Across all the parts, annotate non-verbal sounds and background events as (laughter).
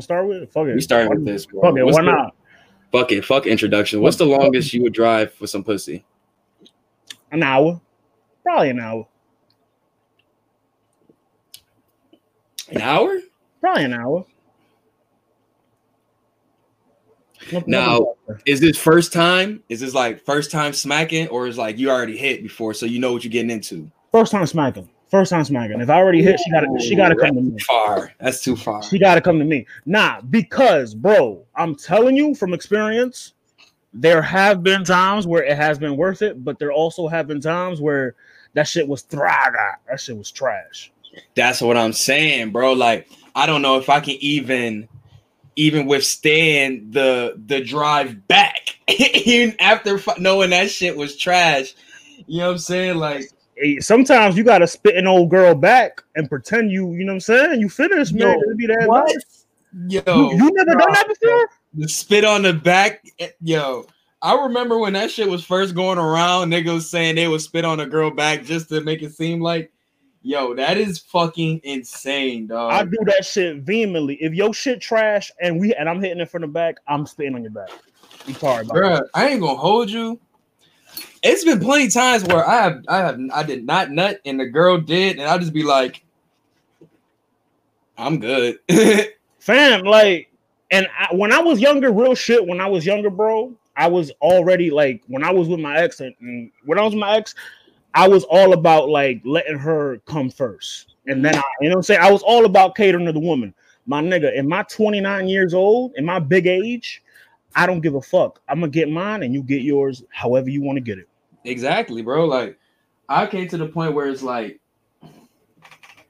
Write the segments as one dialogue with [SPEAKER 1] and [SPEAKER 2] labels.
[SPEAKER 1] gonna start with? Fuck it.
[SPEAKER 2] We starting with this. bro.
[SPEAKER 1] Fuck it.
[SPEAKER 2] What's
[SPEAKER 1] Why
[SPEAKER 2] the-
[SPEAKER 1] not?
[SPEAKER 2] Fuck it. Fuck introduction. What's the longest you would drive for some pussy?
[SPEAKER 1] An hour. Probably an hour.
[SPEAKER 2] An hour?
[SPEAKER 1] Probably an hour. No-
[SPEAKER 2] Now- Is this first time? Is this like first time smacking, or is like you already hit before, so you know what you're getting into?
[SPEAKER 1] first time smacking. First time smacking. If I already hit, she gotta she gotta come to me.
[SPEAKER 2] Far. That's too far.
[SPEAKER 1] She gotta come to me. Nah, because bro, I'm telling you from experience, there have been times where it has been worth it, but there also have been times where that shit was thraga. That shit was trash.
[SPEAKER 2] That's what I'm saying, bro. Like, I don't know if I can even even withstand the the drive back, (laughs) even after fi- knowing that shit was trash. You know what I'm saying? Like,
[SPEAKER 1] Sometimes you gotta spit an old girl back and pretend you, you know what I'm saying? You finished, man. It'd be that
[SPEAKER 2] what?
[SPEAKER 1] nice.
[SPEAKER 2] yo,
[SPEAKER 1] You, you never done that before?
[SPEAKER 2] the spit on the back, eh, yo. I remember when that shit was first going around, niggas saying they would spit on a girl back just to make it seem like, yo, that is fucking insane, dog.
[SPEAKER 1] I do that shit vehemently. If your shit trash and we and I'm hitting it from the back, I'm spitting on your back. I'm sorry
[SPEAKER 2] Bruh, I ain't gonna hold you. It's been plenty of times where I have I have I did not nut and the girl did, and I'll just be like, I'm good. (laughs)
[SPEAKER 1] fam like and I, when i was younger real shit when i was younger bro i was already like when i was with my ex and, and when i was my ex i was all about like letting her come first. And then i you know what i'm saying? I was all about catering to the woman. My nigga in my 29 years old in my big age i don't give a fuck. I'm gonna get mine and you get yours however you want to get it
[SPEAKER 2] exactly, bro. Like I came to the point where it's like,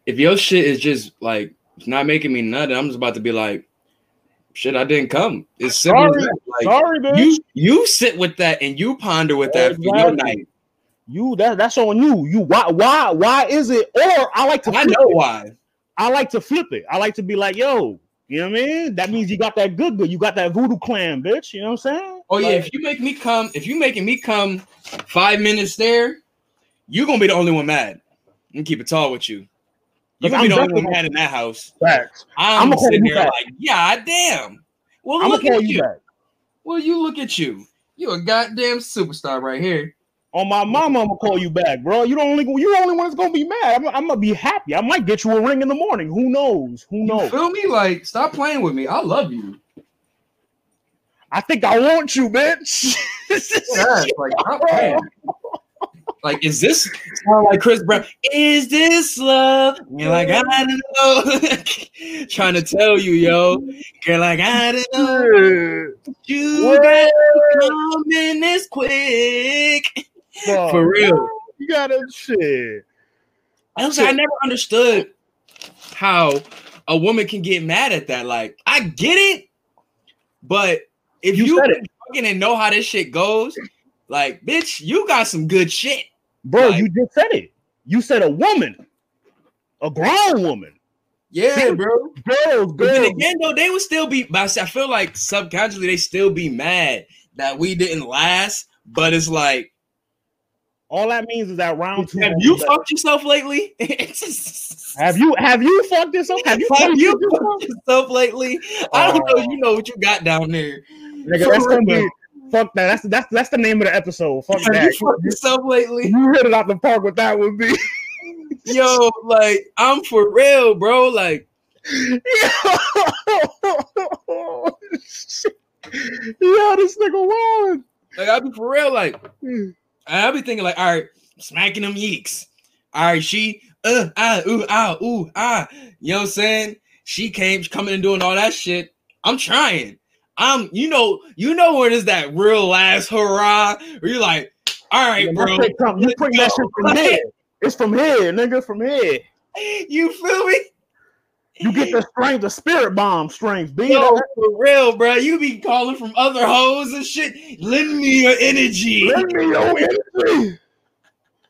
[SPEAKER 2] if your shit is just like not making me nut, I'm just about to be like, shit, I didn't come. It's simple
[SPEAKER 1] Sorry.
[SPEAKER 2] Like,
[SPEAKER 1] sorry bitch
[SPEAKER 2] you you sit with that and you ponder with that for your night.
[SPEAKER 1] you that that's on you you why why why is it or i like to
[SPEAKER 2] I know
[SPEAKER 1] it.
[SPEAKER 2] why.
[SPEAKER 1] I like to flip it. I like to be like, yo, you know what I mean? That means you got that good good. You got that voodoo clan, bitch. You know what I'm saying?
[SPEAKER 2] Oh yeah,
[SPEAKER 1] Like,
[SPEAKER 2] if you make me come, if you making me come five minutes there, you're gonna be the only one mad. I'm keep it tall with you. You're gonna
[SPEAKER 1] I'm
[SPEAKER 2] be the only one mad in that house.
[SPEAKER 1] facts.
[SPEAKER 2] I'm,
[SPEAKER 1] I'ma
[SPEAKER 2] sitting
[SPEAKER 1] you
[SPEAKER 2] there
[SPEAKER 1] back.
[SPEAKER 2] like, yeah, damn. Well,
[SPEAKER 1] I'm
[SPEAKER 2] look at
[SPEAKER 1] you
[SPEAKER 2] you.
[SPEAKER 1] back.
[SPEAKER 2] Well, you look at you. You a goddamn superstar right here.
[SPEAKER 1] On my mama, I'm gonna call you back, bro. You don't only you're the only one that's gonna be mad. I'm, I'm gonna be happy. I might get you a ring in the morning. Who knows? Who
[SPEAKER 2] You
[SPEAKER 1] knows?
[SPEAKER 2] feel me? Like, stop playing with me. I love you.
[SPEAKER 1] I think I want you, bitch.
[SPEAKER 2] Yeah, (laughs) like. Like, is this sound like Chris Brown? Is this love? You're like, I don't know. (laughs) Trying to tell you, yo. You're like, I don't know. You
[SPEAKER 1] What?
[SPEAKER 2] gotta come this quick. For real.
[SPEAKER 1] You gotta shit.
[SPEAKER 2] I, was, I never understood how a woman can get mad at that. Like, I get it, but if
[SPEAKER 1] You
[SPEAKER 2] you, fucking and know how this shit goes, like, bitch, you got some good shit.
[SPEAKER 1] Bro,
[SPEAKER 2] Like-
[SPEAKER 1] you just said it. You said a woman, a grown woman.
[SPEAKER 2] Yeah, bro.
[SPEAKER 1] Girls,
[SPEAKER 2] But then again, though, they would still be. I feel like subconsciously they still be mad that we didn't last. But it's like,
[SPEAKER 1] All that means is that round two.
[SPEAKER 2] have you fucked yourself lately? (laughs)
[SPEAKER 1] Have you have you fucked this up? Have you
[SPEAKER 2] Have
[SPEAKER 1] fucked
[SPEAKER 2] you
[SPEAKER 1] up?
[SPEAKER 2] fucked yourself lately? I don't know. Uh, you know what you got down there.
[SPEAKER 1] Nigga, that's gonna be fuck that. That's that's that's the name of the episode. Fuck
[SPEAKER 2] Have
[SPEAKER 1] that.
[SPEAKER 2] you yourself lately?
[SPEAKER 1] You hit it out the park with that would be. (laughs)
[SPEAKER 2] Yo, like I'm for real, bro. Like, (laughs)
[SPEAKER 1] Yo, this nigga wild.
[SPEAKER 2] like I be for real. Like, I be thinking, like, all right, smacking them yeeks. All right, she, uh, ah, ooh, ah, ooh, ah. You know what I'm saying? She came coming and doing all that shit. I'm trying. I'm, you know, you know where there's that real last hurrah where you're like, all right,
[SPEAKER 1] That
[SPEAKER 2] bro.
[SPEAKER 1] You bring that shit from (laughs) here. It's from here, nigga. From here.
[SPEAKER 2] You feel me?
[SPEAKER 1] You get the strength, the spirit bomb strength.
[SPEAKER 2] Yo, for real, bro. You be calling from other hoes and shit. Lend me your energy.
[SPEAKER 1] Let me your (laughs)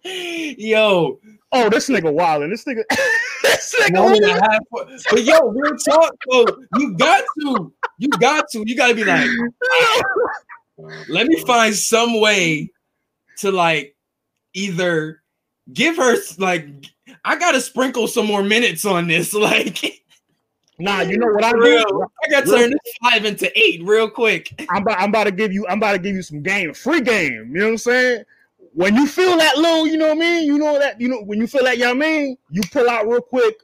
[SPEAKER 1] energy.
[SPEAKER 2] Yo,
[SPEAKER 1] Oh, this nigga wild and this nigga. (laughs) this nigga
[SPEAKER 2] one and a
[SPEAKER 1] wild.
[SPEAKER 2] half. But yo, real talk, though. You got to. You got to. You got to be like, (laughs) let me find some way to like either give her like I gotta sprinkle some more minutes on this. (laughs) Like,
[SPEAKER 1] Nah, you know what I do?
[SPEAKER 2] I got to turn this five into eight real quick.
[SPEAKER 1] I'm about, I'm about to give you I'm about to give you some game, free game. You know what I'm saying? When you feel that low, you know what I mean? You know that you know when you feel that, you know what I mean? You pull out real quick,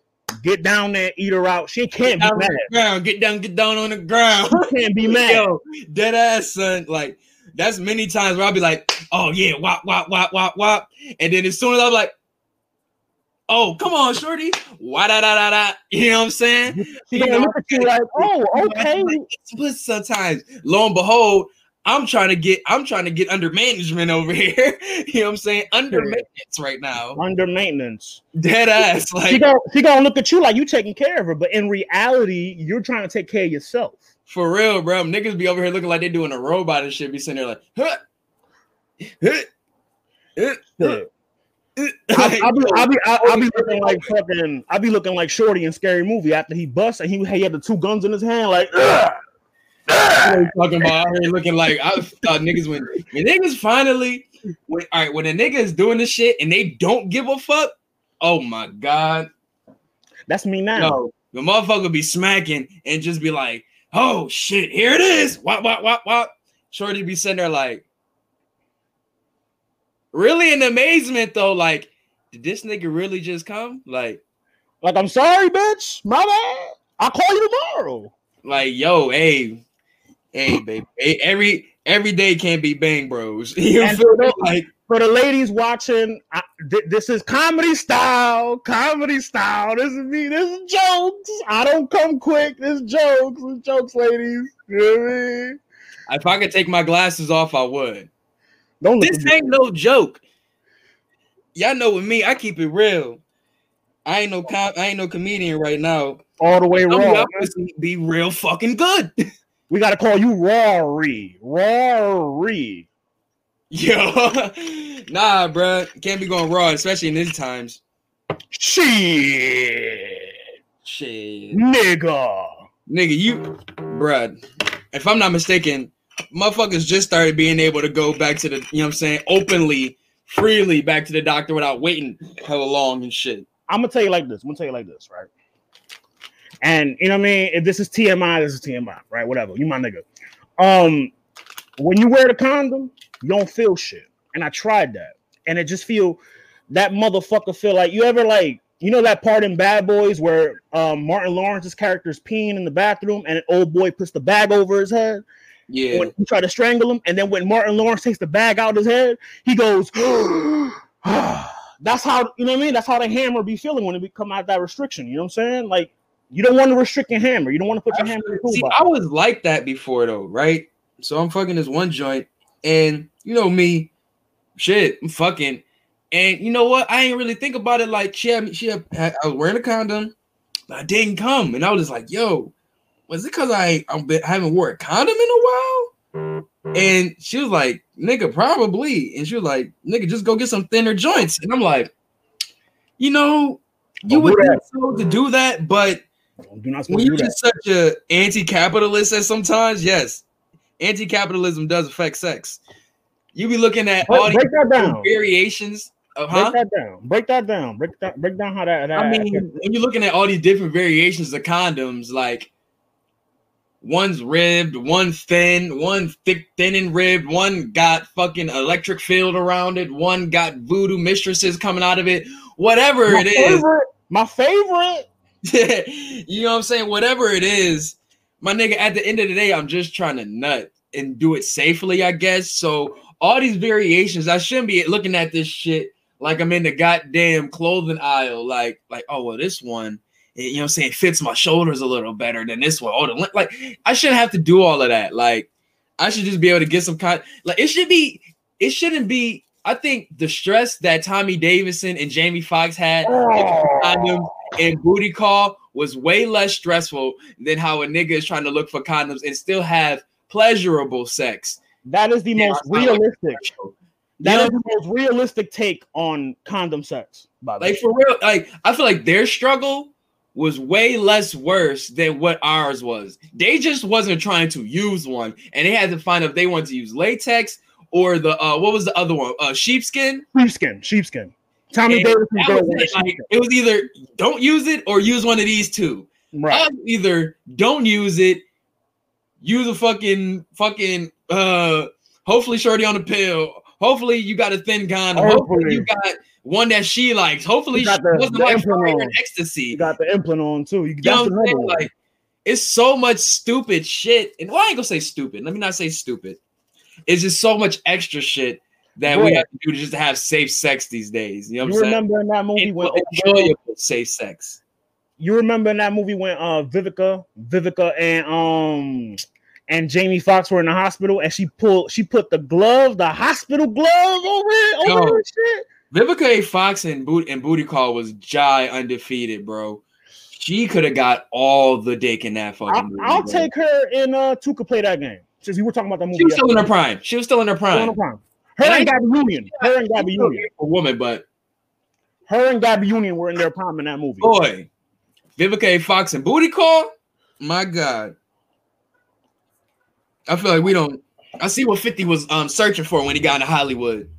[SPEAKER 1] get down there, eat her out. She can't
[SPEAKER 2] Get
[SPEAKER 1] be mad.
[SPEAKER 2] ground, get down, get down on the ground.
[SPEAKER 1] She can't be (laughs) mad.
[SPEAKER 2] Yo, dead ass son. Like that's many times where I'll be like, oh yeah, wop, wop, wop, wop, wop. And then as soon as I'm like, oh, come on, shorty. Why da da da da. You know what I'm saying?
[SPEAKER 1] She gonna look at you like, oh, (laughs) okay.
[SPEAKER 2] But sometimes, lo and behold, I'm trying to get I'm trying to get under management over (laughs) here. you know what I'm saying? Under
[SPEAKER 1] Yeah.
[SPEAKER 2] maintenance right now.
[SPEAKER 1] Under maintenance.
[SPEAKER 2] Dead ass.
[SPEAKER 1] She
[SPEAKER 2] Like
[SPEAKER 1] gonna she gonna look at you like you taking care of her, but in reality, you're trying to take care of yourself.
[SPEAKER 2] for real, bro. Niggas be over here looking like they doing a robot and shit. Be sitting there like, huh, huh, huh, huh.
[SPEAKER 1] I, I'll be, I'll be, I'll, I'll be looking like (laughs) fucking, I'll be looking like Shorty in Scary Movie after he busts and he, he had the two guns in his hand, like, "Ugh,
[SPEAKER 2] What are you talking about out here looking like I thought niggas when when niggas finally when all right when a nigga is doing this shit and they don't give a fuck. Oh my god,
[SPEAKER 1] that's me now.
[SPEAKER 2] no, the motherfucker be smacking and just be like, oh shit, here it is. Wop wop wop wop. Shorty be sitting there like, really in amazement though. Like, did this nigga really just come? Like,
[SPEAKER 1] Like, I'm sorry, bitch, my bad. I'll call you tomorrow.
[SPEAKER 2] like yo, hey, hey, baby, hey, every every day can't be bang bros. (laughs) You
[SPEAKER 1] And
[SPEAKER 2] feel
[SPEAKER 1] for the-
[SPEAKER 2] Like.
[SPEAKER 1] For the ladies watching, I, th- this is comedy style, comedy style. This is me. This is jokes. I don't come quick. This is jokes. This is jokes, ladies. You know what I mean?
[SPEAKER 2] If I could take my glasses off, I would.
[SPEAKER 1] Don't
[SPEAKER 2] This ain't no joke. Y'all know with me, I keep it real. I ain't no com- I ain't no comedian right now.
[SPEAKER 1] all the way raw.
[SPEAKER 2] be real fucking good. (laughs)
[SPEAKER 1] We got to call you Rory. Rory.
[SPEAKER 2] Yo, (laughs) nah, bruh. Can't be going raw, especially in these times.
[SPEAKER 1] Shit.
[SPEAKER 2] Shit,
[SPEAKER 1] Nigga.
[SPEAKER 2] nigga, you, bruh. If I'm not mistaken, motherfuckers just started being able to go back to the, you know what I'm saying, openly, freely back to the doctor without waiting hella long and shit.
[SPEAKER 1] I'm gonna tell you like this. I'm gonna tell you like this, right? And you know what I mean? If this is TMI, this is TMI, right? Whatever. You my nigga. Um, when you wear the condom, you don't feel shit. And I tried that, and it just feel that motherfucker feel like you ever like you know that part in Bad Boys where um Martin Lawrence's character is peeing in the bathroom and an old boy puts the bag over his head
[SPEAKER 2] Yeah.
[SPEAKER 1] when he tried to strangle him, and then when Martin Lawrence takes the bag out of his head, he goes. (gasps) (sighs) That's how you know what I mean. That's how the hammer be feeling when it be come out that restriction. You know what I'm saying? Like you don't want to restrict your hammer. You don't want to put your hammer in the
[SPEAKER 2] See. I was like that before though, right? So I'm fucking this one joint, and you know me, shit, I'm fucking, and you know what? I ain't really think about it. Like she had, me- she had, I was wearing a condom, but I didn't come, and I was just like, yo, was it because I been, haven't wore a condom in a while? And she was like, nigga, probably. And she was like, nigga, just go get some thinner joints. And I'm like, you know, you would think so to do that, but
[SPEAKER 1] Do not
[SPEAKER 2] when you're just such a anti-capitalist as sometimes, yes, anti-capitalism does affect sex. You be looking at all
[SPEAKER 1] Break, that down.
[SPEAKER 2] variations of
[SPEAKER 1] Break that down. Break that down. Break that. Break down how that. that
[SPEAKER 2] I mean, when you're looking at all these different variations of condoms, like one's ribbed, one thin, one thick, thin and ribbed, one got fucking electric field around it, one got voodoo mistresses coming out of it, whatever
[SPEAKER 1] my
[SPEAKER 2] it is.
[SPEAKER 1] favorite. My favorite. (laughs)
[SPEAKER 2] you know what I'm saying? Whatever it is, my nigga, at the end of the day, I'm just trying to nut and do it safely, I guess. So all these variations, I shouldn't be looking at this shit like I'm in the goddamn clothing aisle, like, like, oh well, this one, eh, you know what I'm saying, fits my shoulders a little better than this one. Oh, the like I shouldn't have to do all of that. Like, I should just be able to get some kind like it should be, it shouldn't be. I think the stress that Tommy Davidson and Jamie Foxx had oh. condoms and booty call was way less stressful than how a nigga is trying to look for condoms and still have pleasurable sex.
[SPEAKER 1] That is the
[SPEAKER 2] Yeah,
[SPEAKER 1] most realistic.
[SPEAKER 2] Know,
[SPEAKER 1] is the most realistic take on condom sex. By the
[SPEAKER 2] like
[SPEAKER 1] way,
[SPEAKER 2] for real, like I feel like their struggle was way less worse than what ours was. They just wasn't trying to use one, and they had to find if they wanted to use latex or the uh what was the other one? Uh sheepskin.
[SPEAKER 1] sheepskin, sheepskin. Tommy
[SPEAKER 2] And
[SPEAKER 1] Davidson's
[SPEAKER 2] was it. Like, it was either don't use it or use one of these two.
[SPEAKER 1] Right.
[SPEAKER 2] Either don't use it, use a fucking fucking uh hopefully shorty on the pill. Hopefully you got a thin condom. Hopefully,
[SPEAKER 1] Hopefully.
[SPEAKER 2] you got one that she likes. Hopefully
[SPEAKER 1] You
[SPEAKER 2] she
[SPEAKER 1] got the-
[SPEAKER 2] wasn't
[SPEAKER 1] the
[SPEAKER 2] like
[SPEAKER 1] implant on.
[SPEAKER 2] ecstasy.
[SPEAKER 1] You got the implant on too. You,
[SPEAKER 2] You know
[SPEAKER 1] that's
[SPEAKER 2] what I'm saying? Like, it's so much stupid shit. And well, I ain't gonna say stupid. Let me not say stupid. It's just so much extra shit that we have to do to just have safe sex these days. You know
[SPEAKER 1] you
[SPEAKER 2] I'm saying?
[SPEAKER 1] remember in that movie when
[SPEAKER 2] Enjoyable safe sex.
[SPEAKER 1] you remember in that movie when uh Vivica, Vivica and um and Jamie Foxx were in the hospital and she pulled she put the glove, the hospital glove over it, over her shit.
[SPEAKER 2] Vivica A. Fox and Boot and Booty Call was jai undefeated, bro. She could have got all the dick in that fucking
[SPEAKER 1] I'll,
[SPEAKER 2] movie.
[SPEAKER 1] I'll
[SPEAKER 2] bro.
[SPEAKER 1] take her in uh to play that game. Since we were talking about that movie.
[SPEAKER 2] She was still in her prime. She was still in her
[SPEAKER 1] Still in her
[SPEAKER 2] prime.
[SPEAKER 1] Her
[SPEAKER 2] And
[SPEAKER 1] Gabby Union. Her and Gabby Union.
[SPEAKER 2] A woman, but
[SPEAKER 1] Her and Gabby Union were in their prime in that movie.
[SPEAKER 2] boy, Vivica. Fox and Booty Call, my God. I feel like we don't. I see what 50 was um searching for when he got into Hollywood.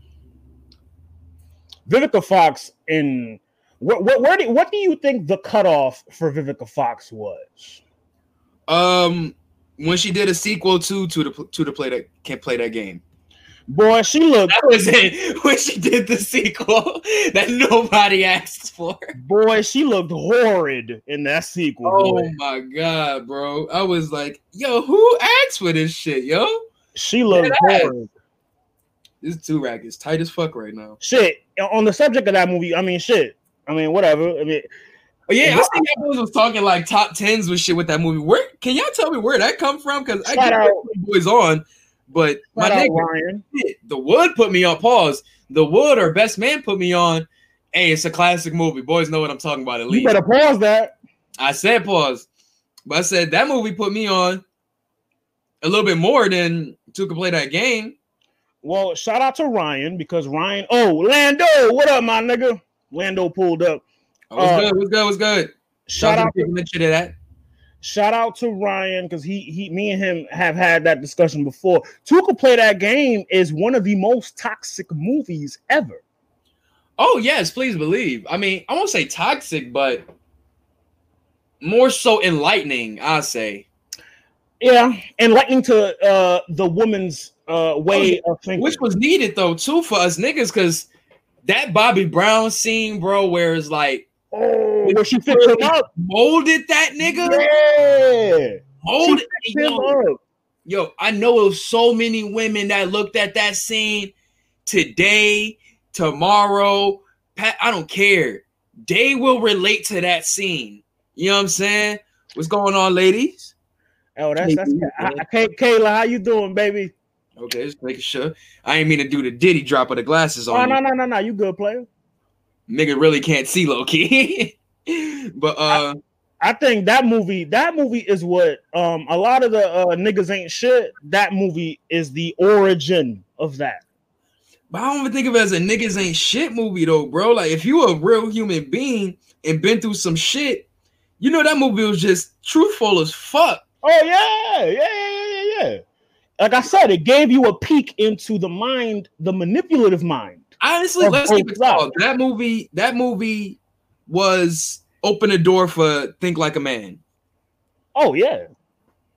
[SPEAKER 1] Vivica Fox in what what where do, what do you think the cutoff for Vivica Fox was?
[SPEAKER 2] Um, when she did a sequel to to the to the play that can't play that game.
[SPEAKER 1] Boy, she looked
[SPEAKER 2] That was it. (laughs) When she did the sequel that nobody asked for.
[SPEAKER 1] boy, she looked horrid in that sequel.
[SPEAKER 2] Oh
[SPEAKER 1] boy.
[SPEAKER 2] my god, bro! I was like, yo, who asked for this shit, yo?
[SPEAKER 1] She looked horrid.
[SPEAKER 2] This two rack is tight as fuck right now.
[SPEAKER 1] Shit. On the subject of that movie, I mean shit. I mean, whatever. I mean,
[SPEAKER 2] Oh yeah, I y'all boys was talking like top tens with shit with that movie. Where can y'all tell me where that come from? Because I get boys on, but my
[SPEAKER 1] shout out
[SPEAKER 2] nigga,
[SPEAKER 1] Ryan.
[SPEAKER 2] shit, the Wood put me on pause. The Wood or Best Man put me on. Hey, it's a classic movie. Boys know what I'm talking about. At least
[SPEAKER 1] You
[SPEAKER 2] least
[SPEAKER 1] better pause that.
[SPEAKER 2] I said pause, but I said that movie put me on a little bit more than two could play that game.
[SPEAKER 1] Well, shout out to Ryan because Ryan. Oh, Lando, what up, my nigga? Lando pulled up.
[SPEAKER 2] Oh, what's
[SPEAKER 1] Uh,
[SPEAKER 2] good? What's good? What's good?
[SPEAKER 1] Shout out,
[SPEAKER 2] to people that shit that.
[SPEAKER 1] Shout out to Ryan because he he, me and him have had that discussion before. Two play that game is one of the most toxic movies ever.
[SPEAKER 2] Oh yes, please believe. I mean, I won't say toxic, but more so enlightening. I say,
[SPEAKER 1] Yeah, enlightening to uh the woman's uh way of thinking.
[SPEAKER 2] which was needed though too for us niggas, because that Bobby Brown scene, bro, where it's like
[SPEAKER 1] oh, where she fixed him up.
[SPEAKER 2] molded that nigga,
[SPEAKER 1] Yeah, she
[SPEAKER 2] molded.
[SPEAKER 1] fixed him
[SPEAKER 2] Yo,
[SPEAKER 1] up.
[SPEAKER 2] yo, I know of so many women that looked at that scene today, tomorrow. Pat, I don't care. They will relate to that scene. You know what I'm saying? What's going on, ladies?
[SPEAKER 1] Oh, that's that's. I, I, Kay- Kayla, how you doing, baby?
[SPEAKER 2] Okay, just making sure. I ain't mean to do the Diddy drop of the glasses
[SPEAKER 1] Oh
[SPEAKER 2] on
[SPEAKER 1] no
[SPEAKER 2] you.
[SPEAKER 1] no no no, you good player.
[SPEAKER 2] Nigga really can't see low key. (laughs) but uh,
[SPEAKER 1] I think that movie, that movie is what um a lot of the uh, niggas ain't shit. That movie is the origin of that.
[SPEAKER 2] but I don't even think of it as a niggas ain't shit movie though, bro. Like if you a real human being and been through some shit, you know that movie was just truthful as fuck.
[SPEAKER 1] Oh yeah, yeah, yeah, yeah, yeah. Like I said, it gave you a peek into the mind, the manipulative mind.
[SPEAKER 2] Honestly, let's keep it tall. That movie, that movie was open the door for think like a man.
[SPEAKER 1] Oh yeah,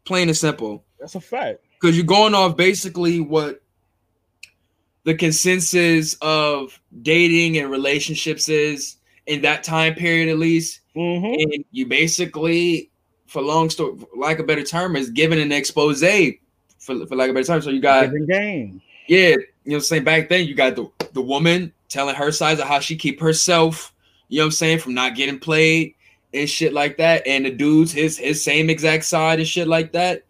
[SPEAKER 2] Plain and simple.
[SPEAKER 1] that's a fact.
[SPEAKER 2] because you're going off basically what the consensus of dating and relationships is in that time period at least
[SPEAKER 1] hmm
[SPEAKER 2] and you basically for long story for lack of a better term is given an expose for, for lack of a better term so you got
[SPEAKER 1] game.
[SPEAKER 2] yeah you know what i'm saying back then you got the, the woman telling her sides of how she keep herself you know what i'm saying from not getting played and shit like that and the dudes his his same exact side and shit like that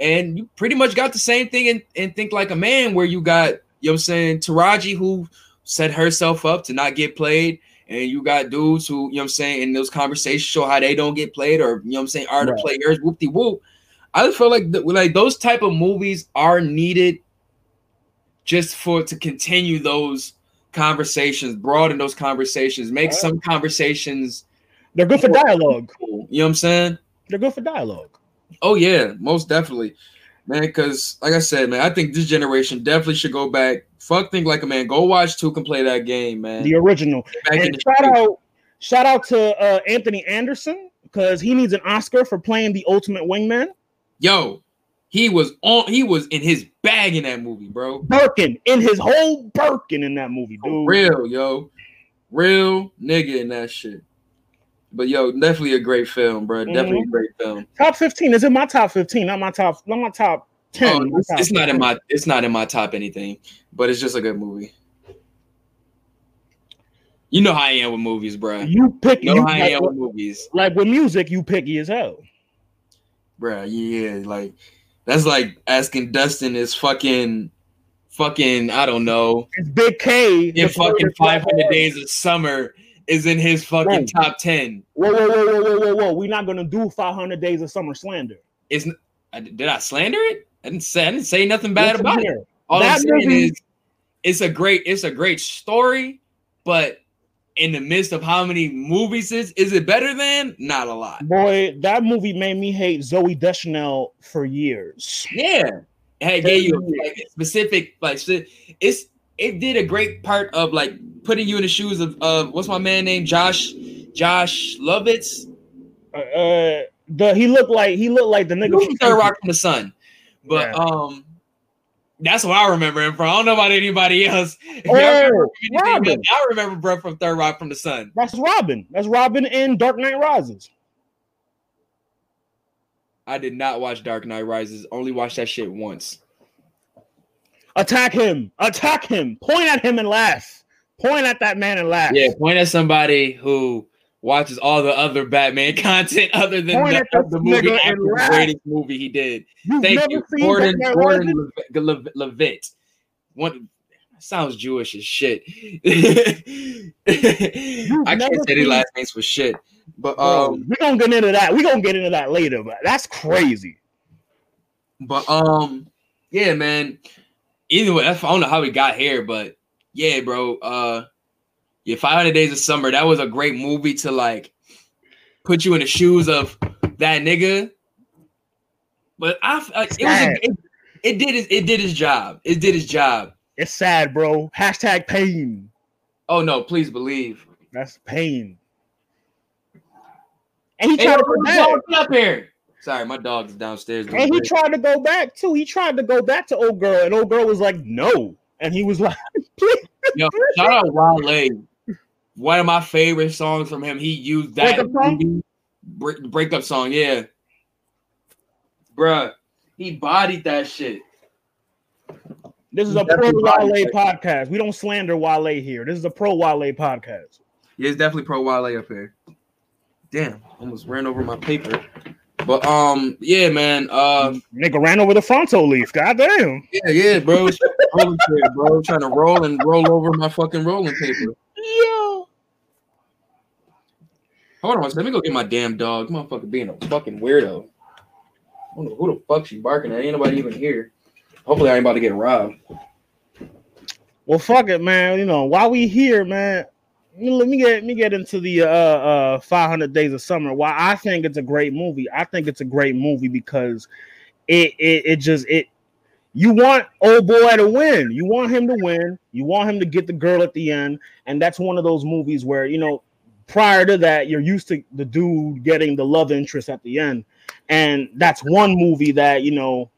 [SPEAKER 2] and you pretty much got the same thing in, in think like a man where you got you know what i'm saying taraji who set herself up to not get played and you got dudes who you know what i'm saying in those conversations show how they don't get played or you know what i'm saying are the
[SPEAKER 1] Right.
[SPEAKER 2] players whoop de whoop. i just feel like th- like those type of movies are needed just for to continue those conversations, broaden those conversations, make
[SPEAKER 1] Right.
[SPEAKER 2] some conversations
[SPEAKER 1] They're good for dialogue.
[SPEAKER 2] cool. You know what I'm saying?
[SPEAKER 1] They're good for dialogue.
[SPEAKER 2] Oh yeah, most definitely, man. Because like I said, man, I think this generation definitely should go back. Fuck, think like a man. Go watch two can play that game, man.
[SPEAKER 1] The original. And shout out, shout out to uh, Anthony Anderson because he needs an Oscar for playing the ultimate wingman.
[SPEAKER 2] Yo, he was on. He was in his bag in that movie, bro.
[SPEAKER 1] Birkin in his whole Birkin in that movie, dude.
[SPEAKER 2] Real, yo, real nigga in that shit. But yo, definitely a great film, bro. Definitely mm-hmm. a great film.
[SPEAKER 1] Top fifteen is in my top fifteen, not my top, not my top ten.
[SPEAKER 2] Oh, it's, top it's not in my, it's not in my top anything, but it's just a good movie. You know how I am with movies, bro.
[SPEAKER 1] You pick.
[SPEAKER 2] You know
[SPEAKER 1] you,
[SPEAKER 2] how I am with movies.
[SPEAKER 1] Like with music, you picky as hell,
[SPEAKER 2] bro. Yeah, like that's like asking Dustin is fucking, fucking. I don't know.
[SPEAKER 1] It's Big K.
[SPEAKER 2] In fucking five hundred days of summer is in his fucking whoa. top ten.
[SPEAKER 1] Whoa, whoa, whoa, whoa, whoa, whoa, whoa! We're not gonna do five hundred days of summer slander.
[SPEAKER 2] Is did I slander it? I didn't say I didn't say nothing bad about here. it. All that I'm saying movie, is it's a great it's a great story, but in the midst of how many movies is is it better than? Not a lot.
[SPEAKER 1] Boy, that movie made me hate Zooey Deschanel for years.
[SPEAKER 2] Yeah. It gave you like, specific like it's it did a great part of like putting you in the shoes of of what's my man name Josh Josh Lovitz.
[SPEAKER 1] Uh, uh the he looked like he looked like the nigga
[SPEAKER 2] from Third Rock from the Sun, but yeah. um that's what I remember him from. I don't know about anybody else. (laughs) Oh, Robin. I remember bro from Third Rock from the Sun.
[SPEAKER 1] That's Robin. That's Robin in Dark Knight Rises.
[SPEAKER 2] I did not watch Dark Knight Rises. Only watched that shit once.
[SPEAKER 1] Attack him! Attack him! Point at him and laugh. Point at that man and laugh.
[SPEAKER 2] Yeah, point at somebody who watches all the other Batman (laughs) content other than the, the movie the greatest movie he did. You've Thank you, Gordon Gordon Levitt. One sounds Jewish as shit. (laughs) I can't say the last names for shit. But um,
[SPEAKER 1] we're gonna get into that. We're gonna get into that later, but that's crazy.
[SPEAKER 2] But um, yeah, man. Either way, I don't know how we got here, but yeah, bro. Uh yeah, 500 Days of Summer. That was a great movie to like put you in the shoes of that nigga. But I like, it was a, it, it did his, it did his job. It did his job.
[SPEAKER 1] It's sad, bro. Hashtag pain.
[SPEAKER 2] Oh no, please believe.
[SPEAKER 1] That's pain.
[SPEAKER 2] And he hey, tried to go back. up here. Sorry, my dog's downstairs.
[SPEAKER 1] And he tried to go back too. He tried to go back to old girl, and old girl was like, "No," and he was like, (laughs) "Please."
[SPEAKER 2] Yo, shout out Wale one of my favorite songs from him. He used that breakup song? Break, breakup song, yeah. Bruh, he bodied that shit.
[SPEAKER 1] This is he a pro Wale podcast. We don't slander Wale here. This is a pro Wale podcast.
[SPEAKER 2] Yeah, it's definitely pro Wale up here. Damn, almost ran over my paper. But um, yeah, man. Uh,
[SPEAKER 1] nigga ran over the fronto leaf. Goddamn.
[SPEAKER 2] Yeah, yeah, bro. (laughs) rolling bro. Trying to roll and roll over my fucking rolling paper. Yo. Hold on, let me go get my damn dog. Motherfucker being a fucking weirdo. I don't know who the fuck she barking at. Ain't nobody even here. Hopefully, I ain't about to get robbed.
[SPEAKER 1] Well, fuck it, man. You know, while we here, man, let me get let me get into the uh uh 500 Days of Summer. Why I think it's a great movie. I think it's a great movie because it it, it just it you want old boy to win. You want him to win. You want him to get the girl at the end. And that's one of those movies where, you know, prior to that, you're used to the dude getting the love interest at the end. And that's one movie that, you know,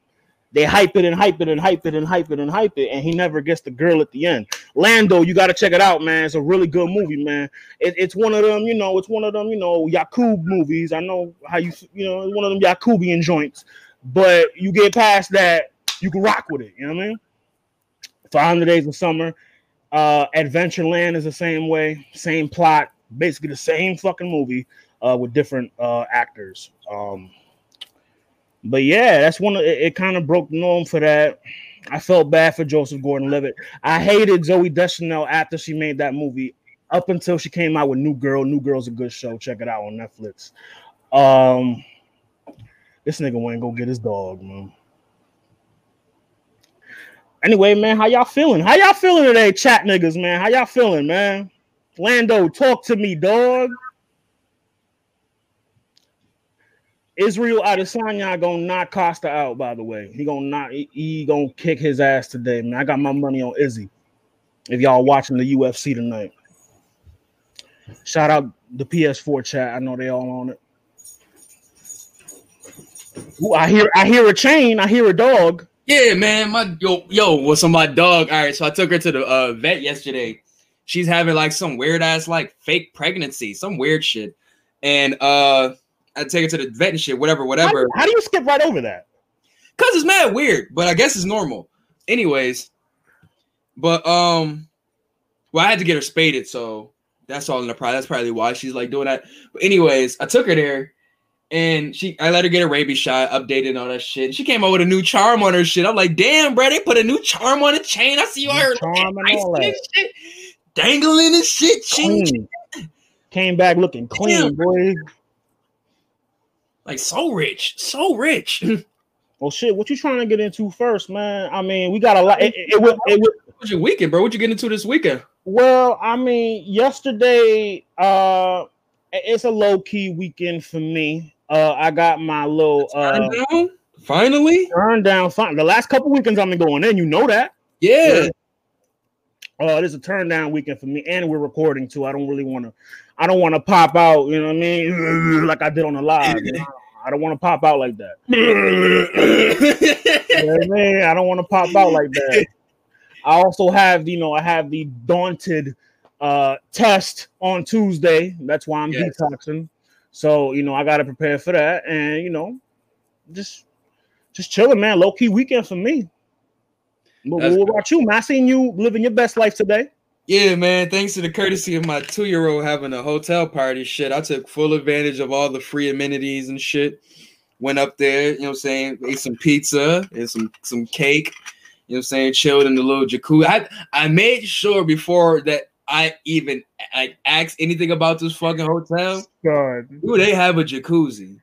[SPEAKER 1] they hype it and hype it and hype it and hype it and hype it, and he never gets the girl at the end. Lando, you got to check it out, man. It's a really good movie, man. It, it's one of them, you know, it's one of them, you know, Yakub movies. I know how you, you know, one of them Yakubian joints, but you get past that, you can rock with it. You know what I mean? 500 Days of Summer. Uh, Adventureland is the same way, same plot, basically the same fucking movie uh, with different uh, actors. Um, but yeah, that's one of it, it kind of broke the norm for that. I felt bad for Joseph Gordon-Levitt. I hated Zooey Deschanel after she made that movie. Up until she came out with New Girl. New Girl's a good show. Check it out on Netflix. Um, this nigga went go get his dog, man. Anyway, man, how y'all feeling? How y'all feeling today, chat niggas, man? How y'all feeling, man? Lando, talk to me, dog. Israel Adesanya gonna knock Costa out. By the way, he gonna knock. He, gonna kick his ass today, man. I got my money on Izzy. If y'all watching the UFC tonight, shout out the PS4 chat. I know they all on it. Ooh, I hear I hear a chain. I hear a dog.
[SPEAKER 2] Yeah, man. My yo yo was on my dog. All right, so I took her to the uh, vet yesterday. She's having like some weird ass like fake pregnancy, some weird shit, and uh, I take her to the vet and shit, whatever, whatever.
[SPEAKER 1] do- how do you skip right over that?
[SPEAKER 2] Cause it's mad weird, but I guess it's normal. Anyways, but um, well, I had to get her spaded, so that's all in the price. That's probably why she's like doing that. But anyways, I took her there, and she, I let her get a rabies shot, updated and all that shit. She came out with a new charm on her shit. I'm like, damn, bro, they put a new charm on the chain. I see you out here
[SPEAKER 1] Charm
[SPEAKER 2] looking
[SPEAKER 1] and all that.
[SPEAKER 2] shit, dangling and shit.
[SPEAKER 1] Clean. Came back looking clean, boy.
[SPEAKER 2] Like so rich, so rich.
[SPEAKER 1] Well, (laughs) shit. What you trying to get into first, man? I mean, we got a lot. It, it, it, would- it, would-
[SPEAKER 2] What's your weekend, bro? What you getting into this weekend?
[SPEAKER 1] Well, I mean, yesterday, uh, it's a low key weekend for me. Uh, I got my little uh
[SPEAKER 2] down? Finally,
[SPEAKER 1] turn down. Fine. The last couple weekends I've been going in, you know that.
[SPEAKER 2] yeah.
[SPEAKER 1] Uh, this is a turn down weekend for me, and we're recording too. I don't really want to. I don't want to pop out. You know what I mean? (laughs) Like I did on the live. you know? I don't want to pop out like that. (laughs) You know I mean? I don't want to pop out like that. I also have, you know, I have the daunted uh test on Tuesday. That's why I'm
[SPEAKER 2] Yes.
[SPEAKER 1] detoxing. So, you know, I gotta prepare for that. And you know, just just chilling, man. Low key weekend for me. But
[SPEAKER 2] That's
[SPEAKER 1] what about you, man? I seen you living your best life today.
[SPEAKER 2] Yeah, man. Thanks to the courtesy of my two year old having a hotel party, shit, I took full advantage of all the free amenities and shit. Went up there, you know what I'm saying? Ate some pizza and some some cake, you know what I'm saying? Chilled in the little jacuzzi. I, I made sure before that I even like asked anything about this fucking hotel.
[SPEAKER 1] God.
[SPEAKER 2] Do they have a jacuzzi?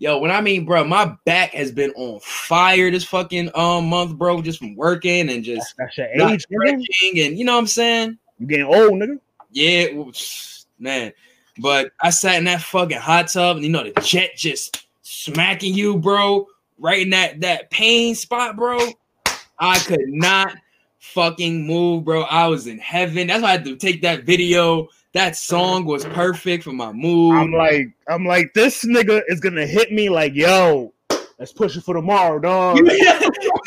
[SPEAKER 2] Yo, when I mean, bro, my back has been on fire this fucking um month, bro, just from working and just
[SPEAKER 1] That's your age,
[SPEAKER 2] stretching and you know what I'm saying?
[SPEAKER 1] You getting old, nigga.
[SPEAKER 2] Yeah, was- man. But I sat in that fucking hot tub, and you know the jet just smacking you, bro, right in that that pain spot, bro. I could not fucking move, bro. I was in heaven. That's why I had to take that video. That song was perfect for my mood.
[SPEAKER 1] I'm like, I'm like, this nigga is gonna hit me like, yo, let's push it for tomorrow, dog. (laughs)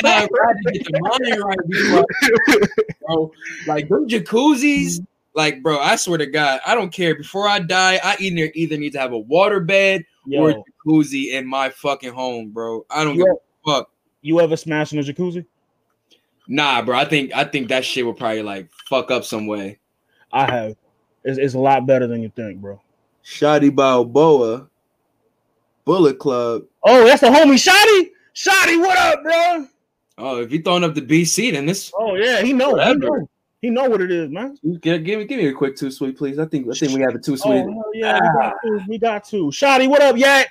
[SPEAKER 2] And I had to get the mind right (laughs) bro. Like them jacuzzis, mm-hmm. like bro. I swear to God, I don't care. Before I die, I either either need to have a water bed or a
[SPEAKER 1] Yo,
[SPEAKER 2] jacuzzi in my fucking home, bro. I don't give
[SPEAKER 1] Yo.
[SPEAKER 2] a fuck.
[SPEAKER 1] you ever smash in a jacuzzi?
[SPEAKER 2] Nah, bro. I think I think that shit will probably like fuck up some way.
[SPEAKER 1] I have. It's, it's a lot better than you think, bro.
[SPEAKER 2] Shotty Balboa, Bullet Club.
[SPEAKER 1] Oh, that's the homie Shotty. Shotty, what up, bro?
[SPEAKER 2] Oh, if you throwing up the BC, then this
[SPEAKER 1] Oh yeah, he know. He
[SPEAKER 2] Whatever.
[SPEAKER 1] know. He know what it is, man.
[SPEAKER 2] give, give me give me a quick two sweet, please. I think I think we have a two
[SPEAKER 1] oh,
[SPEAKER 2] sweet.
[SPEAKER 1] hell yeah, we got to. We got to. Shotty, what up, yak?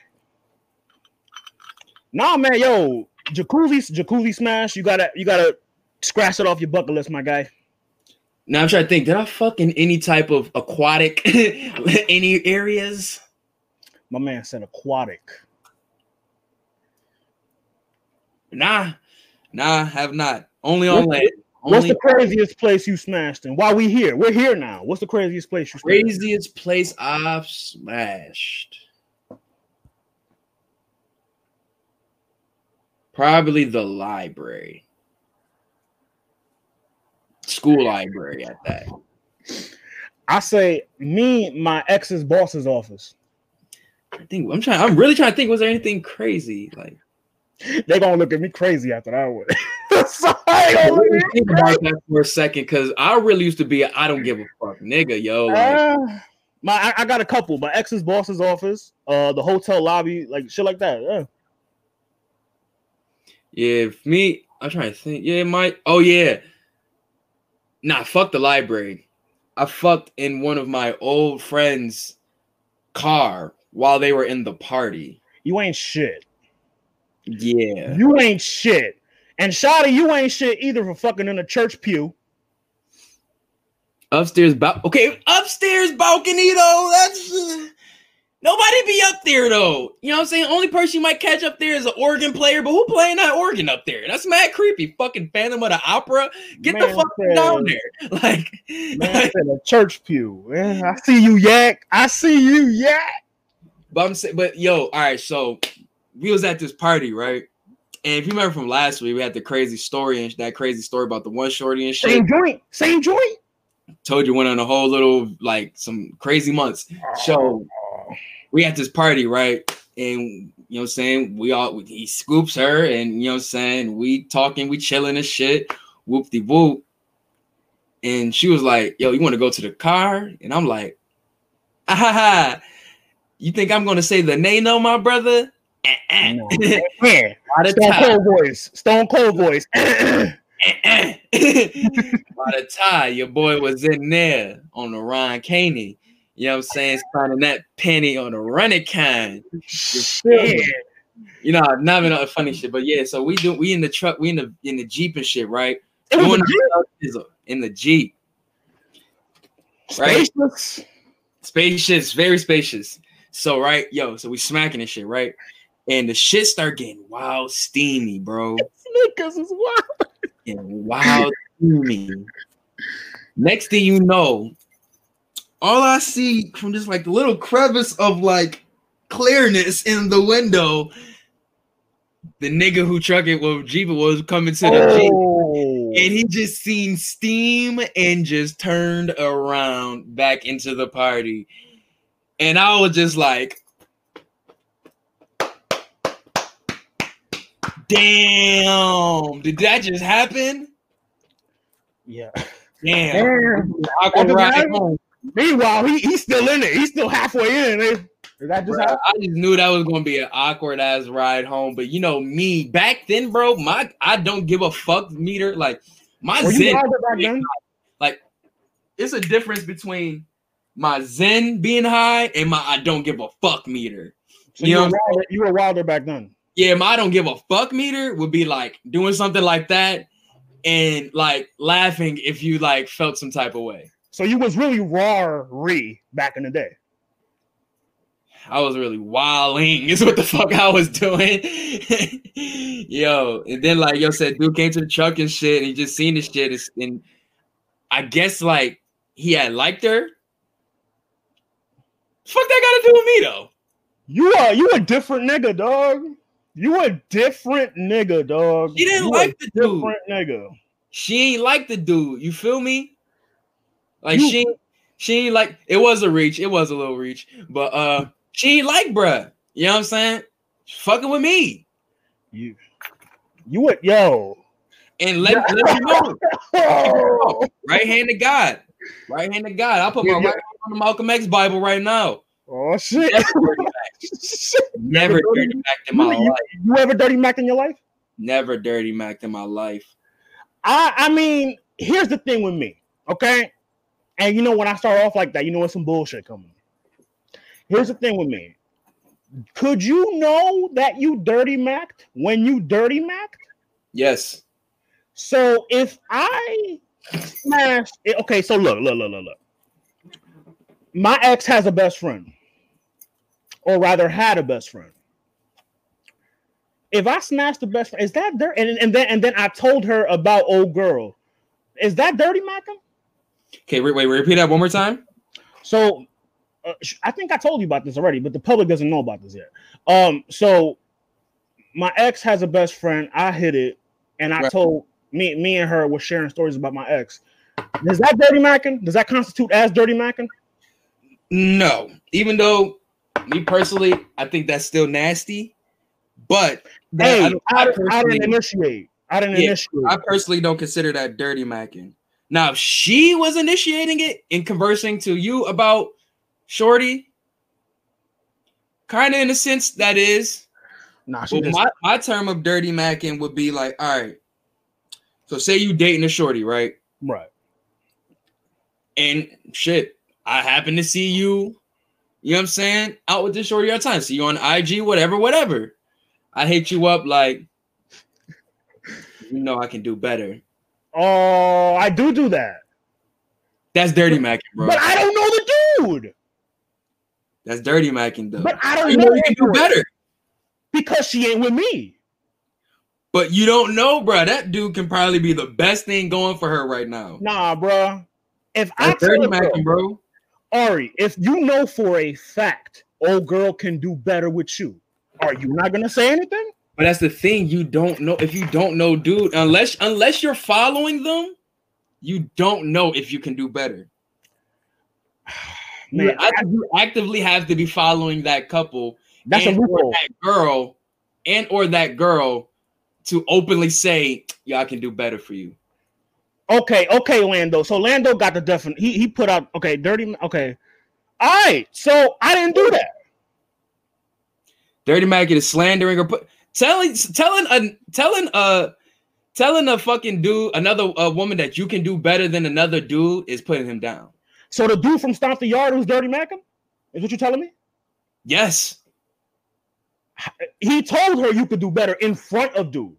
[SPEAKER 1] Nah, man, yo, jacuzzi, jacuzzi smash. You gotta, you gotta scratch it off your bucket list, my guy.
[SPEAKER 2] Now I'm trying to think. Did I fuck in any type of aquatic (laughs) any areas?
[SPEAKER 1] My man said aquatic.
[SPEAKER 2] Nah, nah, have not. Only on
[SPEAKER 1] What's
[SPEAKER 2] land.
[SPEAKER 1] What's the craziest place you smashed in? Why we here? We're here now. What's the craziest place you smashed?
[SPEAKER 2] craziest place I've smashed? Probably the library. School library at that.
[SPEAKER 1] I say me, my ex's boss's office.
[SPEAKER 2] I think I'm trying. I'm really trying to think. Was there anything crazy? Like
[SPEAKER 1] They gonna look at me crazy after that one. (laughs) so I ain't gonna look at me
[SPEAKER 2] think about that for a second, because I really used to be. I I don't give a fuck, nigga, yo. Like,
[SPEAKER 1] Uh, my I, I got a couple. My ex's boss's office, uh, the hotel lobby, like shit like that. Yeah.
[SPEAKER 2] Yeah, if me, I'm trying to think. Yeah, it might. Oh yeah. Nah, fuck the library. I fucked in one of my old friends' car while they were in the party.
[SPEAKER 1] You ain't shit.
[SPEAKER 2] Yeah.
[SPEAKER 1] You ain't shit. And Shotty, you ain't shit either for fucking in a church pew.
[SPEAKER 2] Upstairs bal- okay, upstairs balcony though. That's uh, nobody be up there though. You know what I'm saying? Only person you might catch up there is an organ player, but who playing that organ up there? That's mad creepy. Fucking Phantom of the Opera. Get the fuck
[SPEAKER 1] said-
[SPEAKER 2] down there. (laughs) Like,
[SPEAKER 1] Man said a church pew. Yeah, I see you, yak. I see you, yak.
[SPEAKER 2] But I'm saying, but yo, all right. So we was at this party, right? And if you remember from last week, we had the crazy story and that crazy story about the one shorty and shit.
[SPEAKER 1] Same joint, same joint.
[SPEAKER 2] Told you went on a whole little like some crazy months. So we at this party, right? And you know what I'm saying? We all he scoops her, and you know what I'm saying, we talking, we chilling and shit, whoop de whoop. And she was like, Yo, you want to go to the car? And I'm like, ah, ha, ha. you think I'm gonna say the nano, my brother? Eh,
[SPEAKER 1] no. (laughs) yeah. Stone Cold voice. Stone Cold voice. (laughs) By
[SPEAKER 2] the time your boy was in there on the Ron Caney, you know what I'm saying, spending that penny on the running kind. You know, not even funny shit, but yeah. So we do we in the truck, we in the in the jeep and shit, right?
[SPEAKER 1] It was Jeep?
[SPEAKER 2] in the jeep,
[SPEAKER 1] right? Spacious.
[SPEAKER 2] Spacious, very spacious. So right, yo, so we smacking and shit, right? and the shit start getting wild steamy, bro.
[SPEAKER 1] Niggas is wild.
[SPEAKER 2] And wild steamy. Next thing you know, all I see from just like the little crevice of like clearness in the window, the nigga who trucked it with Jeep was coming to the oh. Jeep. And he just seen steam and just turned around back into the party. And I was just like, Damn! Did that just happen?
[SPEAKER 1] Yeah.
[SPEAKER 2] Damn. Damn.
[SPEAKER 1] Meanwhile, he, he's still in it. He's still halfway in. Did that just
[SPEAKER 2] bro, I just knew that was gonna be an awkward ass ride home. But you know me back then, bro. My I don't give a fuck meter. Like my
[SPEAKER 1] Were
[SPEAKER 2] zen. Like it's a difference between my zen being high and my I don't give a fuck meter.
[SPEAKER 1] So you, you, were wilder, you were wilder back then
[SPEAKER 2] yeah, my I don't give a fuck meter would be like doing something like that and like laughing if you like felt some type of way.
[SPEAKER 1] So you was really raw re back in the day.
[SPEAKER 2] I was really wilding (laughs) is what the fuck I was doing. (laughs) yo, and then like yo said, dude came to the truck and shit, and he just seen the shit, and I guess like he had liked her. Fuck that got to do with me though.
[SPEAKER 1] You are you a different nigga, dog. You a different nigga, dog.
[SPEAKER 2] She didn't
[SPEAKER 1] you
[SPEAKER 2] like the
[SPEAKER 1] different
[SPEAKER 2] dude.
[SPEAKER 1] nigga.
[SPEAKER 2] She ain't like the dude. You feel me? Like you, she she like it was a reach. It was a little reach, but uh she like bruh. You know what I'm saying? fucking with me.
[SPEAKER 1] You you what yo.
[SPEAKER 2] And let, (laughs) let me know. right hand to God. Right hand to God. I'll put my right hand on the Malcolm X Bible right now.
[SPEAKER 1] Oh shit!
[SPEAKER 2] Never dirty mac (laughs) in my
[SPEAKER 1] you,
[SPEAKER 2] life.
[SPEAKER 1] You ever dirty mac in your life?
[SPEAKER 2] Never dirty mac in my life.
[SPEAKER 1] I I mean, here's the thing with me, okay? And you know when I start off like that, you know when some bullshit coming. Here's the thing with me. Could you know that you dirty macked when you dirty macked?
[SPEAKER 2] Yes.
[SPEAKER 1] So if I smash it, okay, so look, look, look, look, look. My ex has a best friend or rather had a best friend. If I smashed the best friend, is that dirty? And, and then and then I told her about old girl. Is that dirty, Malcolm?
[SPEAKER 2] Okay, wait, wait, repeat that one more time.
[SPEAKER 1] So uh, I think I told you about this already, but the public doesn't know about this yet. Um, so my ex has a best friend. I hit it, and I right. told me, me and her were sharing stories about my ex. Is that dirty macking? Does that constitute as dirty macking?
[SPEAKER 2] No, even though me personally, I think that's still nasty. But
[SPEAKER 1] hey, I, I, I, didn't initiate. I didn't yeah, initiate.
[SPEAKER 2] I personally don't consider that dirty macking. Now, if she was initiating it and conversing to you about Shorty, kind of in a sense that is.
[SPEAKER 1] Nah,
[SPEAKER 2] just... my, my term of dirty macking would be like, all right. So say you dating a shorty, right?
[SPEAKER 1] Right.
[SPEAKER 2] And shit, I happen to see you you know what I'm saying? Out with this shorty all the time. See you on IG, whatever, whatever. I hit you up like, you know, I can do better.
[SPEAKER 1] Oh, I do do that.
[SPEAKER 2] That's dirty macking, bro.
[SPEAKER 1] But I don't know the dude.
[SPEAKER 2] That's dirty macking, though.
[SPEAKER 1] But I don't
[SPEAKER 2] you
[SPEAKER 1] know,
[SPEAKER 2] you can do better
[SPEAKER 1] because she ain't with me.
[SPEAKER 2] But you don't know, bro. That dude can probably be the best thing going for her right now.
[SPEAKER 1] Nah, bro. If
[SPEAKER 2] That's
[SPEAKER 1] I
[SPEAKER 2] dirty macking, bro,
[SPEAKER 1] Ari, if you know for a fact old girl can do better with you, Are you not gonna say anything?
[SPEAKER 2] But that's the thing. You don't know if you don't know, dude. Unless unless you're following them, you don't know if you can do better. (sighs) Man, you, I, you actively have to be following that couple.
[SPEAKER 1] That's a loophole.
[SPEAKER 2] That girl, and or that girl, to openly say, "Yeah, I can do better for you."
[SPEAKER 1] Okay, okay, Lando. So Lando got the definite. He he put out okay, dirty. Okay, all right. So I didn't do that.
[SPEAKER 2] Dirty Mac is slandering or put telling telling a telling a telling a fucking dude another a woman that you can do better than another dude is putting him down.
[SPEAKER 1] So the dude from Stomp the Yard who's Dirty Mac is what you're telling me?
[SPEAKER 2] Yes.
[SPEAKER 1] He told her you could do better in front of dude.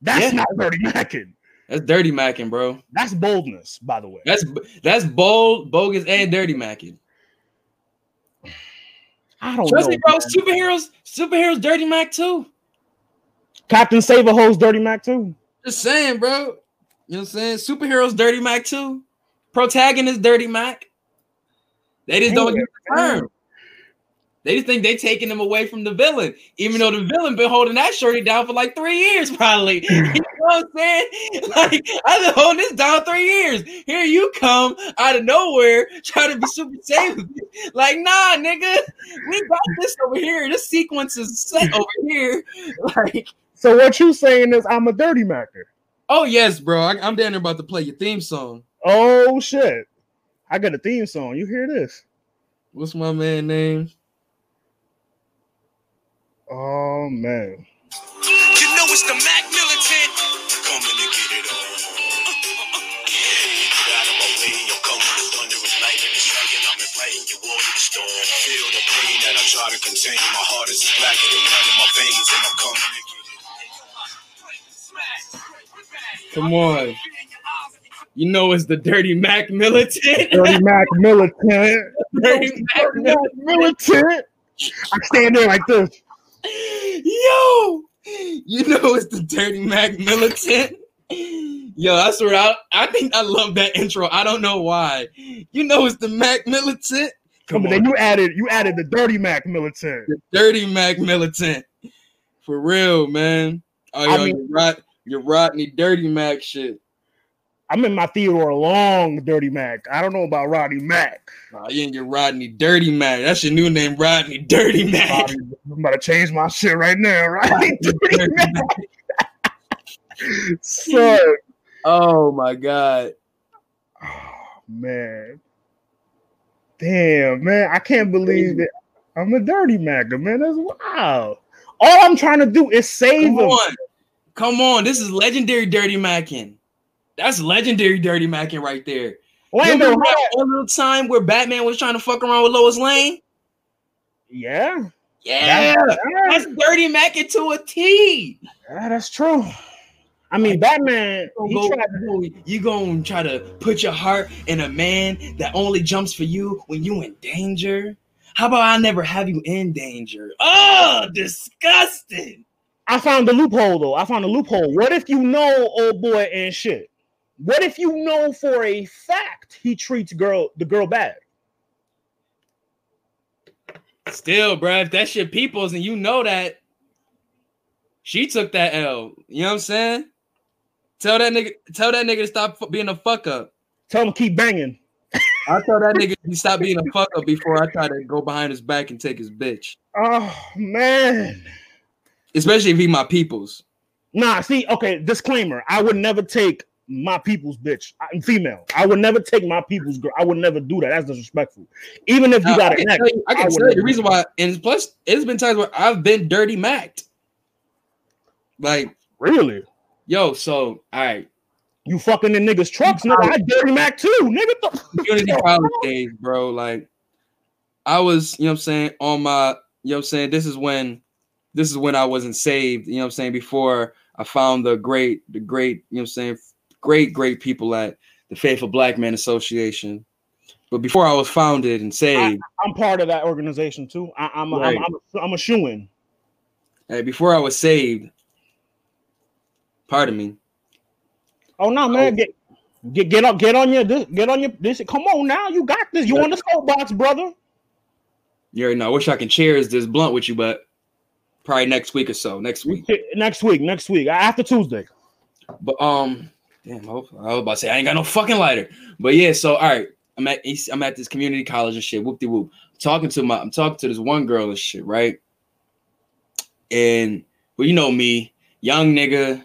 [SPEAKER 1] That's yeah. not Dirty Mackin.
[SPEAKER 2] That's dirty macking, bro.
[SPEAKER 1] That's boldness, by the way.
[SPEAKER 2] That's that's bold, bogus, and dirty macking. (sighs)
[SPEAKER 1] I don't Trust know, me,
[SPEAKER 2] bro. Man. Superheroes, superheroes, dirty mac too.
[SPEAKER 1] Captain Saver holds dirty mac too.
[SPEAKER 2] Just saying, bro. You know what I'm saying? Superheroes, dirty mac too. Protagonist, dirty mac. They just don't get the term. They just think they taking them away from the villain, even though the villain been holding that shorty down for like three years, (laughs) probably. you know what I'm saying? (laughs) Like I've been holding this down three years. Here you come out of nowhere, trying to be super safe. Like, nah, nigga, we got this over here. This sequence is set over here. (laughs) Like,
[SPEAKER 1] so what you saying is I'm a dirty macker?
[SPEAKER 2] Oh yes, bro. I, am down there about to play your theme song.
[SPEAKER 1] Oh shit! I got a theme song. You hear this?
[SPEAKER 2] What's my man name?
[SPEAKER 1] Oh man.
[SPEAKER 3] You know it's the Mac
[SPEAKER 2] Come on. You know it's the Dirty Mac Militant.
[SPEAKER 1] Dirty Mac Militant. (laughs) Dirty Mac Militant. I stand there like this.
[SPEAKER 2] Yo, you know it's the Dirty Mac Militant. Yo, I swear, I, I think I love that intro. I don't know why. You know it's the Mac Militant.
[SPEAKER 1] Come on. Then you added you added the Dirty Mac Militant.
[SPEAKER 2] The Dirty Mac Militant. For real, man. Oh, yo, I mean, Rod, your Rodney Dirty Mac shit.
[SPEAKER 1] I'm in my Theodore Long Dirty Mac. I don't know about Rodney Mac.
[SPEAKER 2] Nah, you ain't your Rodney Dirty Mac. That's your new name, Rodney Dirty Mac. Rodney,
[SPEAKER 1] I'm about to change my shit right now, (laughs) Rodney Dirty Mac. so,
[SPEAKER 2] oh my god.
[SPEAKER 1] Oh man. Damn, man. I can't believe it. I'm a dirty Mac, man. That's wow. All I'm trying to do is save Come him.
[SPEAKER 2] On. Come on. This is legendary dirty Mackin. That's legendary dirty macking right there. Lando, one little time where Batman was trying to fuck around with Lois Lane?
[SPEAKER 1] Yeah.
[SPEAKER 2] Yeah. That's, that's dirty macking to a
[SPEAKER 1] T. Yeah, that's true. I mean, Batman.
[SPEAKER 2] You go, to, you gonna try to put your heart in a man that only jumps for you when you in danger? How about I never have you in danger? Oh, disgusting.
[SPEAKER 1] I found the loophole though. I found a loophole. What if you know old boy and shit? What if you know for a fact he treats girl the girl bad?
[SPEAKER 2] Still, bro, if that shit peoples and you know that she took that L, you know what I'm saying? Tell that nigga, tell that nigga to stop being a fuck up.
[SPEAKER 1] Tell him keep banging.
[SPEAKER 2] I tell that nigga to stop being a fuck up before I try to go behind his back and take his bitch. (laughs)
[SPEAKER 1] Oh man.
[SPEAKER 2] Especially if he my peoples.
[SPEAKER 1] Nah, see, okay, disclaimer. I would never take my people's bitch. I'm female. I would never take my people's girl. I would never do that. That's disrespectful. Even if you got
[SPEAKER 2] it. I can tell you the reason why, and plus, it's been times where I've been dirty macked. Like,
[SPEAKER 1] really?
[SPEAKER 2] Yo, so all right.
[SPEAKER 1] You fucking in niggas' trucks, nigga. I dirty mac too, nigga. The-
[SPEAKER 2] Unity college days, bro. Like, I was, you know what I'm saying, on my, you know what I'm saying, this is when, this is when I wasn't saved, you know what I'm saying, before I found the great, the great, you know what I'm saying, great, great people at the Faithful Black Man Association. But before I was founded and saved,
[SPEAKER 1] I, am part of that organization too. I, am right. I'm, I'm, a, I'm a shoe in.
[SPEAKER 2] Hey, before I was saved, pardon me.
[SPEAKER 1] Oh no, man, oh. get get get up, get on your get on your this. Come on now, you got this. You on the soapbox, brother.
[SPEAKER 2] You already know. I wish I can cheers this blunt with you, but probably next week or so. Next week. (laughs)
[SPEAKER 1] Next week, next week, after Tuesday.
[SPEAKER 2] But um, damn, I was about to say I ain't got no fucking lighter. But yeah, so all right, I'm at I'm at this community college and shit. Whoop de whoop. Talking to my I'm talking to this one girl and shit, right? And well, you know me, young nigga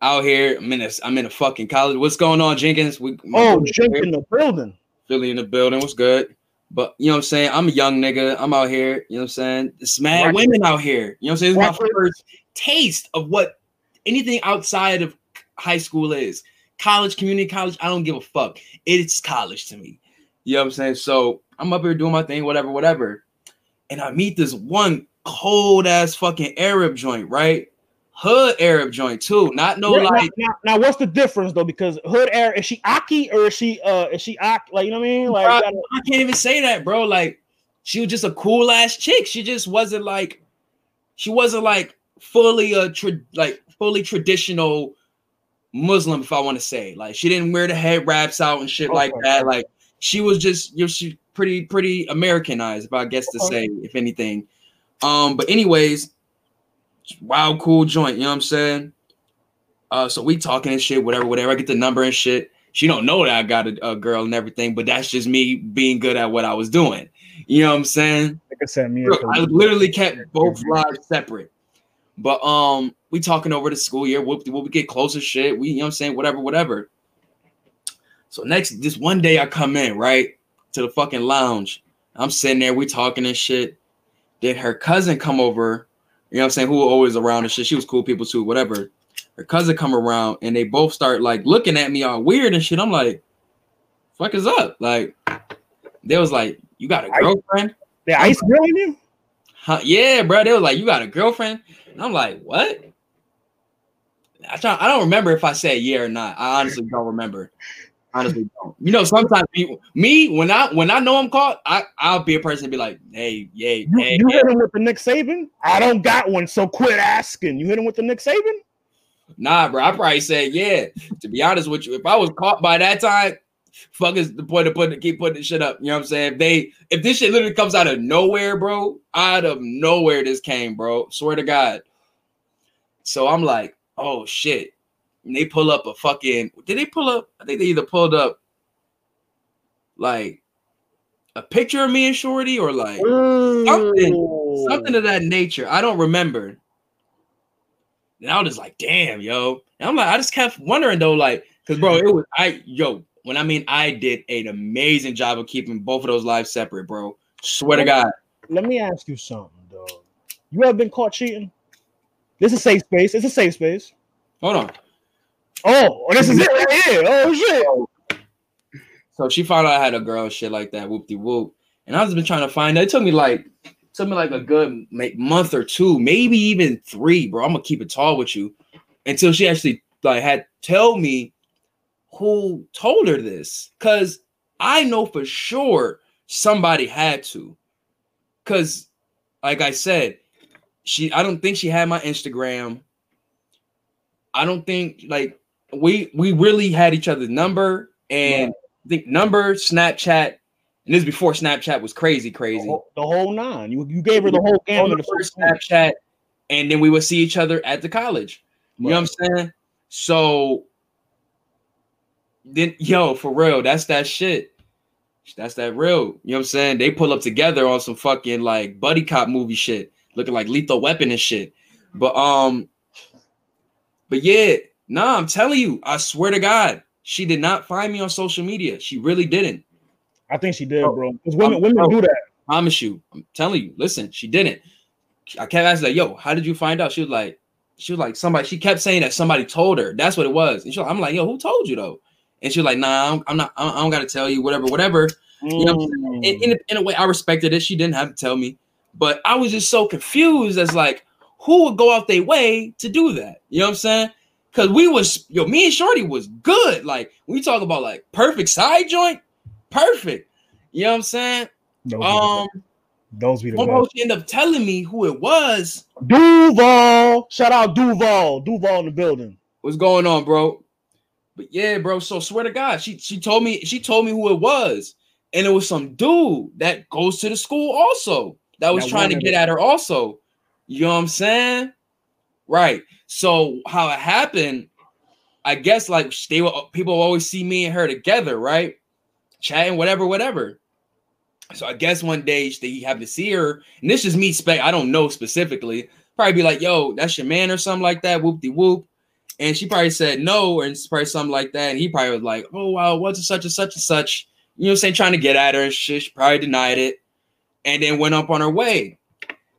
[SPEAKER 2] out here. I'm in a I'm in a fucking college. What's going on, Jenkins? We,
[SPEAKER 1] oh, Jenkins in the building.
[SPEAKER 2] Philly in the building. What's good? But you know what I'm saying? I'm a young nigga. I'm out here. You know what I'm saying? It's mad right. women out here. You know what I'm saying? It's my first taste of what anything outside of high school is. College, community college, I don't give a fuck. It's college to me. You know what I'm saying? So I'm up here doing my thing, whatever, whatever. And I meet this one cold ass fucking Arab joint, right? Hood Arab joint too. Not no yeah, like
[SPEAKER 1] now, now, what's the difference though? Because hood Arab is she Aki or is she uh is she Aki? Like you know what I mean? Like
[SPEAKER 2] bro, I can't even say that, bro. Like she was just a cool ass chick. She just wasn't like she wasn't like fully a tra- like fully traditional Muslim, if I want to say. Like she didn't wear the head wraps out and shit okay. like that. Like she was just you know, she pretty pretty Americanized, if I guess to say, if anything. Um, but anyways, wild cool joint, you know what I'm saying? Uh, so we talking and shit, whatever, whatever. I get the number and shit. She don't know that I got a, a, girl and everything, but that's just me being good at what I was doing. You know what I'm saying?
[SPEAKER 1] Like I said, me
[SPEAKER 2] Look, I literally kept both lives separate. But um, we talking over the school year. We'll, we'll get closer shit. We, you know what I'm saying? Whatever, whatever. So next, this one day I come in, right? To the fucking lounge. I'm sitting there, we talking and shit. Then her cousin come over, you know what I'm saying, who was always around and shit. She was cool people too, whatever. Her cousin come around and they both start like looking at me all weird and shit. I'm like, fuck is up? Like, they was like, you got a girlfriend?
[SPEAKER 1] The ice grilling you?
[SPEAKER 2] Huh? Yeah, bro. They was like, you got a girlfriend? And I'm like, what? I try, I don't remember if I said yeah or not. I honestly don't remember. Honestly, don't. You know, sometimes people, me when I when I know I'm caught, I I'll be a person to be like, hey, yeah,
[SPEAKER 1] you,
[SPEAKER 2] hey,
[SPEAKER 1] you hit him with the Nick Saban. I don't got one, so quit asking. You hit him with the Nick Saban.
[SPEAKER 2] Nah, bro. I probably said yeah. To be honest with you, if I was caught by that time, fuck is the point of putting keep putting this shit up. You know what I'm saying? If they if this shit literally comes out of nowhere, bro, out of nowhere this came, bro. Swear to God. So I'm like, oh shit and they pull up a fucking did they pull up? I think they either pulled up like a picture of me and Shorty or like Ooh. something, something of that nature. I don't remember. And I was just like, damn, yo. And I'm like, I just kept wondering though, like, because bro, it was I yo, when I mean I did an amazing job of keeping both of those lives separate, bro. Swear to God.
[SPEAKER 1] Let me ask you something, dog. You ever been caught cheating? This is a safe space. It's a safe space.
[SPEAKER 2] Hold on.
[SPEAKER 1] Oh, oh, this is it right here. Oh shit.
[SPEAKER 2] So she found out I had a girl shit like that, whoop de whoop. And I've just been trying to find it. It took me like took me like a good month or two, maybe even three, bro. I'm gonna keep it tall with you until she actually like had tell me who told her this. Cause I know for sure somebody had to. Cause like I said, she I don't think she had my Instagram. I don't think like we we really had each other's number and yeah. I think number, Snapchat, and this is before Snapchat was crazy, crazy.
[SPEAKER 1] The whole, the whole nine. You, you gave her the whole gamut
[SPEAKER 2] of first Snapchat, and then we would see each other at the college. You right. know what I'm saying? So then, yo, for real, that's that shit. That's that real. You know what I'm saying? They pull up together on some fucking like buddy cop movie shit, looking like lethal weapon and shit. But um, but yeah, Nah, I'm telling you, I swear to God, she did not find me on social media. She really didn't.
[SPEAKER 1] I think she did, bro. Because women, I'm, women do that.
[SPEAKER 2] I promise you. I'm telling you. Listen, she didn't. I kept asking like, "Yo, how did you find out?" She was like, "She was like somebody." She kept saying that somebody told her. That's what it was. And she, I'm like, "Yo, who told you though?" And she was like, "Nah, I'm, I'm not. I don't got to tell you. Whatever, whatever." Mm. You know, in, in, a, in a way, I respected it. She didn't have to tell me, but I was just so confused as like, who would go out their way to do that? You know what I'm saying? Cause we was yo, me and Shorty was good. Like we talk about like perfect side joint, perfect. You know what I'm saying? Those um,
[SPEAKER 1] those be the most.
[SPEAKER 2] almost end up telling me who it was.
[SPEAKER 1] Duval, shout out Duval, Duval in the building.
[SPEAKER 2] What's going on, bro? But yeah, bro. So swear to God, she she told me she told me who it was, and it was some dude that goes to the school also that was trying to get at her also. You know what I'm saying? Right. So how it happened, I guess like they were people always see me and her together, right? Chatting, whatever, whatever. So I guess one day they have to see her, and this is me spec. I don't know specifically. Probably be like, "Yo, that's your man" or something like that. Whoop de whoop. And she probably said no, and probably something like that. And he probably was like, "Oh wow, what's it such and such and such?" You know, what I'm saying trying to get at her and shit. She probably denied it, and then went up on her way.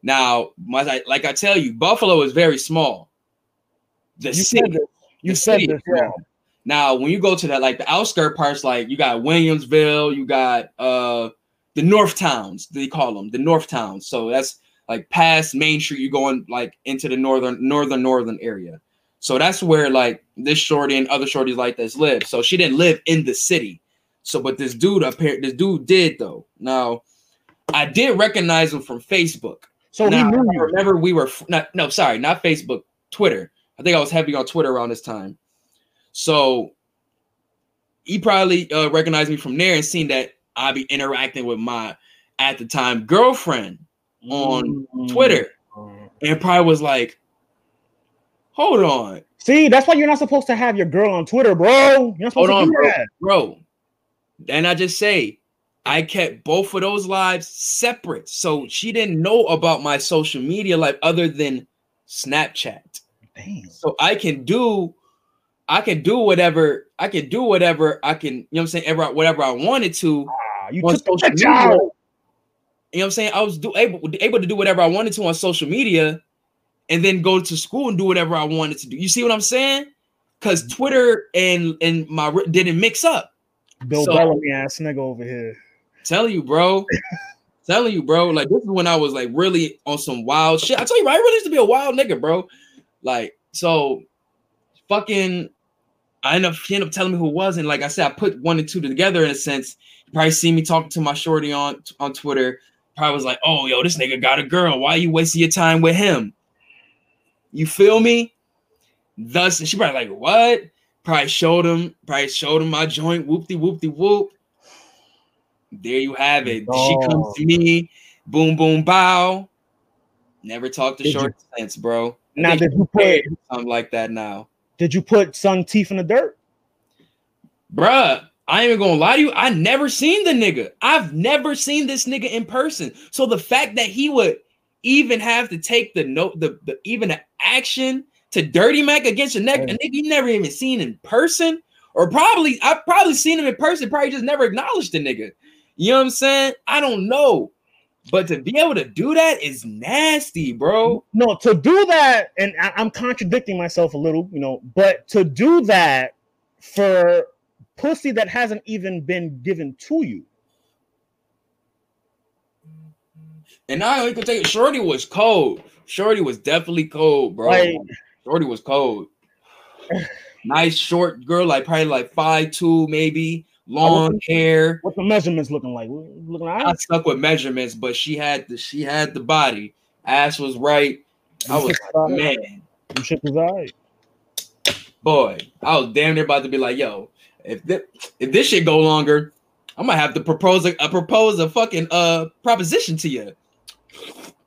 [SPEAKER 2] Now, my, like I tell you, Buffalo is very small. The
[SPEAKER 1] You
[SPEAKER 2] city,
[SPEAKER 1] said this. You
[SPEAKER 2] the
[SPEAKER 1] said
[SPEAKER 2] city
[SPEAKER 1] this. Yeah.
[SPEAKER 2] Now, when you go to that, like the outskirt parts, like you got Williamsville, you got uh the North Towns, they call them the North Towns. So that's like past Main Street, you're going like into the northern, northern, northern area. So that's where like this shorty and other shorties like this live. So she didn't live in the city. So, but this dude up here, this dude did though. Now, I did recognize him from Facebook.
[SPEAKER 1] So
[SPEAKER 2] Now,
[SPEAKER 1] he knew
[SPEAKER 2] I
[SPEAKER 1] you.
[SPEAKER 2] remember we were not no, sorry, not Facebook, Twitter. I think I was heavy on Twitter around this time. So he probably uh, recognized me from there and seen that I'd be interacting with my at the time girlfriend on
[SPEAKER 1] Mm.
[SPEAKER 2] Twitter and probably was like, hold on,
[SPEAKER 1] See, that's why you're not supposed to have your girl on Twitter, bro. You're not supposed
[SPEAKER 2] hold on,
[SPEAKER 1] to do
[SPEAKER 2] bro.
[SPEAKER 1] that.
[SPEAKER 2] bro. And I just say, I kept both of those lives separate. So she didn't know about my social media life other than Snapchat.
[SPEAKER 1] Damn.
[SPEAKER 2] So I can do, I can do whatever, I can do whatever I can, you know what I'm saying, ever whatever I wanted to.
[SPEAKER 1] Ah, you
[SPEAKER 2] On
[SPEAKER 1] took
[SPEAKER 2] social media.
[SPEAKER 1] out.
[SPEAKER 2] You know what I'm saying? I was do, able, able to do whatever I wanted to on social media and then go to school and do whatever I wanted to do. You see what I'm saying? Because Twitter and and my didn't mix up.
[SPEAKER 1] Bill
[SPEAKER 2] So-
[SPEAKER 1] Bellamy ass nigga over here.
[SPEAKER 2] Telling you, bro. Telling you, bro. Like this is when I was like really on some wild shit. I tell you, bro, I really used to be a wild nigga, bro. Like so, fucking. I end up he ended up telling me who it was, and like I said, I put one and two together in a sense. You probably see me talking to my shorty on on Twitter. Probably was like, "Oh, yo, this nigga got a girl. Why you wasting your time with him?" You feel me? Thus, and she probably like, "What?" Probably showed him. Probably showed him my joint. Whoopty whoopty whoop. There you have it. She comes to me. Boom boom bow. Never talked to
[SPEAKER 1] Did you-
[SPEAKER 2] short since, bro.
[SPEAKER 1] Now, did you put
[SPEAKER 2] something like that now,
[SPEAKER 1] did you put son teeth in the dirt?
[SPEAKER 2] bruh. I ain't even gonna lie to you. I never seen the nigga. I've never seen this nigga in person. So the fact that he would even have to take the note, the, the even the action to dirty Mac against your neck, a
[SPEAKER 1] Yeah.
[SPEAKER 2] nigga you never even seen in person, or probably I've probably seen him in person, probably just never acknowledged the nigga. You know what I'm saying? I don't know. But to be able to do that is nasty, bro.
[SPEAKER 1] No, to do that, and I, I'm contradicting myself a little, you know, but to do that for pussy that hasn't even been given to you.
[SPEAKER 2] And I only could take it. Shorty was cold. Shorty was definitely cold, bro.
[SPEAKER 1] Like-
[SPEAKER 2] Shorty was cold. nice short girl, like probably like five two, maybe long hair.
[SPEAKER 1] What the measurements looking like? Looking
[SPEAKER 2] I
[SPEAKER 1] like
[SPEAKER 2] stuck with measurements, but she had the she had the body. Ass was right. I was like, man,
[SPEAKER 1] shit was
[SPEAKER 2] boy, I was damn near about to be like, yo, if this, if this shit go longer, I might have to propose a, a propose a fucking uh proposition to you.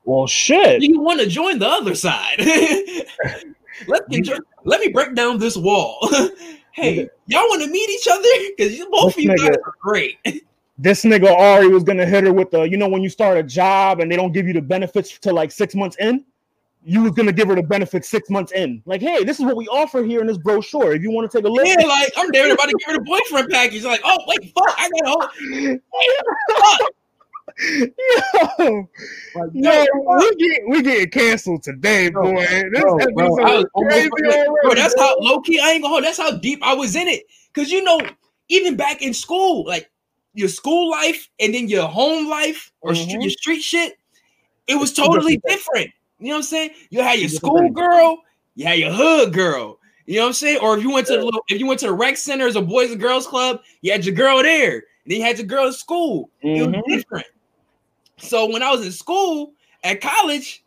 [SPEAKER 1] Well, shit.
[SPEAKER 2] You want to join the other side? (laughs) let me let me break down this wall. (laughs) hey, y'all want to meet each other? (laughs) Because both of
[SPEAKER 1] This
[SPEAKER 2] you guys are great. (laughs)
[SPEAKER 1] This nigga Ari was gonna hit her with the, you know, when you start a job and they don't give you the benefits till like six months in, you was gonna give her the benefits six months in. Like, hey, this is what we offer here in this brochure. If you want to take a look,
[SPEAKER 2] yeah, like I'm damn about to give her the boyfriend package. Like, oh wait, fuck, I got a whole
[SPEAKER 1] yo,
[SPEAKER 2] like,
[SPEAKER 1] yo, we get we getting canceled today,
[SPEAKER 2] Bro,
[SPEAKER 1] boy. This
[SPEAKER 2] bro, bro, I almost
[SPEAKER 1] crazy
[SPEAKER 2] fucking- bro, that's
[SPEAKER 1] bro.
[SPEAKER 2] how low key I ain't gonna hold. That's how deep I was in it. Cause you know, even back in school, like your school life and then your home life or str-
[SPEAKER 1] Mhm.
[SPEAKER 2] your street shit, it was totally
[SPEAKER 1] different
[SPEAKER 2] different. You know what I'm saying? You had your school girl, you had your hood girl. You know what I'm saying? Or if you went to the little, if you went to the rec centers or boys and girls club, you had your girl there. And then you had your girl at school. It was
[SPEAKER 1] Mhm.
[SPEAKER 2] different. So when I was in school at college,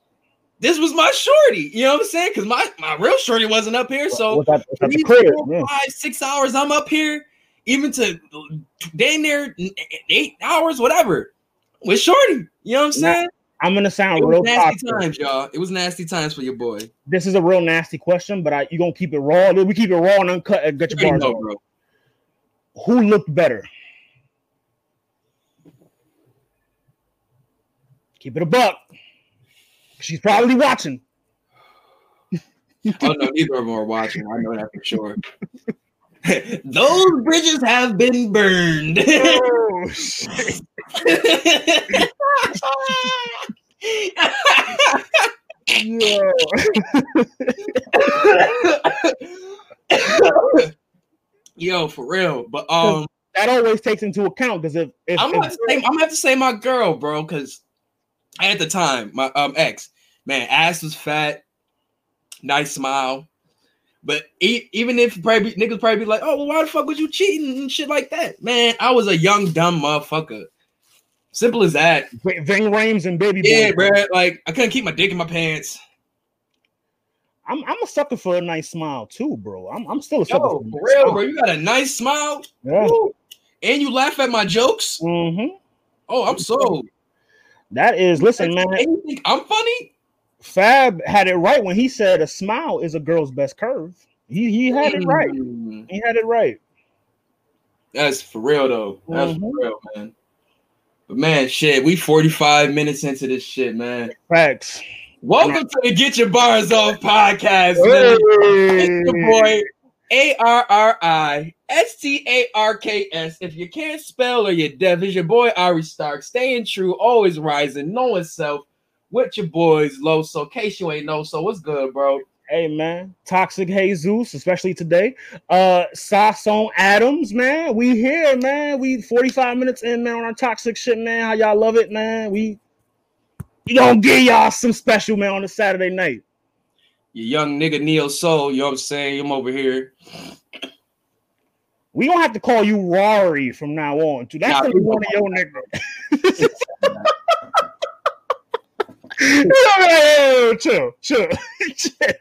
[SPEAKER 2] this was my shorty. You know what I'm saying? Because my, my real shorty wasn't up here. So
[SPEAKER 1] What's that, what's that the
[SPEAKER 2] these
[SPEAKER 1] crib?
[SPEAKER 2] four,
[SPEAKER 1] Yeah.
[SPEAKER 2] five, six hours I'm up here, even to damn near eight hours, whatever, with shorty. You know what I'm
[SPEAKER 1] Now-
[SPEAKER 2] saying?
[SPEAKER 1] I'm gonna sound
[SPEAKER 2] It
[SPEAKER 1] real
[SPEAKER 2] nasty
[SPEAKER 1] toxic.
[SPEAKER 2] times, y'all. It was nasty times for your boy.
[SPEAKER 1] This is a real nasty question, but I you gonna keep it raw. We keep it raw and uncut and get your bars.
[SPEAKER 2] know, bro.
[SPEAKER 1] Who looked better? Keep it a buck. She's probably watching.
[SPEAKER 2] Oh no, neither of them are watching. I know that for sure. (laughs) Those bridges have been burned.
[SPEAKER 1] Oh. Yo.
[SPEAKER 2] Yo, for real. But um,
[SPEAKER 1] That always takes into account because if, if,
[SPEAKER 2] I'm gonna,
[SPEAKER 1] if
[SPEAKER 2] have to say, I'm gonna have to say my girl, bro, because at the time, my um ex, man, ass was fat, nice smile. But e- even if probably niggas probably be like, oh, well, why the fuck was you cheating and shit like that? Man, I was a young dumb motherfucker. Simple as that.
[SPEAKER 1] Ving Rhames and Baby Boy,
[SPEAKER 2] Yeah, bro. Like I couldn't keep my dick in my pants.
[SPEAKER 1] I'm I'm a sucker for a nice smile too, bro. I'm I'm still a sucker
[SPEAKER 2] Yo,
[SPEAKER 1] for
[SPEAKER 2] for real,
[SPEAKER 1] smile.
[SPEAKER 2] bro. You got a nice smile.
[SPEAKER 1] Yeah.
[SPEAKER 2] Woo. And you laugh at my jokes.
[SPEAKER 1] Mm-hmm.
[SPEAKER 2] Oh, I'm sold.
[SPEAKER 1] That is, listen, man.
[SPEAKER 2] You think I'm funny?
[SPEAKER 1] Fab had it right when he said a smile is a girl's best curve. He he had it right.
[SPEAKER 2] Mm.
[SPEAKER 1] He had it right.
[SPEAKER 2] That's for real though. That's
[SPEAKER 1] Mhm.
[SPEAKER 2] for real, man. But man, shit, we 45 minutes into this shit, man.
[SPEAKER 1] Facts.
[SPEAKER 2] Welcome to the Get Your Bars Off podcast, man. It's your boy A R R I S T A R K S. If you can't spell or you're deaf, it's your boy Ari Stark. Staying true, always rising, knowing self. With your boys, low. So, case you ain't know, so what's good, bro?
[SPEAKER 1] Hey man, Toxic Jesus, especially today. Uh Sasson Adams, man. We here, man. We 45 minutes in, man, on our toxic shit, man. How y'all love it, man. We we gonna give y'all some special, man, on a Saturday night.
[SPEAKER 2] Your young nigga Neo Soul, you know what I'm saying? I'm over here.
[SPEAKER 1] We don't have to call you Rory from now on, too. That's
[SPEAKER 2] Nah,
[SPEAKER 1] gonna be one of your niggas. (laughs) (laughs) Yo, chill, chill, chill.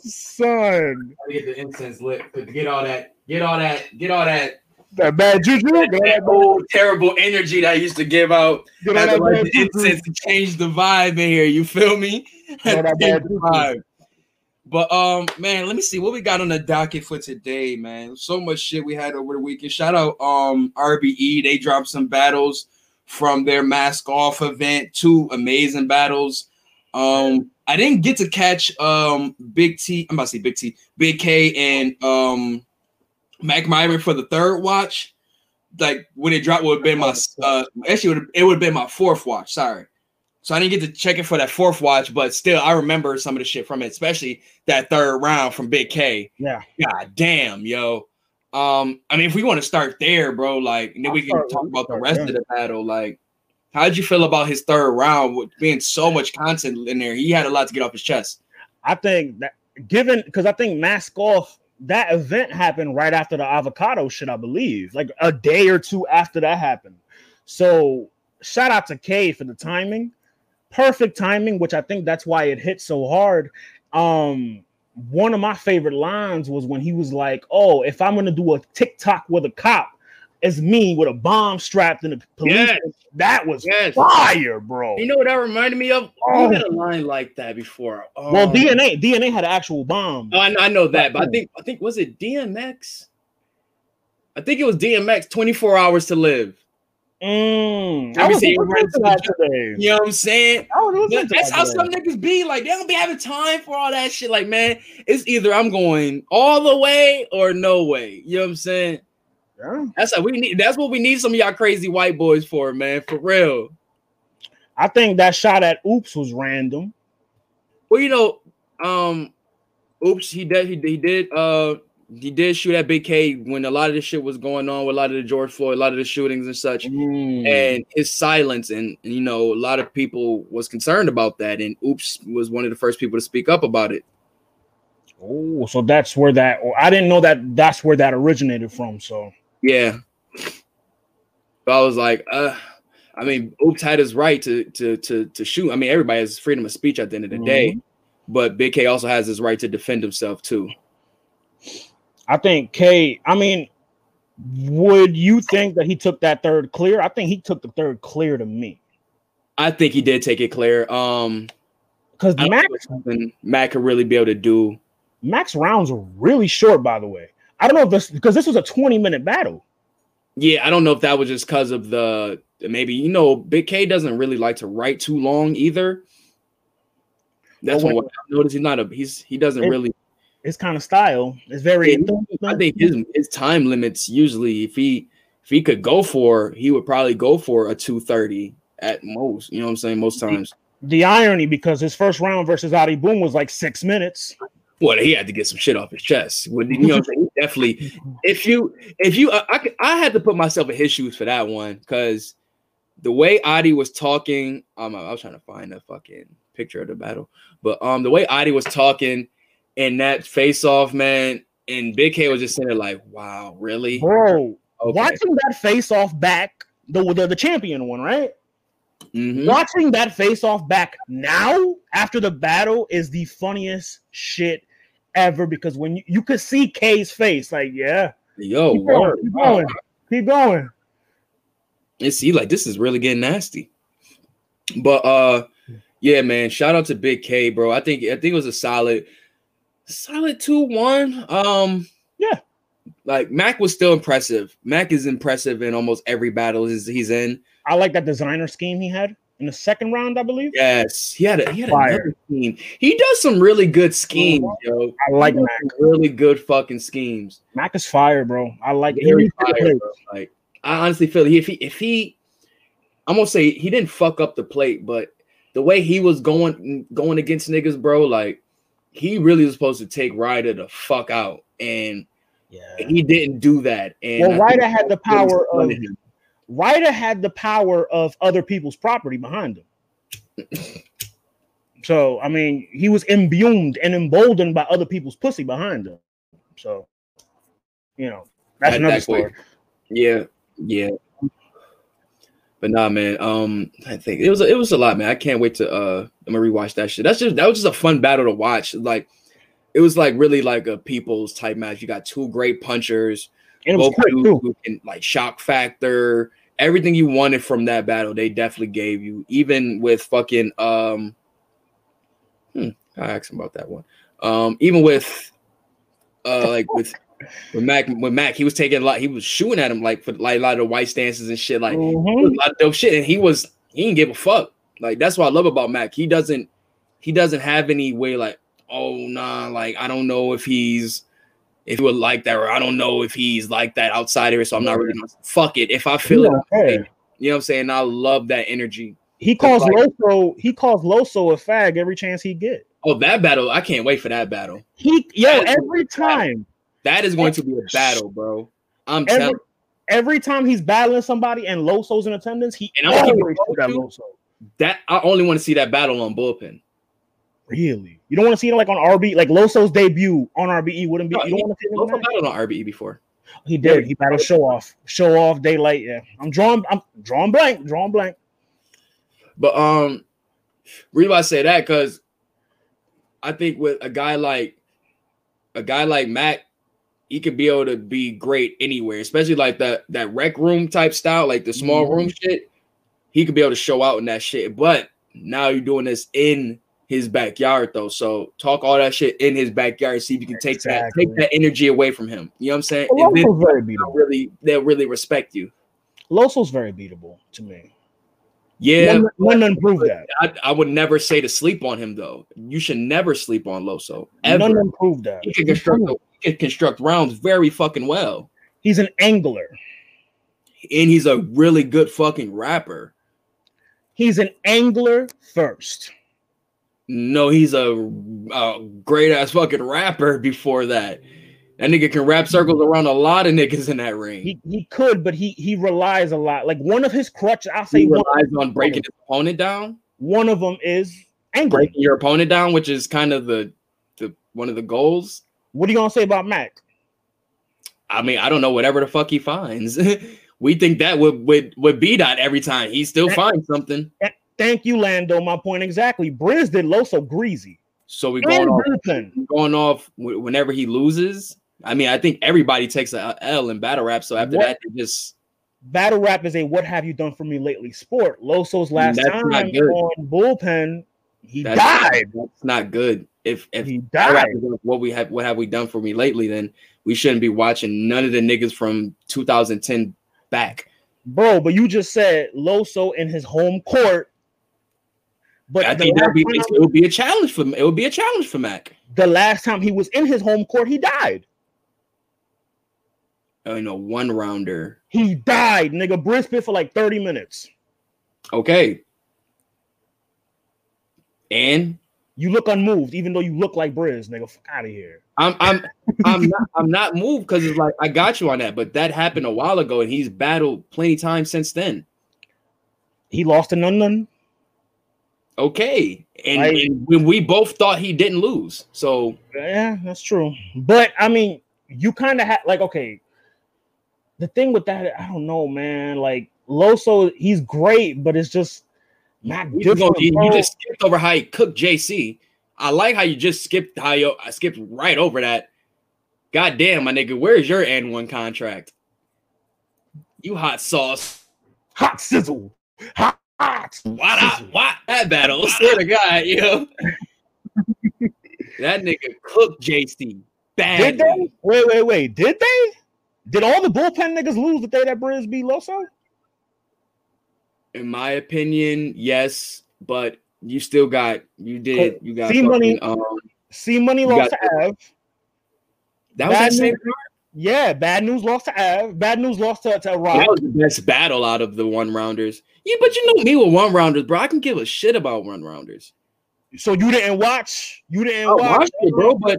[SPEAKER 1] Son,
[SPEAKER 2] Get the incense lit. Get all that. Get all that. Get all that.
[SPEAKER 1] That bad juju.
[SPEAKER 2] That
[SPEAKER 1] that
[SPEAKER 2] old terrible energy that I used to give out.
[SPEAKER 1] Get
[SPEAKER 2] Had to
[SPEAKER 1] that bad
[SPEAKER 2] the incense to change the vibe in here. You feel me? (laughs)
[SPEAKER 1] Get that bad juju.
[SPEAKER 2] vibe. But um, man, let me see what we got on the docket for today, man. So much shit we had over the weekend. Shout out um RBE. They dropped some battles from their mask off event. Two amazing battles. Um, I didn't get to catch um Big T. I'm about to say Big T, Big K, and um Mac Myron for the third watch. Like when it dropped, would have been my uh actually would it would have been my fourth watch. Sorry. So I didn't get to check it for that fourth watch, but still I remember some of the shit from it, especially that third round from Big K.
[SPEAKER 1] Yeah.
[SPEAKER 2] God damn, yo. Um, I mean, if we want to start there, bro, like, and then
[SPEAKER 1] I'll
[SPEAKER 2] we can
[SPEAKER 1] start-
[SPEAKER 2] talk about the rest
[SPEAKER 1] there.
[SPEAKER 2] of the battle. Like, how did you feel about his third round with being so much content in there? He had a lot to get off his chest.
[SPEAKER 1] I think that given because I think mask off that event happened right after the avocado shit, I believe, like a day or two after that happened. So shout out to K for the timing, perfect timing, which I think that's why it hit so hard. Um, one of my favorite lines was when he was like, "Oh, if I'm gonna do a TikTok with a cop, it's me with a bomb strapped in the police."
[SPEAKER 4] Yes.
[SPEAKER 1] That was
[SPEAKER 4] Yes.
[SPEAKER 1] fire, bro.
[SPEAKER 4] You know what that reminded me of?
[SPEAKER 1] Oh.
[SPEAKER 4] You had a line like that before.
[SPEAKER 1] well,
[SPEAKER 4] Um,
[SPEAKER 1] DNA DNA had an actual bomb.
[SPEAKER 4] Oh, I know, I know that, but I think I think was it DMX? I think it was DMX. Twenty four hours to live.
[SPEAKER 1] Mm, I was to that today.
[SPEAKER 2] You know what I'm saying?
[SPEAKER 1] Listening
[SPEAKER 2] that's how some niggas be. Like, they don't be having time for all that shit. Like, man, it's either I'm going all the way or no way. You know what I'm saying?
[SPEAKER 1] Yeah.
[SPEAKER 2] That's how we need. That's what we need some of y'all crazy white boys for, man. For real.
[SPEAKER 1] I think that shot at Oops was random.
[SPEAKER 2] Well, you know, um, oops, he did. He, he did. Uh, he did shoot at Big K when a lot of this shit was going on with a lot of the George Floyd, a lot of the shootings and such.
[SPEAKER 1] Mm.
[SPEAKER 2] and his silence and you know a lot of people was concerned about that and oops was one of the first people to speak up about it
[SPEAKER 1] oh, so that's where that. I didn't know that that's where that originated from. So
[SPEAKER 2] yeah but i was like uh i mean oops had his right to to to to shoot i mean everybody has freedom of speech at the end of the day but big k also has his right to defend himself too
[SPEAKER 1] I think K. I mean, would you think that he took that third clear? I think he took the third clear to me.
[SPEAKER 2] I think he did take it clear. Um,
[SPEAKER 1] Because Max
[SPEAKER 2] Matt could really be able to do.
[SPEAKER 1] Max rounds are really short, by the way. I don't know if this because this was a 20 minute battle.
[SPEAKER 2] Yeah, I don't know if that was just because of the maybe you know Big K doesn't really like to write too long either. That's oh,
[SPEAKER 1] Well,
[SPEAKER 2] what I noticed. He's not a he's he doesn't
[SPEAKER 1] It-
[SPEAKER 2] really.
[SPEAKER 1] His kind of style is very.
[SPEAKER 2] Yeah, I think his his time limits usually if he if he could go for he would probably go for a two thirty at most. You know what I'm saying? Most times.
[SPEAKER 1] the irony because his first round versus Adi Boom was like six minutes.
[SPEAKER 2] Well, he had to get some shit off his chest. Well, You know, what I'm saying? Definitely. If you, if you, I, I, I had to put myself in his shoes for that one because the way Adi was talking, um, I was trying to find a fucking picture of the battle, but um, the way Adi was talking in that face off, man, and Big K was just sitting there like, "Wow, really?"
[SPEAKER 1] Bro,
[SPEAKER 2] Okay.
[SPEAKER 1] watching that face off back, the, the the champion one, right?
[SPEAKER 2] Mhm.
[SPEAKER 1] Watching that face off back now after the battle is the funniest shit ever because when you, you could see K's face, like, yeah,
[SPEAKER 2] Yo,
[SPEAKER 1] keep going,
[SPEAKER 2] word.
[SPEAKER 1] keep going, keep going.
[SPEAKER 2] and see like this is really getting nasty. But uh yeah man shout out to big k bro. I think i think it was a solid solid 2-1 um
[SPEAKER 1] Yeah.
[SPEAKER 2] like mac was still impressive. Mac is impressive in almost every battle he's, he's in.
[SPEAKER 1] I like that designer scheme he had in the second round, I believe.
[SPEAKER 2] yes he had a he had
[SPEAKER 1] Fire.
[SPEAKER 2] another scheme he does some really good schemes mm-hmm. yo
[SPEAKER 1] I like Mac.
[SPEAKER 2] really good fucking schemes
[SPEAKER 1] Mac is fire, bro. I like it. He
[SPEAKER 2] Very
[SPEAKER 1] needs
[SPEAKER 2] fire, bro. Like I honestly feel he, if he if he I'm gonna say he didn't fuck up the plate, but the way he was going going against niggas, bro, like he really was supposed to take Ryder the fuck out, and
[SPEAKER 1] Yeah.
[SPEAKER 2] he didn't do that. And
[SPEAKER 1] Well, Ryder had the power of
[SPEAKER 2] him.
[SPEAKER 1] Ryder had the power of other people's property behind him. (clears throat) So I mean, he was imbued and emboldened by other people's pussy behind him. So, you know, that's
[SPEAKER 2] At
[SPEAKER 1] another
[SPEAKER 2] that
[SPEAKER 1] story.
[SPEAKER 2] Yeah, yeah. But nah, man. Um, I think it was a, it was a lot, man. I can't wait to uh I'm gonna rewatch that shit. That's just that was just a fun battle to watch. Like it was like really like a people's type match. You got two great punchers,
[SPEAKER 1] And it was
[SPEAKER 2] both dudes like shock factor, everything you wanted from that battle, they definitely gave you. Even with fucking um, hmm, I asked him about that one. Um, even with uh, (laughs) like with with Mac, with Mac, he was taking a lot. He was shooting at him like for like a lot of the white stances and shit. Like
[SPEAKER 1] Mhm.
[SPEAKER 2] a lot of dope shit, and he was he didn't give a fuck. Like that's what I love about Mac. He doesn't he doesn't have any way like oh nah like I don't know if he's if he would like that or I don't know if he's like that outside here. So I'm not really gonna fuck it. If I feel
[SPEAKER 1] He
[SPEAKER 2] it,
[SPEAKER 1] don't
[SPEAKER 2] you know what I'm saying. I love that energy.
[SPEAKER 1] He calls
[SPEAKER 2] like-
[SPEAKER 1] Loso. He calls Loso a fag every chance he get.
[SPEAKER 2] Oh, that battle! I can't wait for that battle.
[SPEAKER 1] He yo
[SPEAKER 2] That
[SPEAKER 1] every time,
[SPEAKER 2] That is going to be a battle, bro. I'm
[SPEAKER 1] every,
[SPEAKER 2] telling.
[SPEAKER 1] every time he's battling somebody and Loso's in attendance, he
[SPEAKER 2] And I'm gonna
[SPEAKER 1] always shoot at
[SPEAKER 2] real with
[SPEAKER 1] Loso.
[SPEAKER 2] That I only want to see that battle on bullpen.
[SPEAKER 1] Really? You don't want to see it like on RB, like Loso's debut on RBE wouldn't be.
[SPEAKER 2] No,
[SPEAKER 1] you don't want to see him.
[SPEAKER 2] Battled on RBE before.
[SPEAKER 1] He did. He battled show off, show off, daylight. Yeah, I'm drawing. I'm drawing blank. Drawing blank.
[SPEAKER 2] But um, reason why I say that because I think with a guy like a guy like Matt, he could be able to be great anywhere, especially like that that rec room type style, like the small
[SPEAKER 1] Mhm.
[SPEAKER 2] room shit. He could be able to show out in that shit. But now you're doing this in his backyard though. So talk all that shit in his backyard. See if you can take
[SPEAKER 1] Exactly.
[SPEAKER 2] that take that energy away from him. You know what I'm saying?
[SPEAKER 1] Well,
[SPEAKER 2] And then
[SPEAKER 1] very
[SPEAKER 2] they'll
[SPEAKER 1] beatable.
[SPEAKER 2] really they'll really respect you.
[SPEAKER 1] Loso's very beatable to me.
[SPEAKER 2] Yeah,
[SPEAKER 1] none, none prove that.
[SPEAKER 2] I, I would never say to sleep on him though. You should never sleep on Loso
[SPEAKER 1] None
[SPEAKER 2] ever.
[SPEAKER 1] done prove that.
[SPEAKER 2] He can construct he can construct rounds very fucking well,
[SPEAKER 1] He's an angler.
[SPEAKER 2] and he's a really good fucking rapper.
[SPEAKER 1] He's an angler first.
[SPEAKER 2] No, he's a, a great ass fucking rapper. Before that, that nigga can wrap circles around a lot of niggas in that ring.
[SPEAKER 1] He he could, but he he relies a lot. Like one of his crutches, I'll say
[SPEAKER 2] He
[SPEAKER 1] one,
[SPEAKER 2] relies on breaking his opponent down,
[SPEAKER 1] one of them is angling.
[SPEAKER 2] breaking your opponent down, which is kind of the the one of the goals.
[SPEAKER 1] What are you gonna say about Mac?
[SPEAKER 2] I mean, I don't know whatever the fuck he finds. (laughs) we think that would would would be that every time. He still finds something.
[SPEAKER 1] Thank you, Lando. My point exactly. Briz did Loso greasy.
[SPEAKER 2] So we going
[SPEAKER 1] And
[SPEAKER 2] off going off whenever he loses. I mean, I think everybody takes a L in battle rap. So after
[SPEAKER 1] What-
[SPEAKER 2] that, they just
[SPEAKER 1] battle rap is a what have you done for me lately sport. Loso's last
[SPEAKER 2] That's
[SPEAKER 1] time on bullpen, he
[SPEAKER 2] That's,
[SPEAKER 1] died.
[SPEAKER 2] That's not good. If if
[SPEAKER 1] He died.
[SPEAKER 2] what we have what have we done for me lately, then we shouldn't be watching none of the niggas from 2010 back.
[SPEAKER 1] Bro, but you just said Loso in his home court. But
[SPEAKER 2] I think that would be
[SPEAKER 1] time-
[SPEAKER 2] it would be a challenge for it would be a challenge for Mac.
[SPEAKER 1] the last time he was in his home court, he died.
[SPEAKER 2] Uh, You know, one rounder.
[SPEAKER 1] He died, nigga. Brisbane for like 30 minutes.
[SPEAKER 2] Okay. And
[SPEAKER 1] You look unmoved, even though you look like Briz, nigga. Fuck out of here.
[SPEAKER 2] I'm I'm I'm not I'm not moved because it's like I got you on that, but that happened a while ago, and he's battled plenty times since then.
[SPEAKER 1] He lost to none none.
[SPEAKER 2] Okay, and, and when we both thought he didn't lose, so
[SPEAKER 1] Yeah, that's true. But I mean, you kind of had like okay. The thing with that, I don't know, man. Like Loso, he's great, but it's just not
[SPEAKER 2] you, just
[SPEAKER 1] different.
[SPEAKER 2] go- you- you just skipped over how he cooked JC. I like how you just skipped how you I skipped right over that. God damn, my nigga, where's your N one contract? You hot sauce.
[SPEAKER 1] hot sizzle, hot. Hot
[SPEAKER 2] Why not?
[SPEAKER 1] sizzle.
[SPEAKER 2] Why that battle? I swear to God, yo. (laughs) that nigga cooked JC bad.
[SPEAKER 1] Did they? Wait, wait, wait. Did they? Did all the bullpen niggas lose the day that Briz beat Loso?
[SPEAKER 2] In my opinion, yes, but you still got you did you got
[SPEAKER 1] See money.
[SPEAKER 2] fucking, um
[SPEAKER 1] C Money lost
[SPEAKER 2] got
[SPEAKER 1] to Av.
[SPEAKER 2] that was
[SPEAKER 1] Bad
[SPEAKER 2] that same
[SPEAKER 1] news- Yeah, bad news lost to Av. Bad news lost to, to Rock.
[SPEAKER 2] that was the best battle out of the one rounders. Yeah, but you know me with one rounders, bro. I can give a shit about one rounders.
[SPEAKER 1] So you didn't watch? You didn't
[SPEAKER 2] I
[SPEAKER 1] watch?
[SPEAKER 2] watched it, bro, but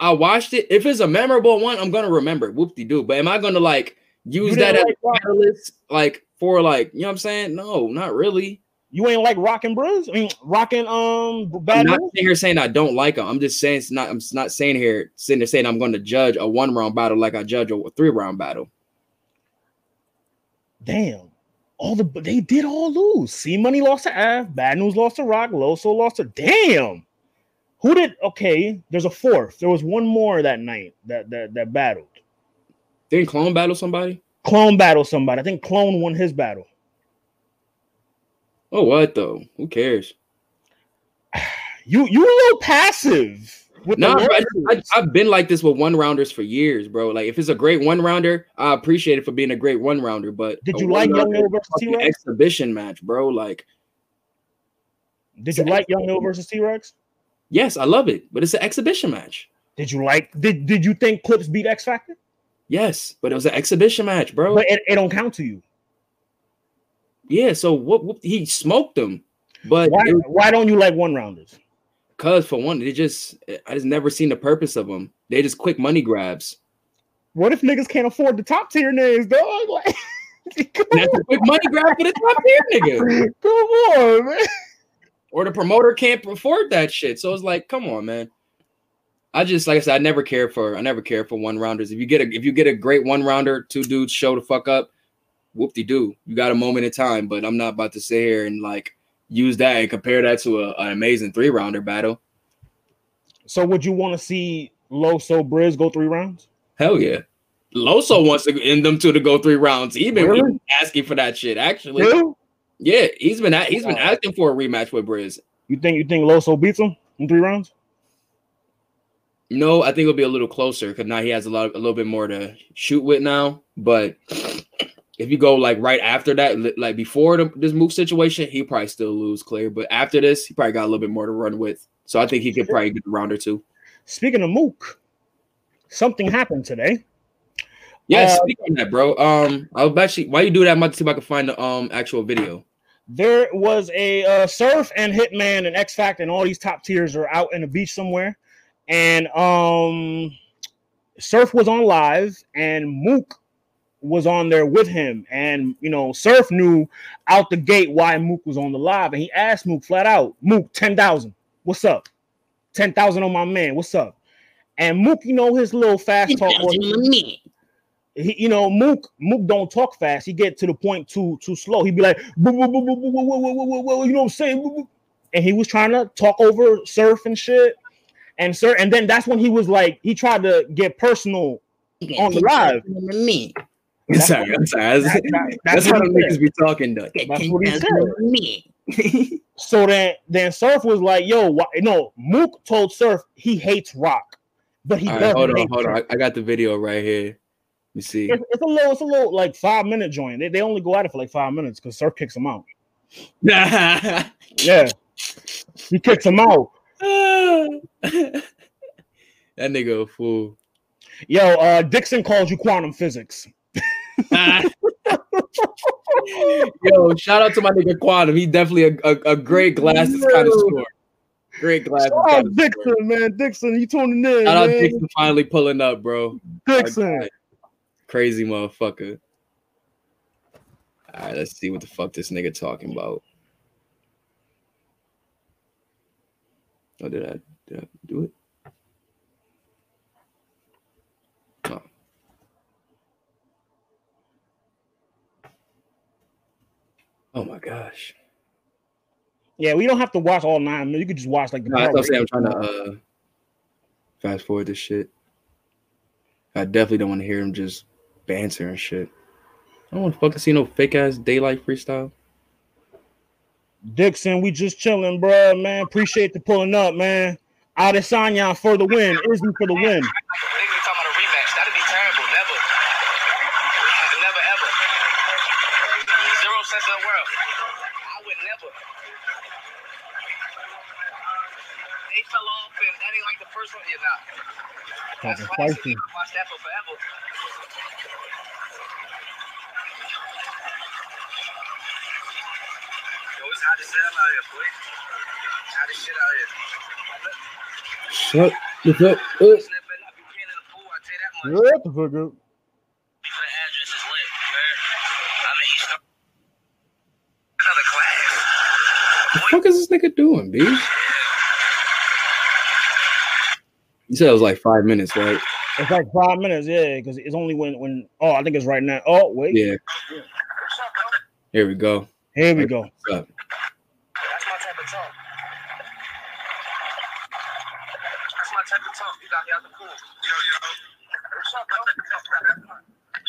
[SPEAKER 2] I watched it. If it's a memorable one, I'm gonna remember. Whoop de doo. But am I gonna like use that as a catalyst, like for like you know what I'm saying? No, not really.
[SPEAKER 1] You ain't like rocking Briz? I mean, rocking um
[SPEAKER 2] I'm not
[SPEAKER 1] news.
[SPEAKER 2] here saying I don't like them. I'm just saying it's not. I'm not saying here sitting there saying I'm going to judge a one round battle like I judge a three round battle.
[SPEAKER 1] Damn. All the they did all lose. C Money lost to Av. Bad news lost to Rock. Loso lost to damn. Who did? Okay, there's a fourth. There was one more that night that that that battled.
[SPEAKER 2] Didn't Clone battle somebody?
[SPEAKER 1] Clone battled somebody. I think Clone won his battle.
[SPEAKER 2] Oh, what though? Who cares? (sighs)
[SPEAKER 1] You you a little passive.
[SPEAKER 2] No, bro, I, have been like this with one rounders for years, bro. Like if it's a great one rounder, I appreciate it for being a great one rounder. But
[SPEAKER 1] Did you like Young
[SPEAKER 2] one-rounder
[SPEAKER 1] versus T Rex?
[SPEAKER 2] exhibition match, bro? Like
[SPEAKER 1] Did you like Young Mill versus T Rex?
[SPEAKER 2] yes, I love it, but it's an exhibition match.
[SPEAKER 1] Did you like? Did Did you think Clips beat X Factor?
[SPEAKER 2] Yes, but it was an exhibition match, bro.
[SPEAKER 1] But it, it don't count to you.
[SPEAKER 2] Yeah, so what, what? He smoked them, but
[SPEAKER 1] Why
[SPEAKER 2] was
[SPEAKER 1] Why don't you like one rounders?
[SPEAKER 2] Cause for one, they just I just never seen the purpose of them. They just quick money grabs.
[SPEAKER 1] What if niggas can't afford the top tier names, dog? (laughs) Like,
[SPEAKER 2] that's a quick money grab for the top tier nigga. (laughs)
[SPEAKER 1] come on, man.
[SPEAKER 2] Or the promoter can't afford that shit. So it's like, come on, man. I just like I said, I never care for I never care for one rounders. If you get a if you get a great one rounder, two dudes show the fuck up, whoop de doo. You got a moment in time, but I'm not about to sit here and like use that and compare that to a, an amazing three rounder battle.
[SPEAKER 1] So would you want to see Loso Briz go three rounds?
[SPEAKER 2] Hell yeah. Loso wants to end them two to go three rounds. He's been
[SPEAKER 1] Really?
[SPEAKER 2] asking for that shit. Actually,
[SPEAKER 1] Really?
[SPEAKER 2] yeah, he's been he's been asking for a rematch with Briz.
[SPEAKER 1] You think you think Loso beats him in three rounds?
[SPEAKER 2] No, I think it'll be a little closer because now he has a lot, a little bit more to shoot with now. But if you go like right after that, like before the, this move situation, he probably still lose clear. But after this, he probably got a little bit more to run with. So I think he could probably get a round or two.
[SPEAKER 1] Speaking of Mook, something happened today.
[SPEAKER 2] Yeah,
[SPEAKER 1] Uh,
[SPEAKER 2] speak on that, bro. Um, I'll actually while you do that, I'm about to see if I can find the um actual video.
[SPEAKER 1] There was a uh, Surf and Hitman and X Factor and all these top tiers are out in the beach somewhere, and um, Surf was on live and Mook was on there with him, and you know, Surf knew out the gate why Mook was on the live, and he asked Mook flat out, Mook, 10,000, what's up? 10,000 on my man, what's up? And Mook, you know, his little fast talk he, you know, Mook, Mook don't talk fast, he get to the point too too slow. He'd be like, you know what I'm saying? And he was trying to talk over surf and shit. And sir, and then that's when he was like, he tried to get personal on the live. That's
[SPEAKER 2] sorry, I'm sorry. That's,
[SPEAKER 1] That- that-
[SPEAKER 2] that's
[SPEAKER 1] that's
[SPEAKER 2] how the niggas be talking though.
[SPEAKER 1] That's what he said. So then, then Surf was like, "Yo, why, no." Mook told Surf he hates Rock, but he
[SPEAKER 2] All right,
[SPEAKER 1] doesn't
[SPEAKER 2] hold on,
[SPEAKER 1] hate
[SPEAKER 2] hold on. I, I got the video right here. Let me see.
[SPEAKER 1] It's, it's a little, it's a little like five minute joint. They, they only go at it for like five minutes because Surf kicks him out.
[SPEAKER 2] that (laughs)
[SPEAKER 1] Yeah, he kicks him out. (laughs)
[SPEAKER 2] That nigga a fool.
[SPEAKER 1] Yo, uh, Dixon calls you quantum physics. (laughs) (laughs)
[SPEAKER 2] Yo, shout out to my nigga Quantum. He definitely a, a, a great glasses kind of score. Great glasses.
[SPEAKER 1] Shout out Dixon,
[SPEAKER 2] score.
[SPEAKER 1] man. Dixon, you tuning in,
[SPEAKER 2] Shout out. Dixon finally pulling up, bro.
[SPEAKER 1] Dixon.
[SPEAKER 2] Crazy motherfucker. All right, let's see what the fuck this nigga talking about. Oh, did I did I do it? Oh my gosh.
[SPEAKER 1] Yeah, we don't have to watch all nine. You could just watch like the.
[SPEAKER 2] No, what I'm. I'm trying to uh fast forward this shit. I definitely don't want to hear him just banter and shit. I don't want to fucking see no fake ass daylight freestyle.
[SPEAKER 1] Dixon, we just chilling, bro, man. Appreciate the pulling up, man. Adesanya for the win. Izzy for the win.
[SPEAKER 3] Nigga, you talking about a rematch. That'd be terrible. Never. Never ever. Zero sense in the world. I would never. They fell off and that ain't like the first one. You're not. That's
[SPEAKER 1] Talking
[SPEAKER 3] classic.
[SPEAKER 1] spicy.
[SPEAKER 3] You can watch that for forever. Yo, it's hot as hell out here, boy. Hot as shit out here.
[SPEAKER 2] Shut the fuck up.
[SPEAKER 3] Snap better not be peeing in the pool, I tell you that much.
[SPEAKER 1] What the fuck up?
[SPEAKER 3] For the address is lit, man. I'm in East Another class.
[SPEAKER 2] The fuck is this nigga doing, B? You said it was like five minutes, right?
[SPEAKER 1] It's like five minutes, yeah, because it's only when when oh I think it's right now. Oh wait,
[SPEAKER 2] Yeah.
[SPEAKER 3] What's up, bro?
[SPEAKER 2] Here we go.
[SPEAKER 1] here we go.
[SPEAKER 2] What's up?
[SPEAKER 3] That's my type of talk. That's my type of talk. You got me out the pool. Yo, yo. What's up, bro?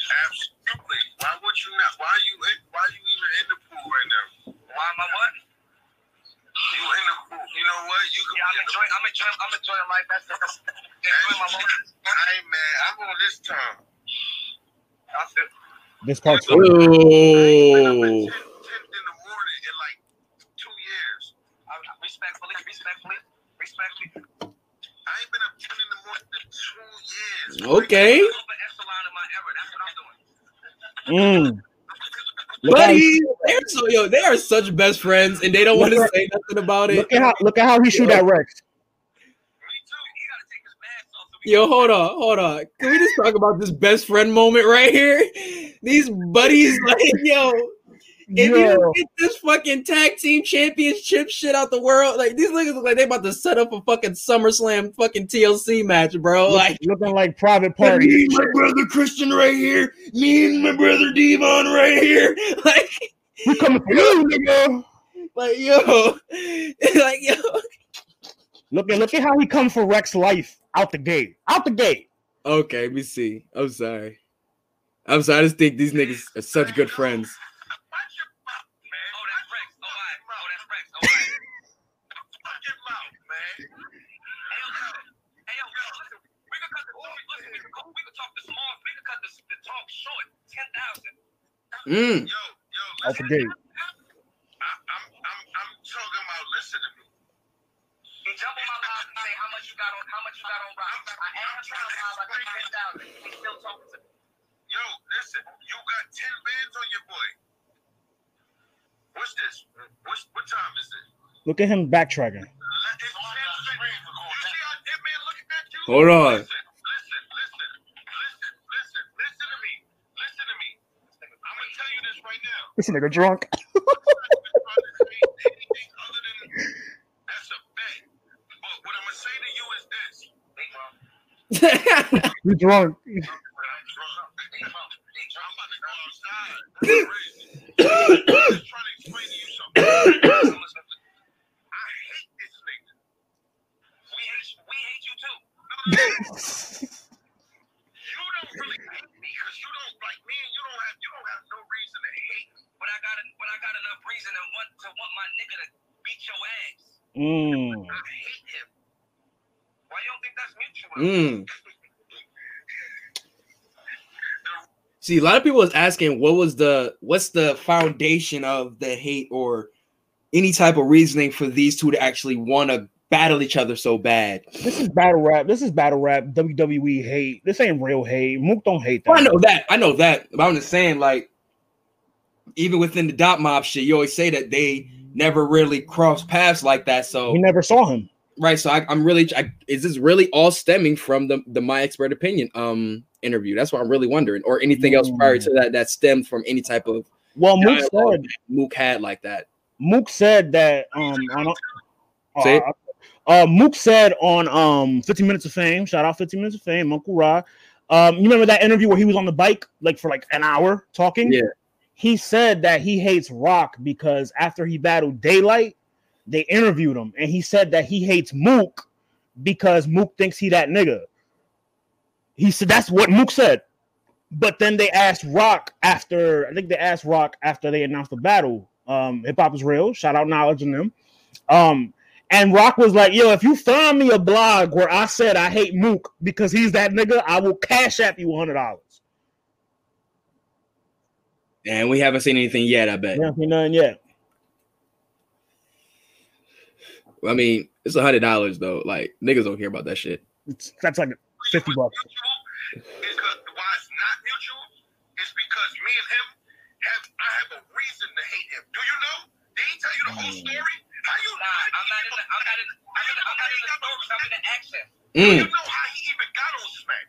[SPEAKER 3] Absolutely. Why would you not? Why are you? In, why are you even in the pool right now? Why am I what? You in the pool? You know what? You can. Yeah, I'm enjoying. I'm enjoying. I'm enjoying life. That's that's. Enjoying my moment. I ain't mad. I'm on this time. I feel.
[SPEAKER 1] This part's
[SPEAKER 2] Whoa.
[SPEAKER 3] in the morning in like two. Respectfully, respectfully, respectfully. I ain't been up 10 in the morning in two years.
[SPEAKER 2] Okay.
[SPEAKER 3] Upper echelon of my era. That's what I'm doing.
[SPEAKER 1] Mm.
[SPEAKER 2] Buddy, they're so yo, they are such best friends, and they don't want to say nothing about it.
[SPEAKER 1] look at how look at how he shoot at Rex.
[SPEAKER 3] Me too. He gotta take his mask off. So we
[SPEAKER 2] Yo, hold on, hold on. Can we just talk about this best friend moment right here? These buddies, (laughs) like, yo, if you
[SPEAKER 1] Yo,
[SPEAKER 2] get this fucking tag team championship shit out the world, like these niggas look like they about to set up a fucking SummerSlam fucking TLC match, bro. Like
[SPEAKER 1] looking like private
[SPEAKER 2] me
[SPEAKER 1] party.
[SPEAKER 2] and my brother Christian right here, me and my brother Devon right here. (laughs) Like,
[SPEAKER 1] We coming for you, nigga.
[SPEAKER 2] like yo, (laughs) like yo.
[SPEAKER 1] Look at look at how he come for Rex life out the gate. Out the gate.
[SPEAKER 2] Okay, let me see. I'm sorry. I'm sorry. I just think these niggas are such good friends.
[SPEAKER 3] Watch your mouth, man. Oh, that's Rex. Oh, all right. Oh, that's Rex. Oh, all right. Watch your mouth, man. Hey, yo, listen. Hey, yo, yo, listen. We can cut the listen, we can, go, we can talk the small. We can cut the, the talk short. Ten thousand.
[SPEAKER 2] Mm.
[SPEAKER 3] Yo, yo,
[SPEAKER 1] Out the gate.
[SPEAKER 3] I, I'm, I'm, I'm talking about. Listen to me. He jump on my live and say how much you got on, how much you got on rock. I asked him how I got ten thousand. He's still talking to me. Yo, listen. You got ten bands on your boy. What's this? What's what time is it?
[SPEAKER 1] Look at him backtracking.
[SPEAKER 3] Let- it's 10 You see how that man looking at you?
[SPEAKER 2] Hold on.
[SPEAKER 3] Listen, listen, listen, listen, listen, listen to me. Listen to me. I'm gonna tell you this right now.
[SPEAKER 1] This nigga drunk. (laughs)
[SPEAKER 3] That's a (laughs) (laughs) I got enough reason to want to want my nigga to beat your ass.
[SPEAKER 1] Mm.
[SPEAKER 3] I hate him. Why you don't think that's mutual?
[SPEAKER 2] Mm. (laughs) See, a lot of people was asking what was the what's the foundation of the hate or any type of reasoning for these two to actually want to battle each other so bad.
[SPEAKER 1] This is battle rap. This is battle rap. WWE hate. This ain't real hate. Mook don't hate that.
[SPEAKER 2] Well, I know that. I know that. But I'm just saying, like, even within the dot mob shit, you always say that they never really crossed paths like that. So
[SPEAKER 1] We never saw him.
[SPEAKER 2] right. So I, I'm really. I, is this really all stemming from the the my expert opinion um interview? That's what I'm really wondering, or anything else prior to that that stemmed from any type of
[SPEAKER 1] Well, Mook said
[SPEAKER 2] Mook had like that.
[SPEAKER 1] Mook said that um I don't
[SPEAKER 2] Say it.
[SPEAKER 1] uh, uh Mook said on um 15 minutes of fame, shout out 15 minutes of fame, Uncle Ra. Um, you remember that interview where he was on the bike like for like an hour talking?
[SPEAKER 2] Yeah.
[SPEAKER 1] He said that he hates Rock because after he battled Daylight, they interviewed him and he said that he hates Mook because Mook thinks he that nigga. He said that's what Mook said. But then they asked Rock after I think they asked Rock after they announced the battle. Um, hip hop is real. Shout out knowledge in them. Um, and Rock was like, "Yo, if you find me a blog where I said I hate Mook because he's that nigga, I will cash app you hundred dollars."
[SPEAKER 2] And we haven't seen anything yet. I bet.
[SPEAKER 1] You haven't seen nothing yet.
[SPEAKER 2] I mean, it's a hundred dollars though. Like niggas don't care about that shit.
[SPEAKER 1] It's, that's like fifty bucks.
[SPEAKER 3] Mutual is 'cause- why it's not mutual is because me and him have I have a reason to hate him. Do you know? Did he tell you the whole story? How you
[SPEAKER 5] Nah, I'm not in the, I'm not in the, I'm in the, I'm not in the stories. I'm in the action.
[SPEAKER 3] Do you
[SPEAKER 2] Mm.
[SPEAKER 3] know how he even got on Smack?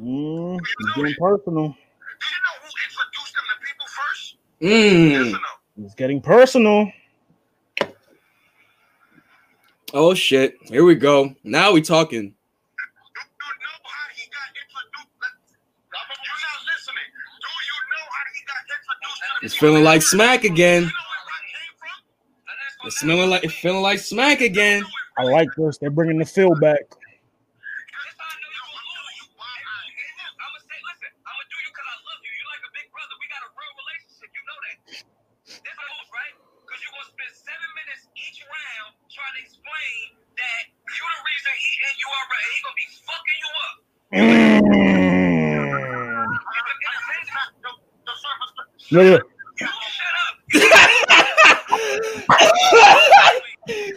[SPEAKER 1] Mm, it's getting personal.
[SPEAKER 3] Do you know who introduced him to people first? Yes
[SPEAKER 2] Mm.
[SPEAKER 3] or no?
[SPEAKER 1] It's getting personal.
[SPEAKER 2] Oh shit. Here we go. Now we talking.
[SPEAKER 3] Do you know how he got introduced? Let- You're not listening. Do you know how he got introduced to the
[SPEAKER 2] It's feeling like smack again.
[SPEAKER 3] know where Rock came from?
[SPEAKER 2] It's smelling like it's feeling like smack again.
[SPEAKER 1] I like this. They're bringing the feel back.
[SPEAKER 5] That's how I know you gonna lose. Hey, look, I'ma say, listen, I'ma do you 'cause I love you. You're like a big brother. We got a real relationship. You know that. This moves, right? Because you're gonna spend seven minutes each round trying to explain that you the reason he and you are right. He gonna be fucking you up.
[SPEAKER 1] Mm.
[SPEAKER 5] You can get a sense.
[SPEAKER 3] The, the surface.
[SPEAKER 1] Look
[SPEAKER 5] shut up.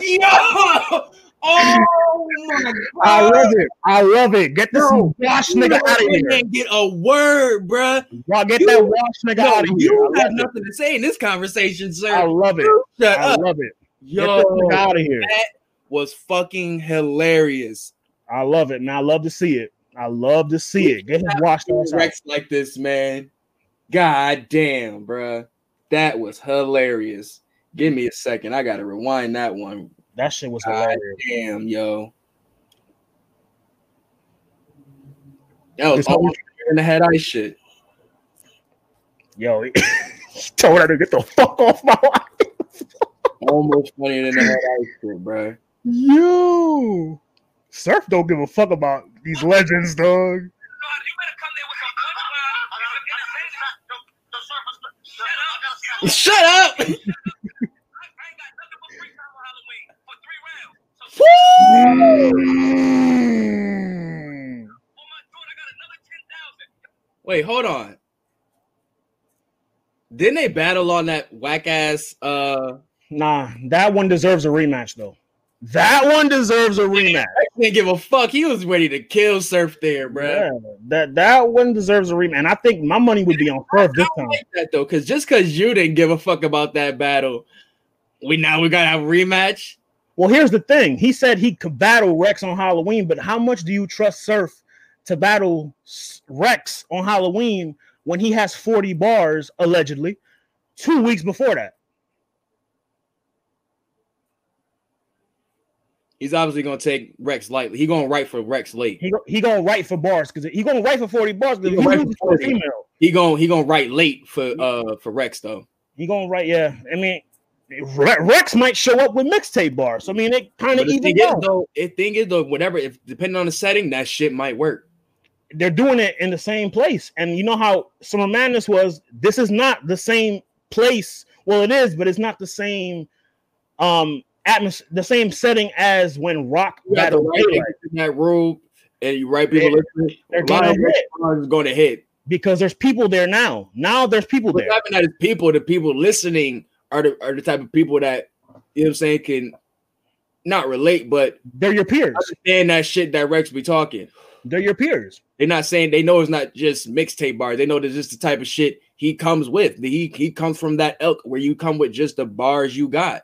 [SPEAKER 2] Yo! Oh my god!
[SPEAKER 1] I love it. I love it. Get this wash nigga out of here.
[SPEAKER 2] You can't get a word, bruh.
[SPEAKER 1] Y'all get
[SPEAKER 2] You-
[SPEAKER 1] that wash nigga
[SPEAKER 2] No,
[SPEAKER 1] out of here.
[SPEAKER 2] you
[SPEAKER 1] I
[SPEAKER 2] have
[SPEAKER 1] love it.
[SPEAKER 2] nothing to say in this conversation, sir.
[SPEAKER 1] I love it.
[SPEAKER 2] Shut
[SPEAKER 1] I
[SPEAKER 2] up.
[SPEAKER 1] love it. Get
[SPEAKER 2] Yo,
[SPEAKER 1] out of here.
[SPEAKER 2] that was fucking hilarious.
[SPEAKER 1] I love it, and I love to see it. I love to see it. Get his wash ass.
[SPEAKER 2] Rex like this, man. God damn, bruh. That was hilarious. Give me a second. I gotta rewind that one.
[SPEAKER 1] That shit was
[SPEAKER 2] God
[SPEAKER 1] hilarious.
[SPEAKER 2] damn, yo. That was almost in the head ice shit.
[SPEAKER 1] Yo, (laughs) he told her to get the fuck off my life. (laughs)
[SPEAKER 2] Almost funnier than the head ice shit, bruh.
[SPEAKER 1] Yo, Surf don't give a fuck about these legends, dog.
[SPEAKER 5] No, you better come there with some punchline. You can get a sense.
[SPEAKER 3] The, the surface.
[SPEAKER 5] Shut up.
[SPEAKER 2] Shut up!
[SPEAKER 5] I, I ain't got nothing but free time on Halloween for three rounds. So for my daughter got another ten thousand.
[SPEAKER 2] Wait, hold on. Didn't they battle on that whack ass uh
[SPEAKER 1] Nah, that one deserves a rematch, though. That one deserves a rematch.
[SPEAKER 2] I didn't give a fuck. He was ready to kill Surf there, bro.
[SPEAKER 1] Yeah, that that one deserves a rematch. And I think my money would be on Surf this time.
[SPEAKER 2] like that though, because just because you didn't give a fuck about that battle, we now we gotta have a rematch.
[SPEAKER 1] Well, here's the thing. He said he could battle Rex on Halloween, but how much do you trust Surf to battle Rex on Halloween when he has 40 bars allegedly two weeks before that?
[SPEAKER 2] He's obviously gonna take Rex lightly. He gonna write for Rex late.
[SPEAKER 1] He he gonna write for bars because he gonna write for 40 bars
[SPEAKER 2] He gonna write for 40.
[SPEAKER 1] female.
[SPEAKER 2] He gonna he gonna write late for uh for Rex though.
[SPEAKER 1] He gonna write, yeah. I mean, Rex might show up with mixtape bars. I mean, it kind of even
[SPEAKER 2] thing is
[SPEAKER 1] out.
[SPEAKER 2] though, the thing is though, whatever if depending on the setting, that shit might work.
[SPEAKER 1] they're doing it in the same place. And you know how Summer Madness was. This is not the same place. Well, it is, but it's not the same um atmos the same setting as when Rock
[SPEAKER 2] You got the
[SPEAKER 1] battled
[SPEAKER 2] right in that room, and you right people
[SPEAKER 1] Yeah,
[SPEAKER 2] listening.
[SPEAKER 1] they're gonna hit.
[SPEAKER 2] is going to hit.
[SPEAKER 1] because there's people there now. Now there's people
[SPEAKER 2] What's
[SPEAKER 1] there.
[SPEAKER 2] happening that is people, the people listening are the are the type of people that you know what I'm saying can not relate, but
[SPEAKER 1] They're your peers.
[SPEAKER 2] understand that shit that Rex be talking.
[SPEAKER 1] They're your peers.
[SPEAKER 2] They're not saying they know it's not just mixtape bars. They know that just the type of shit he comes with. He he comes from that elk where you come with just the bars you got.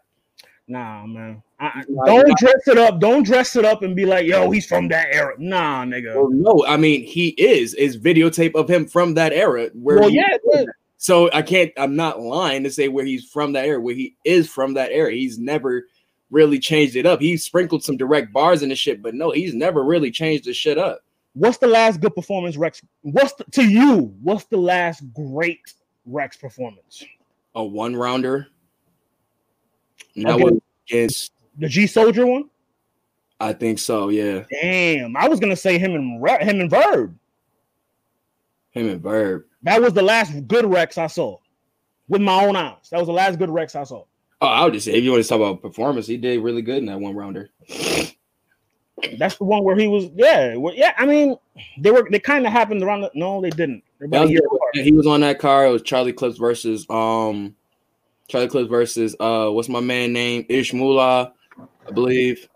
[SPEAKER 1] Nah, man. I, don't dress it up. Don't dress it up and be like, yo, he's from that era. Nah, nigga.
[SPEAKER 2] Well, no, I mean he is is videotape of him from that era. Where
[SPEAKER 1] Well, yeah, yeah.
[SPEAKER 2] So I can't. I'm not lying to say where he's from that era. Where he is from that era. He's never really changed it up. He sprinkled some direct bars in the shit, but no, he's never really changed the shit up.
[SPEAKER 1] What's the last good performance, Rex? What's the, to you? What's the last great Rex performance?
[SPEAKER 2] A one rounder. And that
[SPEAKER 1] Okay.
[SPEAKER 2] was against.
[SPEAKER 1] The G Soldier one?
[SPEAKER 2] I think so. Yeah,
[SPEAKER 1] Damn, I was gonna say him and Re- him and Verb.
[SPEAKER 2] him and Verb.
[SPEAKER 1] That was the last good Rex I saw with my own eyes. That was the last good Rex I saw.
[SPEAKER 2] Oh, I would just say if you want to talk about performance, he did really good in that one rounder.
[SPEAKER 1] That's the one where he was. Yeah, well, yeah. I mean, they were. They kind of happened around. The, no, they didn't. They're
[SPEAKER 2] That
[SPEAKER 1] about a
[SPEAKER 2] was- he was on that car. It was Charlie Clips versus um, Charlie Clips versus uh, what's my man name? Ish Moolah, I believe.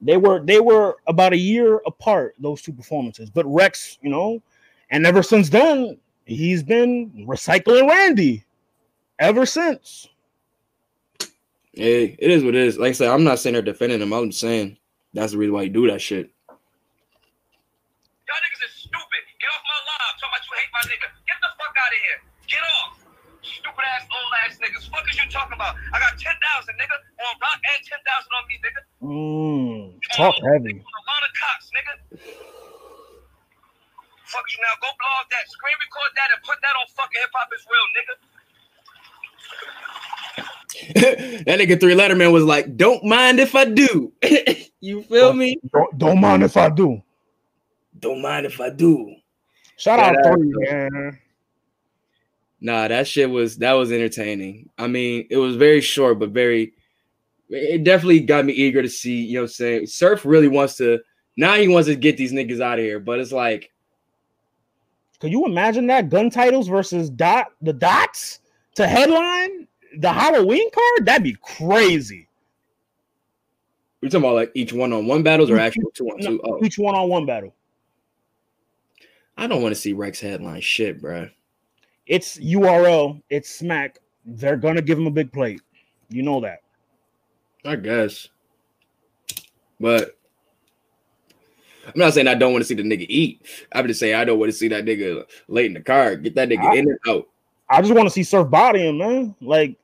[SPEAKER 1] They were. They were about a year apart. Those two performances. But Rex, you know, and ever since then, he's been recycling Randy. Ever since.
[SPEAKER 2] Hey, it is what it is. Like I said, I'm not saying they're defending him. I'm just saying that's the reason why you do that shit.
[SPEAKER 5] Y'all niggas is stupid. Get off my live. Talking about you hate my nigga. Get the fuck out of here. Get off. Stupid ass old ass niggas. Fuck is you talking about? I got 10,000 nigga on rock and 10,000 on me, nigga.
[SPEAKER 1] Mm, talk heavy.
[SPEAKER 5] A lot of cops, nigga. Fuck you now. Go blow off that. Screen record that and put that on fucking hip hop is real, nigga. (laughs)
[SPEAKER 2] that nigga three letterman was like, "Don't mind if I do." (laughs) you feel me?
[SPEAKER 1] Don't, don't mind if I do.
[SPEAKER 2] Don't mind if I do.
[SPEAKER 1] Shout
[SPEAKER 2] Yeah,
[SPEAKER 1] out
[SPEAKER 2] that-
[SPEAKER 1] three, man.
[SPEAKER 2] Nah, that shit was that was entertaining. I mean, it was very short, but very. It definitely got me eager to see. You know, what I'm saying Surf really wants to. Now he wants to get these niggas out of here, but it's like,
[SPEAKER 1] Could you imagine that gun titles versus dot the dots to headline the Halloween card? That'd be crazy.
[SPEAKER 2] we talking about like each one on one battles or actual two on
[SPEAKER 1] No,
[SPEAKER 2] two. Oh,
[SPEAKER 1] Each one on one battle.
[SPEAKER 2] I don't want to see Rex headline shit, bruh.
[SPEAKER 1] It's URL. It's smack. They're gonna give him a big plate. You know that.
[SPEAKER 2] I guess. But I'm not saying I don't want to see the nigga eat. I'm just saying I don't want to see that nigga late in the car. Get that nigga
[SPEAKER 1] I-
[SPEAKER 2] in and out.
[SPEAKER 1] I just want to see Surf body him, man. Like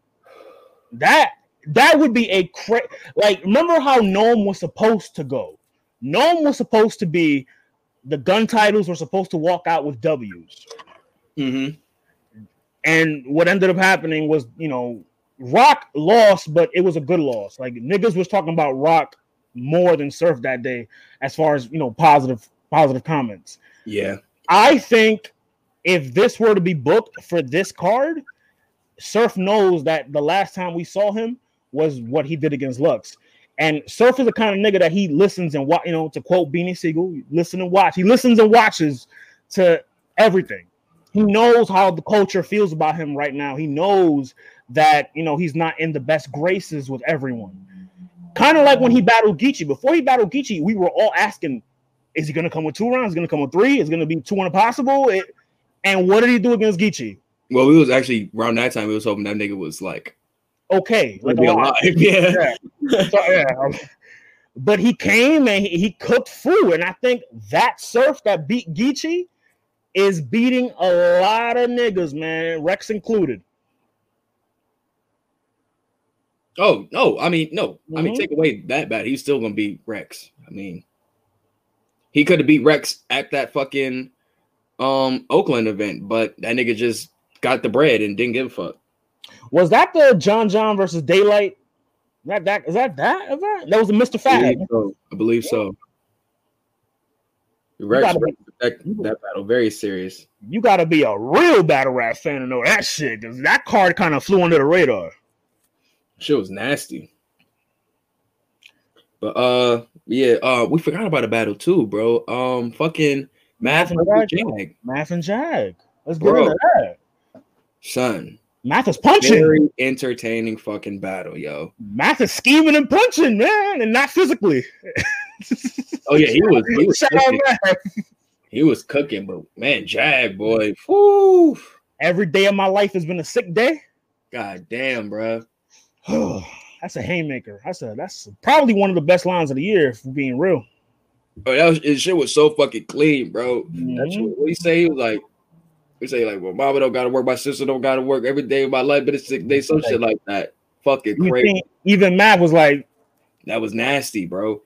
[SPEAKER 1] that. That would be a cra- like. Remember how Gnome was supposed to go? Gnome was supposed to be the gun titles were supposed to walk out with W's.
[SPEAKER 2] Mm-hmm.
[SPEAKER 1] And what ended up happening was, you know, Rock lost, but it was a good loss. Like niggas was talking about Rock more than Surf that day, as far as you know, positive positive comments.
[SPEAKER 2] Yeah.
[SPEAKER 1] I think if this were to be booked for this card, Surf knows that the last time we saw him was what he did against Lux. And Surf is the kind of nigga that he listens and watch, you know, to quote Beanie Sigel, listen and watch. He listens and watches to everything. He knows how the culture feels about him right now. He knows that you know he's not in the best graces with everyone. Kind of like when he battled Geechi. Before he battled Geechi, we were all asking, is he gonna come with two rounds? Is he gonna come with three? Is it gonna be two and impossible? It, and what did he do against Geechi?
[SPEAKER 2] Well, we was actually around that time. We was hoping that nigga was like,
[SPEAKER 1] Okay, like
[SPEAKER 2] like
[SPEAKER 1] alive.
[SPEAKER 2] alive. (laughs) Yeah.
[SPEAKER 1] So, yeah. But he came and he, he cooked food, and I think that surf that beat Geechi is beating a lot of niggas, man, Rex included.
[SPEAKER 2] Oh no, I mean no. I mean
[SPEAKER 1] Mhm.
[SPEAKER 2] take away that bad. He's still gonna beat Rex. I mean, he could have beat Rex at that fucking um Oakland event, but that nigga just got the bread and didn't give a fuck.
[SPEAKER 1] Was that the John John versus Daylight? That that is that that event? That was the Mr.
[SPEAKER 2] I believe so. I believe so. Rex,
[SPEAKER 1] gotta
[SPEAKER 2] Rex took that, that battle very serious.
[SPEAKER 1] You got to be a real battle rap fan to know that shit because that card kind of flew under the radar.
[SPEAKER 2] Shit was nasty. But uh, yeah, uh, we forgot about a battle too, bro. Um, fucking Math and
[SPEAKER 1] Forgot.
[SPEAKER 2] Jag,
[SPEAKER 1] Math and Jag. Let's get
[SPEAKER 2] Bro.
[SPEAKER 1] into that.
[SPEAKER 2] son.
[SPEAKER 1] Math is punching.
[SPEAKER 2] Very entertaining fucking battle, yo.
[SPEAKER 1] Math is scheming and punching, man, and not physically. (laughs)
[SPEAKER 2] Oh yeah, he was he was cooking. He was cooking, but man, Jag boy, whoo,
[SPEAKER 1] Every day of my life has been a sick day.
[SPEAKER 2] god damn, bro. (sighs)
[SPEAKER 1] that's a haymaker. That's a that's probably one of the best lines of the year, if we're being real.
[SPEAKER 2] Oh, that was, his shit was so fucking clean, bro. That's
[SPEAKER 1] Mhm.
[SPEAKER 2] what, he say. He was like, we say like, well, mama don't gotta work, my sister don't gotta work every day of my life, but it's sick day, some shit like that. Fucking crazy.
[SPEAKER 1] even Math was like,
[SPEAKER 2] That was nasty, bro.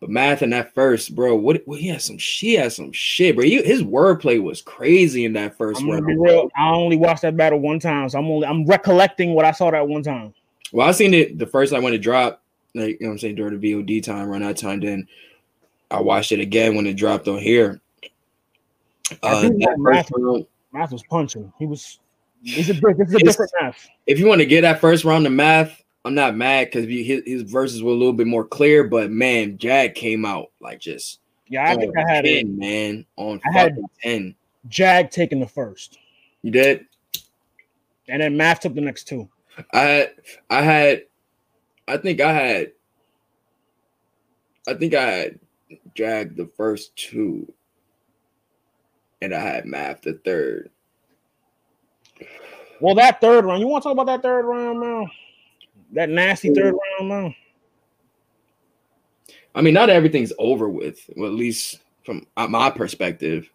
[SPEAKER 2] But math in that first, bro. What? Well, he had some. She had some shit, bro. His wordplay was crazy in that 1st
[SPEAKER 1] I'm
[SPEAKER 2] round.
[SPEAKER 1] real. I only watched that battle one time, so I'm only I'm recollecting what I saw that one time.
[SPEAKER 2] Well, I seen it the first time when it dropped, like you know what I'm saying, during the VOD time, around that time. Then I watched it again when it dropped on here. Uh, that
[SPEAKER 1] math-
[SPEAKER 2] round,
[SPEAKER 1] Math was punching. He was. It's a, it's a different math.
[SPEAKER 2] if you want to get that first round of math, I'm not mad because his, his verses were a little bit more clear. But man, Jag came out like just
[SPEAKER 1] Yeah, I think I had it.
[SPEAKER 2] 10, man on
[SPEAKER 1] I had-
[SPEAKER 2] ten.
[SPEAKER 1] Jag taking the first,
[SPEAKER 2] You did.
[SPEAKER 1] and then Math took the next two.
[SPEAKER 2] I had, I had, I think I had, I think I had Jag the first two, and I had Math the third.
[SPEAKER 1] Well, that third round. You want to talk about that third round, man? That nasty third round, man.
[SPEAKER 2] I mean, not everything's over with. Well, at least from uh, my perspective,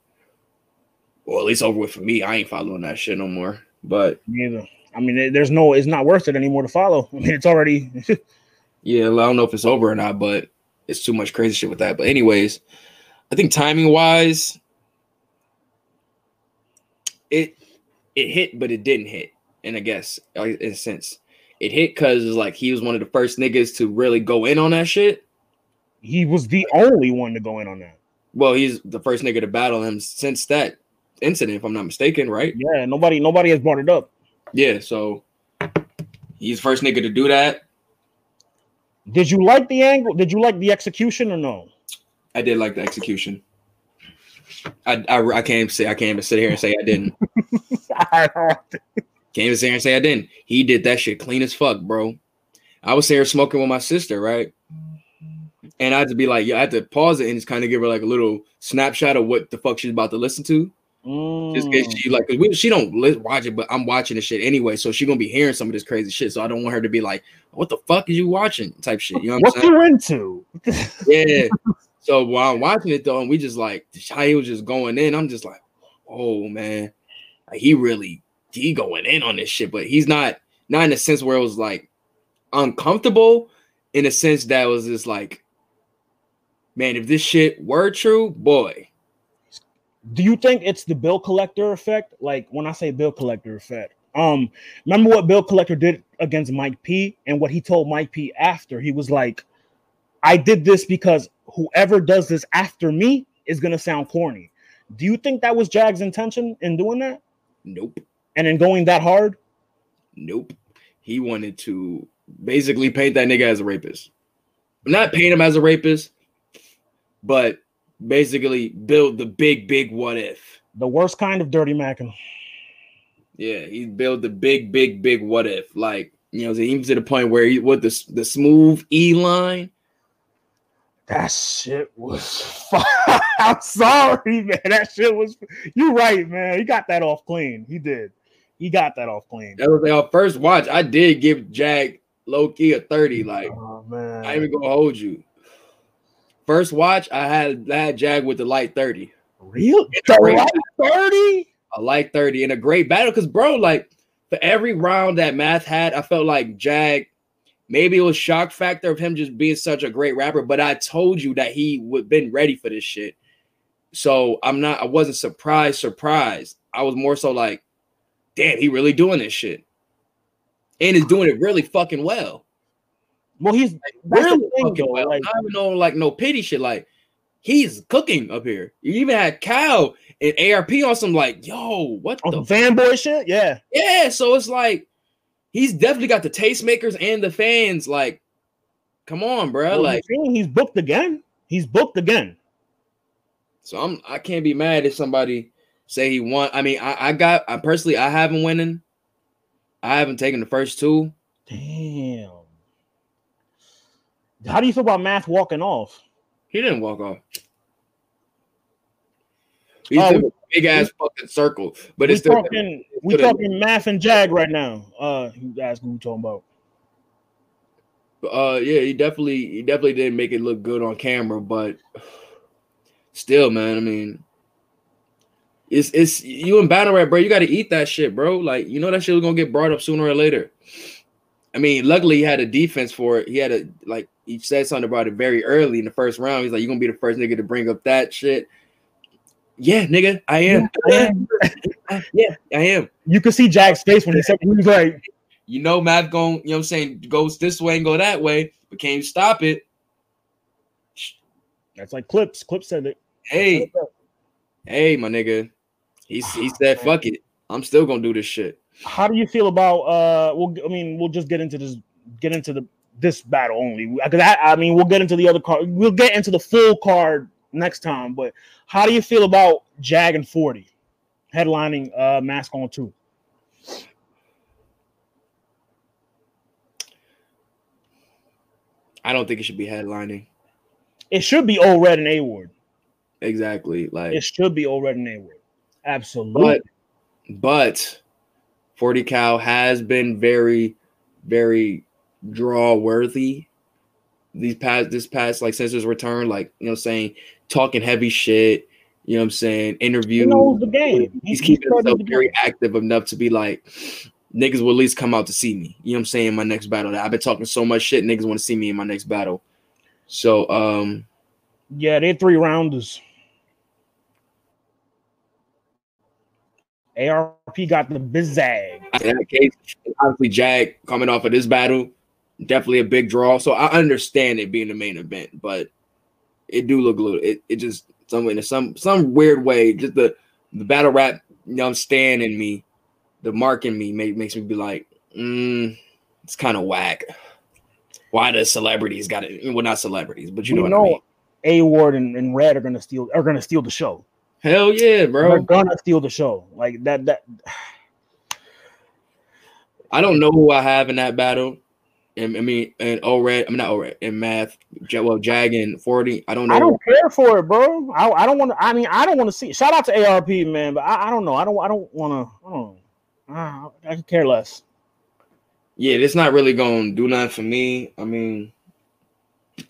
[SPEAKER 2] or at least over with for me. I ain't following that shit no more. But
[SPEAKER 1] Neither. I mean, there's no. It's not worth it anymore to follow. (laughs) I mean, it's already. (laughs)
[SPEAKER 2] yeah, I don't know if it's over or not, but it's too much crazy shit with that. But anyways, I think timing wise, it it hit, but it didn't hit. And I guess in a sense, it hit because like he was one of the first niggas to really go in on that shit.
[SPEAKER 1] he was the only one to go in on that.
[SPEAKER 2] Well, he's the first nigga to battle him since that incident, if I'm not mistaken, right?
[SPEAKER 1] Yeah, nobody, nobody has brought it up.
[SPEAKER 2] Yeah, so he's first nigga to do that.
[SPEAKER 1] Did you like the angle? Did you like the execution or no?
[SPEAKER 2] I did like the execution. I, I, I can't say I can't even sit here and say I didn't. (laughs) Can't even sit here and say I didn't. He did that shit clean as fuck, bro. I was here smoking with my sister, right? And I had to be like, yeah, I had to pause it and just kind of give her like a little snapshot of what the fuck she's about to listen to. Just in case
[SPEAKER 1] Mm.
[SPEAKER 2] she like, we, she don't watch it, but I'm watching the shit anyway, so she gonna be hearing some of this crazy shit. So I don't want her to be like, "What the fuck is you watching?" type shit. You know what I'm saying?
[SPEAKER 1] what you into? (laughs)
[SPEAKER 2] Yeah. so while I'm watching it though, and we just like how he was just going in, I'm just like, oh man, like, he really he going in on this shit, but he's not not in a sense where it was like uncomfortable, in a sense that was just like, man, if this shit were true, boy,
[SPEAKER 1] Do you think it's the bill collector effect? Like when I say bill collector effect, um, remember what Bill Collector did against Mike P and what he told Mike P after he was like, I did this because whoever does this after me is gonna sound corny. Do you think that was Jag's intention in doing that
[SPEAKER 2] nope,
[SPEAKER 1] and in going that hard?
[SPEAKER 2] nope. He wanted to basically paint that nigga as a rapist. Not paint him as a rapist, but basically build the big, big what if.
[SPEAKER 1] The worst kind of dirty macking.
[SPEAKER 2] Yeah, he built the big, big, big what if. Like, you know, even to the point where he with the the smooth E line.
[SPEAKER 1] That shit was. (laughs) I'm sorry, man. That shit was. You're right, man. He got that off clean. He did. He got that off clean.
[SPEAKER 2] That was our first watch. I did give Jag low key a 30. Like,
[SPEAKER 1] Oh man.
[SPEAKER 2] I ain't even gonna hold you. First watch, I had I had Jag with the light 30.
[SPEAKER 1] real.
[SPEAKER 2] A
[SPEAKER 1] The light thirty.
[SPEAKER 2] A light 30 in a great battle. Cause bro, like for every round that math had, I felt like Jag. Maybe it was shock factor of him just being such a great rapper, but I told you that he would been ready for this shit. So I'm not, I wasn't surprised, surprised. I was more so like, damn, he really doing this shit. And is doing it really fucking well.
[SPEAKER 1] Well, he's that's
[SPEAKER 2] Really fucking well.
[SPEAKER 1] Like,
[SPEAKER 2] Not even no like no pity shit. Like he's cooking up here. You even had Cal and ARP on some like, yo, what
[SPEAKER 1] oh,
[SPEAKER 2] the
[SPEAKER 1] some fanboy shit. Yeah.
[SPEAKER 2] yeah, so it's like he's definitely got the tastemakers and the fans like come on, bro.
[SPEAKER 1] Well,
[SPEAKER 2] like,
[SPEAKER 1] he's booked again. He's booked again.
[SPEAKER 2] so I'm I can't be mad if somebody say he won. I mean, I, I got I personally I haven't winning. I haven't taken the first two.
[SPEAKER 1] Damn. How do you feel about Math walking off?
[SPEAKER 2] He didn't walk off. He's
[SPEAKER 1] Oh,
[SPEAKER 2] in a big ass fucking circle, but it's
[SPEAKER 1] talking we talking Math and Jag right now. Uh, you guys, who we talking about?
[SPEAKER 2] uh yeah, he definitely he definitely didn't make it look good on camera, but still, man, I mean, it's it's you in battle rap, bro. You got to eat that shit, bro. Like you know that shit was gonna get brought up sooner or later. I mean, luckily he had a defense for it. He had a like he said something about it very early in the first round. He's like, "You're gonna be the first nigga to bring up that shit." Yeah, nigga, I am. I am. (laughs) yeah, I am.
[SPEAKER 1] You could see Jag's face when he said he was like,
[SPEAKER 2] You know, Math going, you know what I'm saying, goes this way and go that way, but can you stop it?
[SPEAKER 1] "That's like Clips." Clips said it.
[SPEAKER 2] Hey, hey, my nigga. He, he said, fuck it. I'm still gonna do this shit.
[SPEAKER 1] How do you feel about? Uh, we'll. I mean, we'll just get into this. Get into the this battle only because I, I mean, we'll get into the other card. We'll get into the full card next time. But how do you feel about Jag and Forty headlining uh Mask on Two?
[SPEAKER 2] I don't think it should be headlining.
[SPEAKER 1] It should be old Red and A Ward.
[SPEAKER 2] Exactly. Like
[SPEAKER 1] It should be old Red and A Ward. Absolutely.
[SPEAKER 2] but but 40 Cal has been very, very draw worthy these past this past like since his return, like you know what I'm saying, talking heavy shit, you know what I'm saying, Interview.
[SPEAKER 1] he knows the game.
[SPEAKER 2] He's
[SPEAKER 1] He- he
[SPEAKER 2] keeping himself very active enough to be like, niggas will at least come out to see me. You know what I'm saying? My next battle. I've been talking so much shit, niggas want to see me in my next battle. So um
[SPEAKER 1] Yeah, they're three rounders. ARP got the bizzag.
[SPEAKER 2] in that case, obviously Jag coming off of this battle, definitely a big draw. So I understand it being the main event, but it do look a little it, it just some in some some weird way, just the the battle rap, you know, stand in me, the mark in me make, makes me be like, mm, it's kind of whack. Why the celebrities got it? Well, not celebrities, but you know
[SPEAKER 1] we
[SPEAKER 2] what I mean.
[SPEAKER 1] A Ward and, and Red are gonna steal are gonna steal the show.
[SPEAKER 2] Hell yeah,
[SPEAKER 1] They're
[SPEAKER 2] bro.
[SPEAKER 1] gonna steal the show. Like that that
[SPEAKER 2] I don't know who I have in that battle. And I mean, and O-Red, I'm not O-Red, in math, well, Jag and 40. I don't know.
[SPEAKER 1] I don't care for it, bro. I, I don't want to. I mean, I don't want to see. Shout out to ARP, man, but I, I don't know. I don't. I don't want to. I don't. Uh, I could care less.
[SPEAKER 2] Yeah, it's not really gonna do nothing for me. I mean,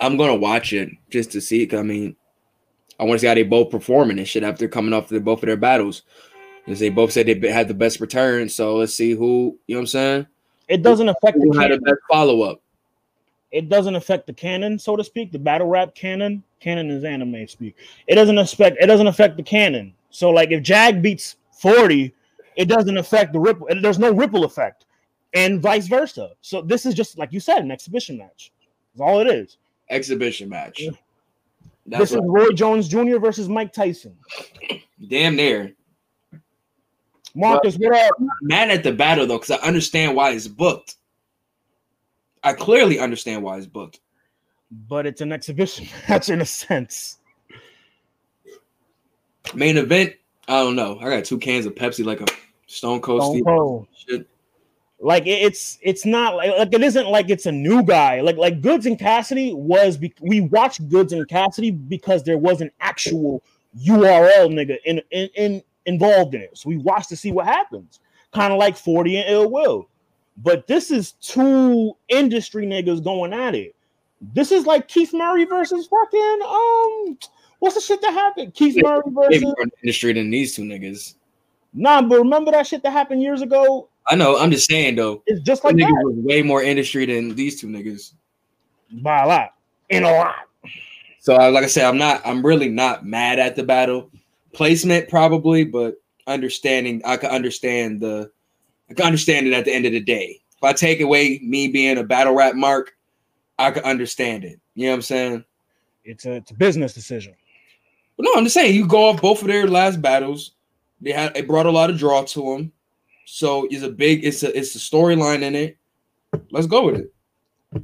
[SPEAKER 2] I'm gonna watch it just to see. 'cause I mean, I want to see how they both performing and shit after coming off the both of their battles. Because they both said they had the best return. So let's see who you know what I'm saying.
[SPEAKER 1] It doesn't affect the
[SPEAKER 2] Who had the best follow up?
[SPEAKER 1] It doesn't affect the canon, so to speak. The battle rap canon. Canon is anime speak. It doesn't affect. It doesn't affect the canon. So like, if Jag beats forty, it doesn't affect the ripple. There's no ripple effect, and vice versa. So this is just like you said, an exhibition match. That's all it is.
[SPEAKER 2] Exhibition match. That's
[SPEAKER 1] this is Roy Jones Jr. versus Mike Tyson. (laughs)
[SPEAKER 2] damn near.
[SPEAKER 1] Marcus, what up?
[SPEAKER 2] mad at the battle though, because I understand why it's booked. I clearly understand why it's booked.
[SPEAKER 1] But it's an exhibition (laughs) match in a sense.
[SPEAKER 2] Main event, I don't know. I got two cans of Pepsi like a Stone Cold
[SPEAKER 1] Stone
[SPEAKER 2] Steve
[SPEAKER 1] Cold.
[SPEAKER 2] shit.
[SPEAKER 1] Like it's it's not like, like it isn't like it's a new guy. Like like Goodz and Cassidy was be- we watched Goodz and Cassidy because there was an actual URL nigga in in, in involved in it. So we watched to see what happens. Kind of like 40 and Ill Will. But this is two industry niggas going at it. This is like Keith Murray versus fucking um what's the shit that happened? Keith Murray versus
[SPEAKER 2] more in the industry than these two niggas.
[SPEAKER 1] nah, but remember that shit that happened years ago?
[SPEAKER 2] I know. I'm just saying though.
[SPEAKER 1] It's just
[SPEAKER 2] Like niggas
[SPEAKER 1] that
[SPEAKER 2] was way more industry than these two niggas.
[SPEAKER 1] by a lot. In a lot.
[SPEAKER 2] So like I said, I'm not. I'm really not mad at the battle placement, probably, but understanding. I can understand the. I can understand it at the end of the day. If I take away me being a battle rap mark, I can understand it. You know what I'm saying?
[SPEAKER 1] It's a it's a business decision.
[SPEAKER 2] But no, I'm just saying you go off both of their last battles. They had it brought a lot of draw to them. So it's a big. It's a it's a storyline in it. Let's go with it.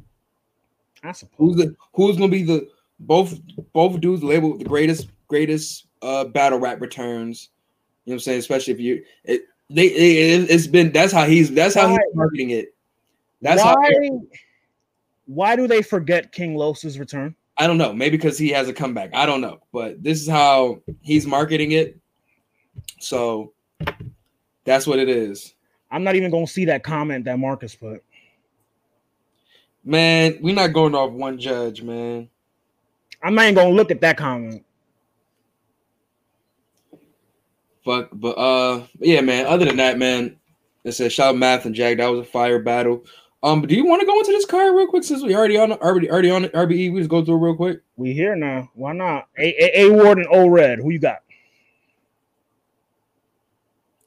[SPEAKER 1] I suppose.
[SPEAKER 2] Who's the who's gonna be the both both dudes labeled the greatest greatest uh battle rap returns. You know what I'm saying? Especially if you it they it, it's been that's how he's that's how he's marketing it. That's
[SPEAKER 1] why?
[SPEAKER 2] how
[SPEAKER 1] why do they forget King Los's return?
[SPEAKER 2] I don't know. Maybe because he has a comeback. I don't know. But this is how he's marketing it. So that's what it is.
[SPEAKER 1] I'm not even gonna see that comment that Marcus put.
[SPEAKER 2] Man, we're not going off one judge, man.
[SPEAKER 1] I'm not even gonna look at that comment.
[SPEAKER 2] Fuck, but uh, yeah, man. Other than that, man, it says shout out Math and Jag. That was a fire battle. Um, but do you want to go into this card real quick since we already on already already on RBE? We just go through it real quick.
[SPEAKER 1] We here now. Why not? A A, a Ward and O Red. Who you got?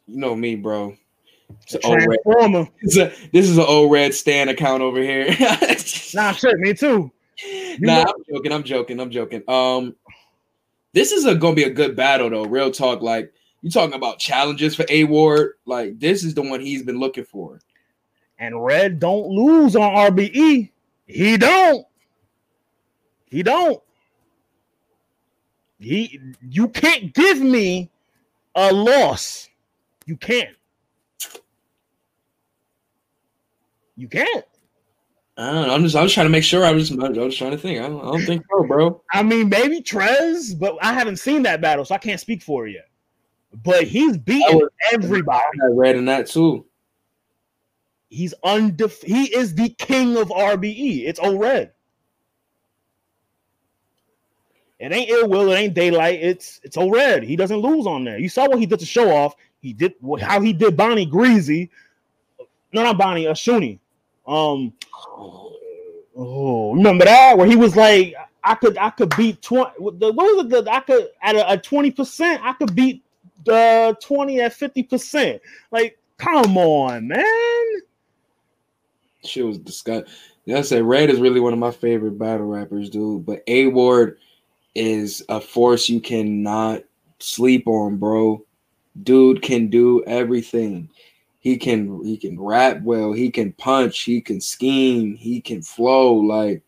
[SPEAKER 2] You know me, bro. It's an.
[SPEAKER 1] Transformer.
[SPEAKER 2] This is a, this is an old red Stan account over here. (laughs)
[SPEAKER 1] Nah, shit, me too.
[SPEAKER 2] nah, I'm joking. I'm joking. I'm joking. Um, this is a gonna be a good battle though. Real talk. Like you talking about challenges for A Ward. Like this is the one he's been looking for.
[SPEAKER 1] And Red don't lose on RBE. He don't. He don't. He you can't give me a loss. You can't. You can't.
[SPEAKER 2] I don't know. I'm just. I was trying to make sure. I was. I was trying to think. I don't, I don't think so, bro.
[SPEAKER 1] I mean, maybe Trez, but I haven't seen that battle, so I can't speak for it yet. But he's beating oh,
[SPEAKER 2] would-
[SPEAKER 1] everybody.
[SPEAKER 2] I read in that too.
[SPEAKER 1] He's undef- He is the king of RBE. It's O Red. It ain't ill will. It ain't daylight. It's it's O Red. He doesn't lose on there. You saw what he did to show off. He did how he did Bonnie Greasy. No, not Bonnie. Uh, Shuni. Um. Oh, remember that where he was like, I could I could beat twenty. What was it? I could at a twenty percent. I could beat the twenty at fifty percent. Like, come on, man.
[SPEAKER 2] She was disgusting. Yeah, I said Red is really one of my favorite battle rappers, dude. But A Ward is a force you cannot sleep on, bro. Dude can do everything. He can he can rap well. He can punch. He can scheme. He can flow. Like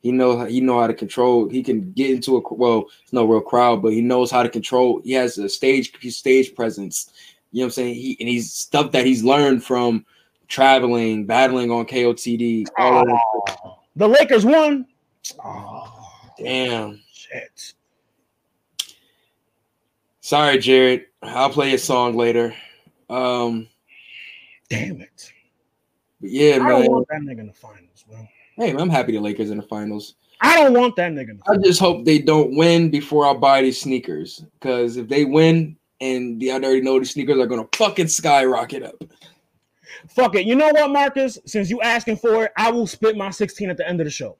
[SPEAKER 2] he know he know how to control. He can get into a well, it's no real crowd, but he knows how to control. He has a stage stage presence. You know what I'm saying? He and he's stuff that he's learned from traveling, battling on KOTD. All of that.
[SPEAKER 1] Oh, the Lakers won. Oh,
[SPEAKER 2] Damn.
[SPEAKER 1] shit.
[SPEAKER 2] Sorry, Jared. I'll play a song later. Um,
[SPEAKER 1] Damn it.
[SPEAKER 2] but yeah,
[SPEAKER 1] I don't want that nigga in the finals, bro.
[SPEAKER 2] Hey, man, I'm happy the Lakers in the finals.
[SPEAKER 1] I don't want that nigga. In the
[SPEAKER 2] I just hope they don't win before I buy these sneakers. Because if they win and the, I already know the sneakers are gonna fucking skyrocket up.
[SPEAKER 1] Fuck it. You know what, Marcus? Since you asking for it, I will spit my 16 at the end of the show.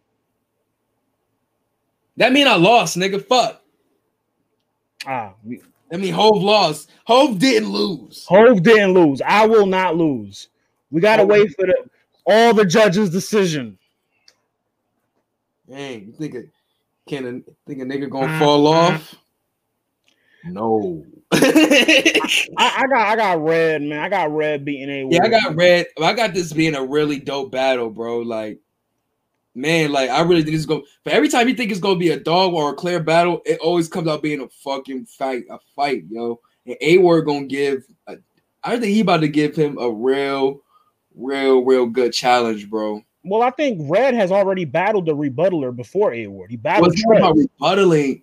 [SPEAKER 2] That mean I lost, nigga. Fuck.
[SPEAKER 1] Ah, we,
[SPEAKER 2] That mean Hove lost. Hove didn't lose.
[SPEAKER 1] Hove didn't lose. I will not lose. We gotta wait for the all the judges' decision.
[SPEAKER 2] Dang, you think a can a think a nigga gonna
[SPEAKER 1] Uh,
[SPEAKER 2] fall off? No.
[SPEAKER 1] I, I got I got red, man. I got red beating a.
[SPEAKER 2] Yeah, I got red. I got this being a really dope battle, bro. Like, man, like I really think this is going. For every time you think it's gonna be a dog or a clear battle, it always comes out being a fucking fight, a fight, yo. And A Ward gonna give. A, I think he about to give him a real, real, real good challenge, bro.
[SPEAKER 1] Well, I think Red has already battled the rebuttaler before A Ward. He battled
[SPEAKER 2] more about rebuttaling?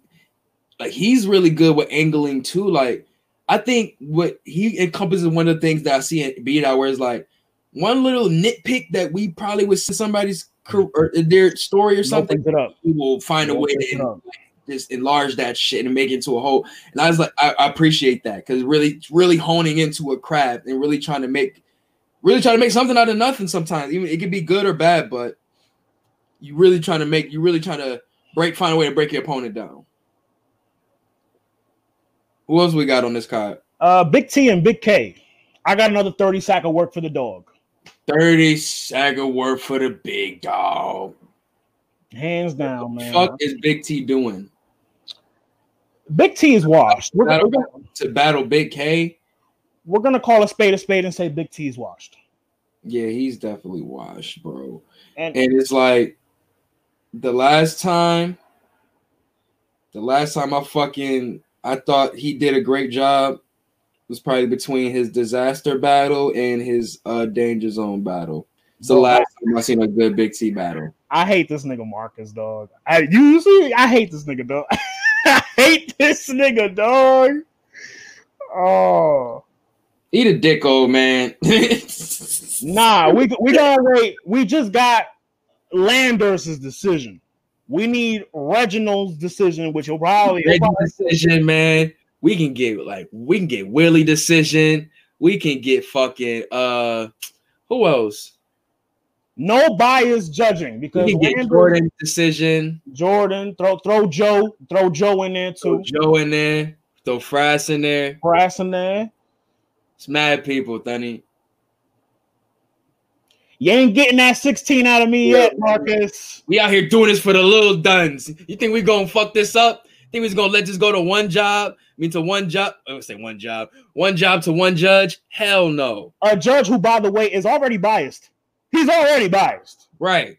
[SPEAKER 2] Like he's really good with angling too. Like I think what he encompasses one of the things that I see in Beat Out, where it's like one little nitpick that we probably would see somebody's or their story or something.
[SPEAKER 1] Opens it up.
[SPEAKER 2] We will find a way to just enlarge that shit and make it into a whole. And I was like, I, I appreciate that because really, really honing into a craft and really trying to make, really trying to make something out of nothing. Sometimes even it could be good or bad, but you really trying to make, you really trying to break, find a way to break your opponent down. Who else we got on this card?
[SPEAKER 1] Uh, Big T and Big K. I got another 30 sack of work for the dog.
[SPEAKER 2] 30 sack of work for the big dog.
[SPEAKER 1] Hands down, man.
[SPEAKER 2] Fuck is Big T doing?
[SPEAKER 1] Big T is washed. We're,
[SPEAKER 2] Battle,
[SPEAKER 1] gonna-
[SPEAKER 2] to battle Big K?
[SPEAKER 1] we're gonna call a spade a spade and say Big T is washed.
[SPEAKER 2] Yeah, he's definitely washed, bro.
[SPEAKER 1] And
[SPEAKER 2] And it's like, the last time, the last time I fucking I thought he did a great job was probably between his disaster battle and his uh danger zone battle. It's the last time I seen a good Big T battle.
[SPEAKER 1] I hate this nigga Marcus, dog. I see, I hate this nigga, dog. (laughs) I hate this nigga, dog. Oh
[SPEAKER 2] Eat a dick, old man. (laughs)
[SPEAKER 1] nah, we we gotta wait. We just got Landers' decision. We need Reginald's decision, which will probably
[SPEAKER 2] decision, man. We can get like we can get Willie decision. We can get fucking uh who else?
[SPEAKER 1] no bias judging because
[SPEAKER 2] We can get Jordan decision.
[SPEAKER 1] Jordan, throw throw Joe, throw Joe in there
[SPEAKER 2] Throw
[SPEAKER 1] too.
[SPEAKER 2] Joe in there. Throw Frass in there.
[SPEAKER 1] Brass in there.
[SPEAKER 2] It's mad people, Thunny.
[SPEAKER 1] You ain't getting that 16 out of me
[SPEAKER 2] Yeah.
[SPEAKER 1] yet, Marcus.
[SPEAKER 2] We out here doing this for the little duns. You think we gonna fuck this up? Think we just gonna let this go to one job? I mean to one job. I would say one job. One job to one judge? Hell no.
[SPEAKER 1] A judge who, by the way, is already biased. He's already biased.
[SPEAKER 2] Right.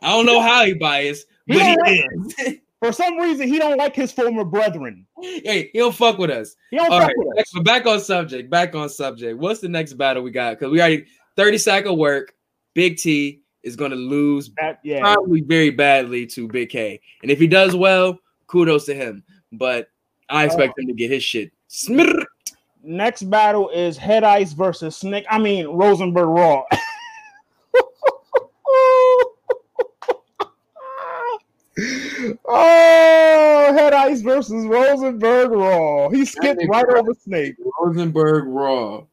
[SPEAKER 2] I don't know how he biased,
[SPEAKER 1] He
[SPEAKER 2] but he is. (laughs)
[SPEAKER 1] For some reason, he don't like his former brethren.
[SPEAKER 2] hey, he don't fuck with us.
[SPEAKER 1] He don't
[SPEAKER 2] All
[SPEAKER 1] fuck
[SPEAKER 2] right,
[SPEAKER 1] with
[SPEAKER 2] back,
[SPEAKER 1] us.
[SPEAKER 2] back on subject. Back on subject. What's the next battle we got? Because we already 30 sack of work. Big T is gonna lose
[SPEAKER 1] That, yeah.
[SPEAKER 2] probably very badly to Big K. And if he does well, kudos to him. But I oh. expect him to get his shit. smirk.
[SPEAKER 1] Next battle is Head Ice versus Snake. I mean Rosenberg Raw. (laughs) oh, Head Ice versus Rosenberg Raw. He skipped right
[SPEAKER 2] right.
[SPEAKER 1] over Snake
[SPEAKER 2] Rosenberg Raw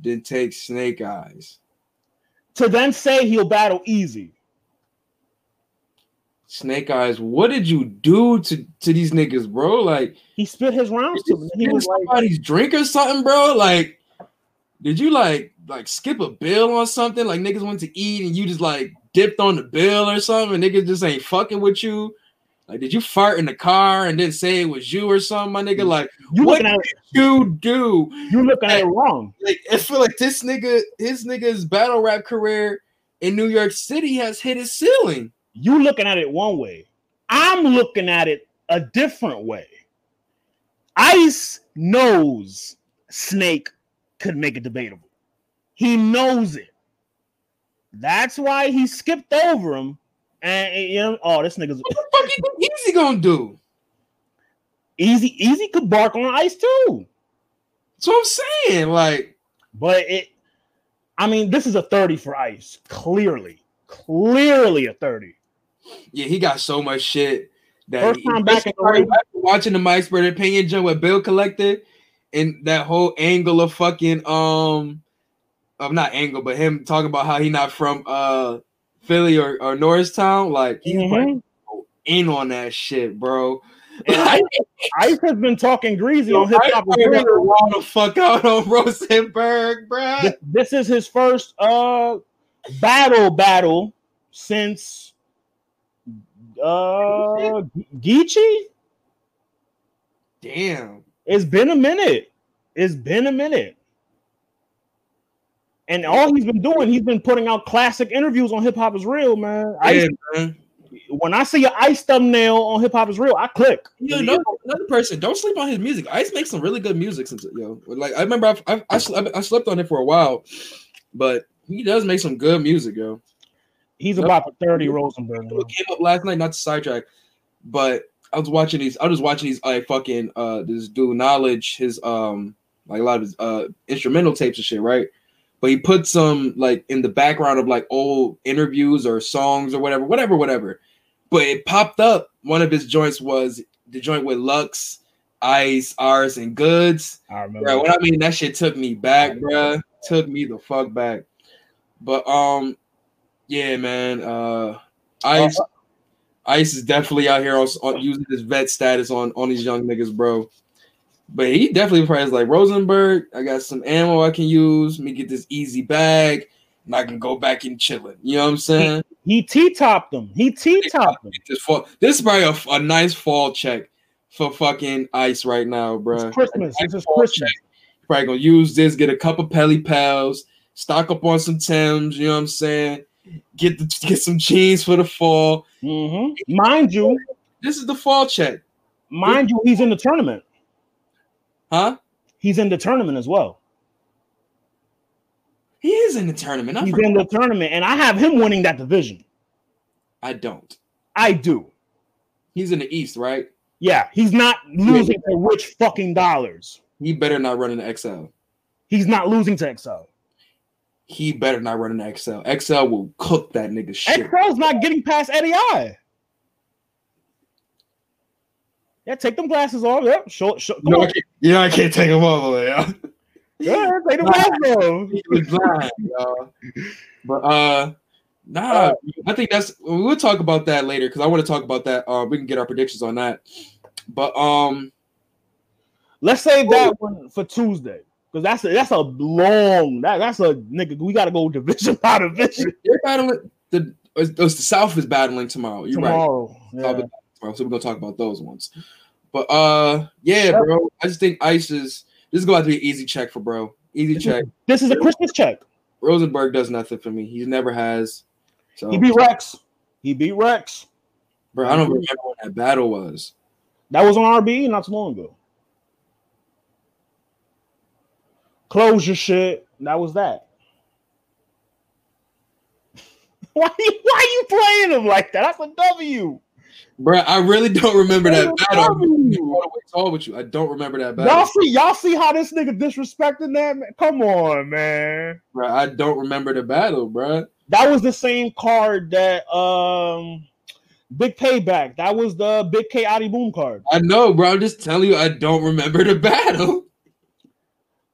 [SPEAKER 2] did take Snake Eyes.
[SPEAKER 1] to then say he'll battle easy.
[SPEAKER 2] Snake Eyes, what did you do to, to these niggas, bro? Like,
[SPEAKER 1] He spit his rounds to me. He
[SPEAKER 2] did
[SPEAKER 1] was like,
[SPEAKER 2] somebody's drink or something, bro? Like, did you like like skip a bill on something? Like niggas went to eat and you just like dipped on the bill or something, and niggas just ain't fucking with you. Like, did you fart in the car and then say it was you or something, my nigga? Like,
[SPEAKER 1] you
[SPEAKER 2] what
[SPEAKER 1] at
[SPEAKER 2] you do?
[SPEAKER 1] you looking at it wrong.
[SPEAKER 2] Like, I feel like this nigga, his nigga's battle rap career in New York City has hit its ceiling.
[SPEAKER 1] You looking at it one way. I'm looking at it a different way. Ice knows Snake could make it debatable. He knows it. That's why he skipped over him. And you know, oh, this nigga's
[SPEAKER 2] What the fuck you Easy gonna do?
[SPEAKER 1] easy. Easy could bark on ice too.
[SPEAKER 2] That's what I'm saying. Like,
[SPEAKER 1] But it, I mean, this is a 30 for ice. Clearly, clearly a 30.
[SPEAKER 2] Yeah, he got so much shit. That
[SPEAKER 1] First time back in the ring.
[SPEAKER 2] watching the My Expert Opinion jump with Bill collected and that whole angle of fucking um of not angle, but him talking about how he not from uh Philly or, or Norristown, like he's
[SPEAKER 1] Mhm.
[SPEAKER 2] in on that shit, bro. (laughs)
[SPEAKER 1] Ice, Ice has been talking greasy on hip hop.
[SPEAKER 2] The fuck out on Rosenberg, bro.
[SPEAKER 1] This, this is his first uh battle battle since uh Geechi.
[SPEAKER 2] Damn.
[SPEAKER 1] It's been a minute. It's been a minute. And all he's been doing, he's been putting out classic interviews on Hip Hop is Real, man. I,
[SPEAKER 2] Yeah, man.
[SPEAKER 1] when I see an ice thumbnail on Hip Hop is Real, I click.
[SPEAKER 2] Yo, no, another person. Don't sleep on his music. Ice makes some really good music. Since yo, like I remember, I I, I, I slept on it for a while, but he does make some good music, yo.
[SPEAKER 1] He's about the 30 Rosenberg.
[SPEAKER 2] It came up last night, not to sidetrack, but I was watching these. I was watching these like fucking uh this dude knowledge his um like a lot of his uh instrumental tapes and shit, right? But he put some like in the background of like old interviews or songs or whatever, whatever, whatever. But it popped up. One of his joints was the joint with Lux, Ice, Ours, and Goodz.
[SPEAKER 1] I remember.
[SPEAKER 2] Bro, what I mean, that shit took me back, bruh. Took me the fuck back. But um, yeah, man. Uh, Ice, Ice is definitely out here on, on using his vet status on on these young niggas, bro. But he definitely probably is like Rosenberg. I got some ammo I can use. Let me get this easy bag, and I can go back and chilling. You know what I'm saying?
[SPEAKER 1] He T topped him. He T topped him.
[SPEAKER 2] This fall, this is probably a, a nice fall check for fucking Ice right now, bro.
[SPEAKER 1] It's Christmas. This is Christmas.
[SPEAKER 2] check. Probably gonna use this, get a couple Pelly Pals, stock up on some Tims, you know what I'm saying? Get the get some jeans for the fall.
[SPEAKER 1] hmm Mind you,
[SPEAKER 2] This is the fall check,
[SPEAKER 1] mind you, he's in the tournament.
[SPEAKER 2] huh?
[SPEAKER 1] He's in the tournament as well.
[SPEAKER 2] He is in the tournament. I,
[SPEAKER 1] He's
[SPEAKER 2] forgot.
[SPEAKER 1] in the tournament, and I have him winning that division.
[SPEAKER 2] I don't.
[SPEAKER 1] I do.
[SPEAKER 2] He's in the East, right?
[SPEAKER 1] Yeah, he's not losing to rich fucking dollars.
[SPEAKER 2] He better not run an XL.
[SPEAKER 1] He's not losing to XL.
[SPEAKER 2] He better not run an XL. XL will cook that nigga shit.
[SPEAKER 1] XL's not getting past Eddie I. Yeah, take them glasses off. Yep, show, show,
[SPEAKER 2] No, I yeah, I can't take him over there.
[SPEAKER 1] Yeah, take (laughs) them glasses off.
[SPEAKER 2] he was blind, y'all. But uh, nah, I think that's we'll talk about that later because I want to talk about that. Uh, we can get our predictions on that. But um,
[SPEAKER 1] Let's save that one for Tuesday because that's a that's a long that that's a nigga. We gotta go (laughs) division by division
[SPEAKER 2] they're battling the. uh, The South is battling tomorrow. You're right.
[SPEAKER 1] tomorrow. Yeah.
[SPEAKER 2] tomorrow, so we're gonna talk about those ones. But uh, yeah, bro, I just think Ice is this is going to be an easy check for bro. Easy check.
[SPEAKER 1] This is a Christmas check.
[SPEAKER 2] Rosenberg does nothing for me. He never has. So,
[SPEAKER 1] He beat Rex. He beat Rex.
[SPEAKER 2] bro, I don't remember what that battle was.
[SPEAKER 1] That was on RB not too long ago. Close your shit. That was that. (laughs) why you why you playing him like that? That's a W.
[SPEAKER 2] Bro, I really don't remember that battle. All with you. I don't remember that battle.
[SPEAKER 1] Y'all see, y'all see how this nigga disrespecting that man? Come on, man.
[SPEAKER 2] Bro, I don't remember the battle, bro.
[SPEAKER 1] That was the same card that um Big Payback. That was the Big K Adi Boom card.
[SPEAKER 2] I know, bro. I'm just telling you, I don't remember the (laughs) battle.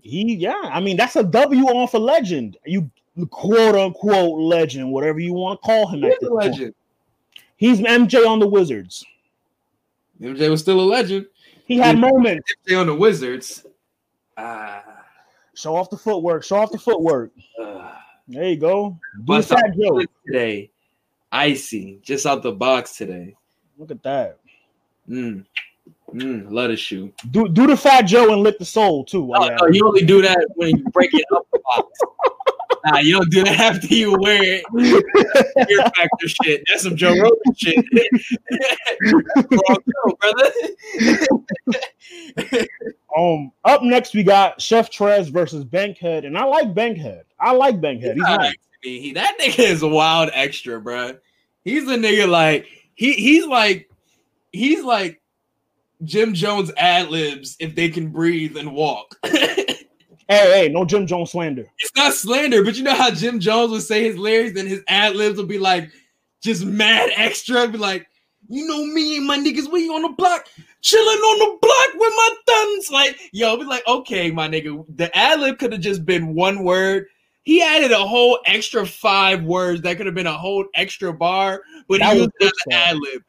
[SPEAKER 1] He, yeah, I mean that's a W on for legend. You quote unquote legend, whatever you want to call him.
[SPEAKER 2] He's
[SPEAKER 1] At this
[SPEAKER 2] a
[SPEAKER 1] point.
[SPEAKER 2] legend.
[SPEAKER 1] He's MJ on the Wizards.
[SPEAKER 2] MJ was still a legend.
[SPEAKER 1] He had moments.
[SPEAKER 2] MJ on the Wizards. Ah.
[SPEAKER 1] Show off the footwork. Show off the footwork.
[SPEAKER 4] Uh,
[SPEAKER 1] There you go. Do
[SPEAKER 4] Bust
[SPEAKER 1] the joke.
[SPEAKER 4] today, icy, just out the box today.
[SPEAKER 1] Look at that.
[SPEAKER 4] Mm. Mm, love the shoe.
[SPEAKER 1] Do do the fat Joe and lick the soul too.
[SPEAKER 4] Oh, no, you only do that when you break it up. (laughs) Nah, you don't do that after you wear it. Fear factor shit. That's some Joe Rogan shit. (laughs) Brother. (laughs)
[SPEAKER 1] Um, up next we got Chef Trez versus Bankhead, and I like Bankhead. I like Bankhead. He's
[SPEAKER 2] Nah,
[SPEAKER 1] nice.
[SPEAKER 2] He, he- that nigga is a wild extra, bro. He's a nigga like he he's like he's like Jim Jones ad libs if they can breathe and walk. (laughs)
[SPEAKER 1] Hey, hey, no Jim Jones slander.
[SPEAKER 2] It's not slander, but you know how Jim Jones would say his lyrics, then his ad libs would be like just mad extra, be like, you know me and my niggas, we on the block, chilling on the block with my thumbs. Like, yo, be like, okay, my nigga, the ad lib could have just been one word. He added a whole extra five words that could have been a whole extra bar, but
[SPEAKER 1] That
[SPEAKER 2] he
[SPEAKER 1] was
[SPEAKER 2] used it as an ad lib.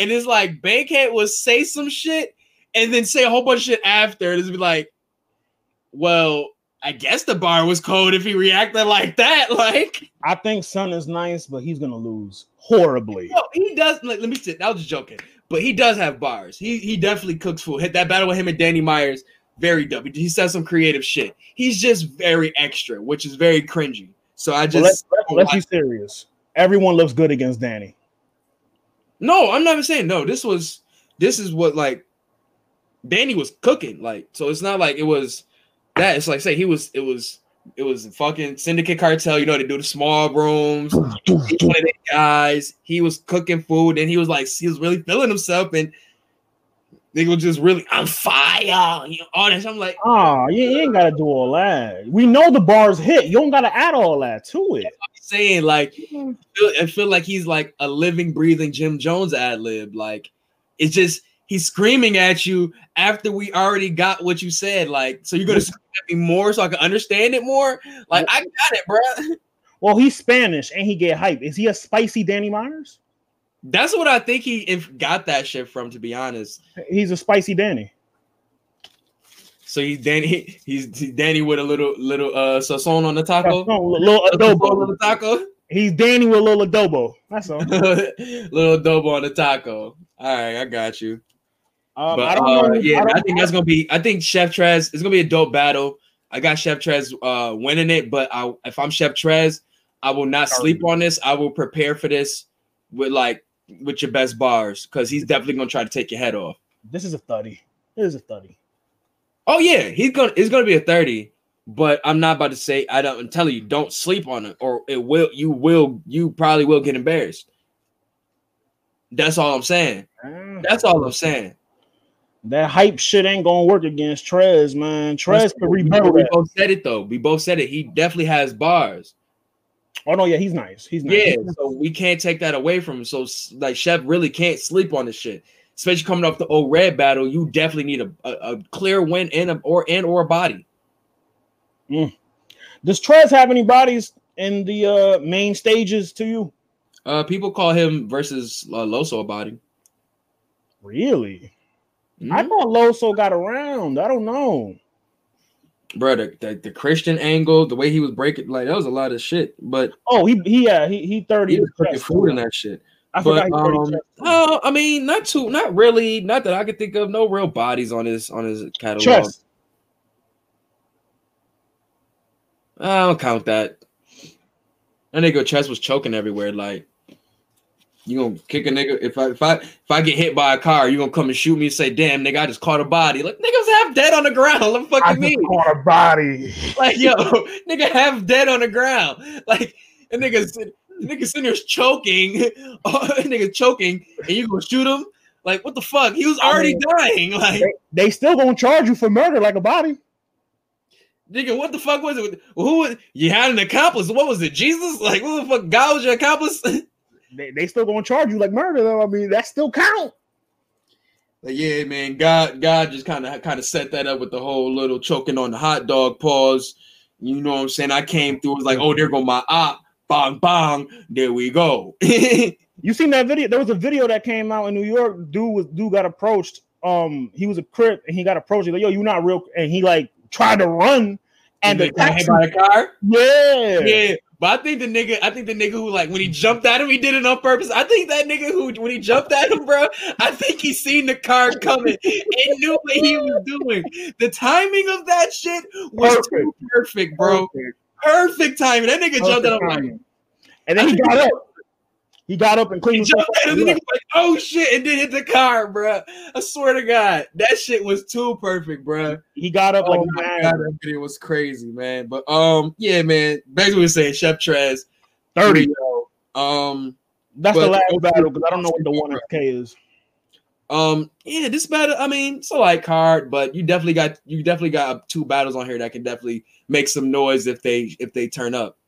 [SPEAKER 2] And it's like Bankhead would say some shit and then say a whole bunch of shit after. It's be like, well, I guess the bar was cold if he reacted like that. (laughs) Like,
[SPEAKER 1] I think Son is nice, but he's gonna lose horribly.
[SPEAKER 2] no, he does. Like, let me sit. I was just joking, but he does have bars. He he definitely cooks food. Hit that battle with him and Danny Myers. Very dope. He says some creative shit. He's just very extra, which is very cringy. So I just
[SPEAKER 1] let's, let's, let's be serious. Everyone looks good against Danny.
[SPEAKER 2] No. I'm not even saying no. This was this is what like Danny was cooking. Like, so it's not like it was that. It's like say he was. It was. It was a fucking syndicate cartel. You know they do the small rooms. One of the guys. He was cooking food, and he was like, he was really feeling himself, and they was just really on fire. You know, all that. I'm like,
[SPEAKER 1] Oh, you, you ain't gotta do all that. We know the bars hit. You don't gotta add all that to it.
[SPEAKER 2] Saying like, I feel, I feel like he's like a living, breathing Jim Jones ad lib. Like, it's just he's screaming at you after we already got what you said. Like, so you're gonna scream at me more so I can understand it more. Like, I got it, bro.
[SPEAKER 1] Well, he's Spanish and he get hype. Is he a spicy Danny Myers?
[SPEAKER 2] That's what I think he if got that shit from. To be honest.
[SPEAKER 1] He's a spicy Danny.
[SPEAKER 2] So he's Danny. He's, he's Danny with a little little uh sazon on the taco.
[SPEAKER 1] No, little
[SPEAKER 2] adobo on the taco.
[SPEAKER 1] He's Danny with a little adobo. That's all. (laughs)
[SPEAKER 2] little adobo on the taco. All right, I got you.
[SPEAKER 1] Um,
[SPEAKER 2] but
[SPEAKER 1] I don't
[SPEAKER 2] uh,
[SPEAKER 1] know.
[SPEAKER 2] yeah,
[SPEAKER 1] I
[SPEAKER 2] I, think that's gonna be. I think Chef Trez is gonna be a dope battle. I got Chef Trez uh winning it, but I, if I'm Chef Trez, I will not sleep on this. I will prepare for this with like with your best bars because he's definitely gonna try to take your head off.
[SPEAKER 1] This is a thirty. This is a thirty.
[SPEAKER 2] Oh yeah, he's gonna it's gonna be a 30, but I'm not about to say I don't I'm telling you, don't sleep on it, or it will you will you probably will get embarrassed. That's all I'm saying.
[SPEAKER 1] Ah,
[SPEAKER 2] That's all I'm saying.
[SPEAKER 1] That hype shit ain't gonna work against Trez, man. Trez could
[SPEAKER 2] Remember, we both said it though. We both said it. He definitely has bars.
[SPEAKER 1] Oh no, yeah, he's nice. He's nice.
[SPEAKER 2] Yeah, so we can't take that away from him. So like Chef really can't sleep on this shit. Especially coming off the old red battle, you definitely need a, a, a clear win and a or and or a body.
[SPEAKER 1] Does Trez have any bodies in the uh main stages to you?
[SPEAKER 2] Uh people call him versus uh, Loso a body.
[SPEAKER 1] Really?
[SPEAKER 2] Mhm.
[SPEAKER 1] I thought Loso got around. I don't know.
[SPEAKER 2] bro, the, the, the Christian angle, the way he was breaking, like that was a lot of shit. But
[SPEAKER 1] Oh, he he yeah, he he 30
[SPEAKER 2] he was
[SPEAKER 1] in
[SPEAKER 2] food in that shit.
[SPEAKER 1] I
[SPEAKER 2] But
[SPEAKER 1] forgot he 30
[SPEAKER 2] um, no, I mean, not too, not really, not that I could think of. No real bodies on his on his catalog.
[SPEAKER 1] chess.
[SPEAKER 2] I don't count that. That nigga chest was choking everywhere. Like, you gonna kick a nigga? If I if I if I get hit by a car, you gonna come and shoot me and say, "Damn, nigga, I just caught a body." Like, niggas half dead on the ground. What the fuck
[SPEAKER 1] I
[SPEAKER 2] you mean?
[SPEAKER 1] just caught a body.
[SPEAKER 2] Like, yo, (laughs) nigga half dead on the ground. Like, a nigga, nigga sitting there choking, (laughs) oh, nigga choking, and you gonna shoot him? Like, what the fuck? He was
[SPEAKER 1] I
[SPEAKER 2] already
[SPEAKER 1] mean-
[SPEAKER 2] dying. (laughs) Like,
[SPEAKER 1] They, they still gonna charge you for murder like a body.
[SPEAKER 2] nigga, what the fuck was it? Who was you had an accomplice? What was it? Jesus? Like, what the fuck? God was your accomplice? (laughs)
[SPEAKER 1] They, they still gonna charge you like murder though. I mean, that still count.
[SPEAKER 2] Like, yeah, man, God, God just kind of kind of set that up with the whole little choking on the hot dog pause. You know what I'm saying? I came through, It was like, oh, there go my op, bang bang, there we go. (laughs)
[SPEAKER 1] You seen that video? There was a video that came out in New York. Dude was dude got approached. Um, he was a crip and he got approached. He's like, yo, you not real. And he like tried to run, and the taxi,
[SPEAKER 2] by the car.
[SPEAKER 1] yeah,
[SPEAKER 2] Yeah, but I think the nigga, I think the nigga who like when he jumped at him, he did it on purpose. I think that nigga who when he jumped at him, bro, I think he seen the car coming and knew what he was doing. The timing of that shit was too perfect, bro.
[SPEAKER 1] Perfect.
[SPEAKER 2] Perfect timing. That nigga jumped at him like
[SPEAKER 1] And then he got up. He got up and cleaned
[SPEAKER 2] jumped
[SPEAKER 1] up.
[SPEAKER 2] and he was like, oh shit, and then hit the car, bro. I swear to God, that shit was too perfect, bro.
[SPEAKER 1] He got up like
[SPEAKER 2] oh
[SPEAKER 1] a
[SPEAKER 2] my. God, that video was crazy, man. But um, yeah, man. Basically, we're saying Chef Trez,
[SPEAKER 1] 30.
[SPEAKER 2] Um,
[SPEAKER 1] That's the last battle because I don't know what the one K is.
[SPEAKER 2] Um, yeah, this battle. I mean, it's a light card, but you definitely got you definitely got two battles on here that can definitely make some noise if they if they turn up.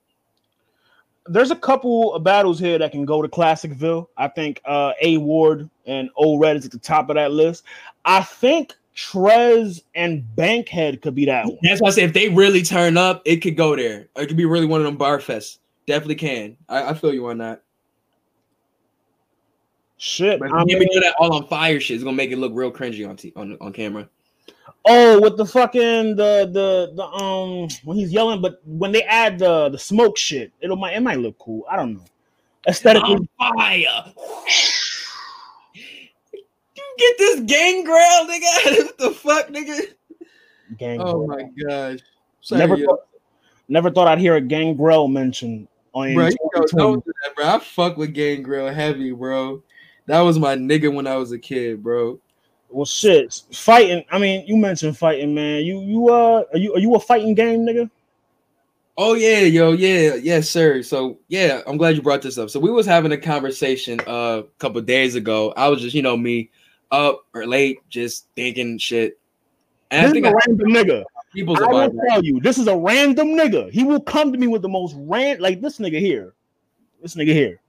[SPEAKER 1] There's a couple of battles here that can go to Classicville. I think uh A Ward and O Red is at the top of that list. I think Trez and Bankhead could be that one.
[SPEAKER 2] That's why I say if they really turn up, it could go there. It could be really one of them bar fests. Definitely can. I, I feel you on that.
[SPEAKER 1] Shit.
[SPEAKER 2] But
[SPEAKER 1] I
[SPEAKER 2] if you
[SPEAKER 1] mean,
[SPEAKER 2] do that all on fire shit, it's gonna make it look real cringy on t- on on camera.
[SPEAKER 1] oh, with the fucking the the the um when he's yelling, but when they add the the smoke shit, it'll might it might look cool. I don't know. Aesthetically,
[SPEAKER 2] On fire. You get this gangrel, nigga. (laughs) what the fuck, nigga?
[SPEAKER 1] gang.
[SPEAKER 2] Oh my gosh. Sorry,
[SPEAKER 1] never
[SPEAKER 2] yo.
[SPEAKER 1] thought, never thought I'd hear a gangrel mentioned on
[SPEAKER 2] Bro, you know, don't do that, bro. I fuck with Gangrel heavy, bro. That was my nigga when I was a kid, bro.
[SPEAKER 1] Well, shit, fighting. I mean, you mentioned fighting, man. You you uh, are you are you a fighting game nigga?
[SPEAKER 2] Oh yeah, yo, yeah, yes, sir. So yeah, I'm glad you brought this up. So we was having a conversation uh, a couple days ago. I was just, you know, me up or late, just thinking shit. And I
[SPEAKER 1] This is
[SPEAKER 2] think
[SPEAKER 1] a
[SPEAKER 2] I,
[SPEAKER 1] random nigga.
[SPEAKER 2] people's
[SPEAKER 1] I will
[SPEAKER 2] that.
[SPEAKER 1] tell you, this is a random nigga. He will come to me with the most rant like this nigga here. This nigga here.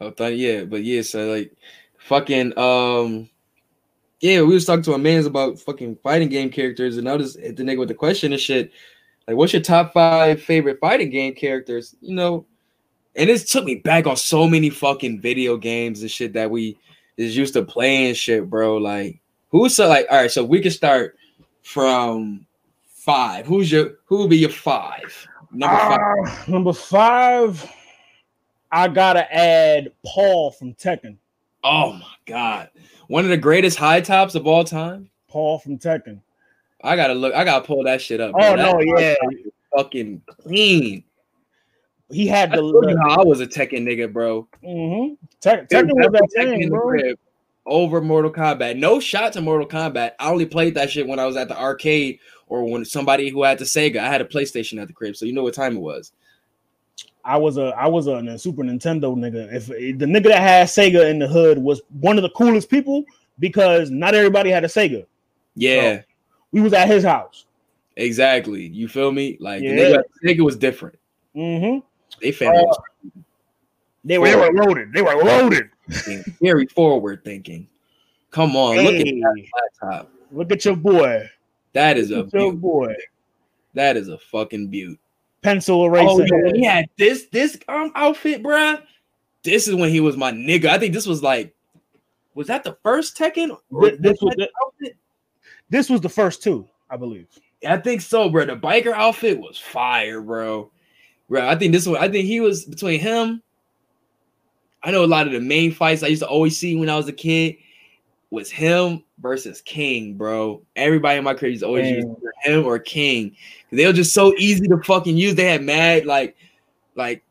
[SPEAKER 2] Oh, th- yeah, but yeah, so like, fucking, um, yeah, we was talking to a man's about fucking fighting game characters, and I was the nigga with the question and shit, like, what's your top five favorite fighting game characters? You know, and it took me back on so many fucking video games and shit that we is used to playing shit, bro. Like, who's so like, all right, so we can start from five. Who's your who would be your five? Number five.
[SPEAKER 1] Ah, number five, I gotta add Paul from Tekken.
[SPEAKER 2] Oh my god, one of the greatest high tops of all time.
[SPEAKER 1] Paul from Tekken.
[SPEAKER 2] I gotta look. I gotta pull that shit up.
[SPEAKER 1] Oh
[SPEAKER 2] bro.
[SPEAKER 1] no,
[SPEAKER 2] That-
[SPEAKER 1] yeah.
[SPEAKER 2] fucking clean.
[SPEAKER 1] He had
[SPEAKER 2] I
[SPEAKER 1] the,
[SPEAKER 2] you I was a Tekken nigga, bro.
[SPEAKER 1] mm-hmm. Tek- Tekken was that thing, bro.
[SPEAKER 2] crib over Mortal Kombat. No shot to Mortal Kombat. I only played that shit when I was at the arcade or when somebody who had the Sega. I had a PlayStation at the crib, so you know what time it was.
[SPEAKER 1] I was a I was a, a Super Nintendo nigga. If the nigga that had Sega in the hood was one of the coolest people because not everybody had a Sega.
[SPEAKER 2] Yeah,
[SPEAKER 1] We was at his house.
[SPEAKER 2] exactly. You feel me? Like
[SPEAKER 1] Yeah.
[SPEAKER 2] the nigga, the nigga was different.
[SPEAKER 1] Mm-hmm.
[SPEAKER 2] They family was
[SPEAKER 1] They were they were loaded. They were loaded. (laughs)
[SPEAKER 2] very forward thinking. Come on, look at that laptop.
[SPEAKER 1] look at your boy.
[SPEAKER 2] That is a
[SPEAKER 1] Look at your boy.
[SPEAKER 2] That is a fucking beaut.
[SPEAKER 1] Pencil eraser.
[SPEAKER 2] Oh, yo,
[SPEAKER 1] head.
[SPEAKER 2] he had this this um outfit, bruh. This is when he was my nigga. I think this was like, was that the first Tekken? Or
[SPEAKER 1] Thi- this was the- This was the first two, I believe.
[SPEAKER 2] I think so, bro. The biker outfit was fire, bro. Bro, I think this one. I think he was between him. I know a lot of the main fights I used to always see when I was a kid was him versus King, bro. Everybody in my crib is always either him or King. They were just so easy to fucking use. They had mad like, like,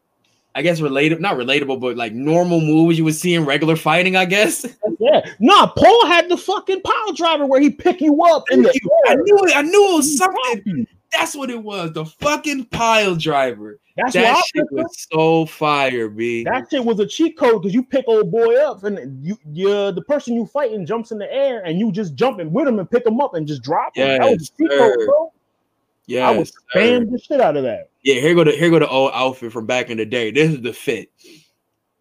[SPEAKER 2] I guess relatable, not relatable, but like normal moves you would see in regular fighting. I guess. (laughs)
[SPEAKER 1] Yeah. Nah, Paul had the fucking power driver where he pick you up
[SPEAKER 2] I knew it. I knew it was something. That's what it was. The fucking pile driver.
[SPEAKER 1] That's
[SPEAKER 2] that
[SPEAKER 1] I
[SPEAKER 2] shit was so fire, b.
[SPEAKER 1] That shit was a cheat code because you pick old boy up and you, you the person you fighting jumps in the air and you just jumping with him and pick him up and just drop him. that was a cheat
[SPEAKER 2] sir.
[SPEAKER 1] code, bro.
[SPEAKER 2] yeah,
[SPEAKER 1] I was spam the shit out of that.
[SPEAKER 2] yeah. Here go the here go the old outfit from back in the day. This is the fit.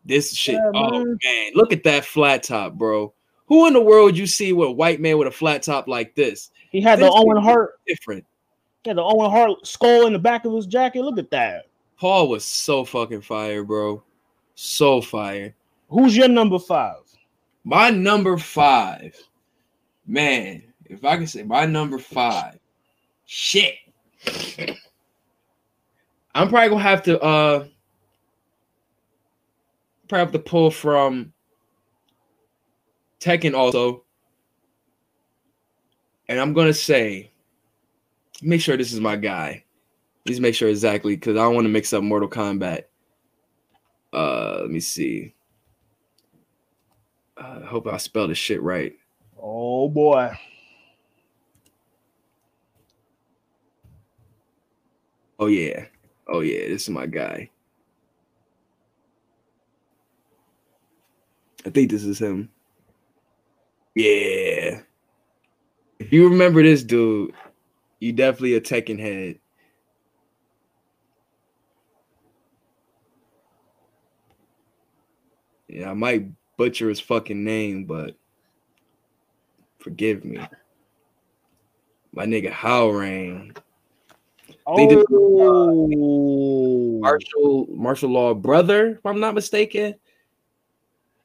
[SPEAKER 2] This shit.
[SPEAKER 1] Yeah,
[SPEAKER 2] oh
[SPEAKER 1] man.
[SPEAKER 2] man, look at that flat top, bro. Who in the world you see with a white man with a flat top like this?
[SPEAKER 1] He had the
[SPEAKER 2] This
[SPEAKER 1] Owen
[SPEAKER 2] shit
[SPEAKER 1] Hart,
[SPEAKER 2] Different.
[SPEAKER 1] He had the Owen Hart skull in the back of his jacket. Look at that.
[SPEAKER 2] Paul was so fucking fire, bro. So fire.
[SPEAKER 1] Who's your number five?
[SPEAKER 2] My number five, man. If I can say my number five, shit. I'm probably gonna have to uh probably have to pull from Tekken also. And I'm gonna say, make sure this is my guy. Please make sure exactly because I don't want to mix up Mortal Kombat. Uh let me see. Uh, I hope I spelled this shit right.
[SPEAKER 1] Oh boy.
[SPEAKER 2] Oh yeah. Oh yeah, this is my guy. I think this is him. Yeah. If you remember this dude, you definitely a Tekken head. Yeah, I might butcher his fucking name, but forgive me. My nigga Hwoarang. They did-
[SPEAKER 1] Oh,
[SPEAKER 2] Marshall Marshall Law brother, if I'm not mistaken.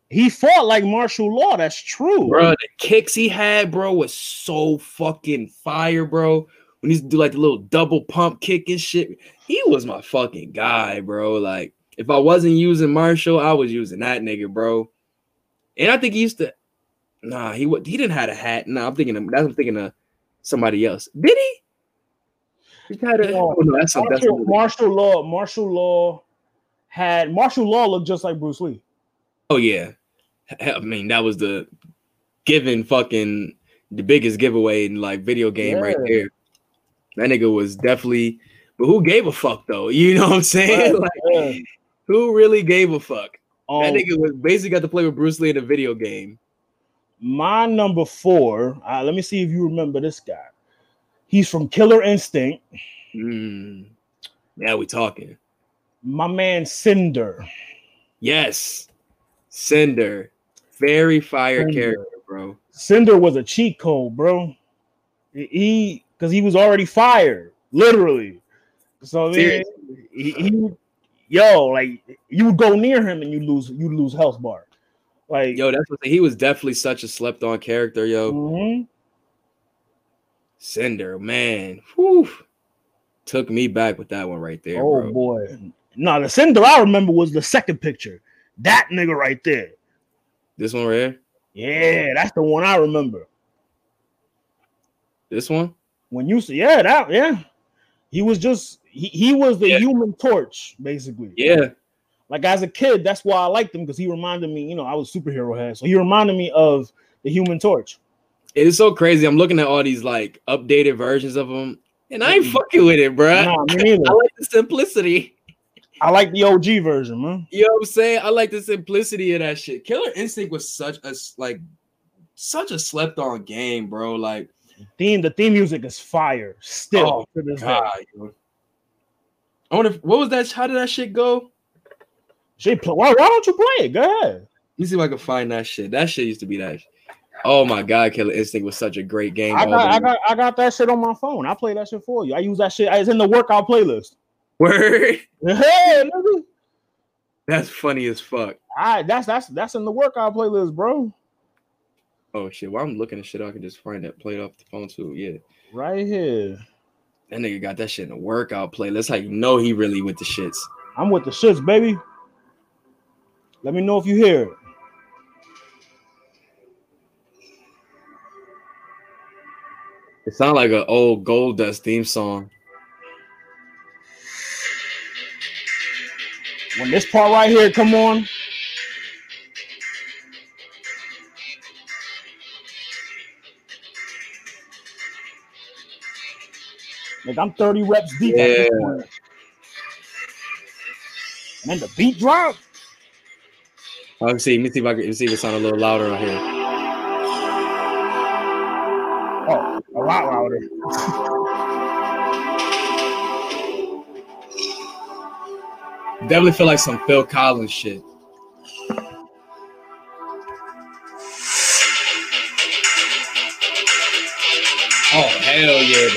[SPEAKER 1] he fought like Marshall Law. That's true.
[SPEAKER 2] Bro, the kicks he had, bro, was so fucking fire, bro. When he used to do like the little double pump kick and shit, he was my fucking guy, bro. Like, if I wasn't using Marshall, I was using that nigga, bro. And I think he used to, nah, he he didn't have a hat. Nah, I'm thinking of that's I'm thinking of somebody else. Did he? He had a,
[SPEAKER 1] No,
[SPEAKER 2] oh, no, that's, some- that's
[SPEAKER 1] Marshall, law. Marshall Law had Marshall Law looked just like Bruce Lee.
[SPEAKER 2] Oh yeah, I mean that was the given fucking the biggest giveaway in like video game right
[SPEAKER 1] Yeah.
[SPEAKER 2] there. That nigga was definitely, but who gave a fuck though? (laughs) You know what I'm saying? Like,
[SPEAKER 1] Yeah.
[SPEAKER 2] who really gave a fuck?
[SPEAKER 1] Um,
[SPEAKER 2] that nigga was basically got to play with Bruce Lee in a video game.
[SPEAKER 1] my number four. Uh, let me see if you remember this guy. He's from Killer Instinct.
[SPEAKER 2] Mm. Now we talking.
[SPEAKER 1] My man Cinder.
[SPEAKER 2] Yes, Cinder, very fire
[SPEAKER 1] Cinder.
[SPEAKER 2] character, bro.
[SPEAKER 1] Cinder was a cheat code, bro. He because he was already fired, literally. So then he, he yo, like you would go near him and you lose you lose health bar. Like
[SPEAKER 2] Yo, that's what he was definitely such a slept on character, yo.
[SPEAKER 1] mhm.
[SPEAKER 2] Cinder, man, whew, took me back with that one right there,
[SPEAKER 1] oh
[SPEAKER 2] bro.
[SPEAKER 1] boy. No, the Cinder I remember was the second picture. That nigga right there.
[SPEAKER 2] This one right here,
[SPEAKER 1] Yeah, that's the one I remember.
[SPEAKER 2] this one.
[SPEAKER 1] When you see, yeah, that yeah. He was just He, he was the
[SPEAKER 2] Yeah.
[SPEAKER 1] human torch, basically.
[SPEAKER 2] Yeah.
[SPEAKER 1] Like as a kid, that's why I liked him because he reminded me, you know, I was superhero head. So he reminded me of the human torch.
[SPEAKER 2] It is so crazy. I'm looking at all these like updated versions of them, and I ain't fucking with it, bruh.
[SPEAKER 1] Nah, me (laughs) neither.
[SPEAKER 2] I like the simplicity.
[SPEAKER 1] I like the OG version, man.
[SPEAKER 2] You know what I'm saying? I like the simplicity of that shit. Killer Instinct was such a like such a slept on game, bro. Like,
[SPEAKER 1] Theme, the theme music is fire still
[SPEAKER 2] Oh,
[SPEAKER 1] to this.
[SPEAKER 2] God, yo. I wonder if, what was that? How did that shit go?
[SPEAKER 1] She play, why, why don't you play it? Go ahead.
[SPEAKER 2] Let me see if I can find that shit. That shit used to be that. Oh my god, Killer Instinct was such a great game.
[SPEAKER 1] I got, I got, I got that shit on my phone. I play that shit for you. I use that shit. It's in the workout playlist.
[SPEAKER 2] Word. (laughs) (laughs)
[SPEAKER 1] Hey, nigga.
[SPEAKER 2] That's funny as fuck.
[SPEAKER 1] All right, that's that's that's in the workout playlist, bro.
[SPEAKER 2] Oh shit. While I'm looking at shit, I can just find that played off the phone too. Yeah.
[SPEAKER 1] Right here.
[SPEAKER 2] That nigga got that shit in a workout play. That's how you know he really with the shits.
[SPEAKER 1] I'm with the shits, baby. Let me know if you hear it.
[SPEAKER 2] It sounds like an old Goldust theme song.
[SPEAKER 1] When this part right here come on, like I'm 30 reps deep
[SPEAKER 2] Yeah.
[SPEAKER 1] And then the beat drop.
[SPEAKER 2] Let me see. Let me see if I can see if it sound a little louder on here.
[SPEAKER 1] Oh, a lot louder.
[SPEAKER 2] Definitely feel like some Phil Collins shit.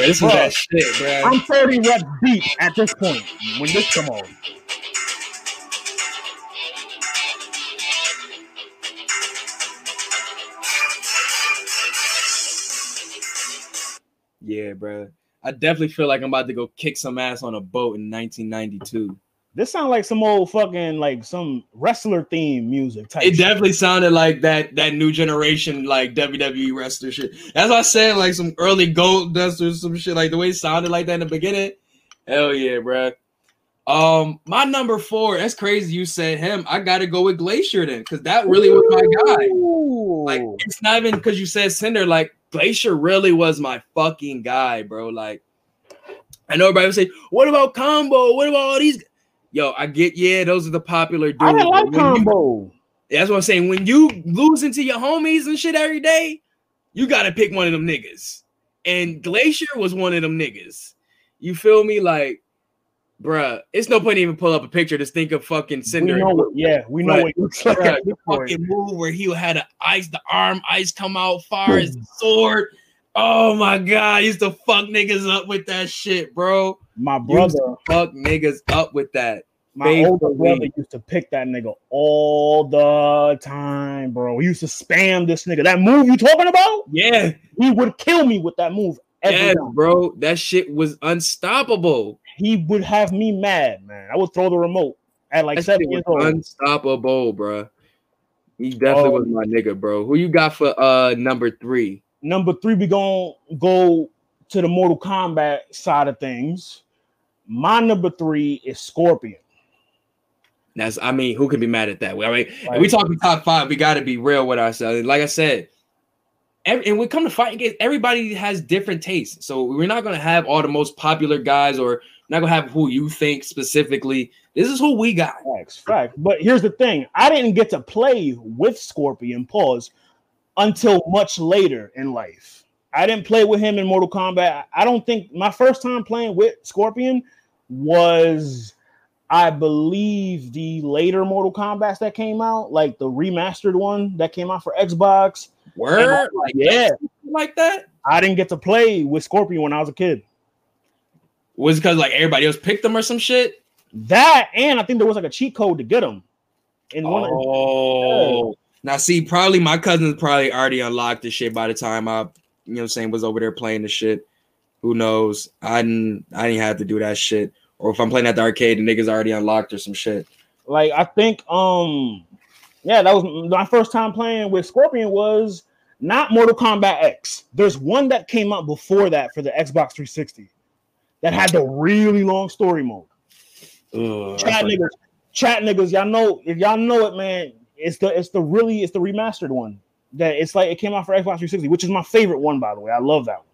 [SPEAKER 2] Hell yeah, bro! This
[SPEAKER 1] Bro.
[SPEAKER 2] that shit, bro.
[SPEAKER 1] I'm 30 reps deep at this point when this come on.
[SPEAKER 2] Yeah, bro. I definitely feel like I'm about to go kick some ass on a boat in 1992.
[SPEAKER 1] This sound like some old fucking like some wrestler theme music type.
[SPEAKER 6] It
[SPEAKER 1] shit.
[SPEAKER 6] definitely sounded like that that new generation like WWE wrestler shit. That's why I said like some early Goldust or some shit like the way it sounded like that in the beginning. Hell yeah, bruh. Um, my number four. That's crazy. You said him. I got to go with Glacius then, because that really was my guy.
[SPEAKER 1] Ooh.
[SPEAKER 6] Like it's not even because you said Cinder. Like
[SPEAKER 2] Glacius really was my fucking guy, bro. Like, I know everybody would say, "What about Combo? What about all these?" Yo, I get, yeah, those are the popular dudes.
[SPEAKER 1] I didn't like
[SPEAKER 2] but when you-
[SPEAKER 1] combo.
[SPEAKER 2] That's what I'm saying. When you losing to your homies and shit every day, you gotta pick one of them niggas. And Glacius was one of them niggas. You feel me? Like, bruh, it's no point even pull up a picture. Just think of fucking
[SPEAKER 1] We
[SPEAKER 2] Cinder.
[SPEAKER 1] know what, yeah, we know
[SPEAKER 2] Right.
[SPEAKER 1] what it looks like.
[SPEAKER 2] Bruh, fucking move where he had a ice, the arm ice come out far as the sword. Oh my god, I used to fuck niggas up with that shit, bro.
[SPEAKER 1] My brother,
[SPEAKER 2] Fuck niggas up with that.
[SPEAKER 1] my older brother used to pick that nigga all the time, bro. He used to spam this nigga. That move you talking about?
[SPEAKER 2] Yeah,
[SPEAKER 1] He would kill me with that move time.
[SPEAKER 2] bro. That shit was unstoppable.
[SPEAKER 1] He would have me mad, man. I would throw the remote at like
[SPEAKER 2] That
[SPEAKER 1] seven years
[SPEAKER 2] was
[SPEAKER 1] old.
[SPEAKER 2] unstoppable, bro. He definitely
[SPEAKER 1] Oh.
[SPEAKER 2] was my nigga, bro. Who you got for uh number three?
[SPEAKER 1] Number three, we gonna go to the Mortal Kombat side of things. My number three is Scorpion.
[SPEAKER 2] That's I mean, who can be mad at that? I mean,
[SPEAKER 1] Like,
[SPEAKER 2] we talking top five, we got to be real with ourselves. Like I said, every, and we come to fighting games, everybody has different tastes. So we're not gonna have all the most popular guys, or not gonna have who you think specifically. This is who we got.
[SPEAKER 1] Facts, fact. But here's the thing: I didn't get to play with Scorpion. Pause until much later in life. I didn't play with him in Mortal Kombat. I don't think my first time playing with Scorpion was, I believe, the later Mortal Kombat's that came out, like the remastered one that came out for Xbox.
[SPEAKER 2] Word, like
[SPEAKER 1] Yeah,
[SPEAKER 2] like that.
[SPEAKER 1] I didn't get to play with Scorpion when I was a kid.
[SPEAKER 6] was because like everybody else picked them or some shit.
[SPEAKER 1] That and I think there was like a cheat code to get them. In one, of,
[SPEAKER 6] Oh, now see, probably my cousins probably already unlocked this shit by the time I, you know, what I'm saying was over there playing the shit. Who knows? I didn't, I didn't have to do that shit. Or if I'm playing at the arcade, the niggas already unlocked or some shit.
[SPEAKER 1] like I think um yeah, that was my first time playing with Scorpion was not Mortal Kombat X. There's one that came out before that for the Xbox 360 that had the really long story mode.
[SPEAKER 4] Ugh,
[SPEAKER 1] Chat niggas, chat niggas, y'all know if y'all know it, man. It's the it's the really it's the remastered one that it's like it came out for Xbox 360, which is my favorite one by the way. I love that one.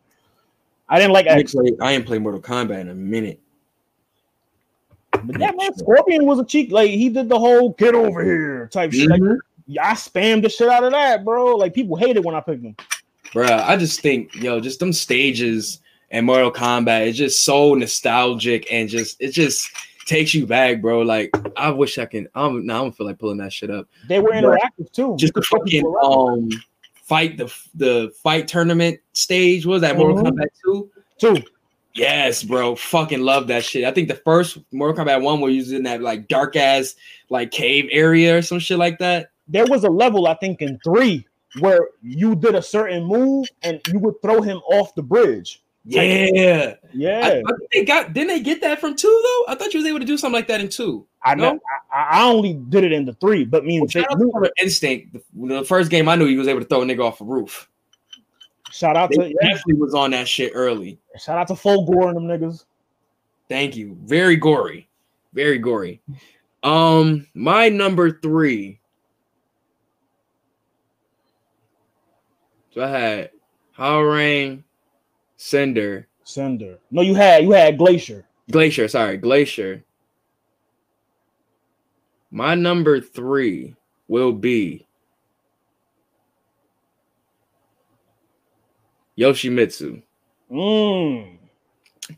[SPEAKER 1] I didn't like
[SPEAKER 2] I ain't
[SPEAKER 1] X,
[SPEAKER 2] play, I ain't play Mortal Kombat in a minute.
[SPEAKER 1] but that man Scorpion was a cheek. Like he did the whole get over here type shit. Like,
[SPEAKER 2] Mhm.
[SPEAKER 1] I spammed the shit out of that, bro. Like people hated when I picked him.
[SPEAKER 2] Bro, I just think, yo, just them stages and Mortal Kombat is just so nostalgic and just it just takes you back, bro. Like I wish I can. I'm now I don't feel like pulling that shit up.
[SPEAKER 1] They were interactive too.
[SPEAKER 2] Just the
[SPEAKER 1] You
[SPEAKER 2] fucking um fight the the fight tournament stage was that Mortal
[SPEAKER 1] Mhm.
[SPEAKER 2] Kombat two.
[SPEAKER 1] too.
[SPEAKER 2] Yes, bro. Fucking love that shit. I think the first Mortal Kombat one where were using that like dark ass like cave area or some shit like that.
[SPEAKER 1] There was a level I think in three where you did a certain move and you would throw him off the bridge.
[SPEAKER 2] Yeah.
[SPEAKER 1] Yeah,
[SPEAKER 2] I, I think they got didn't they get that from two though? I thought you was able to do something like that in two.
[SPEAKER 1] I
[SPEAKER 2] no?
[SPEAKER 1] know. I, I only did it in the three, but me and
[SPEAKER 2] Shout
[SPEAKER 1] Jake
[SPEAKER 2] out
[SPEAKER 1] knew-
[SPEAKER 2] to Instinct. The, the first game I knew he was able to throw a nigga off a roof.
[SPEAKER 1] shout out
[SPEAKER 2] They
[SPEAKER 1] to yeah,
[SPEAKER 2] definitely was on that shit early.
[SPEAKER 1] shout out to Fulgore and them niggas.
[SPEAKER 2] Thank you. Very gory. Very gory. Um, my number three. So I had Hwoarang, Cinder,
[SPEAKER 1] Cinder. No, you had you had Glacius.
[SPEAKER 2] Glacius, sorry, Glacius. My number three will be Yoshimitsu.
[SPEAKER 1] Mm.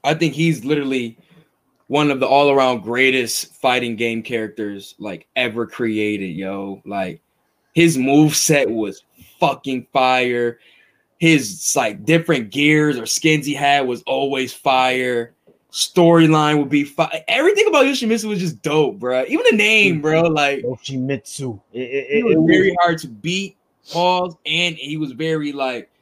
[SPEAKER 2] I think he's literally one of the all-around greatest fighting game characters like ever created, yo. Like his move set was fucking fire. His like different gears or skins he had was always fire. Storyline would be fire. Everything about Yoshimitsu was just dope, bro. Even the name, bro. Like
[SPEAKER 1] Yoshimitsu. It, it, it,
[SPEAKER 2] was very hard to beat, pause, and he was very like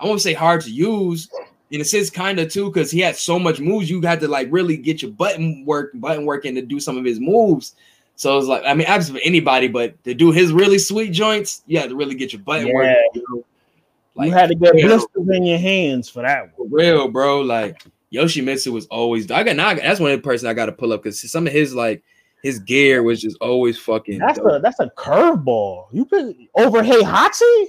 [SPEAKER 2] I won't say hard to use in a sense, kind of too, because he had so much moves. You had to like really get your button work, button working to do some of his moves. So it's like I mean, for anybody, but to do his really sweet joints, you had to really get your button
[SPEAKER 1] Yeah.
[SPEAKER 2] working. You, know? Like,
[SPEAKER 1] you had to get blisters in your hands for that one.
[SPEAKER 2] for real, bro. Like Yoshimitsu was always. I got now. That's one of the person I got to pull up because some of his like his gear was just always fucking.
[SPEAKER 1] That's
[SPEAKER 2] dope.
[SPEAKER 1] a that's a curveball. You could over Heihachi?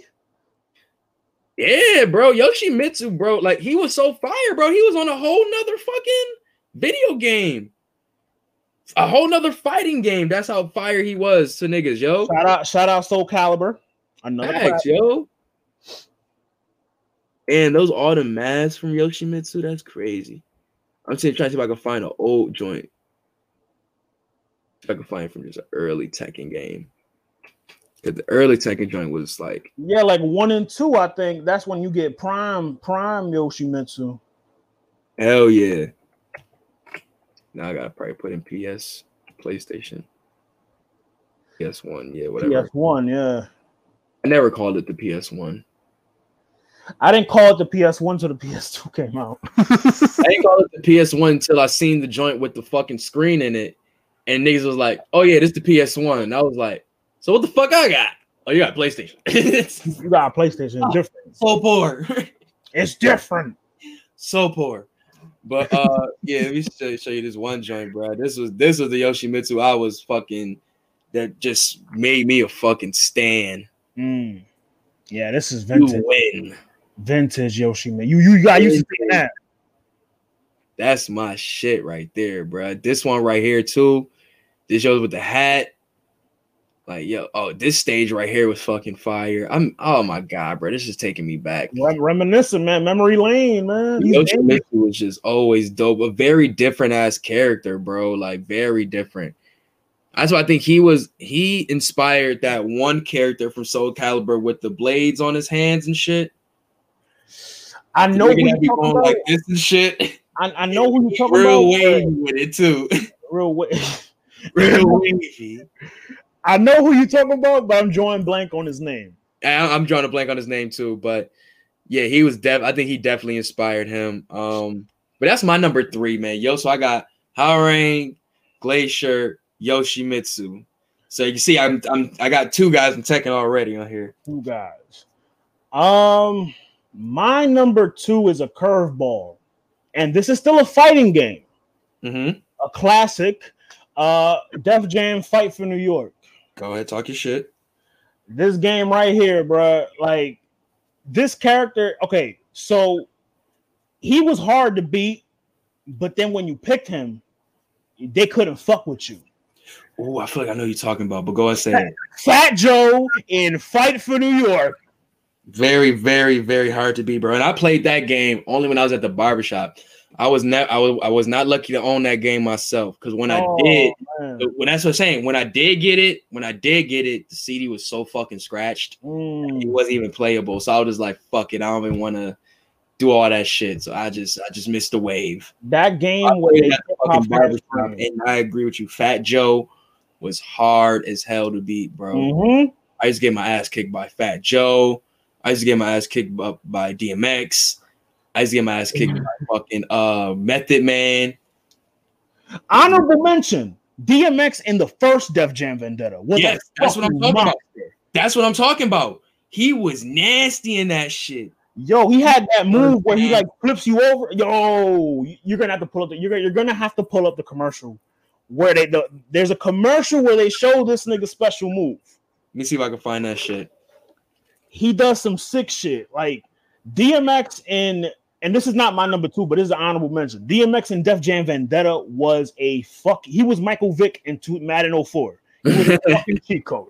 [SPEAKER 2] Yeah, bro. Yoshimitsu, bro. Like he was so fire, bro. He was on a whole nother fucking video game. A whole nother fighting game. That's how fire he was to niggas, yo.
[SPEAKER 1] Shout out, shout out Soul Calibur. Another
[SPEAKER 2] Facts, yo. And those all the masks from Yoshimitsu, that's crazy. I'm trying to see if I can find an old joint. If I can find from just an early Tekken game. Because the early Tekken joint was like
[SPEAKER 1] Yeah, like one and two, I think that's when you get prime prime Yoshimitsu.
[SPEAKER 2] Hell yeah. Now I gotta probably put in PS, PlayStation, PS1, yeah, whatever.
[SPEAKER 1] PS1, yeah.
[SPEAKER 2] I never called it the PS1.
[SPEAKER 1] I didn't call it the PS1 till the PS2 (laughs) came out.
[SPEAKER 2] I didn't call it the PS1 until I seen the joint with the fucking screen in it, and niggas was like, "Oh yeah, this the PS1." And I was like, "So what the fuck I got?" Oh, you got PlayStation. (laughs)
[SPEAKER 1] You got a PlayStation, it's different.
[SPEAKER 2] so poor, (laughs)
[SPEAKER 1] It's different.
[SPEAKER 2] so poor. But uh, yeah, let me show, show you this one joint, bro. This was this was the Yoshimitsu I was fucking that just made me a fucking stand.
[SPEAKER 1] Mm. Yeah, this is
[SPEAKER 2] You win.
[SPEAKER 1] Vintage Yoshimitsu. You you got used to that.
[SPEAKER 2] That's my shit right there, bro. This one right here too. This shows with the hat. Like yo, oh, this stage right here was fucking fire. I'm oh my god, bro. This is taking me back.
[SPEAKER 1] Rem- reminiscent, man. Memory lane, man. Games-
[SPEAKER 2] was just always dope. A very different ass character, bro. Like very different. That's why I think he was he inspired that one character from Soul Calibur with the blades on his hands and shit.
[SPEAKER 1] I know who
[SPEAKER 2] be
[SPEAKER 1] you talking
[SPEAKER 2] going like this and shit.
[SPEAKER 1] I, I know who you're talking
[SPEAKER 2] Real
[SPEAKER 1] about.
[SPEAKER 2] wavy with it too.
[SPEAKER 1] Real wa- (laughs) (laughs)
[SPEAKER 2] Real wavy.
[SPEAKER 1] I know who you're talking about, but I'm drawing blank on his name.
[SPEAKER 2] I'm drawing a blank on his name too, but yeah, he was def. I think he definitely inspired him. Um, but that's my number three, man. Yo, so I got Hwoarang, Glacius, Yoshimitsu. So you see, I'm I'm I got two guys in Tekken already on here.
[SPEAKER 1] Two guys. Um, my number two is a curveball. and this is still a fighting game,
[SPEAKER 2] Mm-hmm.
[SPEAKER 1] a classic. Uh, Def Jam Fight for New York.
[SPEAKER 2] Go ahead, talk your shit.
[SPEAKER 1] This game right here, bruh, like this character. Okay, so he was hard to beat, but then when you picked him, they couldn't fuck with you.
[SPEAKER 2] Oh, I feel like I know you're talking about, but go ahead and say it.
[SPEAKER 1] Fat Joe in Fight for New York.
[SPEAKER 2] Very, very, very hard to beat, bro. And I played that game only when I was at the barbershop. I was not I was I was not lucky to own that game myself because when I
[SPEAKER 1] Oh,
[SPEAKER 2] did,
[SPEAKER 1] man.
[SPEAKER 2] when that's what I'm saying, when I did get it, when I did get it, the CD was so fucking scratched. It
[SPEAKER 1] Mm.
[SPEAKER 2] wasn't even playable. So I was just like, fuck it. I don't even want to do all that shit. So I just I just missed the wave.
[SPEAKER 1] That game
[SPEAKER 2] I
[SPEAKER 1] where
[SPEAKER 2] played
[SPEAKER 1] they
[SPEAKER 2] that fucking
[SPEAKER 1] hop
[SPEAKER 2] barbershop, and I agree with you. Fat Joe was hard as hell to beat, bro.
[SPEAKER 1] Mhm.
[SPEAKER 2] I used to get my ass kicked by Fat Joe. I used to get my ass kicked by, by DMX. I used to get my ass kicked by fucking uh Method Man.
[SPEAKER 1] Honorable mention: DMX in the first Def Jam Vendetta.
[SPEAKER 2] Yes, that's what I'm talking about. That's what I'm talking about. He was nasty in that shit.
[SPEAKER 1] Yo, he had that move where he like flips you over. Yo, you're gonna have to pull up. The, you're you're gonna have to pull up the commercial where they the, there's a commercial where they show this nigga special move.
[SPEAKER 2] Let me see if I can find that shit.
[SPEAKER 1] He does some sick shit like DMX in. And this is not my number two, but this is an honorable mention. DMX and Def Jam Vendetta was a fuck. He was Michael Vick in two, Madden 04. He was a (laughs) fucking cheat code.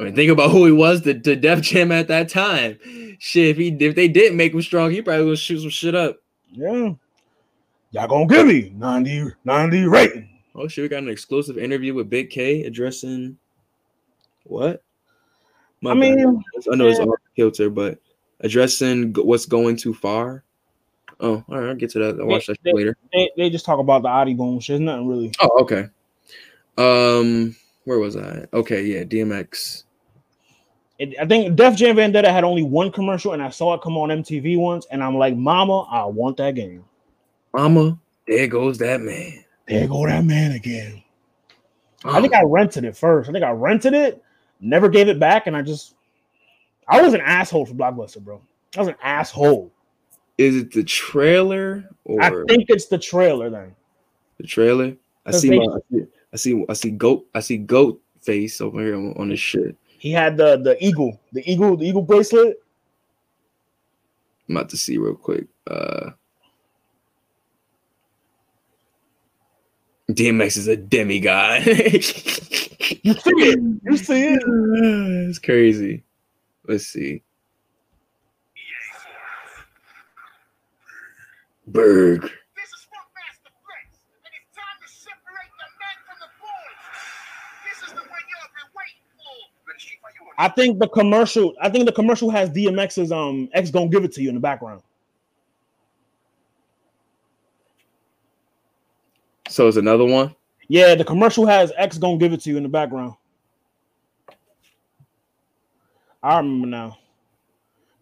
[SPEAKER 2] I mean, think about who he was to, to Def Jam at that time. Shit, if he if they didn't make him strong, he probably would shoot some shit up.
[SPEAKER 1] Yeah. Y'all gonna give me 90, 90 rating.
[SPEAKER 2] Oh shit, we got an exclusive interview with Big K addressing what? My
[SPEAKER 1] I
[SPEAKER 2] bad.
[SPEAKER 1] mean,
[SPEAKER 2] I know it's
[SPEAKER 1] yeah.
[SPEAKER 2] off kilter, but addressing what's going too far. Oh, all right, I'll get to that. I'll watch that
[SPEAKER 1] They-
[SPEAKER 2] shit later.
[SPEAKER 1] They, they just talk about the Adi boom shit. It's nothing really.
[SPEAKER 2] Oh, okay. Um, where was I? Okay, yeah, DMX.
[SPEAKER 1] It, I think Def Jam Vendetta had only one commercial, and I saw it come on MTV once, and I'm like, Mama, I want that game.
[SPEAKER 2] Mama, there goes that man.
[SPEAKER 1] There go that man again. I think I rented it first. I think I rented it, never gave it back, and I just I was an asshole for Blockbuster, bro. I was an asshole.
[SPEAKER 2] is it the trailer
[SPEAKER 1] I
[SPEAKER 2] or
[SPEAKER 1] think it's the trailer then.
[SPEAKER 2] the trailer? I see
[SPEAKER 1] they-
[SPEAKER 2] my, I see, I see, I see goat, I see goat face over here on, on this shit.
[SPEAKER 1] He had the the eagle, the eagle, the eagle bracelet.
[SPEAKER 2] I'm about to see real quick. Uh DMX is a demigod. (laughs)
[SPEAKER 1] You see it. You (laughs) see it.
[SPEAKER 2] it's crazy. Let's see. Berg.
[SPEAKER 3] This is Funkmaster Flex, and it's time to separate the men from the boys. This is the one y'all been waiting for. Better Street Fight, you want
[SPEAKER 1] I think the commercial. I think the commercial has DMX's um X gonna give it to you in the background.
[SPEAKER 2] So it's another one.
[SPEAKER 1] Yeah, the commercial has X gonna give it to you in the background. I remember now.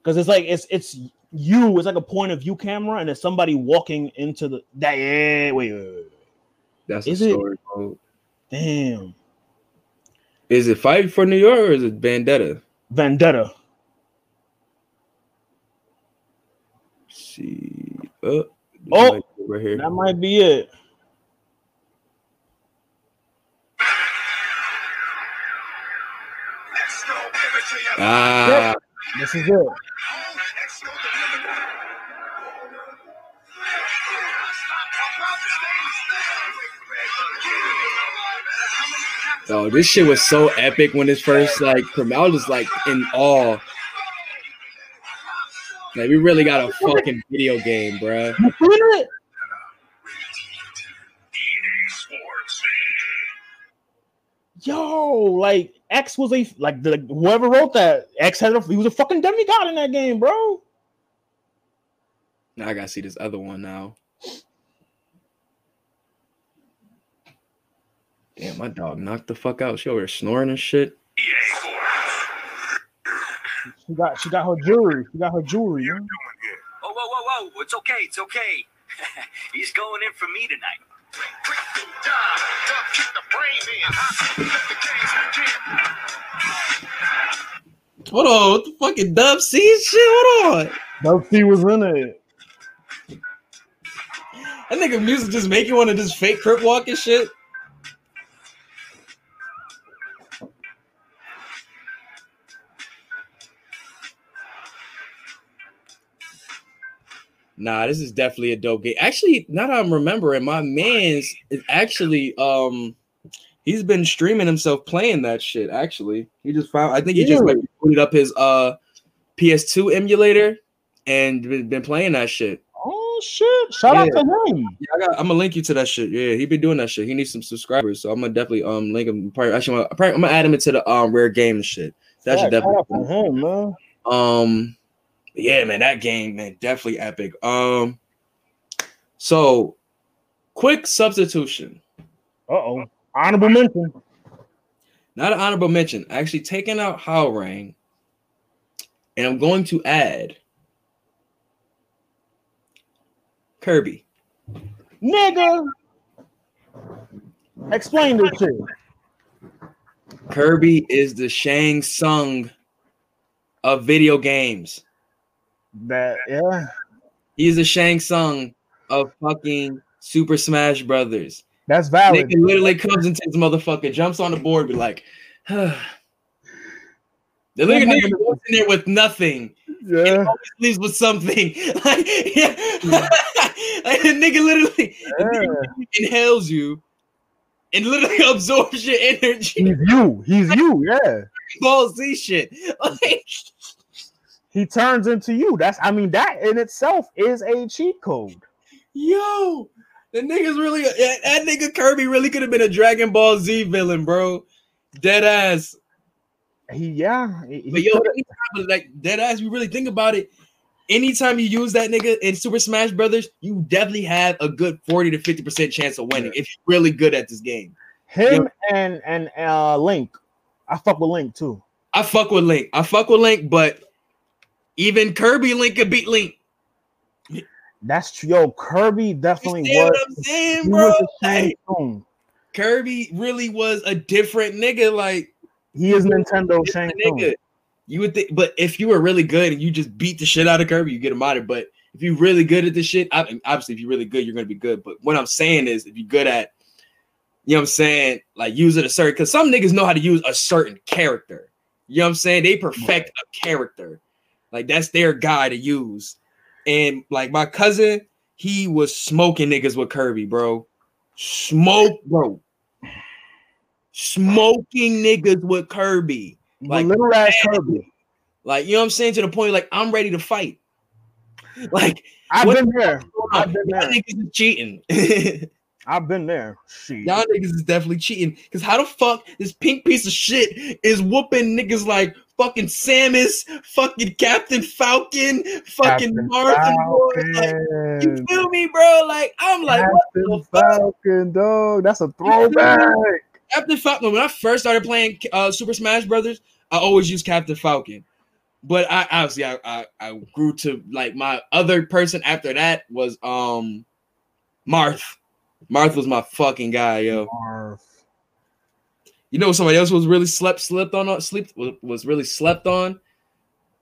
[SPEAKER 1] Cause it's like it's it's you, it's like a point of view camera, and it's somebody walking into the that yeah, wait, wait, wait.
[SPEAKER 2] That's
[SPEAKER 1] Is
[SPEAKER 2] a
[SPEAKER 1] it?
[SPEAKER 2] story mode.
[SPEAKER 1] Damn.
[SPEAKER 2] Is it Fight for New York or is it Vendetta?
[SPEAKER 1] Vendetta.
[SPEAKER 2] Let's see. Uh,
[SPEAKER 1] Oh,
[SPEAKER 2] right here.
[SPEAKER 1] That might be it.
[SPEAKER 3] Let's go, give it to you.
[SPEAKER 2] Ah,
[SPEAKER 1] This is it.
[SPEAKER 3] Let's go, deliver it.
[SPEAKER 2] oh, this shit was so epic when this first like. I was just like in awe. Like we really got a fucking video game, bruh.
[SPEAKER 1] You seen it? Yo, like X was a like the whoever wrote that X had a he was a fucking demigod in that game, bro.
[SPEAKER 2] Now I gotta see this other one now. Damn, my dog knocked the fuck out. She over here snoring and shit.
[SPEAKER 1] She got she got her jewelry. She got her jewelry. man.
[SPEAKER 5] Whoa, whoa, whoa, whoa. It's okay. It's okay. (laughs) He's going in for me tonight.
[SPEAKER 2] Hold on, what the fucking dub C shit? Hold on.
[SPEAKER 1] Dub C was in it.
[SPEAKER 2] I think nigga music just make you want to just fake crip walk and shit. Nah, this is definitely a dope game. Actually, now that I'm remembering, my man's is actually um he's been streaming himself playing that shit. Actually, he just found I think he just like booted up his uh PS2 emulator and been, been playing that shit.
[SPEAKER 1] Oh shit! Shout out to him.
[SPEAKER 2] Yeah, I got, I'm gonna link you to that shit. Yeah, he been doing that shit. He needs some subscribers, so I'm gonna definitely um link him. Probably, actually, I'm gonna, probably- I'm gonna add him into the um rare game shit. That should
[SPEAKER 1] Yeah, shout out
[SPEAKER 2] definitely.
[SPEAKER 1] him, man.
[SPEAKER 2] Um, yeah, man, that game, man, definitely epic. Um, so quick substitution,
[SPEAKER 1] Uh oh. Honorable mention.
[SPEAKER 2] not an honorable mention. Actually, taking out Hwoarang, and I'm going to add Kirby.
[SPEAKER 1] Nigga. Explain this shit.
[SPEAKER 2] Kirby is the Shang Tsung of video games.
[SPEAKER 1] That yeah.
[SPEAKER 2] He's the Shang Tsung of fucking Super Smash Brothers.
[SPEAKER 1] That's valid.
[SPEAKER 2] Nigga literally comes into this motherfucker, jumps on the board, be like, huh. (sighs) the nigga, nigga goes in there with nothing.
[SPEAKER 1] Yeah.
[SPEAKER 2] Leaves with something. (laughs) like, yeah. (laughs) like the nigga literally the nigga inhales you and literally (laughs) absorbs your energy.
[SPEAKER 1] He's you. He's you. Yeah.
[SPEAKER 2] Ball Z shit. Like,
[SPEAKER 1] He turns into you. That's I mean that in itself is a cheat code.
[SPEAKER 2] yo, the nigga's really that, that nigga Kirby really could have been a Dragon Ball Z villain, bro. Dead ass.
[SPEAKER 1] He yeah. He,
[SPEAKER 2] But yo, anytime, like dead ass, you really think about it. Anytime you use that nigga in Super Smash Brothers, you definitely have a good 40 to 50% chance of winning if you're really good at this game.
[SPEAKER 1] him and and uh Link. I fuck with Link too.
[SPEAKER 2] I fuck with Link. I fuck with Link, but even Kirby Link could beat Link.
[SPEAKER 1] That's true. Yo, Kirby
[SPEAKER 2] You
[SPEAKER 1] definitely
[SPEAKER 2] see what
[SPEAKER 1] was.
[SPEAKER 2] I'm saying, bro?
[SPEAKER 1] was
[SPEAKER 2] Like, Kirby really was a different nigga. Like
[SPEAKER 1] He is Nintendo Tsung.
[SPEAKER 2] nigga. You would think, but if you were really good and you just beat the shit out of Kirby, you get him out of it. But if you're really good at this shit, I, obviously, if you're really good, you're gonna be good. But what I'm saying is, if you're good at, you know, what I'm saying, like using a certain, because some niggas know how to use a certain character. You know what I'm saying? They perfect a character, like that's their guy to use. And like my cousin, he was smoking niggas with Kirby, bro. Smoke, bro. Smoking niggas with Kirby.
[SPEAKER 1] Like
[SPEAKER 2] Like,
[SPEAKER 1] little ass Kirby.
[SPEAKER 2] Like, you know what I'm saying? To the point, like, I'm ready to fight. (laughs) Like,
[SPEAKER 1] I've been there. I've been
[SPEAKER 2] y'all
[SPEAKER 1] there.
[SPEAKER 2] niggas is cheating. (laughs)
[SPEAKER 1] I've been there. Shit.
[SPEAKER 2] y'all niggas is definitely cheating. Because how the fuck this pink piece of shit is whooping niggas like fucking Samus, fucking Captain Falcon, fucking
[SPEAKER 1] Captain
[SPEAKER 2] Martin? boy? Like, you
[SPEAKER 1] Falcon.
[SPEAKER 2] feel me, bro? Like, I'm like, what
[SPEAKER 1] Captain
[SPEAKER 2] the fuck?
[SPEAKER 1] Falcon, dog. That's a throwback.
[SPEAKER 2] Captain Falcon. When I first started playing uh, Super Smash Brothers, I always used Captain Falcon. But I obviously I, I I grew to like my other person after that was um Marth. Marth was my fucking guy, yo.
[SPEAKER 1] Marv.
[SPEAKER 2] You know somebody else was really slept slept on sleep was, really slept on?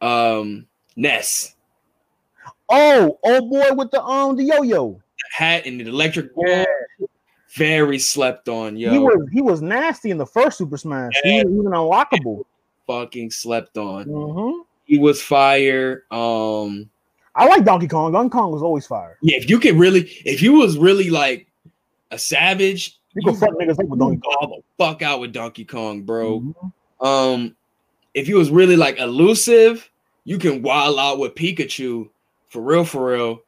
[SPEAKER 2] Um Ness.
[SPEAKER 1] Oh, old boy with the um the yo-yo.
[SPEAKER 2] Hat and the electric ball.
[SPEAKER 1] Yeah.
[SPEAKER 2] Very slept on, yo.
[SPEAKER 1] He was he was nasty in the first Super Smash. He was even unlockable.
[SPEAKER 2] fucking slept on.
[SPEAKER 1] Mhm.
[SPEAKER 2] He was fire. Um
[SPEAKER 1] I like Donkey Kong. Donkey Kong was always fire.
[SPEAKER 2] Yeah, if you could really, if you was really like a savage,
[SPEAKER 1] You can fuck niggas up with Donkey
[SPEAKER 2] all the fuck out with Donkey Kong, bro.
[SPEAKER 1] Kong.
[SPEAKER 2] Um, if you was really like elusive, you can wild out with Pikachu for real, for real.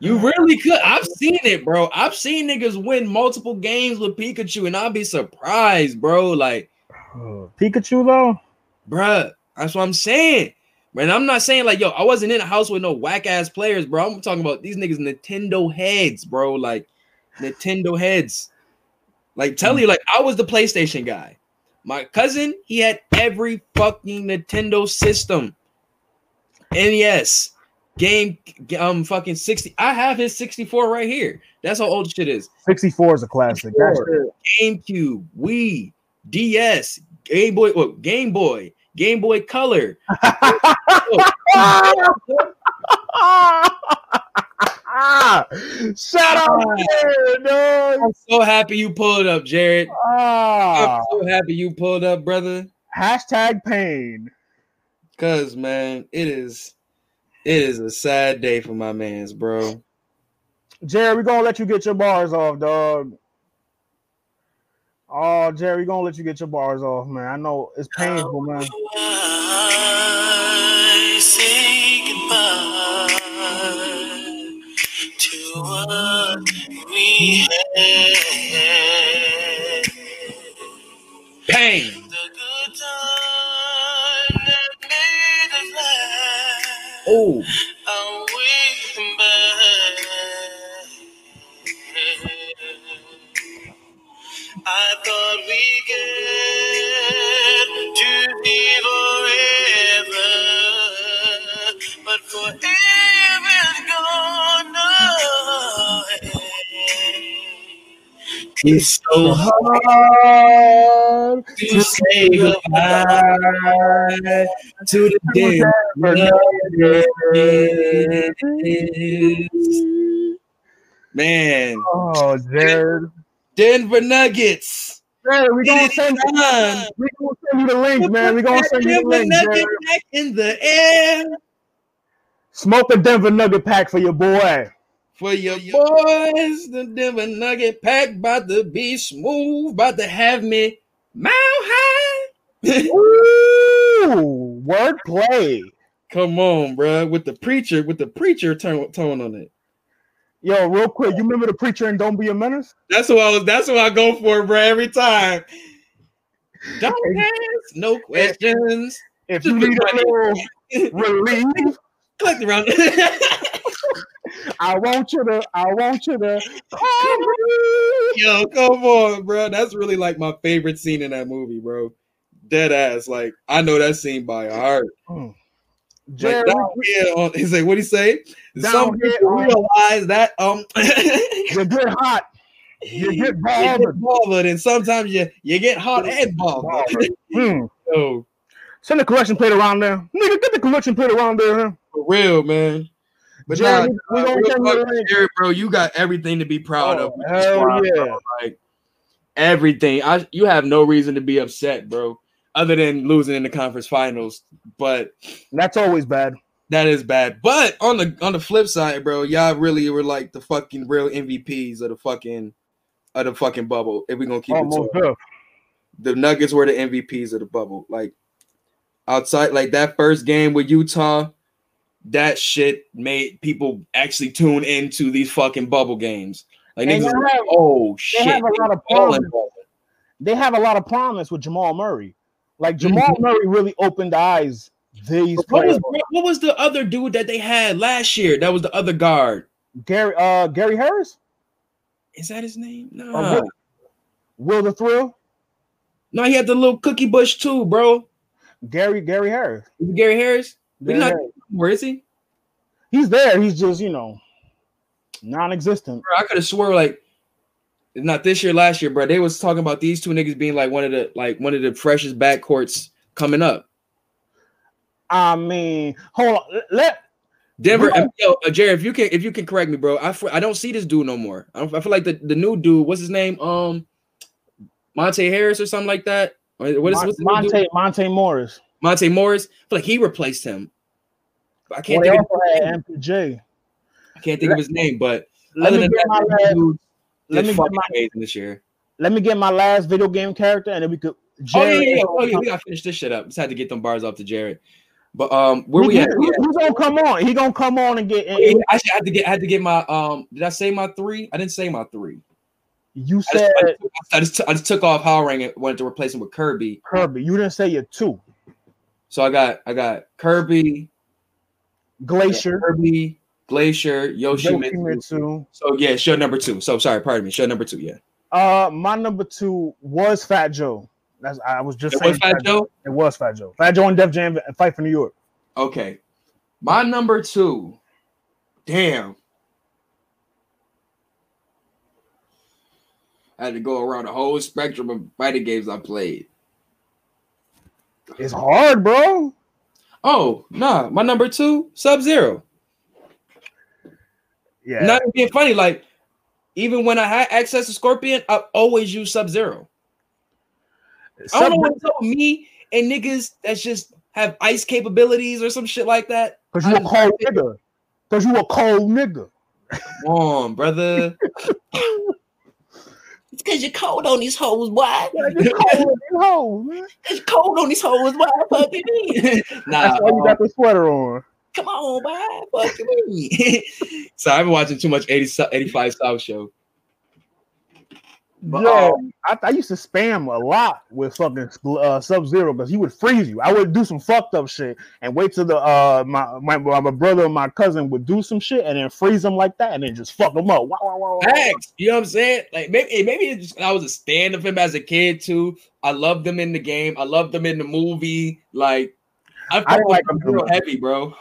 [SPEAKER 2] You really could. I've seen it, bro. I've seen niggas win multiple games with Pikachu, and I'll be surprised, bro. Like. (sighs)
[SPEAKER 1] Pikachu though.
[SPEAKER 2] bruh, that's what I'm saying. Man, I'm not saying like, yo, I wasn't in a house with no whack ass players, bro. I'm talking about these niggas Nintendo heads, bro. Like Nintendo heads. Like tell you, like I was the PlayStation guy. My cousin, he had every fucking Nintendo system. NES, game, um, fucking 60. I have his 64 right here. That's how old shit is.
[SPEAKER 1] 64 is a classic.
[SPEAKER 2] GameCube, Wii, DS, Game Boy, well, Game Boy, Game Boy Color. (laughs) (laughs)
[SPEAKER 1] Shout out, Jared, dog.
[SPEAKER 2] I'm so happy you pulled up, Jared.
[SPEAKER 1] Ah,
[SPEAKER 2] I'm so happy you pulled up, brother.
[SPEAKER 1] hashtag pain.
[SPEAKER 2] Cause man, it is it is a sad day for my man's bro.
[SPEAKER 1] Jared, we're gonna let you get your bars off, dog. Oh, Jerry, we gonna let you get your bars off, man. I know it's painful, man.
[SPEAKER 7] What we had.
[SPEAKER 2] Pain. Oh.
[SPEAKER 7] I thought we get
[SPEAKER 2] it's so hard to say goodbye to the Denver Nuggets. Man,
[SPEAKER 1] Oh, Jared.
[SPEAKER 2] Denver Nuggets.
[SPEAKER 1] Jared, we gonna send
[SPEAKER 2] time.
[SPEAKER 1] we gonna send you the link, man. We gonna send you the link,
[SPEAKER 2] Nuggets
[SPEAKER 1] Jared.
[SPEAKER 2] back in the air
[SPEAKER 1] Smoke a Denver Nugget pack for your boy.
[SPEAKER 2] For your boys. The Denver Nugget pack about to be smooth, about to have me mile high. (laughs)
[SPEAKER 1] Ooh, wordplay.
[SPEAKER 2] Come on, bro. With the preacher, with the preacher tone, tone on it.
[SPEAKER 1] Yo, real quick, you remember the preacher and Don't Be a Menace?
[SPEAKER 2] That's what I was. That's what I go for, bro. Every time. Don't ask no questions.
[SPEAKER 1] If you need a little (laughs) relief,
[SPEAKER 2] Click around. (laughs)
[SPEAKER 1] I want you to, I want you to call me.
[SPEAKER 2] Yo, come on, bro. That's really like my favorite scene in that movie, bro. Dead ass. Like I know that scene by heart. Like
[SPEAKER 1] Jared,
[SPEAKER 2] down here on, (laughs) he's like, what he say? Some people realize that um
[SPEAKER 1] you get hot, you (laughs) get
[SPEAKER 2] you
[SPEAKER 1] bothered.
[SPEAKER 2] get bothered, and sometimes you you get hot and (laughs) bothered.
[SPEAKER 1] Hmm.
[SPEAKER 2] so
[SPEAKER 1] Send the collection plate around there. Nigga, get the collection plate around there. Huh?
[SPEAKER 2] for real, man. But
[SPEAKER 1] Jared,
[SPEAKER 2] nah,
[SPEAKER 1] we
[SPEAKER 2] nah,
[SPEAKER 1] gonna
[SPEAKER 2] real
[SPEAKER 1] send you
[SPEAKER 2] talk,
[SPEAKER 1] the link.
[SPEAKER 2] Jared, bro, you got everything to be proud
[SPEAKER 1] Oh,
[SPEAKER 2] of.
[SPEAKER 1] hell yeah.
[SPEAKER 2] bro. Like everything. I you have no reason to be upset, bro, other than losing in the conference finals. But
[SPEAKER 1] That's always bad.
[SPEAKER 2] that is bad. But on the on the flip side, bro, y'all really were like the fucking real MVPs of the fucking of the fucking bubble. If we're gonna keep it to the Nuggets were the MVPs of the bubble. Like outside, like that first game with Utah, that shit made people actually tune into these fucking bubble games. Like niggas,
[SPEAKER 1] they
[SPEAKER 2] was like,
[SPEAKER 1] have-
[SPEAKER 2] oh
[SPEAKER 1] They
[SPEAKER 2] shit,
[SPEAKER 1] have a lot of promise. They have a lot of promise with Jamal Murray. Like Jamal Murray really opened eyes. These
[SPEAKER 2] What was what was the other dude that they had last year? That was the other guard.
[SPEAKER 1] Gary uh Gary Harris?
[SPEAKER 2] Is that his name? No,
[SPEAKER 1] Will, Will the Thrill?
[SPEAKER 2] no, he had the little cookie bush too, bro.
[SPEAKER 1] Gary Gary Harris.
[SPEAKER 2] Gary Harris?
[SPEAKER 1] Gary
[SPEAKER 2] not-
[SPEAKER 1] Harris.
[SPEAKER 2] Where is he?
[SPEAKER 1] He's there. He's just, you know, non-existent.
[SPEAKER 2] Bro, I could have swore like not this year, last year, bro. They was talking about these two niggas being like one of the like one of the freshest backcourts coming up.
[SPEAKER 1] I mean, hold on. Let
[SPEAKER 2] Denver, yo, uh, Jared, if you can if you can correct me, bro. I I don't see this dude no more. I, don't, I feel like the, the new dude, what's his name? Um, Monte Harris or something like that. Or what is
[SPEAKER 1] Mon-
[SPEAKER 2] what's the new dude?
[SPEAKER 1] Monte Monte Morris.
[SPEAKER 2] Monte Morris? I feel like he replaced him. I can't
[SPEAKER 1] Well,
[SPEAKER 2] think of his name.
[SPEAKER 1] MPJ.
[SPEAKER 2] I can't think of his name, but
[SPEAKER 1] Let me get
[SPEAKER 2] that,
[SPEAKER 1] my last, let me get my
[SPEAKER 2] amazing this year.
[SPEAKER 1] let me get my last video game character, and then we could.
[SPEAKER 2] Oh yeah, yeah, yeah. Oh, yeah. We gotta finish this shit up. Just had to get them bars off to Jared. But um, where we
[SPEAKER 1] He-
[SPEAKER 2] at?
[SPEAKER 1] he-
[SPEAKER 2] We at-
[SPEAKER 1] He's gonna come on. He gonna come on and get.
[SPEAKER 2] Oh, yeah, I had to get. I had to get my. Um, did I say my three? I didn't say my three.
[SPEAKER 1] You said
[SPEAKER 2] I just, I just, I just took off Hwoarang and wanted to replace him with Kirby.
[SPEAKER 1] Kirby. You didn't say your two.
[SPEAKER 2] So I got, I got Kirby,
[SPEAKER 1] Glacius.
[SPEAKER 2] Kirby, Glacius, Yoshimitsu.
[SPEAKER 1] Yoshimitsu.
[SPEAKER 2] So yeah, show number two. So sorry, pardon me. Show number two. Yeah.
[SPEAKER 1] Uh, my number two was Fat Joe. That's I was just
[SPEAKER 2] It
[SPEAKER 1] saying.
[SPEAKER 2] was Fat Joe.
[SPEAKER 1] It was Fat Joe. Fat Joe and Def Jam and Fight for New York.
[SPEAKER 2] Okay. My number two. Damn. I had to go around the whole spectrum of fighting games I played.
[SPEAKER 1] It's hard, bro.
[SPEAKER 2] Oh, nah. My number two, Sub Zero.
[SPEAKER 1] Yeah.
[SPEAKER 2] Not even being funny. Like, even when I had access to Scorpion, I always use Sub Zero. I don't know what's up with me and niggas that's just have ice capabilities or some shit like that.
[SPEAKER 1] Because you a cold nigga. Because you a cold nigga.
[SPEAKER 2] Come on, brother. (laughs) it's because you're cold on these hoes, boy.
[SPEAKER 1] You cold as hell, man.
[SPEAKER 2] It's cold on these hoes, boy. Fuck me. (laughs) (laughs) nah,
[SPEAKER 1] That's why you got the sweater on.
[SPEAKER 2] come on, boy. Fuck me. (laughs) so I've been watching too much 80, 85 South show. But,
[SPEAKER 1] yeah,
[SPEAKER 2] um,
[SPEAKER 1] I, I used to spam a lot with fucking uh, Sub Zero because he would freeze you. I would do some fucked up shit and wait till the uh my, my my brother and my cousin would do some shit and then freeze them like that and then just fuck them up. Wow, wow, wow.
[SPEAKER 2] Facts. You know what I'm saying? Like maybe maybe it's just, I was a stand of him as a kid too. I loved him in the game. I loved him in the movie. Like I
[SPEAKER 1] I like him
[SPEAKER 2] real heavy, bro.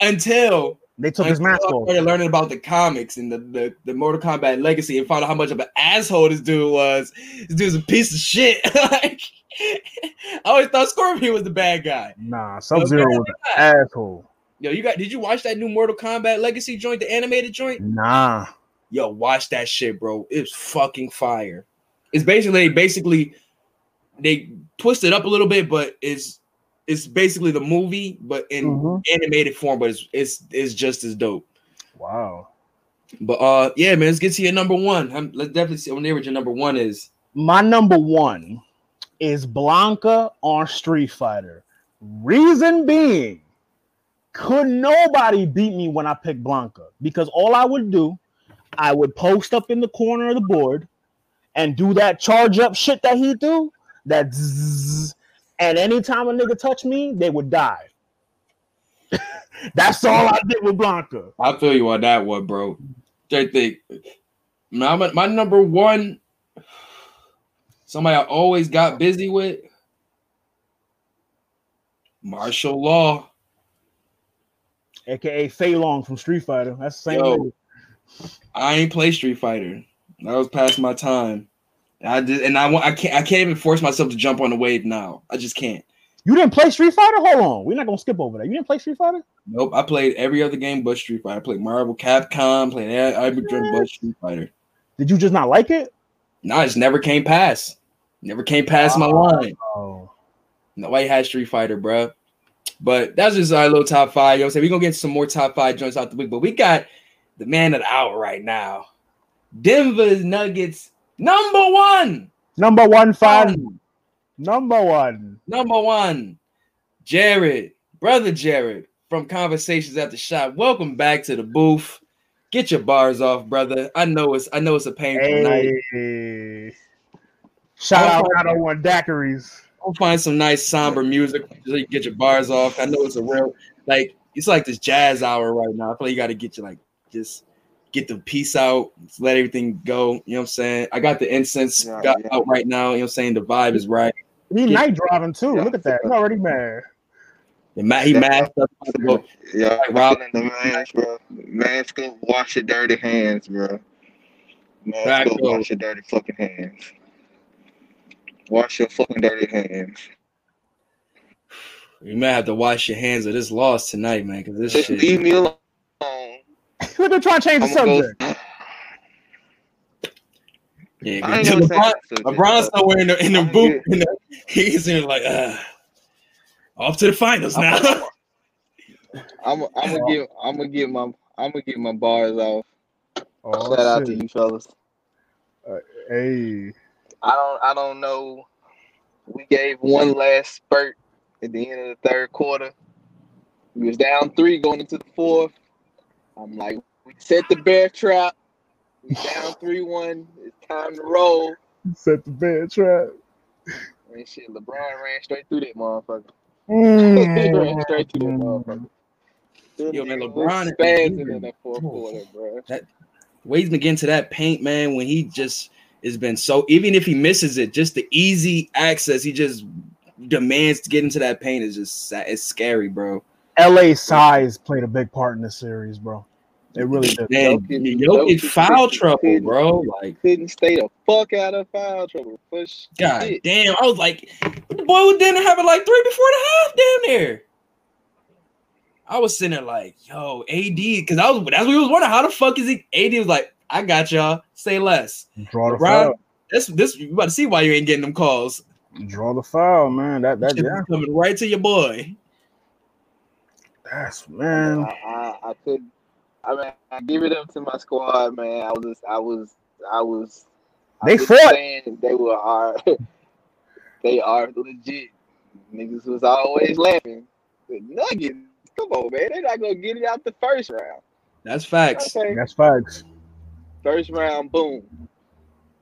[SPEAKER 2] Until
[SPEAKER 1] They took his
[SPEAKER 2] until
[SPEAKER 1] mask off.
[SPEAKER 2] started learning about the comics and the, the, the Mortal Kombat legacy and found out how much of an asshole this dude was. This dude's a piece of shit. (laughs) like I always thought Scorpion was the bad guy.
[SPEAKER 1] Nah, Sub Zero was an asshole.
[SPEAKER 2] Yo, you got did you watch that new Mortal Kombat legacy joint, the animated joint?
[SPEAKER 1] Nah.
[SPEAKER 2] yo, watch that shit, bro. It's fucking fire. It's basically basically they twist it up a little bit, but it's it's basically the movie, but in
[SPEAKER 1] Mhm.
[SPEAKER 2] animated form, but it's it's it's just as dope.
[SPEAKER 1] Wow.
[SPEAKER 2] But uh yeah, man, let's get to your number one. Um, let's definitely see what your number one is.
[SPEAKER 1] My number one is Blanka on Street Fighter. Reason being, could nobody beat me when I picked Blanka? Because all I would do, I would post up in the corner of the board and do that charge up shit that he do. That zzz, and anytime a nigga touched me, they would die. (laughs) That's all I did with Blanka.
[SPEAKER 2] I feel you on that one, bro. I think my, my number one, somebody I always got busy with, Marshall Law.
[SPEAKER 1] aka Fei Long from Street Fighter. That's the same.
[SPEAKER 2] Yo. I ain't play Street Fighter. That was past my time. I did, and I want. I can't. I can't even force myself to jump on the wave now. I just can't.
[SPEAKER 1] You didn't play Street Fighter? Hold on. We're not gonna skip over that. You didn't play Street Fighter?
[SPEAKER 2] Nope. I played every other game but Street Fighter. I played Marvel, Capcom, played every dream but Street Fighter.
[SPEAKER 1] Did you just not like it?
[SPEAKER 2] No, I just never came past. Never came past my oh. line.
[SPEAKER 1] Oh.
[SPEAKER 2] Nobody had Street Fighter, bro. But that's just our little top five. You know what I'm saying? We're gonna get some more top five joints out the week, but we got the man of the hour right now. Denver Nuggets number one.
[SPEAKER 1] Number one fan. Number one.
[SPEAKER 2] Number one, Jared, brother Jared from Conversations at the Shop. Welcome back to the booth. Get your bars off, brother. I know it's I know it's a painful night.
[SPEAKER 1] Hey. Shout out
[SPEAKER 2] Oh.
[SPEAKER 1] 901 Daiquiris.
[SPEAKER 2] I'll find some nice somber music so you get your bars off. I know it's a real like it's like this jazz hour right now. I feel like you got to get you like just get the peace out, let everything go. You know what I'm saying? I got the incense
[SPEAKER 8] Yeah,
[SPEAKER 2] got
[SPEAKER 8] yeah.
[SPEAKER 2] out right now. You know what I'm saying? The vibe is right.
[SPEAKER 1] He
[SPEAKER 2] Yeah.
[SPEAKER 1] night driving too.
[SPEAKER 8] Yeah.
[SPEAKER 1] Look at that. He's already mad.
[SPEAKER 2] The ma- he masked up.
[SPEAKER 8] Yeah,
[SPEAKER 2] Like Rob-
[SPEAKER 8] the mask, bro. Mask up, wash your dirty hands, bro. Mask up,
[SPEAKER 2] up.
[SPEAKER 8] wash your dirty fucking hands. Wash your fucking dirty hands.
[SPEAKER 2] You might have to wash your hands of this loss tonight, man, because this
[SPEAKER 8] Just
[SPEAKER 2] shit.
[SPEAKER 8] leave me alone.
[SPEAKER 1] Look at trying to change the
[SPEAKER 8] I'm gonna
[SPEAKER 1] subject.
[SPEAKER 8] go.
[SPEAKER 2] Yeah,
[SPEAKER 8] I ain't
[SPEAKER 2] LeBron,
[SPEAKER 8] gonna say that,
[SPEAKER 2] LeBron's
[SPEAKER 8] just-
[SPEAKER 2] somewhere in the in the booth. You know, he's in like, uh, off to the finals now.
[SPEAKER 8] I'm I'm gonna get I'm gonna get my I'm gonna get my bars off.
[SPEAKER 1] Oh,
[SPEAKER 8] Shout out to you fellas.
[SPEAKER 1] Hey.
[SPEAKER 8] I don't I don't know. We gave one last spurt at the end of the third quarter. We was down three going into the fourth. I'm like, we set the bear trap. We down three one. It's time to roll.
[SPEAKER 1] Set the bear trap.
[SPEAKER 8] And shit, LeBron ran straight through that motherfucker. Mm. he (laughs) ran straight through that mm. motherfucker.
[SPEAKER 2] Yo, man, LeBron
[SPEAKER 8] was
[SPEAKER 2] is
[SPEAKER 8] spazzing in that fourth quarter, bro.
[SPEAKER 2] way he's been getting that paint, man, when he just has been so even if he misses it, just the easy access he just demands to get into that paint is just it's scary, bro.
[SPEAKER 1] LA size played a big part in this series, bro. It really did.
[SPEAKER 2] Man,
[SPEAKER 8] Jokic-
[SPEAKER 2] Jokic
[SPEAKER 8] Jokic
[SPEAKER 2] foul trouble, bro. Like,
[SPEAKER 8] Couldn't stay the fuck out of foul trouble. Push.
[SPEAKER 2] god
[SPEAKER 8] shit.
[SPEAKER 2] damn, I was like, the boy didn't have it like three before the half, damn there. I was sitting there like, yo, AD, because I was that's what we was wondering. How the fuck is he? AD was like, I got y'all. Say less.
[SPEAKER 1] Draw the foul.
[SPEAKER 2] This this you about to see why you ain't getting them calls.
[SPEAKER 1] Draw the foul, man. That that yeah.
[SPEAKER 2] coming right to your boy.
[SPEAKER 1] That's man.
[SPEAKER 8] I, I, I could. I mean, I give it up to my squad, man. I was, just, I was, I was. I
[SPEAKER 1] They
[SPEAKER 8] was
[SPEAKER 1] fought.
[SPEAKER 8] saying they were are. (laughs) they are legit. Niggas was always laughing. The Nuggets, come on, man. They're not gonna get it out the first round.
[SPEAKER 2] That's facts.
[SPEAKER 8] Okay,
[SPEAKER 1] That's facts.
[SPEAKER 8] first round, boom.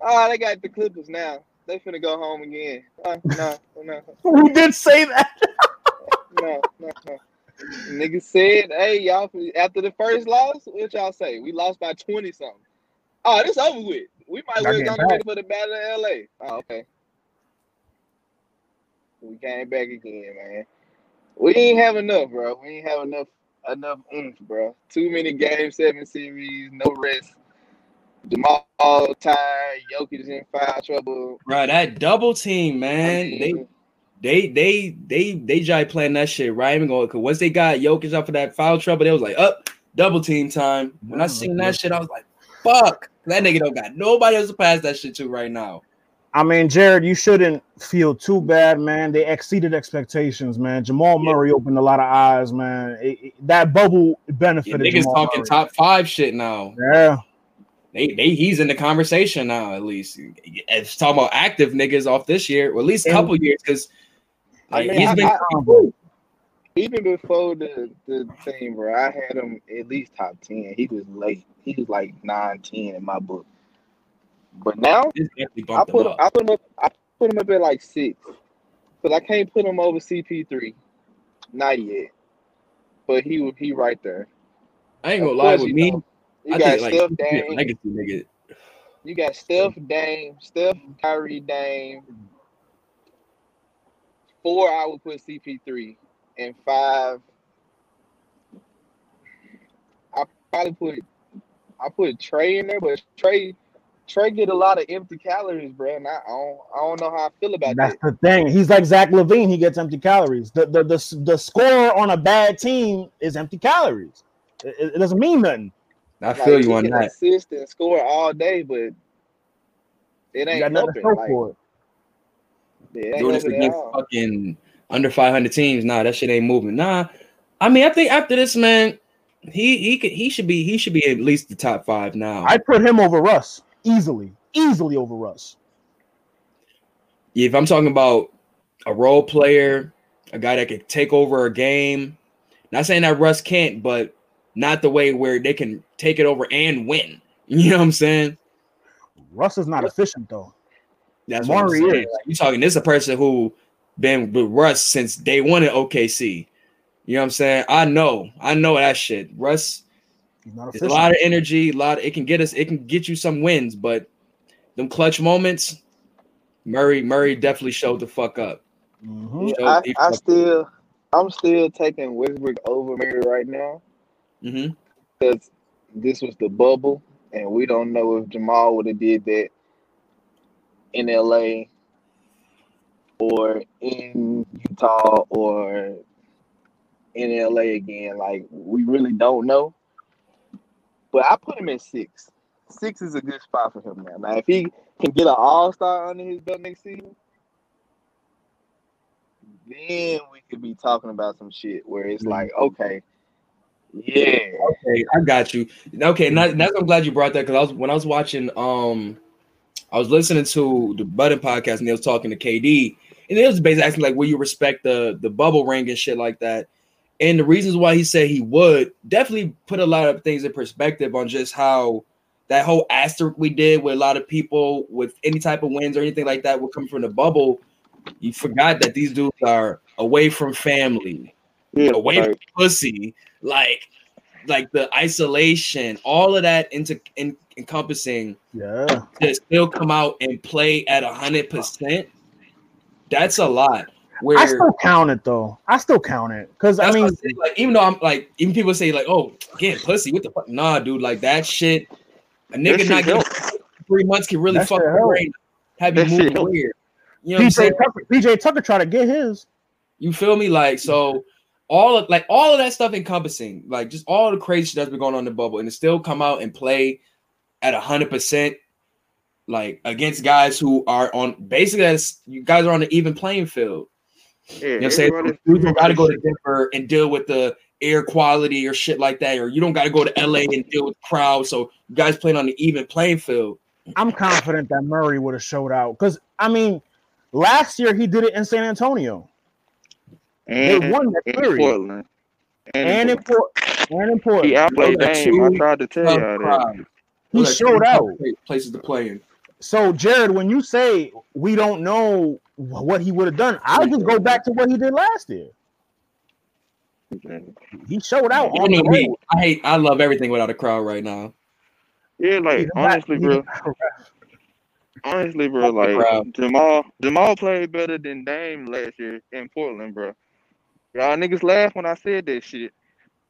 [SPEAKER 8] Oh, they got the Clippers now. They finna go home again. Uh, no, no,
[SPEAKER 1] Who did say that?
[SPEAKER 8] no, no, no. Niggas said, hey, y'all, after the first loss, what y'all say? We lost by 20 something. Oh, this over with. We might
[SPEAKER 1] Y'all
[SPEAKER 8] well
[SPEAKER 1] getting
[SPEAKER 8] gonna
[SPEAKER 1] back.
[SPEAKER 8] ready for the battle of LA. Oh, okay. We came back again, man. We ain't have enough, bro. We ain't have enough enough oomph, bro. Too many game seven series, no rest. Jamal tired, Jokic in foul trouble.
[SPEAKER 2] Bro, that double team, man. They they they they they tried playing that shit right. Even going because once they got Jokic up for that foul trouble, they was like, up double team time. When I seen that shit, I was like, fuck. That nigga don't got nobody else to pass that shit to right now.
[SPEAKER 1] I mean, Jared, you shouldn't feel too bad, man. They exceeded expectations, man. Jamal
[SPEAKER 2] Yeah.
[SPEAKER 1] Murray opened a lot of eyes, man. It- it- that bubble
[SPEAKER 2] Yeah,
[SPEAKER 1] benefited.
[SPEAKER 2] niggas
[SPEAKER 1] Jamal
[SPEAKER 2] talking
[SPEAKER 1] Murray.
[SPEAKER 2] top five shit now.
[SPEAKER 1] Yeah,
[SPEAKER 2] They they he's in the conversation now, at least. It's talking about active niggas off this year, or at least a
[SPEAKER 1] And-
[SPEAKER 2] couple years, because
[SPEAKER 8] I mean,
[SPEAKER 2] he's
[SPEAKER 8] I-
[SPEAKER 2] been
[SPEAKER 8] I- even before the the thing, bro, I had him at least top ten. He was late. He was like nine, ten in my book. But now I
[SPEAKER 2] bumped him
[SPEAKER 8] put
[SPEAKER 2] up.
[SPEAKER 8] I put him up. I put him up at like six, because I can't put him over CP3, not yet. But he was he right there.
[SPEAKER 2] I ain't gonna
[SPEAKER 8] Of
[SPEAKER 2] lie
[SPEAKER 8] course
[SPEAKER 2] with me.
[SPEAKER 8] know. You
[SPEAKER 2] I
[SPEAKER 8] got
[SPEAKER 2] think like
[SPEAKER 8] Steph
[SPEAKER 2] he's a
[SPEAKER 8] Dame.
[SPEAKER 2] legacy nigga.
[SPEAKER 8] You got Steph Dame, Steph Kyrie Dame. Four, I would put CP3, and five, I probably put I put Trey in there, but Trey Trey get a lot of empty calories, bro. And I don't I don't know how I feel about
[SPEAKER 1] that's
[SPEAKER 8] that.
[SPEAKER 1] That's the thing. He's like Zach LaVine. He gets empty calories. The the the, the score on a bad team is empty calories. It, it doesn't mean nothing.
[SPEAKER 2] I
[SPEAKER 8] Like,
[SPEAKER 2] feel you on
[SPEAKER 8] can
[SPEAKER 2] that.
[SPEAKER 8] assist and score all day, but it
[SPEAKER 1] You
[SPEAKER 8] ain't
[SPEAKER 1] got nothing to
[SPEAKER 8] helping. Like,
[SPEAKER 1] for it.
[SPEAKER 8] It ain't
[SPEAKER 2] Doing this
[SPEAKER 8] helping
[SPEAKER 2] against fucking under 500 teams, nah, that shit ain't moving. Nah, I mean, I think after this, man, he he could he should be he should be at least the top five now.
[SPEAKER 1] I put him over Russ easily, easily over Russ.
[SPEAKER 2] if I'm talking about a role player, a guy that could take over a game, not saying that Russ can't, but not the way where they can take it over and win. (laughs) You know what I'm saying?
[SPEAKER 1] Russ is not efficient though.
[SPEAKER 2] That's what I'm saying.
[SPEAKER 1] is.
[SPEAKER 2] Like, you talking this is a person who been with Russ since day one at OKC. You know what I'm saying? I know, I know that shit. Russ
[SPEAKER 1] He's not
[SPEAKER 2] is a lot of energy, a lot. Of, it can get us, it can get you some wins, but them clutch moments, Murray, Murray definitely showed the fuck up.
[SPEAKER 1] Mhm.
[SPEAKER 8] I,
[SPEAKER 2] the
[SPEAKER 8] I
[SPEAKER 2] fuck-
[SPEAKER 8] still I'm still taking Westbrook over Murray right now
[SPEAKER 2] Mhm.
[SPEAKER 8] because this was the bubble, and we don't know if Jamal would have did that in LA or in Utah or in LA again. Like we really don't know. But I put him at six. Six is a good spot for him now. Now, if he can get an All Star under his belt next season, then we could be talking about some shit where it's like, okay, yeah,
[SPEAKER 2] Okay, I got you. Okay, now, I'm glad you brought that because I was when I was watching um I was listening to the Button podcast and they was talking to KD and it was basically asking like will you respect the the bubble ring and shit like that. And the reasons why he said he would definitely put a lot of things in perspective on just how that whole asterisk we did with a lot of people with any type of wins or anything like that will come from the bubble. You forgot that these dudes are away from family,
[SPEAKER 8] yeah,
[SPEAKER 2] away from pussy, like like the isolation, all of that into in, encompassing
[SPEAKER 1] Yeah.
[SPEAKER 2] to still come out and play at a hundred percent. That's a lot. Where
[SPEAKER 1] I still count it though. I still count it because I mean,
[SPEAKER 2] I'm like even though I'm like even people say like oh again pussy what the fuck nah dude like that shit a nigga not getting three months can really
[SPEAKER 1] That
[SPEAKER 2] fuck
[SPEAKER 1] shit
[SPEAKER 2] your brain have you
[SPEAKER 8] That
[SPEAKER 2] moving weird. You know what I'm
[SPEAKER 1] PJ
[SPEAKER 2] saying?
[SPEAKER 1] Tucker, PJ Tucker tried to get his.
[SPEAKER 2] You feel me? Like so, all of like all of that stuff encompassing, like just all the crazy shit that's been going on in the bubble, and to still come out and play at a hundred percent, like against guys who are on basically as you guys are on an even playing field.
[SPEAKER 9] Yeah,
[SPEAKER 2] You know what I'm saying?
[SPEAKER 9] everybody-
[SPEAKER 2] You don't got to go to (laughs) Denver and deal with the air quality or shit like that, or you don't got to go to LA and deal with crowds. So you guys playing on an even playing field.
[SPEAKER 1] I'm confident that Murray would have showed out because I mean, last year he did it in San Antonio. They
[SPEAKER 9] and,
[SPEAKER 1] won that
[SPEAKER 9] in
[SPEAKER 1] series,
[SPEAKER 9] Portland. And,
[SPEAKER 1] and in
[SPEAKER 9] in
[SPEAKER 1] Port, and in
[SPEAKER 9] He
[SPEAKER 1] Portland,
[SPEAKER 9] outplayed
[SPEAKER 2] Those are
[SPEAKER 9] Dame. I tried to tell y'all that.
[SPEAKER 1] he
[SPEAKER 2] Those
[SPEAKER 1] showed out.
[SPEAKER 2] Places to play in.
[SPEAKER 1] So, Jared, when you say we don't know what he would have done, I just go back to what he did last year. Mm-hmm. He showed out
[SPEAKER 2] You
[SPEAKER 1] on
[SPEAKER 2] know
[SPEAKER 1] the
[SPEAKER 2] me. I hate. I love everything without a crowd right now.
[SPEAKER 9] Yeah, like
[SPEAKER 1] He's a back-
[SPEAKER 9] honestly, bro. (laughs) Honestly, bro, like
[SPEAKER 2] crowd.
[SPEAKER 9] Jamal, Jamal played better than Dame last year in Portland, bro. Y'all niggas laugh when I said that shit,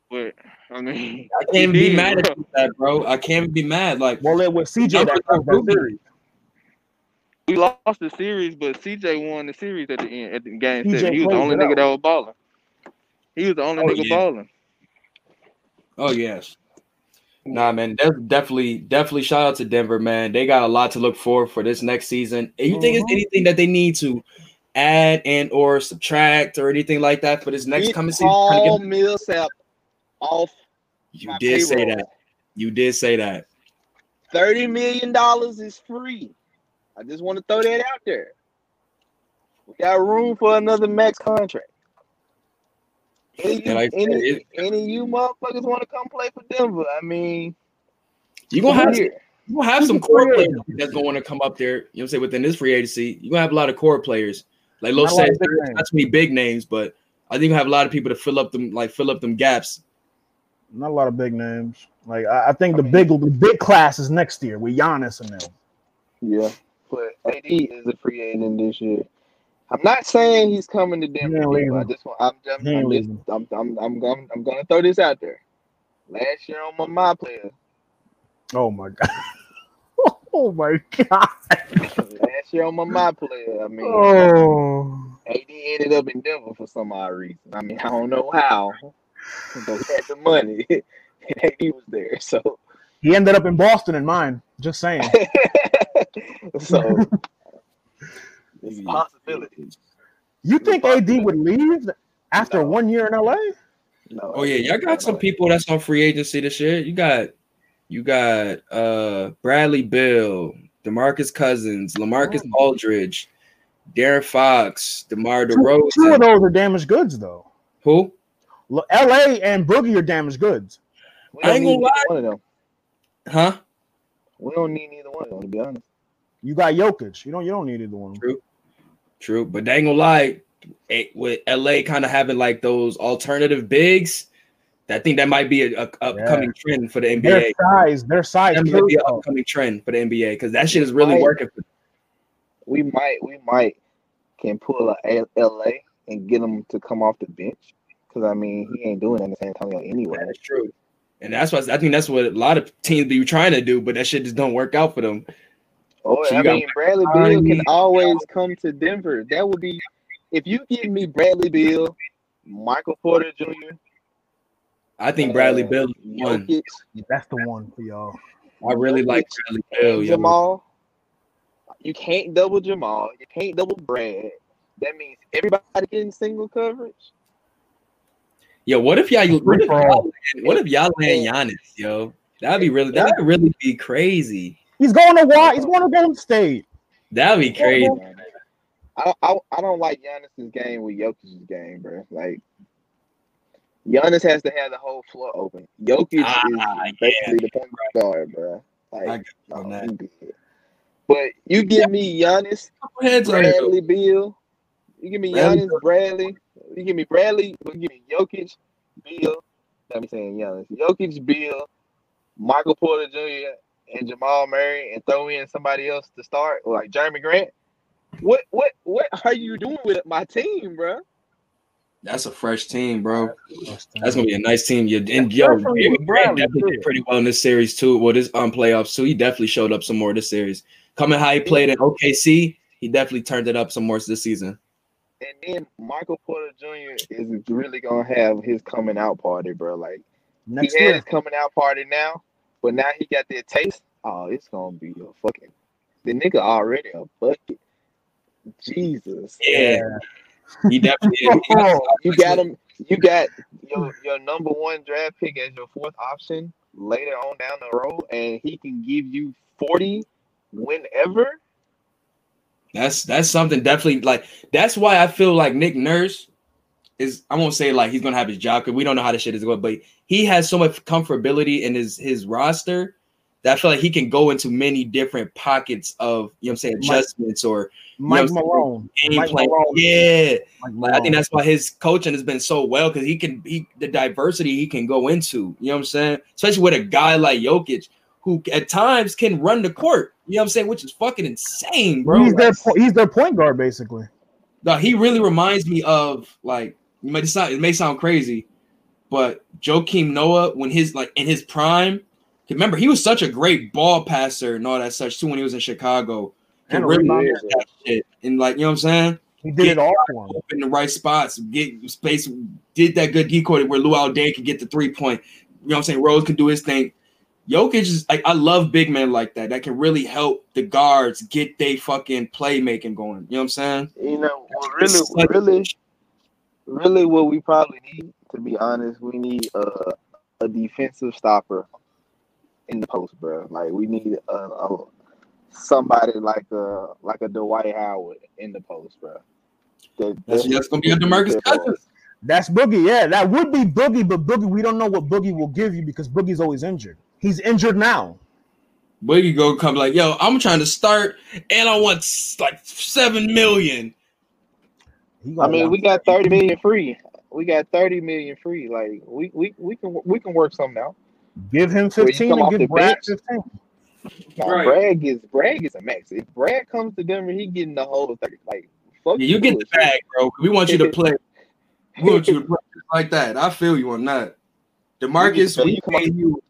[SPEAKER 9] but I mean,
[SPEAKER 2] I can't be (laughs)
[SPEAKER 9] did,
[SPEAKER 2] mad
[SPEAKER 9] bro.
[SPEAKER 2] at that, bro. I can't be mad. Like
[SPEAKER 1] Well, it was CJ that
[SPEAKER 2] Numbers
[SPEAKER 1] that series.
[SPEAKER 9] we lost the series, but CJ won the series at the end at the game
[SPEAKER 1] CJ
[SPEAKER 9] seven. He was the only nigga
[SPEAKER 1] out.
[SPEAKER 9] that was balling. He was the only
[SPEAKER 2] Oh,
[SPEAKER 9] nigga
[SPEAKER 2] yeah.
[SPEAKER 9] balling.
[SPEAKER 2] Oh yes. Nah, man, that's definitely, definitely shout out to Denver, man. They got a lot to look for for this next season. And you think it's
[SPEAKER 1] Mhm.
[SPEAKER 2] anything that they need to add and or subtract or anything like that for this next
[SPEAKER 8] Get
[SPEAKER 2] coming season?
[SPEAKER 8] Paul Millsap off
[SPEAKER 2] You did say that. You did say that.
[SPEAKER 8] thirty million dollars is free. I just want to throw that out there. We got room for another max contract. Any,
[SPEAKER 2] like
[SPEAKER 8] any,
[SPEAKER 2] it-
[SPEAKER 8] any of you motherfuckers want to come play for Denver? I mean,
[SPEAKER 2] You gonna have
[SPEAKER 8] here.
[SPEAKER 2] you gonna have some core players that's gonna want to come up there. You know what I'm saying within this free agency, you're gonna have a lot of core players. Like Lo
[SPEAKER 1] Not a lot big names.
[SPEAKER 2] not too many big names, but I think we have a lot of people to fill up them like fill up them gaps.
[SPEAKER 1] Not a lot of big names. Like I, I think the big the big class is next year with Giannis and them.
[SPEAKER 8] Yeah, but AD is a free agent this year. I'm not saying he's coming to Denver. I just want, I'm, I'm, I'm, just,
[SPEAKER 1] leaving.
[SPEAKER 8] I'm, I'm, I'm, I'm, I'm gonna throw this out there. Last year on my my player,
[SPEAKER 1] Oh my god. (laughs) Oh my god. (laughs)
[SPEAKER 8] last year on my my player. I mean,
[SPEAKER 1] Oh.
[SPEAKER 8] AD ended up in Denver for some odd reason. I mean, I don't know how, but he had the money. (laughs) and AD was there, so
[SPEAKER 1] He ended up in Boston in mine. Just saying. (laughs)
[SPEAKER 8] so it's a possibility.
[SPEAKER 1] You think AD would leave after
[SPEAKER 8] No.
[SPEAKER 1] one year in LA?
[SPEAKER 8] No,
[SPEAKER 2] Oh yeah, y'all got some people that's on free agency this year. You got you got uh Bradley Beal, DeMarcus Cousins, LaMarcus
[SPEAKER 1] Oh.
[SPEAKER 2] Aldridge, De'Aaron Fox, DeMar
[SPEAKER 1] Two, two of
[SPEAKER 2] DeRozan.
[SPEAKER 1] those are damaged goods, though.
[SPEAKER 2] Who?
[SPEAKER 1] L- LA and Boogie are damaged goods.
[SPEAKER 8] We
[SPEAKER 2] I
[SPEAKER 8] don't
[SPEAKER 2] ain't
[SPEAKER 8] need
[SPEAKER 2] gonna
[SPEAKER 8] neither one of them.
[SPEAKER 2] Huh?
[SPEAKER 8] We don't need neither one of them to be honest.
[SPEAKER 1] You got Jokic. You don't. You don't need either one.
[SPEAKER 2] True. True, but they ain't gonna lie. eh, With LA kind of having like those alternative bigs, I think that might be a, a upcoming trend for the NBA.
[SPEAKER 1] Their size. Their size.
[SPEAKER 2] That might be an upcoming trend for the NBA because that shit is really
[SPEAKER 8] Right.
[SPEAKER 2] working. For
[SPEAKER 8] We might, we might can pull a LA and get him to come off the bench because I mean he ain't doing that in San Antonio anyway.
[SPEAKER 2] That's true. And that's what I think that's what a lot of teams be trying to do, but that shit just don't work out for them.
[SPEAKER 8] Or
[SPEAKER 2] So
[SPEAKER 8] I mean Bradley Beal
[SPEAKER 2] Barney,
[SPEAKER 8] can always come to Denver. That would be if you give me Bradley Beal, Michael Porter Jr.,
[SPEAKER 2] I think Bradley
[SPEAKER 8] uh,
[SPEAKER 2] Beal one.
[SPEAKER 1] That's the one for y'all.
[SPEAKER 2] I really like Bradley Beal.
[SPEAKER 8] Jamal. You can't double Jamal. You can't double Brad. That means everybody getting single coverage.
[SPEAKER 2] Yo, what if y'all what if y'all,
[SPEAKER 1] all.
[SPEAKER 2] land- what if y'all land Giannis, yo? That'd be really that'd really be crazy.
[SPEAKER 1] He's going to why? He's going to Golden State.
[SPEAKER 2] That'd be crazy.
[SPEAKER 8] I don't, I, I don't like Giannis's game with Jokic's game, bro. Like Giannis has to have the whole floor open. Jokic
[SPEAKER 2] Ah,
[SPEAKER 8] is basically the point guard, bro.
[SPEAKER 2] I
[SPEAKER 8] Like,
[SPEAKER 2] got on
[SPEAKER 8] no,
[SPEAKER 2] that.
[SPEAKER 8] But you give me Giannis,
[SPEAKER 2] Couple heads on it, though.
[SPEAKER 8] Bradley Beal. You give me
[SPEAKER 2] Bradley
[SPEAKER 8] Giannis, Bradley. You give me Bradley. You give me Jokic, Beal. Let me saying Giannis, Jokic, Beal, Michael Porter Jr. and Jamal Murray, and throw in somebody else to start, like Jerami Grant. What what what are you doing with my team, bro?
[SPEAKER 2] That's a fresh team, bro. That's gonna be a nice team. You and yo,
[SPEAKER 1] Especially
[SPEAKER 2] Jimmy
[SPEAKER 1] with
[SPEAKER 2] Grant definitely did pretty well in this series too. Well, this um playoffs too. He definitely showed up some more this series. Coming how he played in OKC, he definitely turned it up some more this season.
[SPEAKER 8] and then Michael Porter Jr. is really gonna have his coming out party, bro. Like
[SPEAKER 1] Next
[SPEAKER 8] he had his coming out party now, but now he got that taste. Oh, it's gonna be a fucking the nigga already a bucket. Jesus,
[SPEAKER 2] Yeah, he definitely. is. He got- (laughs)
[SPEAKER 8] you got him. You got your your number one draft pick as your fourth option later on down the road, and he can give you forty whenever.
[SPEAKER 2] That's that's something definitely like that's why I feel like Nick Nurse is I won't say like he's gonna have his job because we don't know how this shit is going, but he has so much comfortability in his his roster I feel like he can go into many different pockets of you know what I'm saying
[SPEAKER 1] Mike-
[SPEAKER 2] adjustments or
[SPEAKER 1] Mike
[SPEAKER 2] you know,
[SPEAKER 1] Malone.
[SPEAKER 2] game
[SPEAKER 1] Mike
[SPEAKER 2] plan.
[SPEAKER 1] Malone.
[SPEAKER 2] Yeah,
[SPEAKER 1] Mike
[SPEAKER 2] like, I think that's why his coaching has been so well because he can he the diversity he can go into. You know what I'm saying? Especially with a guy like Jokic who at times can run the court. You know what I'm saying? Which is fucking insane, bro.
[SPEAKER 1] he's
[SPEAKER 2] Like,
[SPEAKER 1] their he's their point guard basically.
[SPEAKER 2] no, he really reminds me of like you might it's not it may sound crazy, but Joakim Noah when his like in his prime. Remember, he was such a great ball passer and all that such too when he was in Chicago. Can
[SPEAKER 1] And
[SPEAKER 2] really
[SPEAKER 1] rebounder.
[SPEAKER 2] that shit and like you know what I'm saying.
[SPEAKER 1] He did it all for him.
[SPEAKER 2] in the right spots, get space, did that good decoy where Luol Deng could get the three point. You know what I'm saying? Rose could do his thing. Jokic is like I love big men like that that can really help the guards get they fucking playmaking going. You know what I'm saying?
[SPEAKER 8] You know, really,
[SPEAKER 2] like-
[SPEAKER 8] really, really, what we probably need, to be honest, we need a a defensive stopper in the post, bro. Like we need a, a somebody like a like a Dwight Howard in the post, bro. That-
[SPEAKER 2] That's, that's gonna be a Demarcus Cousins.
[SPEAKER 1] That's Boogie. Yeah, that would be Boogie, but Boogie, we don't know what Boogie will give you because Boogie's always injured. He's injured now.
[SPEAKER 2] Boogie go come like, yo, I'm trying to start and I want like seven million.
[SPEAKER 8] I mean, we got thirty million free. We got thirty million free. Like we we, we can we can work something out.
[SPEAKER 1] Give him 15 and give Brad
[SPEAKER 8] bench.
[SPEAKER 1] 15.
[SPEAKER 8] Nah,
[SPEAKER 2] Right.
[SPEAKER 8] Brad is Brad gets a max. If Brad comes to Denver, he getting the whole thirty. Like fuck
[SPEAKER 2] Yeah, you get the bag, bro. We want you to play. (laughs) We want you to play like that. I feel you on that. Demarcus,
[SPEAKER 8] You
[SPEAKER 2] we
[SPEAKER 8] come on.
[SPEAKER 2] paying you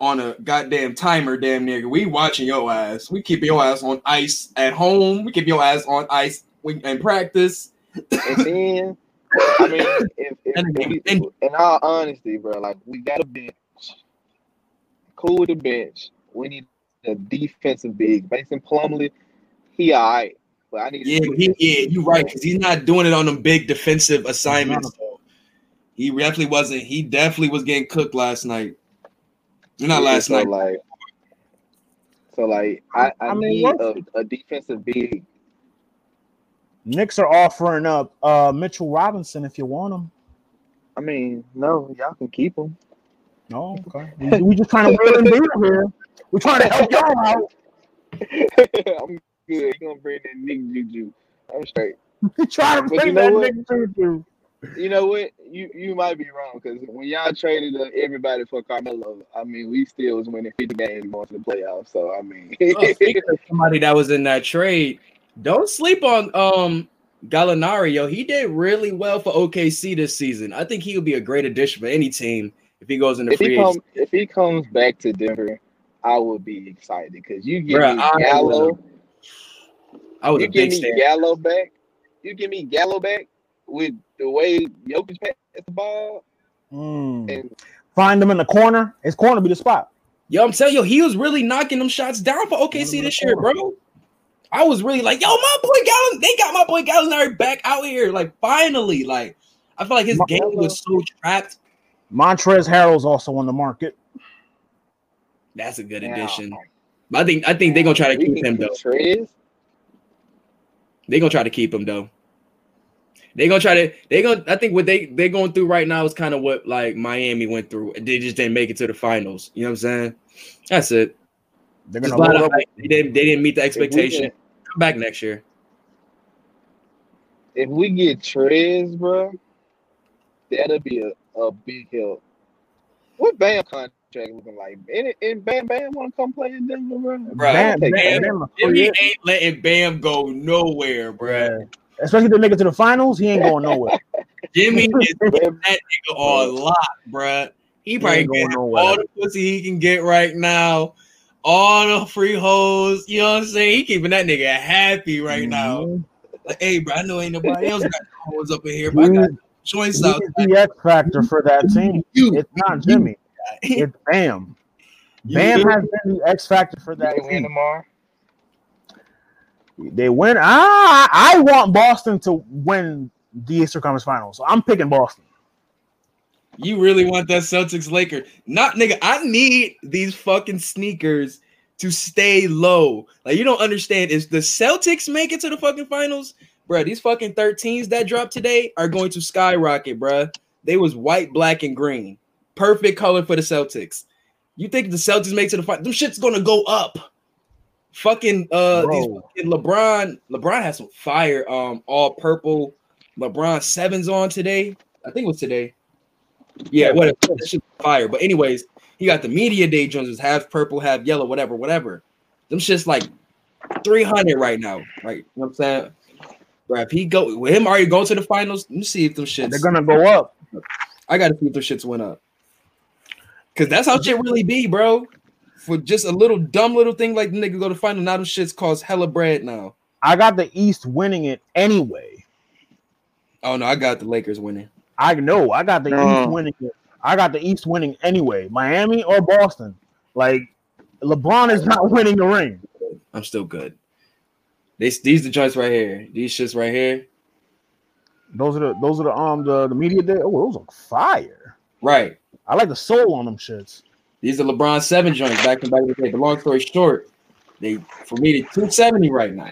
[SPEAKER 2] on a goddamn timer, damn nigga. We watching your ass. We keep your ass on ice at home. We keep your ass on ice in practice.
[SPEAKER 8] And then, I mean, if, if, (laughs)
[SPEAKER 2] And-
[SPEAKER 8] if we-
[SPEAKER 2] and-
[SPEAKER 8] in all honesty, bro, like we got a bench. Cool with the bench. We need a defensive big. Mason Plumlee, he all right. But I need a
[SPEAKER 2] Yeah, he,
[SPEAKER 8] defensive
[SPEAKER 2] yeah,
[SPEAKER 8] big,
[SPEAKER 2] you right because he's not doing it on them big defensive assignments. though. He definitely wasn't. He definitely was getting cooked last night. Not
[SPEAKER 8] Yeah,
[SPEAKER 2] last
[SPEAKER 8] so
[SPEAKER 2] night.
[SPEAKER 8] Like, so like, I, I,
[SPEAKER 1] I mean,
[SPEAKER 8] need a, a defensive big.
[SPEAKER 1] Knicks are offering up uh, Mitchell Robinson if you want him.
[SPEAKER 8] I mean, no, y'all can keep him.
[SPEAKER 1] No, okay. (laughs) We, we just trying to wheel and deal here. We're trying to help y'all out. (laughs)
[SPEAKER 8] I'm good. You gonna bring that Nick Juju? I'm straight.
[SPEAKER 1] We trying to bring
[SPEAKER 8] you know
[SPEAKER 1] that
[SPEAKER 8] what?
[SPEAKER 1] nigga to you.
[SPEAKER 8] You know what? You you might be wrong because when y'all traded uh, everybody for Carmelo, I mean, we still was winning 50 games going to the playoffs. So I mean,
[SPEAKER 2] Oh, somebody that was in that trade, don't sleep on um Gallinari, yo. He did really well for OKC this season. I think he would be a great addition for any team if he goes into
[SPEAKER 8] if he
[SPEAKER 2] free
[SPEAKER 8] comes
[SPEAKER 2] agency.
[SPEAKER 8] if he comes back to Denver, I would be excited because you give
[SPEAKER 2] Bruh,
[SPEAKER 8] me
[SPEAKER 2] I
[SPEAKER 8] Gallo,
[SPEAKER 2] I was
[SPEAKER 8] you
[SPEAKER 2] a
[SPEAKER 8] give me
[SPEAKER 2] stan.
[SPEAKER 8] Gallo back, you give me Gallo back with the way Jokic passed the ball,
[SPEAKER 1] Mm.
[SPEAKER 8] and
[SPEAKER 1] Find him in the corner. His corner be the spot.
[SPEAKER 2] Yo, I'm telling you, he was really knocking them shots down for OKC this year, bro. I was really like, yo, my boy Gallon, they got my boy Gallinari back out here. Like, finally, like, I feel like his
[SPEAKER 1] My-
[SPEAKER 2] game was so trapped.
[SPEAKER 1] Montrezl Harrell's also on the market.
[SPEAKER 2] That's a good
[SPEAKER 8] Now-
[SPEAKER 2] addition. But I think I think they're gonna try to keep him though. They're gonna try to keep him though. They're gonna try to. They gonna. I think what they they're going through right now is kind of what like Miami went through. They just didn't make it to the finals. You know what I'm saying? That's it.
[SPEAKER 1] They're gonna
[SPEAKER 2] a
[SPEAKER 1] load up.
[SPEAKER 2] hype. They didn't. They didn't meet the expectation.
[SPEAKER 8] get-
[SPEAKER 2] Come back next year.
[SPEAKER 8] If we get Trez, bro, that'll be a, a big help. What Bam contract looking like? And, and Bam Bam want to come play in Denver, bro?
[SPEAKER 2] Bruh,
[SPEAKER 1] Bam,
[SPEAKER 8] Bam,
[SPEAKER 1] Bam,
[SPEAKER 2] Bam,
[SPEAKER 1] Bam,
[SPEAKER 2] Jimmy ain't letting Bam go nowhere, bruh.
[SPEAKER 1] Yeah. Especially if they make it to the finals, he ain't going nowhere. (laughs)
[SPEAKER 2] Jimmy is that nigga on lock, bruh. He probably
[SPEAKER 1] ain't going
[SPEAKER 2] getting
[SPEAKER 1] nowhere.
[SPEAKER 2] all the pussy he can get right now. All the free hoes, you know what I'm saying? He keeping that nigga happy right now.
[SPEAKER 1] Mhm.
[SPEAKER 2] Like, hey, bro, I know ain't nobody else got hoes up in here, but I got joints
[SPEAKER 1] He's
[SPEAKER 2] out.
[SPEAKER 1] the X factor for that team.
[SPEAKER 2] You,
[SPEAKER 1] It's not Jimmy. (laughs) It's Bam. Bam has been the X factor for that
[SPEAKER 8] They win
[SPEAKER 1] team.
[SPEAKER 8] tomorrow.
[SPEAKER 1] They win. Ah, I want Boston to win the Eastern Conference Finals. So I'm picking Boston.
[SPEAKER 2] You really want that Celtics Laker? Not nigga. I need these fucking sneakers to stay low. Like you don't understand. Is the Celtics make it to the fucking finals, bro? These fucking 13s that dropped today are going to skyrocket, bro. They was white, black, and green. Perfect color for the Celtics. You think the Celtics make it to the final? Them shit's gonna go up. Fucking uh, these fucking LeBron. LeBron has some fire. Um, all purple. LeBron sevens on today. I think it was today. Yeah, whatever. That shit's fire. But anyways, he got the media day Jones is half purple, half yellow, whatever, whatever. Them shit's like 300 right now. Right. You know what I'm saying? Bro, if he go with him already going to the finals, let me see if them shits
[SPEAKER 1] They're gonna go up.
[SPEAKER 2] I gotta see if them shits went up. Cause that's how shit really be, bro. For just a little dumb little thing like the nigga go to final, now them shits cost hella bread now.
[SPEAKER 1] I got the East winning it anyway.
[SPEAKER 2] Oh no, I got the Lakers winning.
[SPEAKER 1] I know. I got the
[SPEAKER 9] No.
[SPEAKER 1] East winning it. I got the East winning anyway. Miami or Boston. Like LeBron is not (laughs) winning the ring.
[SPEAKER 2] I'm still good. These these the joints right here. These shits right here.
[SPEAKER 1] Those are the those are the um the, the media day. Oh, those are fire.
[SPEAKER 2] Right.
[SPEAKER 1] I like the soul on them shits.
[SPEAKER 2] These are LeBron seven joints back in back in the day. But long story short, they for me they 270 right now.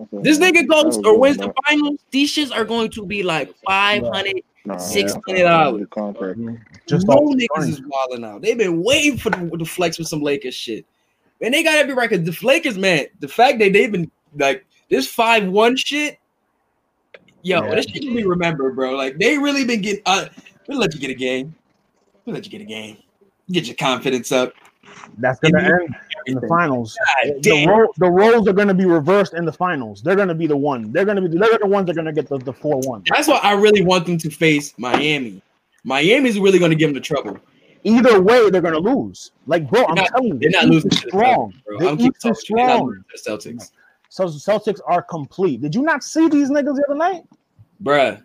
[SPEAKER 8] Okay.
[SPEAKER 2] This nigga goes or
[SPEAKER 8] good,
[SPEAKER 2] wins the finals. These shits are going to be like five hundred.
[SPEAKER 8] Nah,
[SPEAKER 2] Six
[SPEAKER 8] yeah.
[SPEAKER 2] hundred dollars.
[SPEAKER 1] Just
[SPEAKER 2] no
[SPEAKER 1] off
[SPEAKER 2] niggas is wilding out. They've been waiting for the, the flex with some Lakers shit. And they gotta be right because the Lakers, man, the fact that they've been like this five one shit, yo,
[SPEAKER 1] Yeah.
[SPEAKER 2] this shit can be remembered, bro. Like they really been getting. Uh, we'll let you get a game. We'll let you get a game. Get your confidence up.
[SPEAKER 1] That's gonna
[SPEAKER 2] me
[SPEAKER 1] end in the finals. The, ro- the roles are gonna be reversed in the finals. They're gonna be the one. They're gonna be they're the ones that are gonna get the, the four one.
[SPEAKER 2] That's why I really want them to face Miami. Miami's really going to give them the trouble.
[SPEAKER 1] Either way, they're gonna lose. Like, bro, I'm
[SPEAKER 2] not-
[SPEAKER 1] telling you,
[SPEAKER 2] They're
[SPEAKER 1] the
[SPEAKER 2] not losing to the
[SPEAKER 1] strong.
[SPEAKER 2] Celtics, bro.
[SPEAKER 1] The
[SPEAKER 2] I'm keep
[SPEAKER 1] East is
[SPEAKER 2] talking. They're not
[SPEAKER 1] strong.
[SPEAKER 2] losing the Celtics,
[SPEAKER 1] So Celtics are complete. Did you not see these niggas the other night?
[SPEAKER 2] bruh.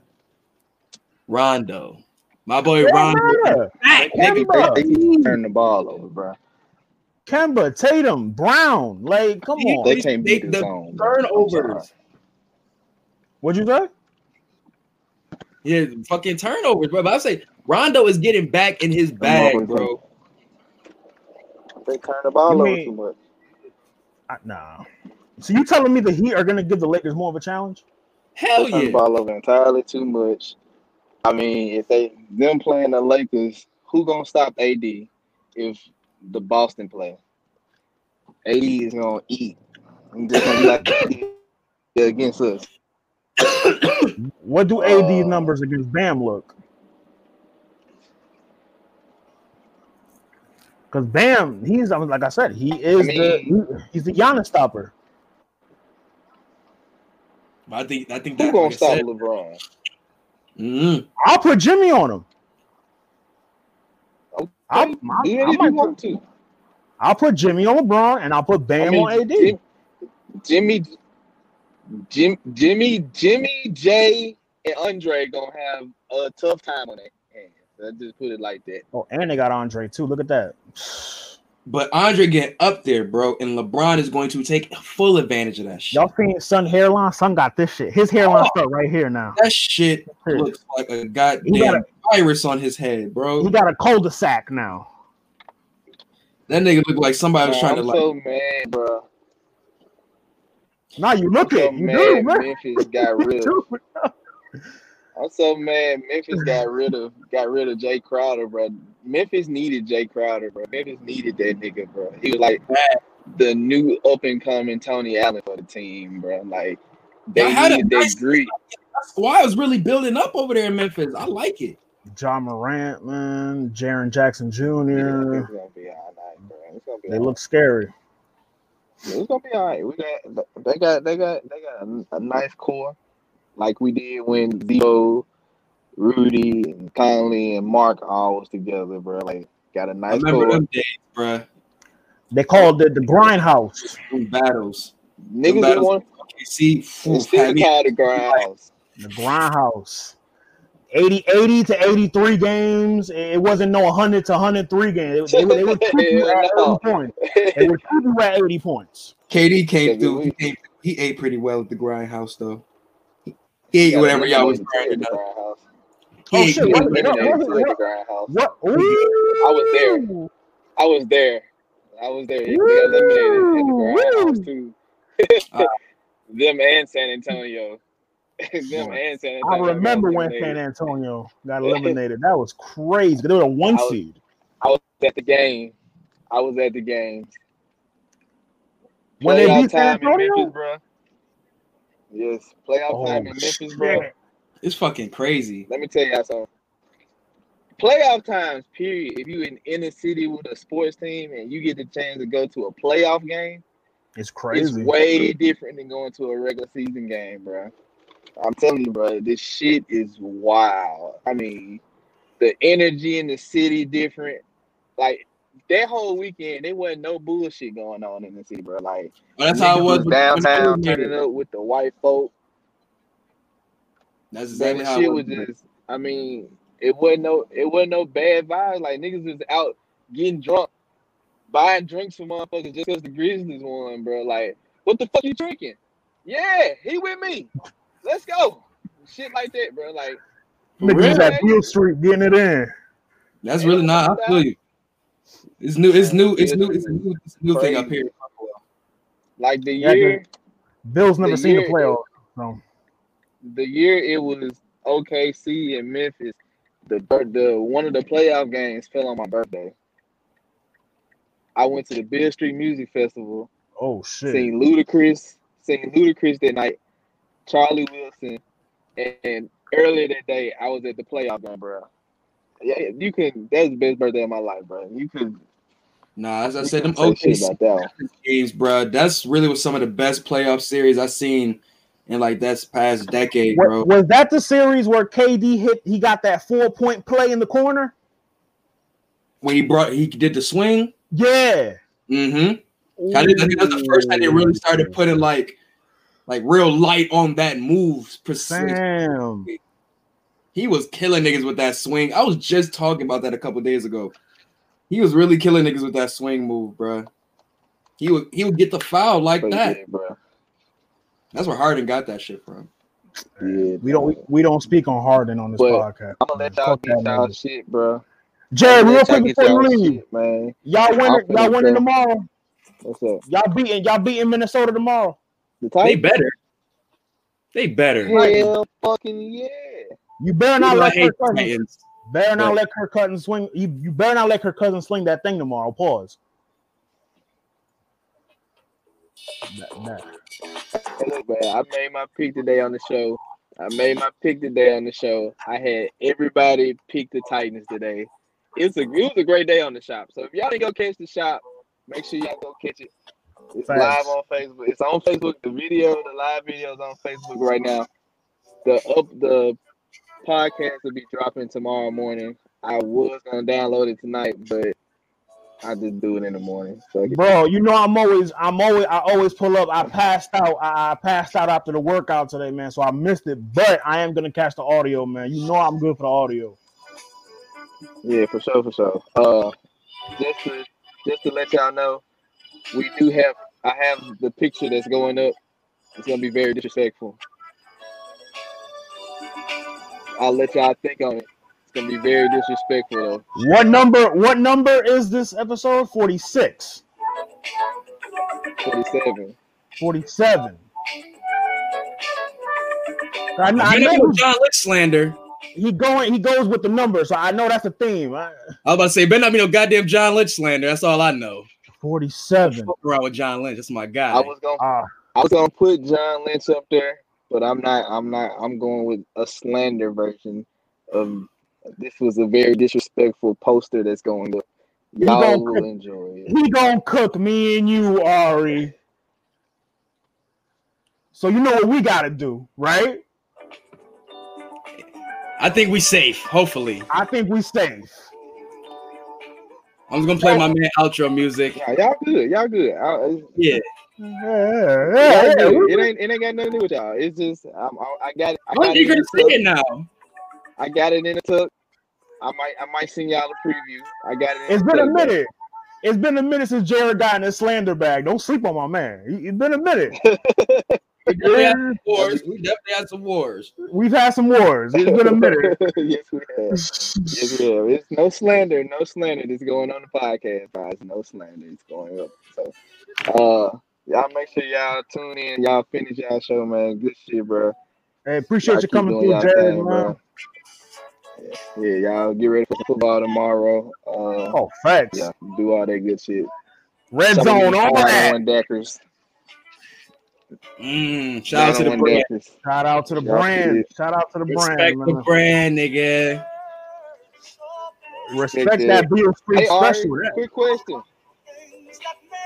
[SPEAKER 2] Rondo, my boy
[SPEAKER 1] They
[SPEAKER 2] Rondo.
[SPEAKER 1] matter. Kemba,
[SPEAKER 8] They keep turning the ball over, bro.
[SPEAKER 1] Kemba, Tatum, Brown. Like, come
[SPEAKER 2] He-
[SPEAKER 1] on.
[SPEAKER 8] They can't
[SPEAKER 2] They-
[SPEAKER 8] beat
[SPEAKER 2] the
[SPEAKER 8] this zone. bro. I'm sorry.
[SPEAKER 2] Turnovers.
[SPEAKER 1] What'd you say?
[SPEAKER 2] Yeah, fucking turnovers, bro. But I say Rondo is getting back in his bag, bro.
[SPEAKER 8] They turn the ball
[SPEAKER 1] You
[SPEAKER 8] over
[SPEAKER 1] mean-
[SPEAKER 8] too much.
[SPEAKER 1] Uh, nah. So you telling me the Heat are gonna give the Lakers more of a challenge?
[SPEAKER 2] Hell
[SPEAKER 8] Turn the
[SPEAKER 2] yeah.
[SPEAKER 8] ball over entirely too much. I mean, if they them playing the Lakers, who gonna stop AD if the Boston play? AD is gonna eat. He's just gonna be like yeah, against us.
[SPEAKER 1] What do AD
[SPEAKER 8] Uh,
[SPEAKER 1] numbers against Bam look? Because Bam, he's like I said, he is
[SPEAKER 8] I mean-
[SPEAKER 1] the he's the Giannis stopper.
[SPEAKER 2] I think I think
[SPEAKER 8] Who
[SPEAKER 2] that
[SPEAKER 8] gonna
[SPEAKER 2] like
[SPEAKER 8] stop
[SPEAKER 2] said-
[SPEAKER 8] LeBron?
[SPEAKER 2] Mhm.
[SPEAKER 1] I'll put Jimmy on him.
[SPEAKER 8] Okay,
[SPEAKER 1] I'll, I'll, I
[SPEAKER 8] if
[SPEAKER 1] might
[SPEAKER 8] want
[SPEAKER 1] put,
[SPEAKER 8] to.
[SPEAKER 1] I'll put Jimmy on LeBron and I'll put Bam
[SPEAKER 8] I mean,
[SPEAKER 1] on AD.
[SPEAKER 8] Jim- Jimmy, Jim, Jimmy, Jimmy, Jae, and Andre gonna have a tough time on their hands. Let's just put it like that.
[SPEAKER 1] Oh, and they got Andre too. Look at that.
[SPEAKER 2] But Andre get up there, bro, and LeBron is going to take full advantage of that shit.
[SPEAKER 1] Y'all seen Son hairline? Son got this shit. His hairline oh. start right here now.
[SPEAKER 2] That shit looks like a goddamn
[SPEAKER 1] got
[SPEAKER 2] virus on his head, bro.
[SPEAKER 1] He got a cul-de-sac now.
[SPEAKER 2] That nigga look like somebody was trying to
[SPEAKER 8] I'm
[SPEAKER 2] like.
[SPEAKER 8] so mad, bro.
[SPEAKER 1] Now you look
[SPEAKER 8] so
[SPEAKER 1] it. You do,
[SPEAKER 8] mad
[SPEAKER 1] man.
[SPEAKER 8] Memphis got (laughs) rid of. I'm so mad Memphis got rid of got rid of Jae Crowder, bro. Memphis needed Jae Crowder, bro. Memphis needed that nigga, bro. He was like the new up and coming Tony Allen for the team, bro. Like they
[SPEAKER 2] Y'all had a
[SPEAKER 8] needed that
[SPEAKER 2] nice-
[SPEAKER 8] grit.
[SPEAKER 2] Squad is really building up over there in Memphis. I like it.
[SPEAKER 1] Ja Morant, man, Jaren Jackson Jr.
[SPEAKER 8] it's gonna be all right, bro. It's gonna be
[SPEAKER 1] They look scary.
[SPEAKER 8] right. It's gonna be all right. We got they got they got they got a, a nice core, like we did when Z-Bo, Rudy, and Conley and Marc all was together, bro. Like got a nice
[SPEAKER 2] I
[SPEAKER 8] remember
[SPEAKER 2] them days, bro.
[SPEAKER 1] They called it the grind house.
[SPEAKER 2] Them battles.
[SPEAKER 8] Niggas
[SPEAKER 2] battles-
[SPEAKER 8] didn't want
[SPEAKER 2] See,
[SPEAKER 8] It's still
[SPEAKER 2] had me-
[SPEAKER 8] called the grindhouse.
[SPEAKER 1] The grindhouse. 80, 80 to 83 games. It wasn't no 100 to 103 games. They, they, they would keep you at
[SPEAKER 8] No.
[SPEAKER 1] 80 points. They would keep you at 80 points.
[SPEAKER 2] KD came through. He, came, he ate pretty well at the grindhouse though. He ate whatever y'all was grinding up.
[SPEAKER 8] Grindhouse.
[SPEAKER 2] He
[SPEAKER 1] Oh, shit,
[SPEAKER 8] He
[SPEAKER 1] what-
[SPEAKER 2] whatever-
[SPEAKER 1] what-
[SPEAKER 8] eliminated
[SPEAKER 1] what-
[SPEAKER 8] the grindhouse.
[SPEAKER 1] What?
[SPEAKER 8] I was there. I was there. I was there. He got eliminated in the grindhouse too.
[SPEAKER 2] Uh, (laughs)
[SPEAKER 8] Them and San Antonio. (laughs) Them and San
[SPEAKER 1] I
[SPEAKER 8] Antonio. got
[SPEAKER 1] remember when San. Antonio got (laughs) eliminated. That was crazy. They were a one
[SPEAKER 8] I was-
[SPEAKER 1] seed.
[SPEAKER 8] I was at the game. I was at the game.
[SPEAKER 1] When they
[SPEAKER 8] Playoff
[SPEAKER 1] beat San
[SPEAKER 8] time in Memphis,
[SPEAKER 1] Antonio?
[SPEAKER 8] bro. Yes, playoff
[SPEAKER 1] Oh,
[SPEAKER 8] time in Memphis, bro.
[SPEAKER 1] Shit.
[SPEAKER 2] It's fucking crazy.
[SPEAKER 8] Let me tell y'all something. Playoff times, period. If you in inner city with a sports team and you get the chance to go to a playoff game,
[SPEAKER 1] It's crazy.
[SPEAKER 8] it's
[SPEAKER 1] crazy.
[SPEAKER 8] way different than going to a regular season game, bro. I'm telling you, bro, this shit is wild. I mean, the energy in the city different. Like that whole weekend, there wasn't no bullshit going on in the city, bro. Like
[SPEAKER 2] But that's how it
[SPEAKER 8] niggas
[SPEAKER 2] was.
[SPEAKER 8] downtown
[SPEAKER 2] when-
[SPEAKER 8] turning up with the white folk.
[SPEAKER 2] That's exactly
[SPEAKER 8] the
[SPEAKER 2] how
[SPEAKER 8] shit
[SPEAKER 2] it
[SPEAKER 8] was
[SPEAKER 2] was.
[SPEAKER 8] just. I mean, it wasn't no, it wasn't no bad vibes. Like niggas was out getting drunk, buying drinks for motherfuckers just because the Grizzlies won, bro. Like, what the fuck you drinking? Yeah, he with me. Let's go. Shit like that, bro. Like,
[SPEAKER 1] Niggas was at
[SPEAKER 8] Really?
[SPEAKER 1] Beale Street getting it in.
[SPEAKER 2] That's really not. I feel you. It's new. It's new. It's new. It's a new, it's a new thing up here.
[SPEAKER 8] like the year,
[SPEAKER 1] Bill's never
[SPEAKER 8] The
[SPEAKER 1] seen the
[SPEAKER 8] year-
[SPEAKER 1] playoffs. So.
[SPEAKER 8] The year it was OKC and Memphis. The the one of the playoff games fell on my birthday. I went to the Beale Street Music Festival.
[SPEAKER 1] Oh shit.
[SPEAKER 8] seen Ludacris, seen Ludacris that night, Charlie Wilson, and, and earlier that day I was at the playoff game, bro. Yeah, you can. That's the best birthday of my life, bro. You could.
[SPEAKER 2] Nah, as I said, them
[SPEAKER 8] couldn't say
[SPEAKER 2] OKC
[SPEAKER 8] about that one.
[SPEAKER 2] games, bro. That's really was some of the best playoff series I've seen in like that's past decade, bro.
[SPEAKER 1] was that the series where KD hit? He got that four point play in the corner.
[SPEAKER 2] When he brought, he did the swing.
[SPEAKER 1] Yeah.
[SPEAKER 2] Mm-hmm. I, did, I think that's the first time they really started putting like, like real light on that move. Precision.
[SPEAKER 1] Damn.
[SPEAKER 2] He was killing niggas with that swing. I was just talking about that a couple days ago. He was really killing niggas with that swing move, bro. He would he would get the foul like
[SPEAKER 8] But
[SPEAKER 2] that.
[SPEAKER 8] yeah, bro.
[SPEAKER 2] That's where Harden got that shit from.
[SPEAKER 8] Yeah,
[SPEAKER 1] We don't we, we don't speak on Harden on this
[SPEAKER 8] But
[SPEAKER 1] podcast.
[SPEAKER 8] I'm gonna let y'all get
[SPEAKER 1] that
[SPEAKER 8] y'all shit, bro.
[SPEAKER 1] Jared,
[SPEAKER 8] I'ma
[SPEAKER 1] real
[SPEAKER 8] let y'all
[SPEAKER 1] quick before you leave,
[SPEAKER 8] shit, man.
[SPEAKER 1] y'all winning, y'all winning tomorrow.
[SPEAKER 8] What's up?
[SPEAKER 1] Y'all beating, y'all beating Minnesota tomorrow.
[SPEAKER 8] The
[SPEAKER 4] They better. They better.
[SPEAKER 8] Hell, fucking yeah.
[SPEAKER 1] You better not let
[SPEAKER 4] hate
[SPEAKER 1] Kirk Cousins. Better not let Kirk Cousins swing. You, you better not let Kirk Cousins sling that thing tomorrow. Pause. That- that-
[SPEAKER 8] Hey, look, man, I made my pick today on the show. I made my pick today on the show. I had everybody pick the Titans today. It's a it was a great day on the shop. So if y'all didn't go catch the shop, make sure y'all go catch it. It's
[SPEAKER 1] Facts.
[SPEAKER 8] live on Facebook. It's on Facebook. The video, the live video is on Facebook right now. The up the podcast will be dropping tomorrow morning. I was gonna download it tonight, but I just do it in the morning. So
[SPEAKER 1] Bro, you know I'm always I'm always I always pull up. I passed out. I, I passed out after the workout today, man. So I missed it. But I am gonna catch the audio, man. You know I'm good for the audio.
[SPEAKER 8] Yeah, for sure, for sure. Uh, just to just to let y'all know, we do have. I have the picture that's going up. It's gonna be very disrespectful. I'll let y'all think on it. It's gonna be very disrespectful though.
[SPEAKER 1] What number? What number is this episode? 46.
[SPEAKER 8] Forty-seven.
[SPEAKER 1] 47. I, know- I
[SPEAKER 4] know
[SPEAKER 1] know
[SPEAKER 4] John Lynch slander.
[SPEAKER 1] he going. He goes with the number, so I know that's the theme. I,
[SPEAKER 4] I was about to say, better not be no goddamn John Lynch slander. That's all I know.
[SPEAKER 1] 47.
[SPEAKER 4] Fuck around with John Lynch. That's my guy.
[SPEAKER 8] I was gonna.
[SPEAKER 1] Ah,
[SPEAKER 8] I was gonna put John Lynch up there, but I'm not. I'm not. I'm going with a slander version of. This was a very disrespectful poster that's going up.
[SPEAKER 1] You
[SPEAKER 8] Y'all
[SPEAKER 1] gonna
[SPEAKER 8] will
[SPEAKER 1] cook-
[SPEAKER 8] enjoy it.
[SPEAKER 1] he gonna cook me and you, Ari. So you know what we gotta do, right?
[SPEAKER 4] I think we safe. Hopefully,
[SPEAKER 1] I think we safe.
[SPEAKER 4] I'm just gonna play my man outro music.
[SPEAKER 8] Nah, y'all good. Y'all good. I,
[SPEAKER 4] Yeah,
[SPEAKER 1] Yeah, yeah, yeah.
[SPEAKER 8] It ain't it ain't got nothing to do with y'all. It's just I'm, I, I got I
[SPEAKER 2] I'm
[SPEAKER 8] got it
[SPEAKER 2] eager
[SPEAKER 8] in
[SPEAKER 2] to
[SPEAKER 8] the
[SPEAKER 2] see it now.
[SPEAKER 8] I got it in the tuck. I might I might send y'all a preview. I got it in
[SPEAKER 1] It's
[SPEAKER 8] the
[SPEAKER 1] been a
[SPEAKER 8] tuck. though.
[SPEAKER 1] minute. It's been a minute since Jared got in his slander bag. Don't sleep on my man. He- It's been a minute. (laughs)
[SPEAKER 2] We definitely had some (laughs) wars. We definitely had some wars.
[SPEAKER 1] We've had some wars. It's been a minute. (laughs)
[SPEAKER 8] yes, we have. Yes, we have. It's no slander, no slander that's going on the podcast, guys. No slander. It's going up. So, uh, y'all make sure y'all tune in. Y'all finish y'all show, man. Good shit, bro.
[SPEAKER 1] Hey, appreciate
[SPEAKER 8] Y'all
[SPEAKER 1] you coming through, Jared,
[SPEAKER 8] thing,
[SPEAKER 1] man.
[SPEAKER 8] Yeah, yeah, y'all get ready for football tomorrow. Uh,
[SPEAKER 1] Oh, facts.
[SPEAKER 8] yeah, do all that good shit.
[SPEAKER 1] Red
[SPEAKER 8] Some
[SPEAKER 1] zone, all that.
[SPEAKER 8] one deckers.
[SPEAKER 2] Mm, shout out to the brand.
[SPEAKER 8] deckers.
[SPEAKER 1] Shout out to the
[SPEAKER 8] Shout out to
[SPEAKER 1] brand. Shout out to the
[SPEAKER 2] Respect
[SPEAKER 1] brand,
[SPEAKER 2] Respect
[SPEAKER 1] the
[SPEAKER 2] brand, nigga.
[SPEAKER 1] Respect
[SPEAKER 8] Respect
[SPEAKER 1] that Beale Street
[SPEAKER 8] Hey,
[SPEAKER 1] special. That-
[SPEAKER 8] quick question.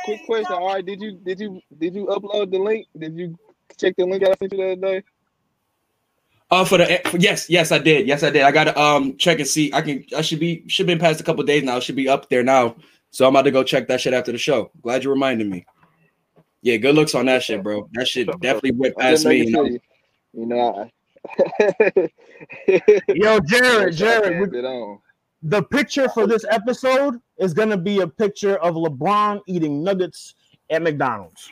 [SPEAKER 8] Quick question, Ari. Did you did you did you upload the link? Did you check the link I sent you the other day?
[SPEAKER 2] Oh, for the for, yes, yes, I did. Yes, I did. I gotta um check and see. I can. I should be should been past a couple days now. It should be up there now. So I'm about to go check that shit after the show. Glad you reminded me. Yeah, good looks on that shit, bro. That shit definitely went past me. You know?
[SPEAKER 8] you, you know. I, (laughs)
[SPEAKER 1] Yo, Jared, (laughs) Jared, we- the picture for this episode is gonna be a picture of LeBron eating nuggets at McDonald's.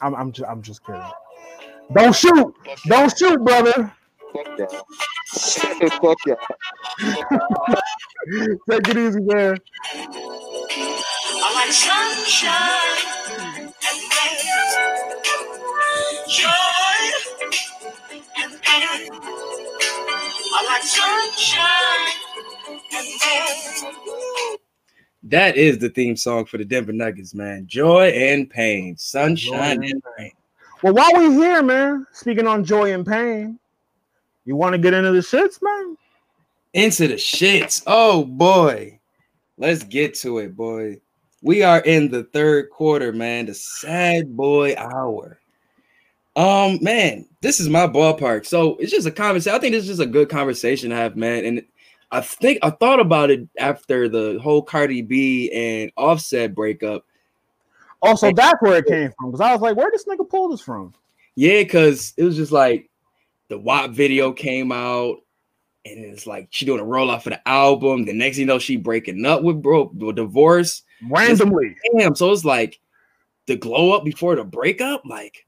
[SPEAKER 1] I'm I'm just I'm just kidding. Don't shoot! Don't shoot, brother.
[SPEAKER 8] Fuck y'all. Fuck y'all. (laughs)
[SPEAKER 1] Take it easy, man.
[SPEAKER 7] I like sunshine and rain, joy and pain. I like sunshine and rain.
[SPEAKER 2] That is the theme song for the Denver Nuggets, man. Joy and pain, sunshine
[SPEAKER 1] Joy
[SPEAKER 2] and rain.
[SPEAKER 1] Well, while we here, man, speaking on joy and pain, you want to get into the shits, man?
[SPEAKER 2] Into the shits. Oh boy. Let's get to it, boy. We are in the third quarter, man. The sad boy hour. Um, man, this is my ballpark. So it's just a conversation. I think this is just a good conversation to have, man. And I think I thought about it after the whole Cardi B and Offset breakup.
[SPEAKER 1] Also, that's where it came from because I was like, where this nigga pull this from?
[SPEAKER 2] Yeah, because it was just like the WAP video came out, and it's like she doing a roll off of the album. The next thing you know, she breaking up with bro, with divorce.
[SPEAKER 1] Randomly.
[SPEAKER 2] Damn, so it's like the glow up before the breakup, like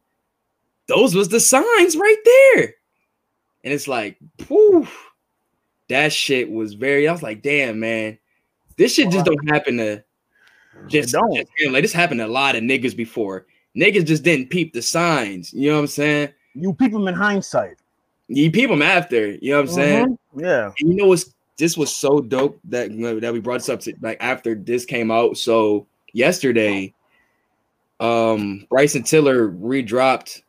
[SPEAKER 2] those was the signs right there. And it's like, whew, that shit was very. I was like, damn, man, this shit just don't happen to just,
[SPEAKER 1] don't.
[SPEAKER 2] just like this happened to a lot of niggas before. Niggas just didn't peep the signs. You know what I'm saying?
[SPEAKER 1] You peep them in hindsight.
[SPEAKER 2] You peep them after. You know what I'm saying?
[SPEAKER 1] Mhm. Yeah.
[SPEAKER 2] And you know what's this was so dope that that we brought this up to like after this came out. So yesterday, um, Bryson Tiller redropped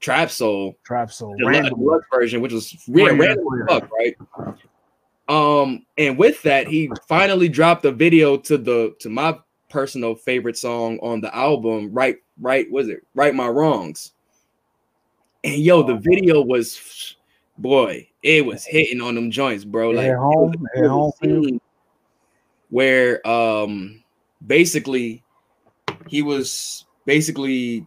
[SPEAKER 2] Trap Soul,
[SPEAKER 1] Trap soul.
[SPEAKER 2] the deluxe version, which was random
[SPEAKER 1] yeah.
[SPEAKER 2] fuck, right? Um, and with that, he finally dropped a video to the to my personal favorite song on the album, right, right, was it right my wrongs? And yo, the video was boy, it was hitting on them joints, bro. Like it
[SPEAKER 1] home,
[SPEAKER 2] was-
[SPEAKER 1] hit
[SPEAKER 2] it was
[SPEAKER 1] home for you.
[SPEAKER 2] scene where um basically he was basically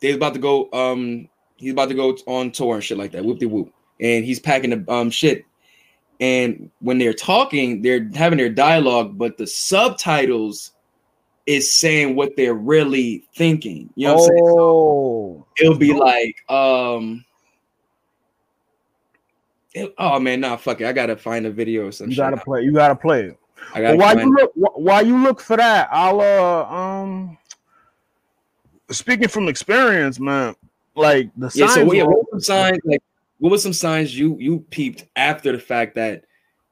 [SPEAKER 2] they was about to go um he's about to go on tour and shit like that whoop de whoop and he's packing the um shit and when they're talking they're having their dialogue but the subtitles is saying what they're really thinking you know what i'm saying
[SPEAKER 1] Oh,
[SPEAKER 2] it'll be like um it- oh man nah fuck it i gotta find a video or some
[SPEAKER 1] you gotta play. You gotta play it.
[SPEAKER 2] i gotta
[SPEAKER 1] while
[SPEAKER 2] find
[SPEAKER 1] you look, wh- while you look for that, I'll uh um. Speaking from experience, man, like the
[SPEAKER 2] Yeah,
[SPEAKER 1] signs.
[SPEAKER 2] so yeah,
[SPEAKER 1] were-
[SPEAKER 2] what were some signs like what was some signs you you peeped after the fact that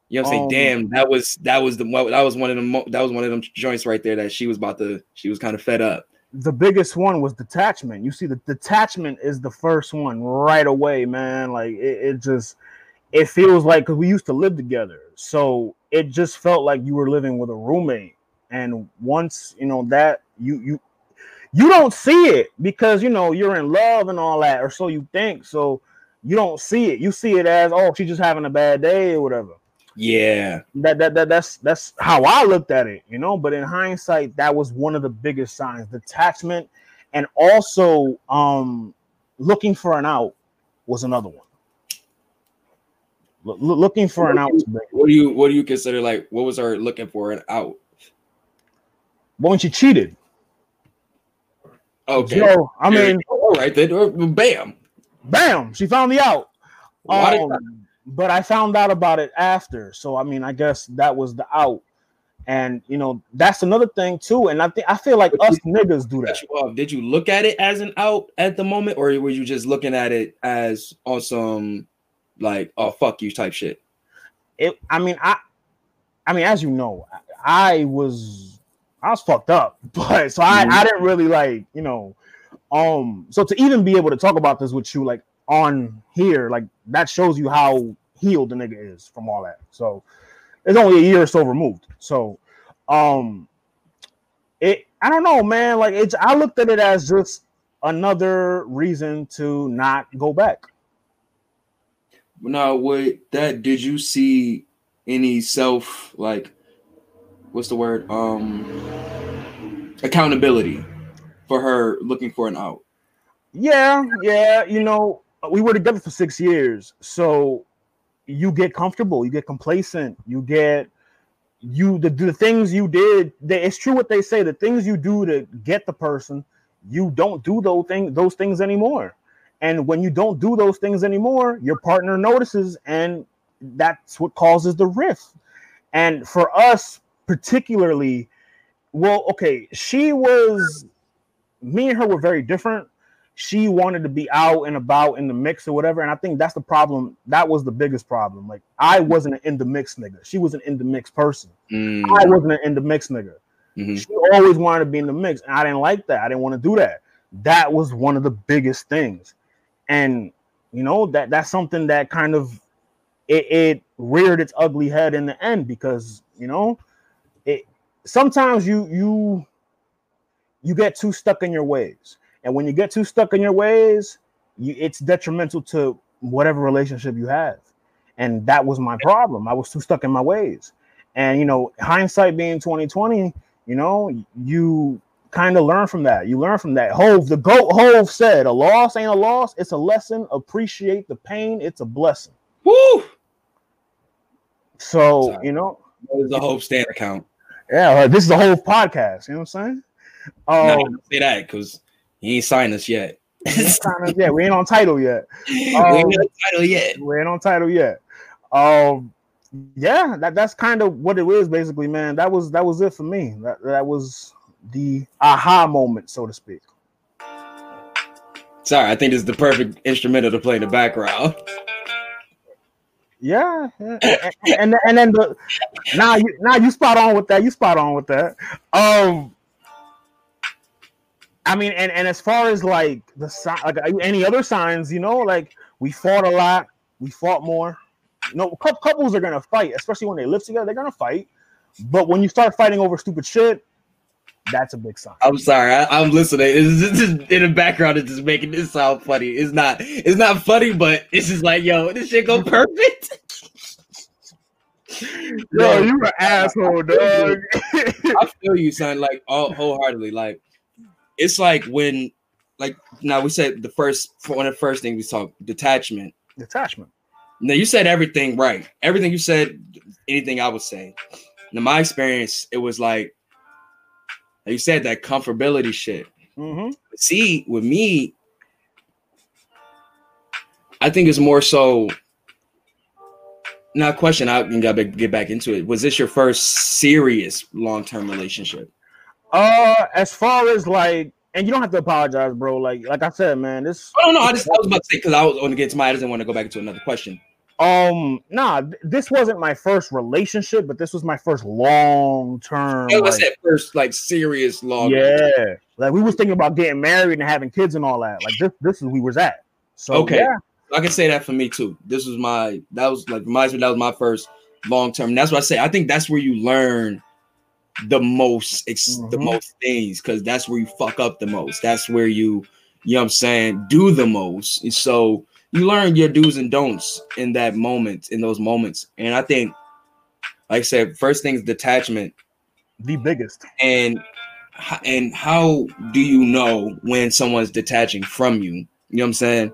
[SPEAKER 2] you know what I'm
[SPEAKER 1] Um,
[SPEAKER 2] saying, damn, that was that was the that was one of them that was one of them joints right there that she was about to she was kind of fed up.
[SPEAKER 1] the biggest one was detachment. You see, the detachment is the first one right away, man. Like it, it just it feels like because we used to live together, so it just felt like you were living with a roommate. And once you know that you you you don't see it because you know you're in love and all that, or so you think. So you don't see it. You see it as oh she's just having a bad day or whatever.
[SPEAKER 2] Yeah.
[SPEAKER 1] That, that that that's that's how I looked at it, you know. But in hindsight, that was one of the biggest signs: detachment, and also um looking for an out was another one. Lo- looking for an out. big.
[SPEAKER 2] What do you what do you consider like what was her looking for an out?
[SPEAKER 1] But when she cheated,
[SPEAKER 2] Okay.
[SPEAKER 1] Joe, I mean,
[SPEAKER 2] all right then. Bam.
[SPEAKER 1] bam, she found the out.
[SPEAKER 2] Why did-
[SPEAKER 1] Um, but I found out about it after. So I mean, I guess that was the out. And you know, that's another thing too. And I think I feel like us niggas do that.
[SPEAKER 2] you. Did you look at it as an out at the moment, or were you just looking at it as on some like oh fuck you type shit?
[SPEAKER 1] It I mean, I I mean, as you know, I, I was I was fucked up, (laughs) but so I, I didn't really like, you know, um, so to even be able to talk about this with you like on here, like that shows you how healed the nigga is from all that. So it's only a year or so removed. So um it I don't know, man. Like it's I looked at it as just another reason to not go back.
[SPEAKER 2] Now, with that, did you see any self like what's the word? Um accountability for her looking for an out.
[SPEAKER 1] Yeah, yeah, you know, Uh, we were together for six years, so you get comfortable, you get complacent, you get you the, the things you did. They, it's true what they say. The things you do to get the person, you don't do those things those things anymore. And when you don't do those things anymore, your partner notices, and that's what causes the rift. And for us, particularly, well, okay, she was me and her were very different. She wanted to be out and about in the mix or whatever, and I think that's the problem. That was the biggest problem. Like I wasn't an in the mix nigga. She was an in the mix person.
[SPEAKER 2] Mm,
[SPEAKER 1] I wasn't an in the mix nigga.
[SPEAKER 2] mhm.
[SPEAKER 1] She always wanted to be in the mix, and I didn't like that. I didn't want to do that. That was one of the biggest things, and you know that that's something that kind of it, it reared its ugly head in the end because you know it. Sometimes you you you get too stuck in your ways, and when you get too stuck in your ways, you, it's detrimental to whatever relationship you have, and that was my problem. I was too stuck in my ways, and you know, hindsight being twenty twenty, you know, you kind of learn from that. You learn from that. Hov, the goat Hov said, "A loss ain't a loss; it's a lesson. Appreciate the pain; it's a blessing."
[SPEAKER 2] Woo!
[SPEAKER 1] So
[SPEAKER 2] Sorry.
[SPEAKER 1] you know,
[SPEAKER 2] That is the Hope Stand account.
[SPEAKER 1] yeah, this is the whole podcast. You know what I'm saying?
[SPEAKER 2] No,
[SPEAKER 1] Um,
[SPEAKER 2] don't say that because he ain't signed us yet. we
[SPEAKER 1] yeah, we ain't on title yet. (laughs)
[SPEAKER 2] ain't
[SPEAKER 1] Um,
[SPEAKER 2] got a title yet.
[SPEAKER 1] We ain't on title yet. Um, yeah, that, that's kind of what it is, basically, man. That was that was it for me. That that was the aha moment, so to speak.
[SPEAKER 2] Sorry, I think this is the perfect instrumental to play in the background.
[SPEAKER 1] Yeah, yeah. and, and and then the now you now you spot on with that. You spot on with that. Um, I mean, and and as far as like the sign, like uh, any other signs, you know, like we fought a lot, we fought more. You know, couples are gonna fight, especially when they live together. They're gonna fight, but when you start fighting over stupid shit, that's a big sign.
[SPEAKER 2] I'm sorry, I, I'm listening. It's just, it's just- in the background, it's just making this sound funny. It's not, it's not funny, but it's just like, yo, this shit go perfect.
[SPEAKER 1] Yo, you an asshole, dog.
[SPEAKER 2] I feel you, son. Like all wholeheartedly. Like it's like when, like now we said the first one of the first things we talked detachment.
[SPEAKER 1] Detachment.
[SPEAKER 2] Now you said everything right. Everything you said, anything I would say. In my experience, it was like like you said that comfortability shit.
[SPEAKER 1] Mm-hmm.
[SPEAKER 2] See, with me, I think it's more so. Now, question I can get back into it. Was this your first serious long term relationship?
[SPEAKER 1] Uh, as far as like, and you don't have to apologize, bro. Like, like I said, man, this
[SPEAKER 2] Oh no, I just I was about to say because I was going to get to my. I didn't want to go back into another question.
[SPEAKER 1] Um, nah, th- this wasn't my first relationship, but this was my first long term.
[SPEAKER 2] Like I said, first like serious long.
[SPEAKER 1] yeah, like we was thinking about getting married and having kids and all that. Like this, this is we was at. So
[SPEAKER 2] Okay.
[SPEAKER 1] yeah,
[SPEAKER 2] I can say that for me too. This was my that was like reminds me that was my first long term. That's what I say. I think that's where you learn the most ex- the
[SPEAKER 1] Mhm.
[SPEAKER 2] most things because that's where you fuck up the most. That's where you you know what I'm saying do the most. And so you learn your do's and don'ts in that moment, in those moments. And I think like I said, first thing is detachment,
[SPEAKER 1] The biggest.
[SPEAKER 2] and and how do you know when someone's detaching from you? You know what I'm saying?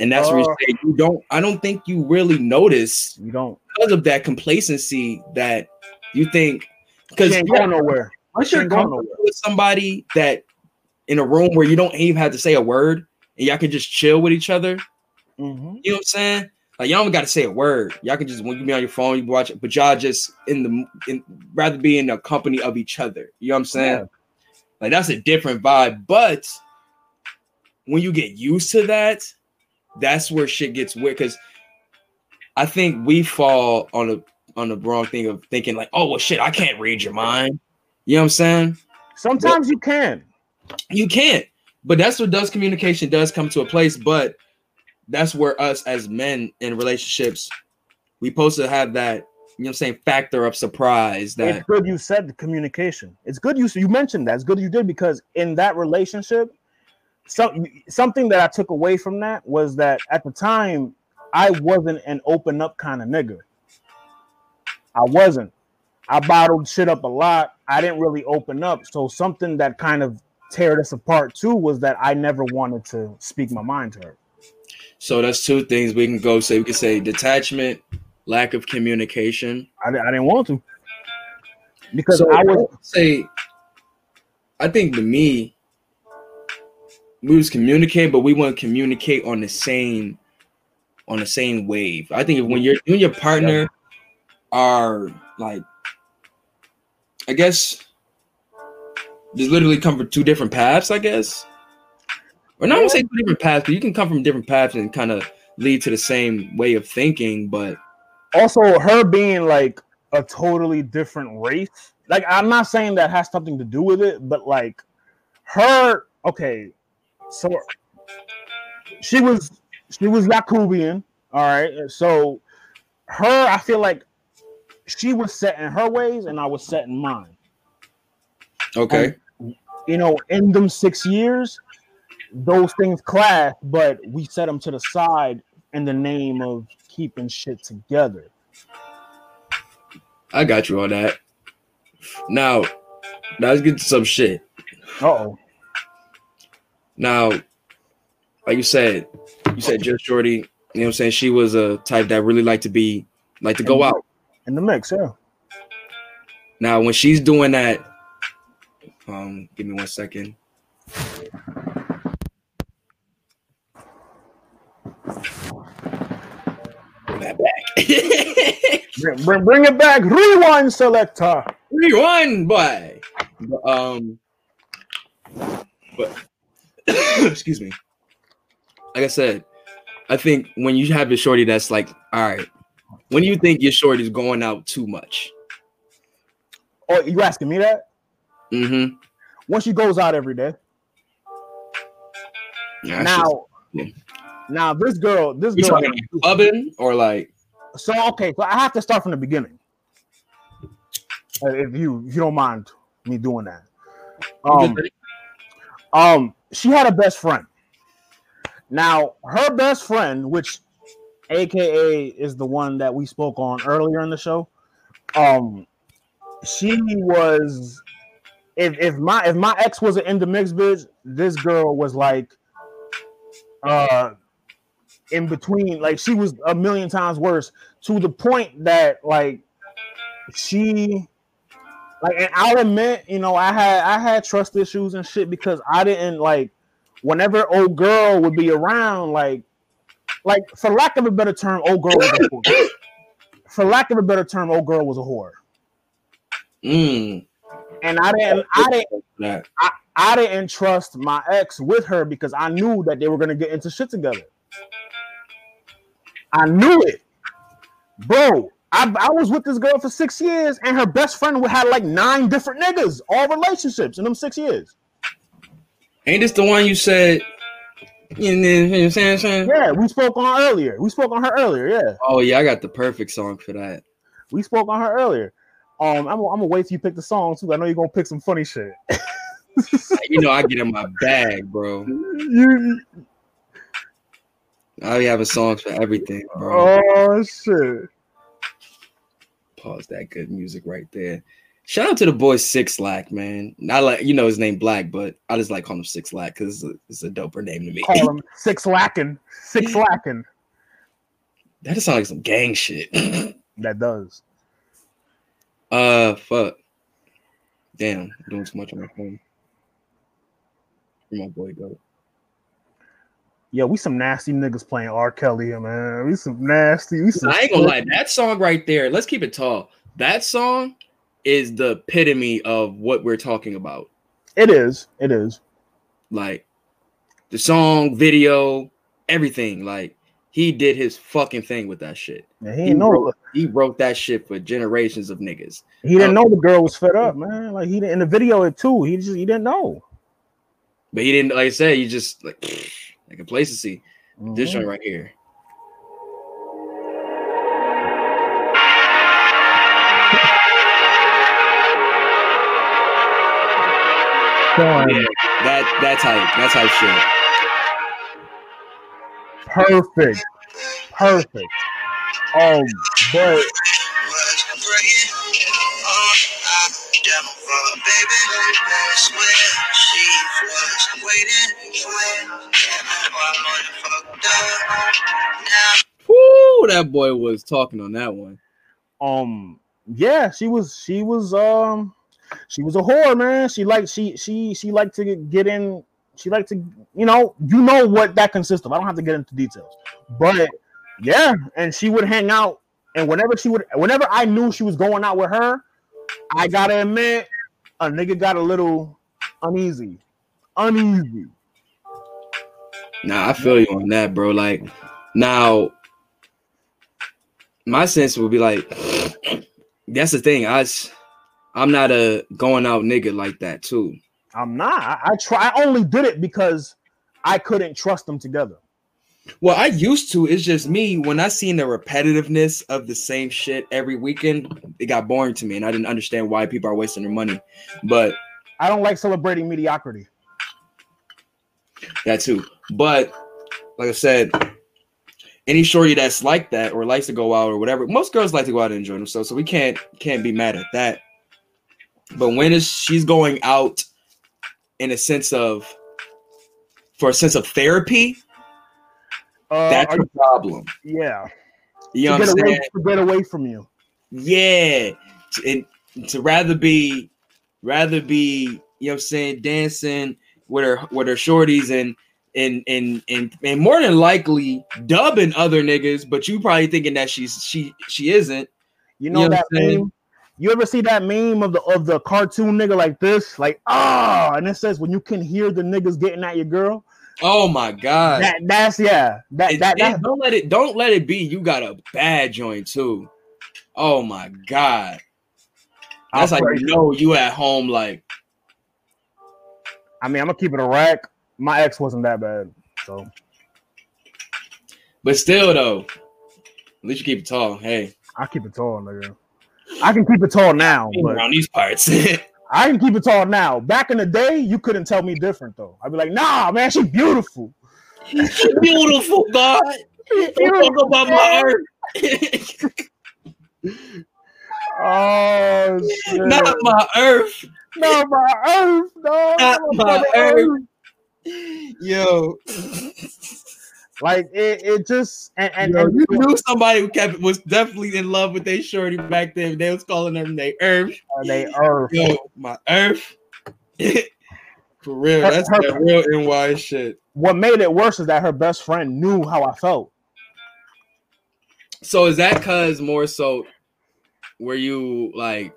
[SPEAKER 2] And that's where you
[SPEAKER 1] Uh,
[SPEAKER 2] say you don't. I don't think you really notice
[SPEAKER 1] You don't.
[SPEAKER 2] because of that complacency that you think
[SPEAKER 1] You
[SPEAKER 2] because
[SPEAKER 1] ain't going nowhere.
[SPEAKER 2] once you're comfortable with somebody that in a room where you don't even have to say a word and y'all can just chill with each other,
[SPEAKER 1] Mm-hmm.
[SPEAKER 2] you know what I'm saying? Like y'all don't got to say a word. Y'all can just when you be on your phone, you watch it, but y'all just in the in rather be in the company of each other. You know what I'm saying?
[SPEAKER 1] Yeah.
[SPEAKER 2] Like that's a different vibe. But when you get used to that, that's where shit gets weird. Because I think we fall on the on the wrong thing of thinking like, oh well, shit, I can't read your mind. You know what I'm saying?
[SPEAKER 1] Sometimes you can.
[SPEAKER 2] You can't. But that's what does communication does come to a place. But that's where us as men in relationships, we supposed to have that, you know what I'm saying, factor of surprise that
[SPEAKER 1] It's good you said the communication. It's good you you mentioned that. It's good you did because in that relationship, some something that I took away from that was that at the time I wasn't an open up kind of nigga. I wasn't. I bottled shit up a lot. I didn't really open up. So something that kind of teared us apart too was that I never wanted to speak my mind to her.
[SPEAKER 2] so that's two things we can go say. We can say detachment, lack of communication.
[SPEAKER 1] I, I didn't want to because
[SPEAKER 2] So
[SPEAKER 1] I
[SPEAKER 2] would say, I think to me, we was communicate, but we want to communicate on the same, on the same wave. I think if when you're you and your partner are like, I guess, just literally come from two different paths. I guess, or not gonna say two different paths, but you can come from different paths and kind of lead to the same way of thinking. But
[SPEAKER 1] also her being like a totally different race. Like I'm not saying that has something to do with it, but like her, okay, so she was she was Yakubian, all right. So her, I feel like she was set in her ways and I was set in mine.
[SPEAKER 2] okay,
[SPEAKER 1] You know, in them six years, those things clash, but we set them to the side in the name of keeping shit together.
[SPEAKER 2] I got you on that. Now, now let's get to some shit.
[SPEAKER 1] Uh-oh.
[SPEAKER 2] Now, like you said, you said just Shorty, you know what I'm saying? She was a type that really liked to be like to go out.
[SPEAKER 1] In the mix, yeah.
[SPEAKER 2] Now, when she's doing that, um, give me one second. Bring That back. (laughs)
[SPEAKER 1] Bring, bring, bring it back. Rewind selector.
[SPEAKER 2] Rewind, boy. But, um, but (coughs) excuse me. Like I said, I think when you have a shorty that's like, all right, when do you think your shorty's going out too much?
[SPEAKER 1] Oh, you asking me that?
[SPEAKER 2] Mm-hmm.
[SPEAKER 1] When she goes out every day.
[SPEAKER 2] Yeah,
[SPEAKER 1] now,
[SPEAKER 2] yeah.
[SPEAKER 1] now this girl, this
[SPEAKER 2] you
[SPEAKER 1] girl.
[SPEAKER 2] talking like clubbing or like
[SPEAKER 1] So okay, so I have to start from the beginning. If you if you don't mind me doing that. Um, um, she had a best friend. Now, her best friend, which AKA is the one that we spoke on earlier in the show, um, she was if if my if my ex wasn't in the mix bitch, this girl was like uh in between, like she was a million times worse to the point that like she like and I'll admit, you know, I had I had trust issues and shit because I didn't like whenever old girl would be around, like like for lack of a better term, old girl was a whore. (laughs) For lack of a better term, old girl was a whore.
[SPEAKER 2] mm,
[SPEAKER 1] And I didn't I didn't. I, I didn't trust my ex with her because I knew that they were gonna get into shit together. I knew it, bro. I, I was with this girl for six years, and her best friend had like nine different niggas, all relationships in them six years.
[SPEAKER 2] Ain't this the one you said? You know what I'm saying? saying?
[SPEAKER 1] Yeah, we spoke on her earlier. We spoke on her earlier. Yeah,
[SPEAKER 2] Oh yeah, I got the perfect song for that.
[SPEAKER 1] we spoke on her earlier. Um, I'm, I'm gonna wait till you pick the song too. I know you're gonna pick some funny shit.
[SPEAKER 2] You know, I get in my bag, bro. (laughs)
[SPEAKER 1] You-
[SPEAKER 2] I be having songs for everything, bro.
[SPEAKER 1] oh shit.
[SPEAKER 2] pause that good music right there. Shout out to the boy Six Lack, man. Not like you know his name Black, but I just like calling him Six Lack because it's, a- it's a doper name to me.
[SPEAKER 1] Call him (laughs) six lacking, six lacking.
[SPEAKER 2] that just sounds like some gang shit. (laughs)
[SPEAKER 1] That does.
[SPEAKER 2] uh, fuck. Damn, I'm doing too much on my phone. Where my boy go?
[SPEAKER 1] Yeah, we some nasty niggas playing R. Kelly here, man. We some nasty. We some
[SPEAKER 2] I ain't gonna lie, that song right there. Let's keep it tall. That song is the epitome of what we're talking about.
[SPEAKER 1] It is. It is.
[SPEAKER 2] Like the song, video, everything. Like he did his fucking thing with that shit.
[SPEAKER 1] Yeah, he
[SPEAKER 2] He
[SPEAKER 1] know.
[SPEAKER 2] wrote, he wrote that shit for generations of niggas.
[SPEAKER 1] He didn't know the girl was fed up, man. Like he didn't in the video it too. He just he didn't know.
[SPEAKER 2] But he didn't, like I said, he just like (sniffs) like complacency. This
[SPEAKER 1] Mhm.
[SPEAKER 2] joint right here.
[SPEAKER 1] Son,
[SPEAKER 2] Yeah, that that type, that type shit.
[SPEAKER 1] Perfect. Perfect. Oh, but
[SPEAKER 7] was praying. I devil for a baby. I swear she was waiting. I motherfucked up. Now
[SPEAKER 2] Woo, that boy was talking on that one.
[SPEAKER 1] um yeah, she was she was um she was a whore, man. She liked she she she liked to get, in. She liked to you know you know what that consists of. I don't have to get into details, but yeah, and she would hang out, and whenever she would, whenever I knew she was going out with her, I gotta admit, a nigga got a little uneasy, uneasy.
[SPEAKER 2] Nah, I feel you on that, bro. Like now, my sense would be like, (sniffs) that's the thing. I, s- I'm not a going out nigga like that too.
[SPEAKER 1] I'm not. I, I try. I only did it because I couldn't trust them together.
[SPEAKER 2] Well, I used to. It's just me. When I seen the repetitiveness of the same shit every weekend, it got boring to me, and I didn't understand why people are wasting their money. But
[SPEAKER 1] I don't like celebrating mediocrity.
[SPEAKER 2] that too. But like I said, any shorty that's like that or likes to go out or whatever, most girls like to go out and enjoy themselves, so we can't can't be mad at that. But when is she's going out in a sense of for a sense of therapy,
[SPEAKER 1] Uh,
[SPEAKER 2] that's a problem.
[SPEAKER 1] yeah.
[SPEAKER 2] You
[SPEAKER 1] to, get away, to get away from you.
[SPEAKER 2] Yeah. And to rather be rather be, you know what I'm saying, dancing with her with her shorties and and and and and more than likely dubbing other niggas, but you probably thinking that she's she she isn't.
[SPEAKER 1] You know
[SPEAKER 2] You know
[SPEAKER 1] that
[SPEAKER 2] what I'm saying?
[SPEAKER 1] meme? You ever see that meme of the of the cartoon nigga like this? Like, ah, and it says when you can hear the niggas getting at your girl.
[SPEAKER 2] Oh my god.
[SPEAKER 1] That that's yeah. That that, that
[SPEAKER 2] don't let it don't let it be you got a bad joint too. Oh my god. That's how you know you at home like
[SPEAKER 1] I mean, I'm gonna keep it a rack. My ex wasn't that bad, so
[SPEAKER 2] but still though. At least you keep it tall. Hey,
[SPEAKER 1] I keep it tall, nigga. I can keep it tall now, but
[SPEAKER 2] around these parts. (laughs)
[SPEAKER 1] I can keep it tall now. Back in the day, you couldn't tell me different though. I'd be like, nah, man, she's beautiful.
[SPEAKER 2] She's beautiful God. Don't (laughs) talk about my earth. (laughs)
[SPEAKER 1] Oh shit.
[SPEAKER 2] Not my earth.
[SPEAKER 1] Not my earth, no.
[SPEAKER 2] Not my earth. Yo.
[SPEAKER 1] Like it, it just and, and,
[SPEAKER 2] Yo,
[SPEAKER 1] and
[SPEAKER 2] you knew somebody who kept was definitely in love with their shorty back then. They was calling them their earth.
[SPEAKER 1] Oh, they earth.
[SPEAKER 2] Yo, my earth. (laughs) For real,
[SPEAKER 1] Her-
[SPEAKER 2] that's
[SPEAKER 1] her-
[SPEAKER 2] that real NY shit.
[SPEAKER 1] What made it worse is that her best friend knew how I felt.
[SPEAKER 2] So is that cause more so were you like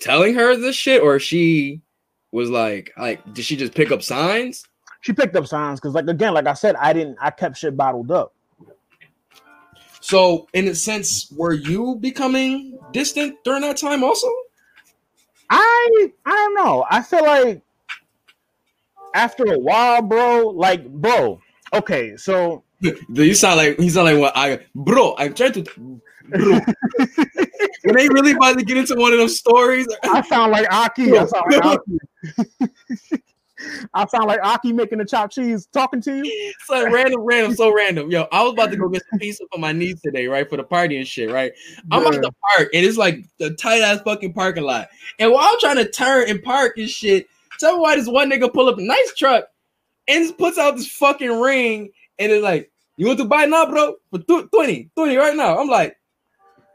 [SPEAKER 2] telling her this shit or she was like like did she just pick up signs?
[SPEAKER 1] She picked up signs because, like again, like I said, I didn't. I kept shit bottled up.
[SPEAKER 2] So in a sense, were you becoming distant during that time also?
[SPEAKER 1] I I don't know. I feel like after a while, bro. Like, bro. Okay, so
[SPEAKER 2] Do (laughs) you sound like you sound like what I bro? I'm trying to bro. (laughs) they really about to get into one of those stories,
[SPEAKER 1] I sound like Aki. I sound like (laughs) Aki. I sound like Aki making the chopped cheese talking to you.
[SPEAKER 2] Like random, random, so random. Yo, I was about to go get some pizza for my niece today, right? For the party and shit, right? I'm at the park and it's like the tight ass fucking parking lot. And while I'm trying to turn and park and shit, tell me why this one nigga pull up a nice truck and just puts out this fucking ring and it's like, you want to buy now, bro? For tw- 20, 20 right now. I'm like,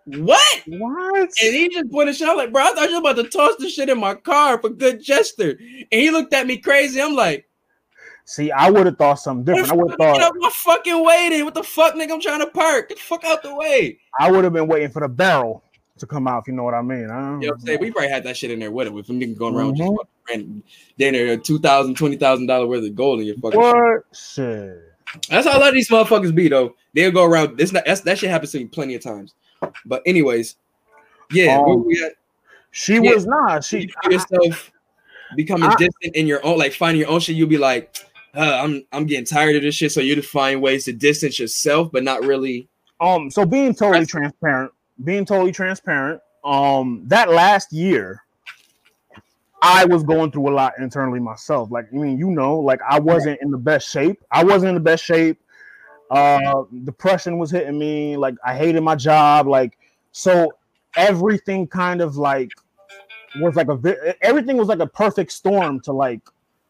[SPEAKER 2] what?
[SPEAKER 1] What?
[SPEAKER 2] And he just pointed shit out like, bro, I thought you were about to toss the shit in my car for good gesture. And he looked at me crazy. I'm like,
[SPEAKER 1] See, I would have thought something different. I would have
[SPEAKER 2] Get
[SPEAKER 1] thought
[SPEAKER 2] out my fucking way then. What the fuck, nigga? I'm trying to park. Get the fuck out the way.
[SPEAKER 1] I would have been waiting for the barrel to come out. If you know what I mean. I don't
[SPEAKER 2] You know what. I'm saying? We probably had that shit in there with it. With them niggas going around with
[SPEAKER 1] Mhm.
[SPEAKER 2] just fucking dinner, two thousand, twenty thousand dollar worth of gold in your fucking.
[SPEAKER 1] What shit?
[SPEAKER 2] That's how a lot of these motherfuckers be though. They'll go around. This not that's, that shit happens to me plenty of times. But anyways, yeah,
[SPEAKER 1] Um? She
[SPEAKER 2] Yeah.
[SPEAKER 1] was not. She.
[SPEAKER 2] yourself becoming
[SPEAKER 1] I-
[SPEAKER 2] distant in your own, like finding your own shit. You'll be like, uh, I'm I'm getting tired of this shit. So you just find ways to distance yourself, but not really.
[SPEAKER 1] Um. So being totally transparent, being totally transparent. Um. That last year, I was going through a lot internally myself. Like, I mean, you know, like I wasn't in the best shape. I wasn't in the best shape. Uh, depression was hitting me. Like, I hated my job. Like, so everything kind of like was like a everything was like a perfect storm to like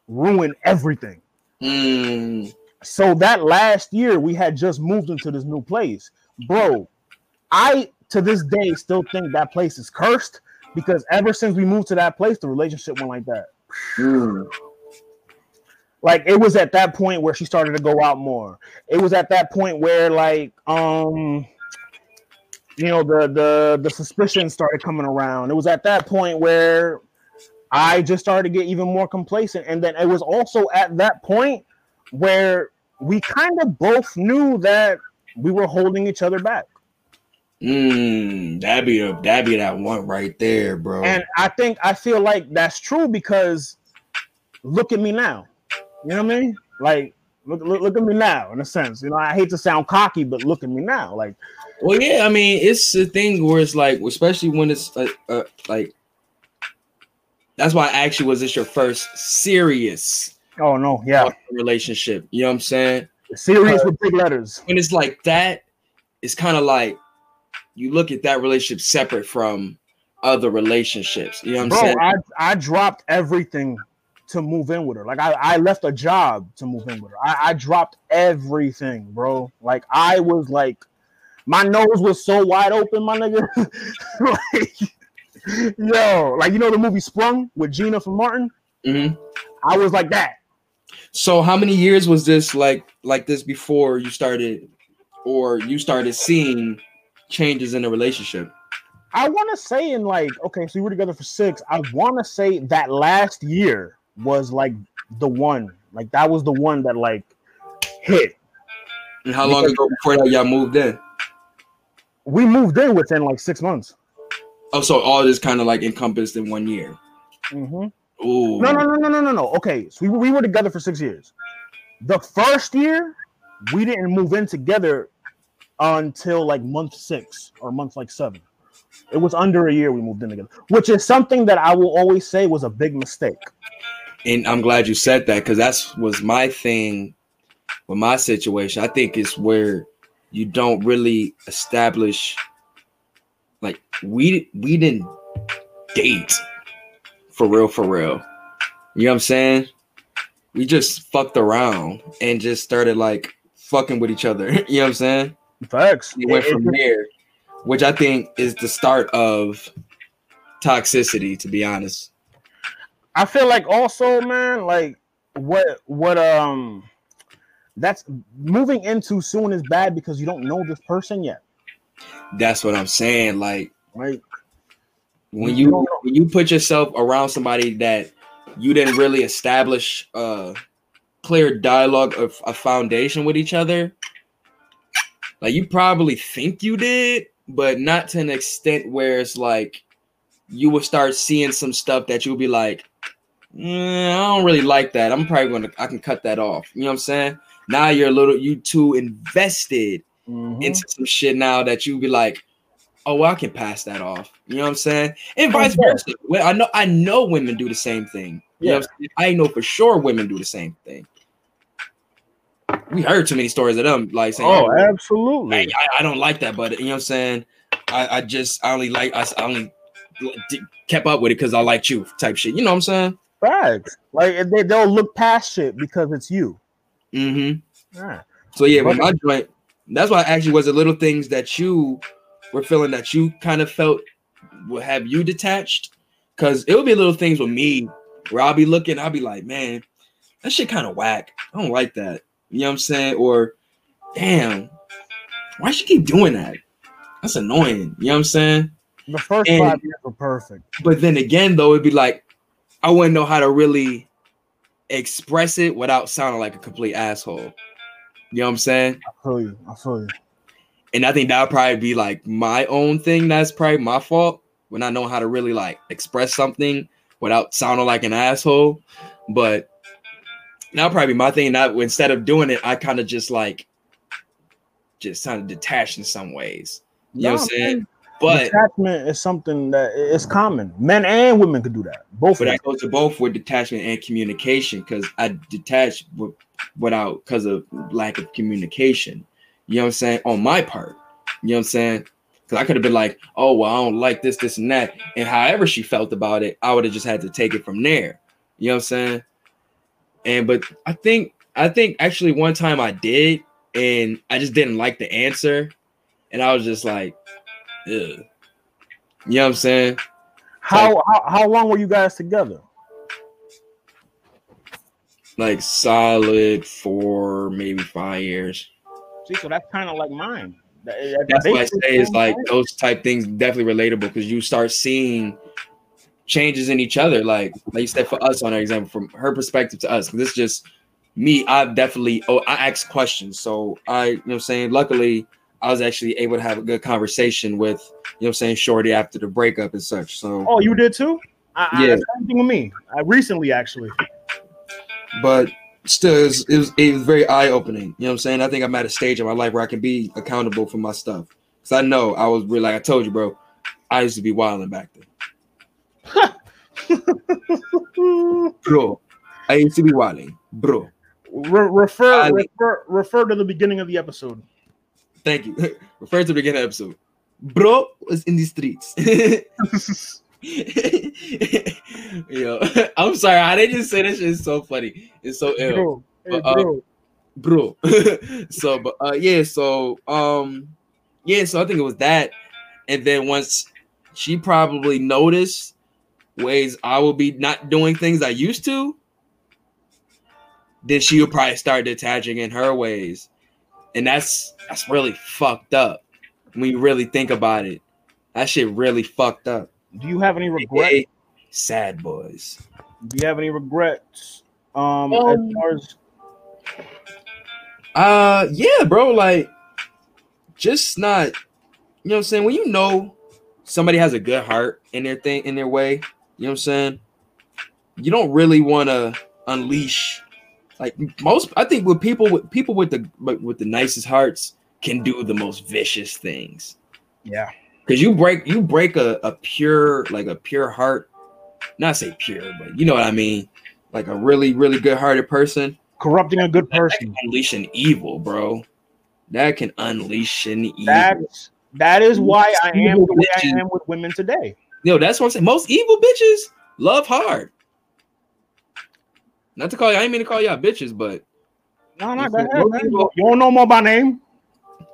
[SPEAKER 1] ruin everything.
[SPEAKER 2] Mm,
[SPEAKER 1] So that last year we had just moved into this new place. Bro, I to this day still think that place is cursed because ever since we moved to that place, the relationship went like that.
[SPEAKER 2] mm.
[SPEAKER 1] Like it was at that point where she started to go out more. It was at that point where like um you know the the the suspicion started coming around. It was at that point where I just started to get even more complacent. And then it was also at that point where we kind of both knew that we were holding each other back.
[SPEAKER 2] Mm, that'd be a that'd be that one right there, bro.
[SPEAKER 1] And I think I feel like that's true because look at me now. You know what I mean? Like look, look, look at me now in a sense. You know, I hate to sound cocky, but look at me now. Like
[SPEAKER 2] well, yeah, I mean, it's the thing where it's like, especially when it's uh, uh, like, that's why I you, was this your first serious
[SPEAKER 1] oh no, yeah.
[SPEAKER 2] relationship? You know what I'm saying?
[SPEAKER 1] Serious with big letters.
[SPEAKER 2] When it's like that, it's kind of like you look at that relationship separate from other relationships. You know what I'm
[SPEAKER 1] Bro,
[SPEAKER 2] saying?
[SPEAKER 1] I, I dropped everything to move in with her. Like I, I left a job to move in with her. I, I dropped everything, bro. Like I was like my nose was so wide open, my nigga. (laughs) like, yo, like you know the movie Sprung with Gina from Martin?
[SPEAKER 2] Mhm.
[SPEAKER 1] I was like that.
[SPEAKER 2] So how many years was this like like this before you started or you started seeing changes in the relationship?
[SPEAKER 1] I want to say in like okay, so we were together for six. I want to say that last year was like the one, like that was the one that like hit.
[SPEAKER 2] And how long ago before that y'all moved in?
[SPEAKER 1] We moved in within like six months.
[SPEAKER 2] Oh, so all this kind of like encompassed in one year.
[SPEAKER 1] Mm-hmm.
[SPEAKER 2] Ooh.
[SPEAKER 1] No, no, no, no, no, no, no. Okay, so we, we were together for six years. The first year, we didn't move in together until like month six or month like seven. It was under a year we moved in together, which is something that I will always say was a big mistake.
[SPEAKER 2] And I'm glad you said that because that's was my thing with my situation. I think it's where you don't really establish like we we didn't date for real for real. You know what I'm saying? We just fucked around and just started like fucking with each other. (laughs) You know what I'm saying?
[SPEAKER 1] Facts.
[SPEAKER 2] We went from there, which I think is the start of toxicity, to be honest.
[SPEAKER 1] I feel like also, man, like what what um that's moving in too soon is bad because you don't know this person yet.
[SPEAKER 2] That's what I'm saying. Like
[SPEAKER 1] Right?
[SPEAKER 2] when
[SPEAKER 1] You
[SPEAKER 2] you when you put yourself around somebody that you didn't really establish a clear dialogue of a foundation with each other, like you probably think you did, but not to an extent where it's like you will start seeing some stuff that you'll be like, "Mm, I don't really like that. I'm probably gonna I can cut that off. You know what I'm saying? Now you're a little you too invested
[SPEAKER 1] Mhm.
[SPEAKER 2] into some shit now that you be like, oh, well, I can pass that off. You know what I'm saying? And vice versa. Well, I know I know women do the same thing. You know what I'm saying? I know for sure women do the same thing. We heard too many stories of them like saying,
[SPEAKER 1] Oh,
[SPEAKER 2] "Oh,
[SPEAKER 1] absolutely.
[SPEAKER 2] I, I- I don't like that," but you know what I'm saying? I, I just I only like I only kept up with it because I liked you type shit. You know what I'm saying?
[SPEAKER 1] Facts. Like they, they'll look past shit because it's you.
[SPEAKER 2] Mm-hmm.
[SPEAKER 1] Yeah.
[SPEAKER 2] So yeah, with my joint, that's why actually was the little things that you were feeling that you kind of felt will have you detached. Cause it would be little things with me where I'll be looking, I'll be like, man, that shit kind of whack. I don't like that. You know what I'm saying? Or damn, why she keep doing that? That's annoying. You know what I'm saying?
[SPEAKER 1] The first
[SPEAKER 2] And-
[SPEAKER 1] five years were perfect.
[SPEAKER 2] But then again, though, it'd be like I wouldn't know how to really express it without sounding like a complete asshole. You know what I'm saying?
[SPEAKER 1] I feel you. I feel you.
[SPEAKER 2] And I think that would probably be like my own thing. That's probably my fault when I know how to really like express something without sounding like an asshole. But that'll probably be my thing. That instead of doing it, I kind of just like just kind of detached in some ways. You know what I'm
[SPEAKER 1] Nah,
[SPEAKER 2] saying? But
[SPEAKER 1] detachment is something that is common. Men and women could do that. Both
[SPEAKER 2] but that goes to both with detachment and communication because I detach without because of lack of communication. You know what I'm saying? On my part, you know what I'm saying? Because I could have been like, oh, well, I don't like this, this, and that. And however she felt about it, I would have just had to take it from there. You know what I'm saying? And but I think I think actually one time I did, and I just didn't like the answer, and I was just like, Ugh. you know what I'm saying?
[SPEAKER 1] How, how how long were you guys together?
[SPEAKER 2] Like solid for maybe five years.
[SPEAKER 1] See, so that's kind of like mine. That- that-
[SPEAKER 2] That's why I say it's like
[SPEAKER 1] thing.
[SPEAKER 2] those type things definitely relatable because you start seeing changes in each other. Like like you said for us on our example, from her perspective to us. This is just me. I've definitely oh I ask questions. So I you know what I'm saying. Luckily, I was actually able to have a good conversation with you know what I'm saying Shorty after the breakup and such. So
[SPEAKER 1] Oh, you did too? I, I,
[SPEAKER 2] Yeah.
[SPEAKER 1] same thing with me. I recently actually.
[SPEAKER 2] but still it was, it was it was very eye opening. You know what I'm saying? I think I'm at a stage in my life where I can be accountable for my stuff. Cause I know I was really like I told you, bro. I used to be wilding back then, (laughs) bro. I used to be wilding, bro.
[SPEAKER 1] Re- refer,
[SPEAKER 2] I-
[SPEAKER 1] refer refer to the beginning of the episode.
[SPEAKER 2] Thank you. (laughs) Refer to the beginning episode. Bro was in the streets. (laughs) Yo, (laughs) I'm sorry. I didn't just say this shit. It's so funny. It's so ill.
[SPEAKER 1] Bro, hey,
[SPEAKER 2] But, uh,
[SPEAKER 1] bro.
[SPEAKER 2] bro. so, but uh, yeah, so um, yeah, so I think it was that, and then once she probably noticed ways I will be not doing things I used to, then she would probably start detaching in her ways, and that's that's really fucked up when you really think about it. That shit really fucked up.
[SPEAKER 1] Do you have any regrets?
[SPEAKER 2] Hey, sad boys.
[SPEAKER 1] Do you have any regrets? Um, as
[SPEAKER 2] Um,
[SPEAKER 1] far as
[SPEAKER 2] Uh yeah, bro, like just not you know what I'm saying? When you know somebody has a good heart in their thing in their way, you know what I'm saying? You don't really want to unleash like most I think with people with people with the with with the nicest hearts can do the most vicious things.
[SPEAKER 1] yeah,
[SPEAKER 2] Cause you break you break a, a pure like a pure heart, not say pure, but you know what I mean, like a really really good hearted person
[SPEAKER 1] corrupting a good person.
[SPEAKER 2] can unleash an evil, bro. That can unleash an evil.
[SPEAKER 1] That's that is why I am the way I am with women today.
[SPEAKER 2] Yo, that's what I'm saying. Most evil bitches love hard. Not to call you, I ain't mean to call y'all bitches, but
[SPEAKER 1] No, no,
[SPEAKER 2] Most
[SPEAKER 1] go ahead,
[SPEAKER 2] evil-
[SPEAKER 1] man. You don't know more by name.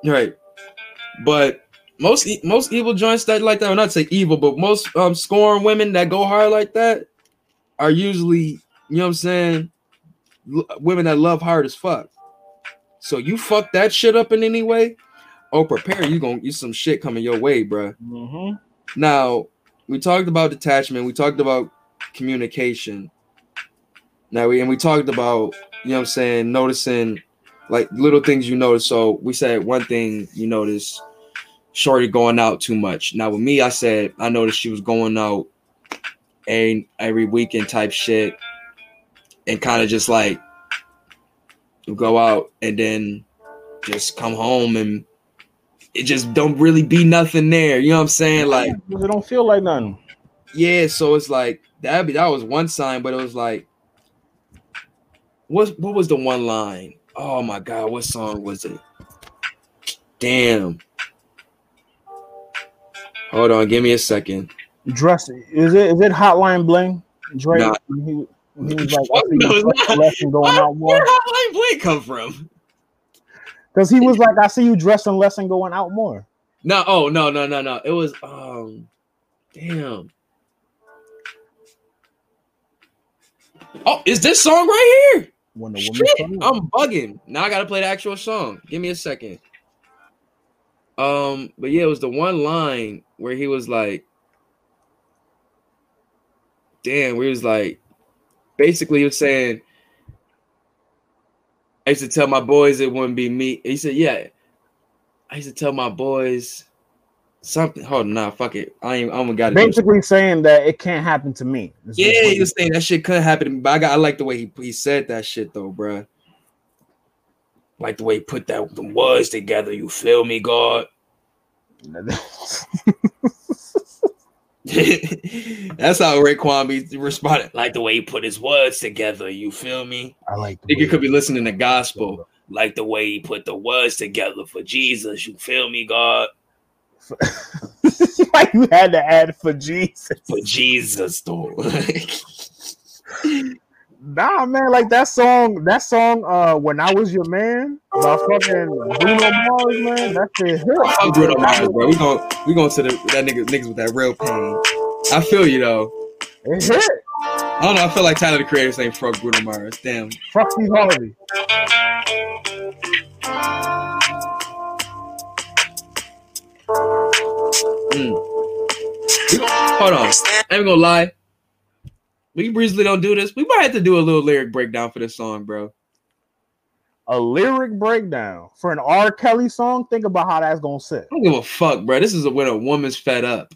[SPEAKER 2] right. But most most evil joints that like that, or not say evil, but most um scorn women that go hard like that are usually, you know what I'm saying, l- women that love hard as fuck. So you fuck that shit up in any way, oh prepare you gonna get some shit coming your way, bruh.
[SPEAKER 1] Mm-hmm.
[SPEAKER 2] Now, we talked about detachment, we talked about communication. Now we and we talked about, you know what I'm saying, noticing like little things you notice. So we said one thing you notice Shorty going out too much. Now with me, I said I noticed she was going out a every weekend type shit and kind of just like go out and then just come home and it just don't really be nothing there. You know what I'm saying? Like
[SPEAKER 1] it don't feel like nothing.
[SPEAKER 2] yeah, so it's like that. Be, that was one sign, but it was like, what? What was the one line? Oh my god, what song was it? Damn. Hold on, give me a second.
[SPEAKER 1] Dress is it is it Hotline Bling? Drake
[SPEAKER 2] Nah.
[SPEAKER 1] when he, when he was like, I (laughs) see
[SPEAKER 2] no,
[SPEAKER 1] you dressing going out
[SPEAKER 2] Where
[SPEAKER 1] more.
[SPEAKER 2] Hotline Bling come from?
[SPEAKER 1] Because he was like, I see you dressing less and going out more.
[SPEAKER 2] No, oh no, no, no, no. It was um, damn. Oh, is this song right here?
[SPEAKER 1] When the woman.
[SPEAKER 2] I'm bugging. Now I gotta play the actual song. Give me a second. Um, but yeah, it was the one line where he was like, damn, we was like, basically he was saying, I used to tell my boys it wouldn't be me. He said, Yeah. I used to tell my boys something. Hold on, nah, fuck it. I ain't I'm got it.
[SPEAKER 1] basically saying that it can't happen to me.
[SPEAKER 2] Yeah, he was saying that shit couldn't happen to me, but I got I like the way he, he said that shit though, bro. Like the way he put that the words together, you feel me, God? (laughs) That's how Raekwon be responded. Like the way he put his words together, you feel me?
[SPEAKER 1] I like the
[SPEAKER 2] Nigga
[SPEAKER 1] way-
[SPEAKER 2] could be listening to gospel, like the way he put the words together for Jesus, you feel me, God? (laughs)
[SPEAKER 1] Why you had to add for Jesus?
[SPEAKER 2] For Jesus, though. (laughs)
[SPEAKER 1] Nah, man, like that song, that song, uh, when I was your man, by fucking Bruno Mars, man, that shit hit.
[SPEAKER 2] Fuck Bruno Mars, bro. We going we going to the that nigga niggas with that real pain. I feel you though.
[SPEAKER 1] It hit.
[SPEAKER 2] I don't know. I feel like Tyler the Creator saying fuck Bruno Mars. Damn.
[SPEAKER 1] Fuck Steve Harvey.
[SPEAKER 2] Mm. Hold on. I ain't gonna lie. We usually don't do this. We might have to do a little lyric breakdown for this song, bro.
[SPEAKER 1] A lyric breakdown for an R. Kelly song. Think about how that's gonna sit.
[SPEAKER 2] I don't give a fuck, bro. This is a, when a woman's fed up.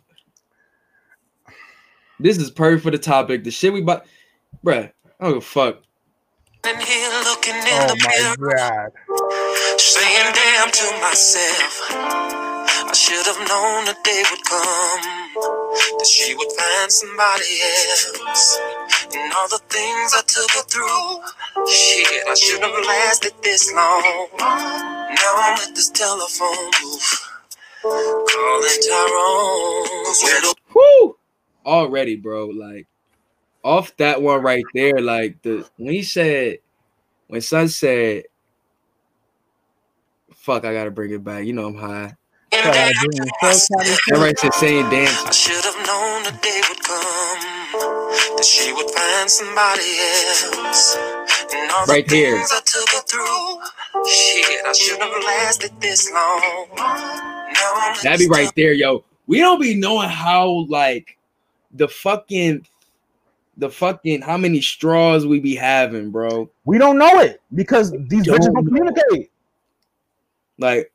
[SPEAKER 2] This is perfect for the topic. The shit we bought, bruh. I don't give a fuck.
[SPEAKER 7] In here looking in
[SPEAKER 1] Oh
[SPEAKER 7] the
[SPEAKER 1] my
[SPEAKER 7] mirror,
[SPEAKER 1] god.
[SPEAKER 7] saying damn to myself. I should have known the day would come that she would find somebody else. And all the things I took her through, shit, I should have lasted this long. Now I'm at this telephone booth, calling Tyrone. 'Cause when the
[SPEAKER 2] Whoo! Already, bro. Like off that one right there, like the when he said when Sun said fuck, I gotta bring it back. You know I'm high.
[SPEAKER 7] In
[SPEAKER 1] Gotta
[SPEAKER 7] there to
[SPEAKER 1] it first, how they
[SPEAKER 7] myself.
[SPEAKER 1] say.
[SPEAKER 2] That right said saying dance.
[SPEAKER 7] I should have known the day would come that she would find somebody else. And all
[SPEAKER 2] Right
[SPEAKER 7] the
[SPEAKER 2] here.
[SPEAKER 7] things I took her through, shit, I should have lasted this long. Now I'm at
[SPEAKER 2] That'd be right there, yo. We don't be knowing how like the fucking the fucking how many straws we be having, bro.
[SPEAKER 1] We don't know it because these
[SPEAKER 2] Don't
[SPEAKER 1] bitches don't communicate.
[SPEAKER 2] Like,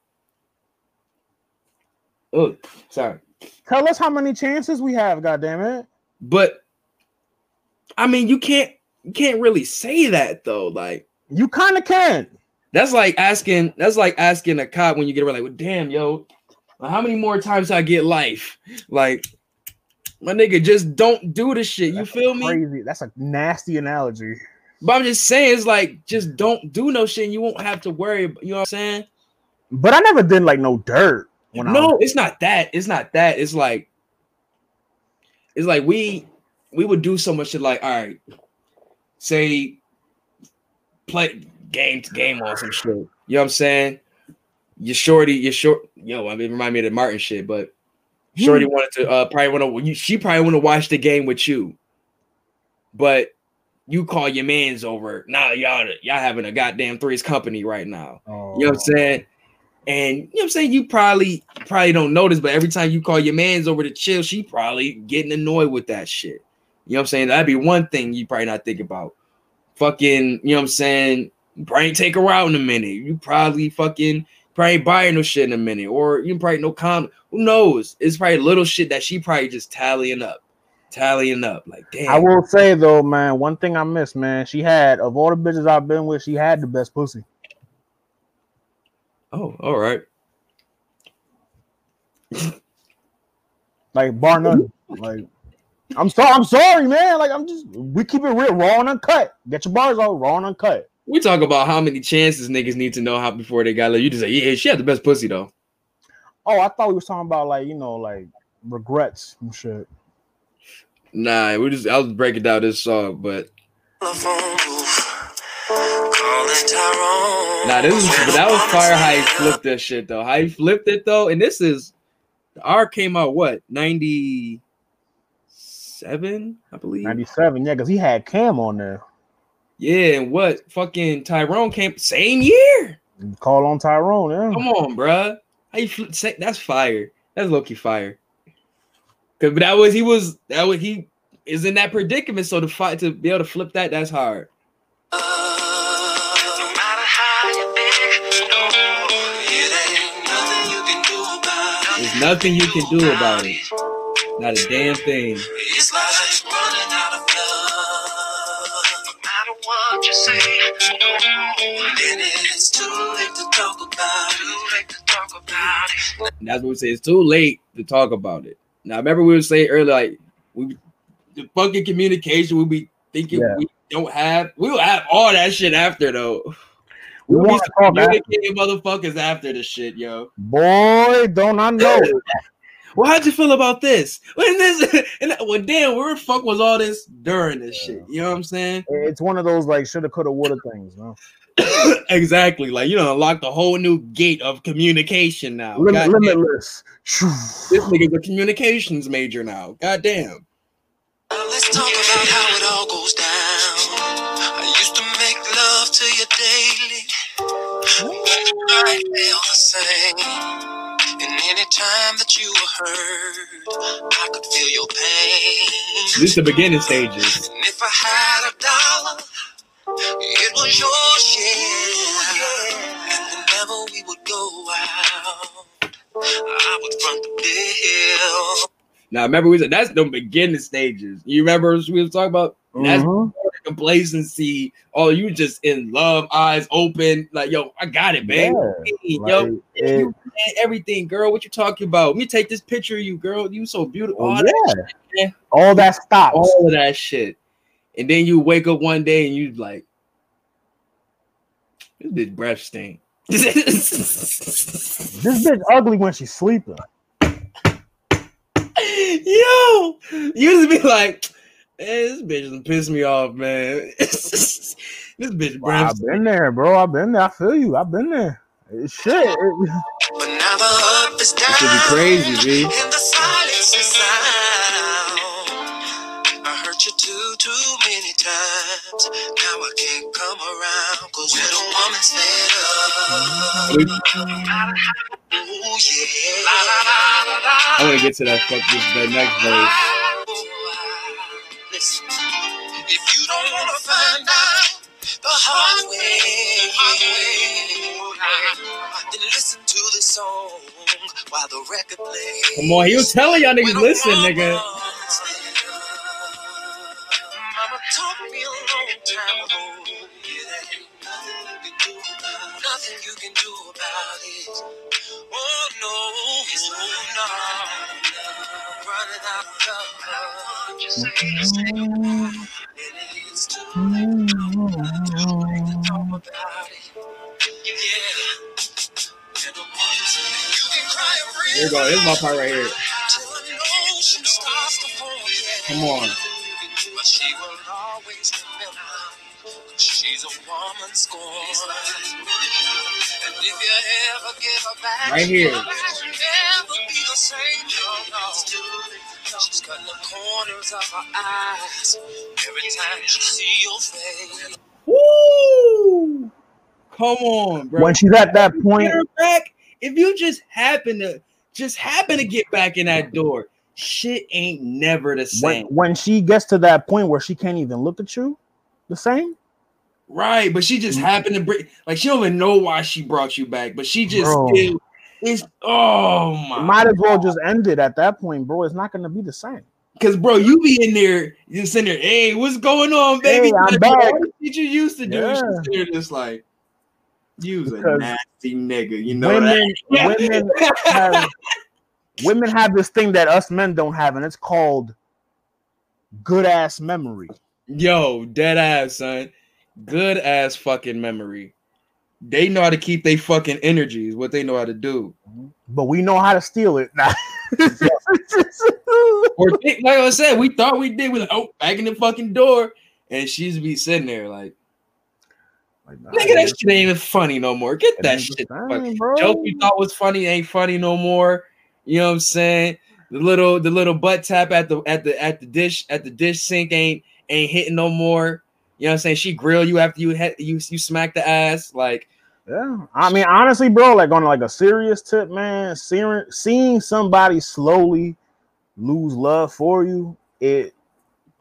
[SPEAKER 2] oh, sorry.
[SPEAKER 1] Tell us how many chances we have, goddamn it.
[SPEAKER 2] But I mean, you can't you can't really say that though. Like,
[SPEAKER 1] You kind of can.
[SPEAKER 2] that's like asking that's like asking a cop when you get around. like, well, damn, yo, how many more times I get life? Like, my nigga, just don't do the shit. You
[SPEAKER 1] That's
[SPEAKER 2] feel me?
[SPEAKER 1] Crazy. That's a nasty analogy.
[SPEAKER 2] But I'm just saying, it's like just don't do no shit. And you won't have to worry. You know what I'm saying?
[SPEAKER 1] But I never did like no dirt. When
[SPEAKER 2] no,
[SPEAKER 1] was,
[SPEAKER 2] it's not that. It's not that. It's like it's like we we would do so much shit. Like, all right, say play game to game on some shit. You know what I'm saying? You're shorty. You're short. Yo, I mean, remind me of the Martin shit, but Shorty wanted to uh probably want to. She probably want to watch the game with you, but you call your man's over. Nah, y'all y'all having a goddamn threes company right now.
[SPEAKER 1] Oh,
[SPEAKER 2] You know what I'm saying? And you know what I'm saying? You probably probably don't notice, but every time you call your man's over to chill, she probably getting annoyed with that shit. You know what I'm saying? That'd be one thing you probably not think about. Fucking, you know what I'm saying? Probably take her out in a minute. You probably fucking probably ain't buy her no shit in a minute. Or you probably no comment. Who knows? It's probably little shit that she probably just tallying up. Tallying up. Like, damn.
[SPEAKER 1] I will say though, man, one thing I miss, man, she had of all the bitches I've been with, she had the best pussy.
[SPEAKER 2] Oh, all right.
[SPEAKER 1] Like bar none. Like I'm sorry. I'm sorry, man. Like I'm just we keep it real, raw and uncut. Get your bars out, raw and uncut.
[SPEAKER 2] We talk about how many chances niggas need to know how before they got love. You just say, yeah, she had the best pussy though.
[SPEAKER 1] Oh, I thought we was talking about like you know like regrets and shit.
[SPEAKER 2] Nah, we just I was breaking down this song, but nah, this is but that was fire how he flipped that shit though. How he flipped it though, and this is the R came out what ninety seven, I believe.
[SPEAKER 1] Ninety seven, yeah, because he had Cam on there.
[SPEAKER 2] Yeah, and what fucking Tyrone came same year.
[SPEAKER 1] Call on Tyrone, yeah.
[SPEAKER 2] Come on, bruh. How you flip, say, that's fire. That's low key fire. Cause but that was he was that was he is in that predicament. So to fight to be able to flip that, that's hard.
[SPEAKER 7] Nothing you can do about it.
[SPEAKER 2] Not a damn thing.
[SPEAKER 7] It's like running out of love. No matter what you say, then it's too late to talk about it. To talk about it.
[SPEAKER 2] And that's what we say. It's too late to talk about it. Now, remember we were saying earlier, like we the fucking communication we be thinking
[SPEAKER 1] Yeah.
[SPEAKER 2] we don't have. We'll have all that shit after though.
[SPEAKER 1] We
[SPEAKER 2] We'll be
[SPEAKER 1] wanna talk
[SPEAKER 2] communicating motherfuckers after the shit, yo.
[SPEAKER 1] Boy, don't I know. (laughs)
[SPEAKER 2] Well, how'd you feel about this? (laughs) When this and that- well, damn, where the fuck was all this during this shit? You know what I'm saying?
[SPEAKER 1] It's one of those like shoulda, coulda, woulda things, man. (coughs)
[SPEAKER 2] exactly. Like you know, unlocked a whole new gate of communication now.
[SPEAKER 1] Lim-
[SPEAKER 2] Goddamn.
[SPEAKER 1] limitless.
[SPEAKER 2] This nigga's a communications major now. Goddamn.
[SPEAKER 7] Now let's talk about how it all goes down. I feel the same. And any time that you were hurt, I could feel your pain.
[SPEAKER 2] This is the beginning stages.
[SPEAKER 7] And if I had a dollar, it was your share. And whenever we would go out, I would front the bill.
[SPEAKER 2] Now remember we said that's the beginning stages. You remember we was talking about that's
[SPEAKER 1] Mhm.
[SPEAKER 2] Complacency. Oh, you just in love, eyes open, like yo, I got it, babe.
[SPEAKER 1] Yeah,
[SPEAKER 2] yo,
[SPEAKER 1] like,
[SPEAKER 2] you
[SPEAKER 1] it-
[SPEAKER 2] man, everything, girl. What you talking about? Let me take this picture of you, girl. You so beautiful.
[SPEAKER 1] oh,
[SPEAKER 2] All that,
[SPEAKER 1] yeah. All that stops.
[SPEAKER 2] all of that shit. And then you wake up one day and you like, this bitch breath stink. (laughs)
[SPEAKER 1] This bitch ugly when she's sleeping.
[SPEAKER 2] Yo, you just be like, man, this bitch done pissed me off, man. (laughs) this bitch
[SPEAKER 1] Wow, I've been there, bro. I've been there. I feel you. I've been there. It- shit. it-
[SPEAKER 7] But now the up is down.
[SPEAKER 2] This should be crazy, B.
[SPEAKER 7] And the silence is sound. I hurt you too, too many times. Now I can't come around. Cause when a woman's fed up. Ooh, yeah.
[SPEAKER 2] I want to get to that fuck this that next verse.
[SPEAKER 7] If you don't want to find out the hard way, then listen to this song while the record plays.
[SPEAKER 2] Come on, he was telling y'all niggas, listen, nigga.
[SPEAKER 7] woman's fed up, Mama taught me a long time ago. There ain't nothing you do it. Nothing you can do about it. Oh no, it's no, out of love. Just say, it is too late to talk about it. Yeah. And the ones you can cry a
[SPEAKER 2] Here we go. Is my part right here.
[SPEAKER 7] Till an ocean starts to form.
[SPEAKER 2] Come on.
[SPEAKER 7] She's a woman scorned. And if you ever give her back,
[SPEAKER 2] Right here.
[SPEAKER 7] she'll never be the same. No, no. She's cutting the corners of her eyes every time she see your face.
[SPEAKER 2] Woo! Come on, bro.
[SPEAKER 1] when she's at that point,
[SPEAKER 2] back. If you just happen to just happen to get back in that door, shit ain't never the
[SPEAKER 1] when,
[SPEAKER 2] same.
[SPEAKER 1] when she gets to that point where she can't even look at you the same,
[SPEAKER 2] Right, but she just mm. happened to bring like she don't even know why she brought you back, but she just
[SPEAKER 1] Bro.
[SPEAKER 2] still is oh my
[SPEAKER 1] might as well just end it at that point, bro. It's not gonna be the same.
[SPEAKER 2] because bro, you be in there, you sitting there, hey, what's going on, baby?
[SPEAKER 1] Hey, I'm
[SPEAKER 2] Like,
[SPEAKER 1] back.
[SPEAKER 2] What did you used to do?
[SPEAKER 1] Yeah.
[SPEAKER 2] She's just like you's a
[SPEAKER 1] Because
[SPEAKER 2] nasty nigga, you know
[SPEAKER 1] women,
[SPEAKER 2] that?
[SPEAKER 1] women have women have this thing that us men don't have, and it's called good ass memory.
[SPEAKER 2] Yo, dead ass, son. Good ass fucking memory. They know how to keep their fucking energies, what they know how to do.
[SPEAKER 1] But we know how to steal it. (laughs) Nah.
[SPEAKER 2] Or like I said, we thought we did. We like, oh, back in the fucking door, and she's be sitting there like,
[SPEAKER 1] Like, nah,
[SPEAKER 2] nigga, that shit ain't even funny no more. Get that shit. joke you thought was funny ain't funny no more. You know what I'm saying? The little the little butt tap at the at the at the dish at the dish sink ain't ain't hitting no more. You know what I'm saying? She grill you after you had you you smack the ass like
[SPEAKER 1] Yeah, I mean, honestly, bro, like on like a serious tip, man, seeing seeing somebody slowly lose love for you, it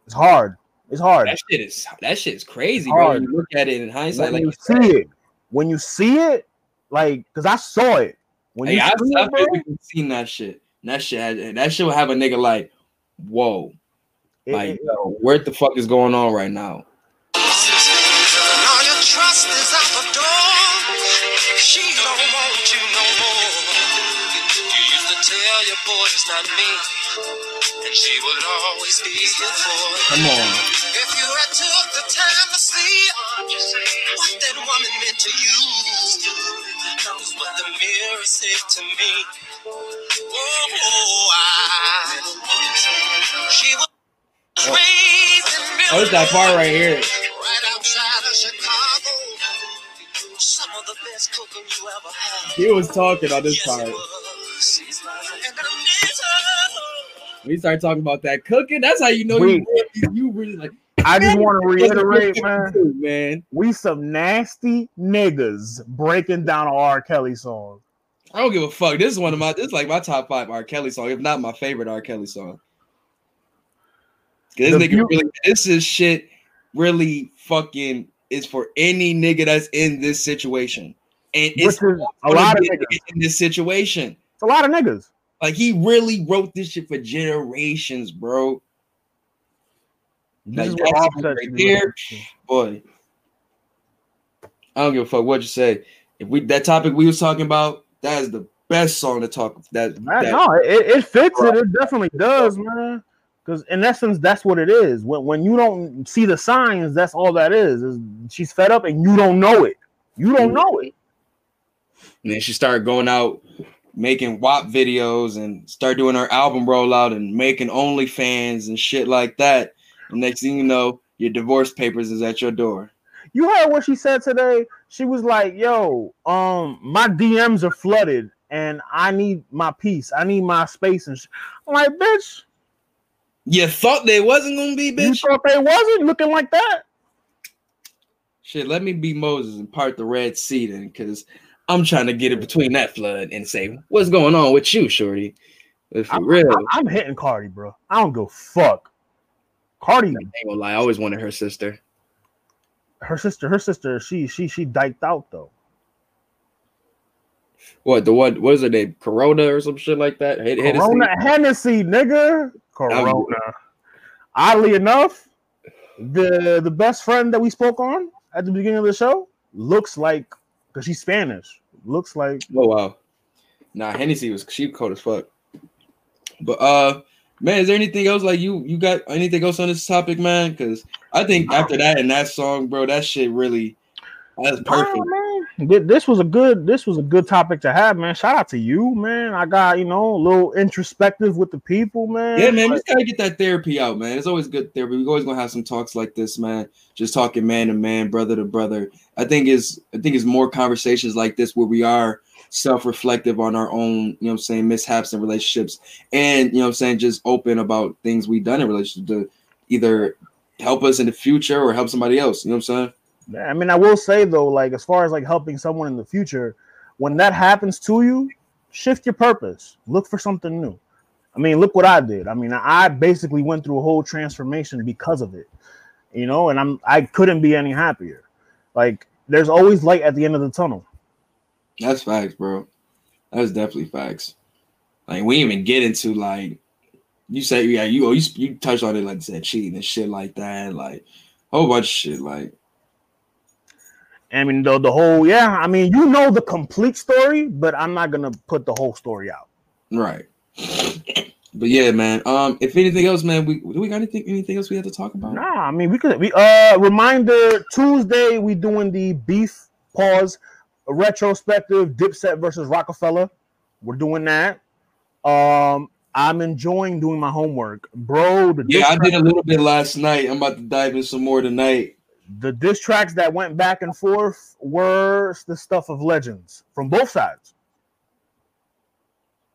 [SPEAKER 1] it's hard. It's hard.
[SPEAKER 2] that shit is that shit is crazy, bro.
[SPEAKER 1] Hard.
[SPEAKER 2] You look at it in hindsight,
[SPEAKER 1] when
[SPEAKER 2] like
[SPEAKER 1] you see it, when you see it, like, cause I saw it. When
[SPEAKER 2] Hey,
[SPEAKER 1] you
[SPEAKER 2] I,
[SPEAKER 1] see
[SPEAKER 2] I
[SPEAKER 1] it, bro,
[SPEAKER 2] seen that shit. That shit had that shit would have a nigga like, whoa,
[SPEAKER 1] it-
[SPEAKER 2] like
[SPEAKER 1] it-
[SPEAKER 2] yo, what the fuck is going on right? Now
[SPEAKER 7] not me, and she would always be here for you.
[SPEAKER 2] Come on,
[SPEAKER 7] If you had took the time to see what that woman meant to you, knows what the mirror said to me. Oh, I. She was raised in
[SPEAKER 2] oh, it's oh, that part right here.
[SPEAKER 7] right outside of Chicago. Some of the best cooking you ever had.
[SPEAKER 2] He was talking on this
[SPEAKER 7] Yes,
[SPEAKER 2] part.
[SPEAKER 7] It was. And I miss her.
[SPEAKER 2] When you start talking about that cooking, that's how you know
[SPEAKER 1] We-
[SPEAKER 2] you you really like.
[SPEAKER 1] I just want to (laughs) reiterate,
[SPEAKER 2] man.
[SPEAKER 1] man,
[SPEAKER 2] man.
[SPEAKER 1] we some nasty niggas breaking down an R. Kelly song.
[SPEAKER 2] I don't give a fuck. This is one of my. This is like my top five R. Kelly song, if not my favorite R. Kelly song. This
[SPEAKER 1] The
[SPEAKER 2] nigga
[SPEAKER 1] view-
[SPEAKER 2] really. This is shit. Really fucking is for any nigga that's in this situation, and
[SPEAKER 1] Which
[SPEAKER 2] it's
[SPEAKER 1] a lot of niggas.
[SPEAKER 2] in this situation.
[SPEAKER 1] It's a lot of niggas.
[SPEAKER 2] Like he really wrote this shit for generations, bro.
[SPEAKER 1] This
[SPEAKER 2] Like
[SPEAKER 1] is what
[SPEAKER 2] right there, boy. I don't give a fuck what you say. If we that topic we was talking about, that is the best song to talk. That. That
[SPEAKER 1] no, it, it fits it. It definitely does, man. Because in essence, that's what it is. When when you don't see the signs, that's all that is. is she's fed up and you don't know it. You don't know it.
[SPEAKER 2] and then she started going out making WAP videos and start doing her album rollout and making OnlyFans and shit like that. And next thing you know, your divorce papers is at your door.
[SPEAKER 1] You heard what she said today? She was like, "Yo, um, my DMs are flooded, and I need my peace. I need my space." And sh-. I'm like, "Bitch,
[SPEAKER 2] You thought they wasn't gonna be, bitch.
[SPEAKER 1] you thought they wasn't looking like that?"
[SPEAKER 2] Shit, let me be Moses and part the Red Sea then, because I'm trying to get it between that flood and say, what's going on with you, Shorty? If for
[SPEAKER 1] I'm,
[SPEAKER 2] real,
[SPEAKER 1] I'm, I'm hitting Cardi, bro. I don't go fuck. Cardi,
[SPEAKER 2] I ain't gonna lie, I always wanted her sister.
[SPEAKER 1] her sister, her sister, she she she diked out though.
[SPEAKER 2] What the what? What is her name? Corona or some shit like that? Hit
[SPEAKER 1] Corona Hennessy, nigga. Corona. Oddly enough, the the best friend that we spoke on at the beginning of the show looks like because she's Spanish. Looks like
[SPEAKER 2] Oh wow. Nah, Hennessy was she cold as fuck. But uh, man, is there anything else like you you got anything else on this topic, man? Because I think after that and that song, bro, that shit really that's perfect.
[SPEAKER 1] This was a good this was a good topic to have, man. Shout out to you, man. I got you know a little introspective with the people, man.
[SPEAKER 2] Yeah, man, just gotta get that therapy out, man. It's always good therapy. We're always gonna have some talks like this, man. Just talking man to man, brother to brother. I think is I think it's more conversations like this where we are self-reflective on our own, you know what I'm saying, mishaps and relationships, and you know what I'm saying, just open about things we've done in relationships to either help us in the future or help somebody else. You know what I'm saying?
[SPEAKER 1] I mean, I will say though, like as far as like helping someone in the future, when that happens to you, shift your purpose. Look for something new. I mean, look what I did. I mean, I basically went through a whole transformation because of it. You know, and I'm I couldn't be any happier. Like there's always light at the end of the tunnel.
[SPEAKER 2] That's facts, bro. That's definitely facts. Like we even get into like you say, yeah, you oh, you you touched on it like said cheating and shit like that, like a whole bunch of shit. Like
[SPEAKER 1] I mean, the the whole yeah. I mean, you know the complete story, but I'm not gonna put the whole story out.
[SPEAKER 2] right. But yeah, man. Um, if anything else, man, we do we got anything anything else we have to talk about?
[SPEAKER 1] Nah, I mean we could we uh reminder Tuesday we doing the beef pause retrospective Dipset versus Rockefeller. We're doing that. Um I'm enjoying doing my homework. Bro, the
[SPEAKER 2] Yeah, I did a little bit last night. I'm about to dive in some more tonight.
[SPEAKER 1] The diss tracks that went back and forth were the stuff of legends from both sides.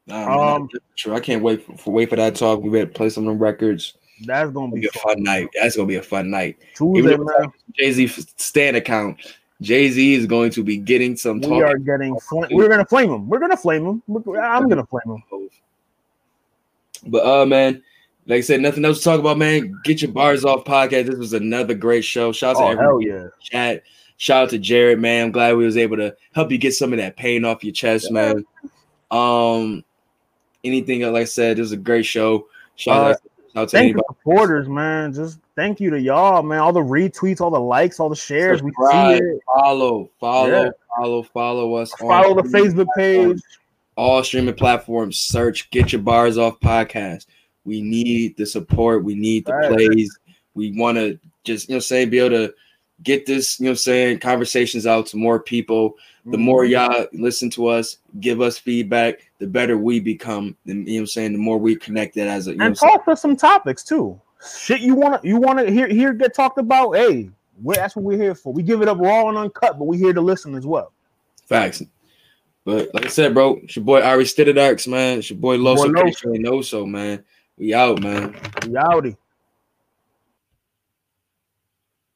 [SPEAKER 2] Nah,
[SPEAKER 1] Um,
[SPEAKER 2] true. I can't wait for, for wait for that talk. We better play some of them records.
[SPEAKER 1] That's gonna be
[SPEAKER 2] be a
[SPEAKER 1] fun.
[SPEAKER 2] night. That's gonna be a fun night.
[SPEAKER 1] Tuesday,
[SPEAKER 2] Even if
[SPEAKER 1] man.
[SPEAKER 2] Jay Z stand account. Jay Z is going to be getting some
[SPEAKER 1] We are getting fl- we're gonna flame him. We're gonna flame him. I'm gonna flame him.
[SPEAKER 2] But uh man, like I said, nothing else to talk about, man. Get your bars off podcast. This was another great show. Shout out
[SPEAKER 1] Oh
[SPEAKER 2] to everyone
[SPEAKER 1] hell yeah.
[SPEAKER 2] chat. Shout out to Jared, man. I'm glad we was able to help you get some of that pain off your chest, man. Um, anything else, like I said, this was a great show. Shout
[SPEAKER 1] Uh,
[SPEAKER 2] out, shout out to anybody.
[SPEAKER 1] supporters, man. Just thank you to y'all, man. All the retweets, all the likes, all the shares. We see it.
[SPEAKER 2] follow, follow,
[SPEAKER 1] Yeah.
[SPEAKER 2] follow, follow us. on
[SPEAKER 1] Follow the Facebook
[SPEAKER 2] platforms.
[SPEAKER 1] page.
[SPEAKER 2] all streaming platforms. Search "Get Your Bars Off" podcast. We need the support. We need the
[SPEAKER 1] Right.
[SPEAKER 2] plays. We want to just you know say be able to get this you know saying conversations out to more people. The more
[SPEAKER 1] Mm-hmm.
[SPEAKER 2] y'all listen to us, give us feedback, the better we become. And you know what I'm saying the more we connected as a you know
[SPEAKER 1] and talk for some topics too. Shit, you want to you want to hear hear get talked about? Hey, that's what we're here for. We give it up raw and uncut, but we here to listen as well.
[SPEAKER 2] facts. But like I said, bro, it's your boy Ari Stiddarks, man. It's your boy Loso.
[SPEAKER 1] Boy.
[SPEAKER 2] Loso. know so, man. We out, man.
[SPEAKER 1] Reality.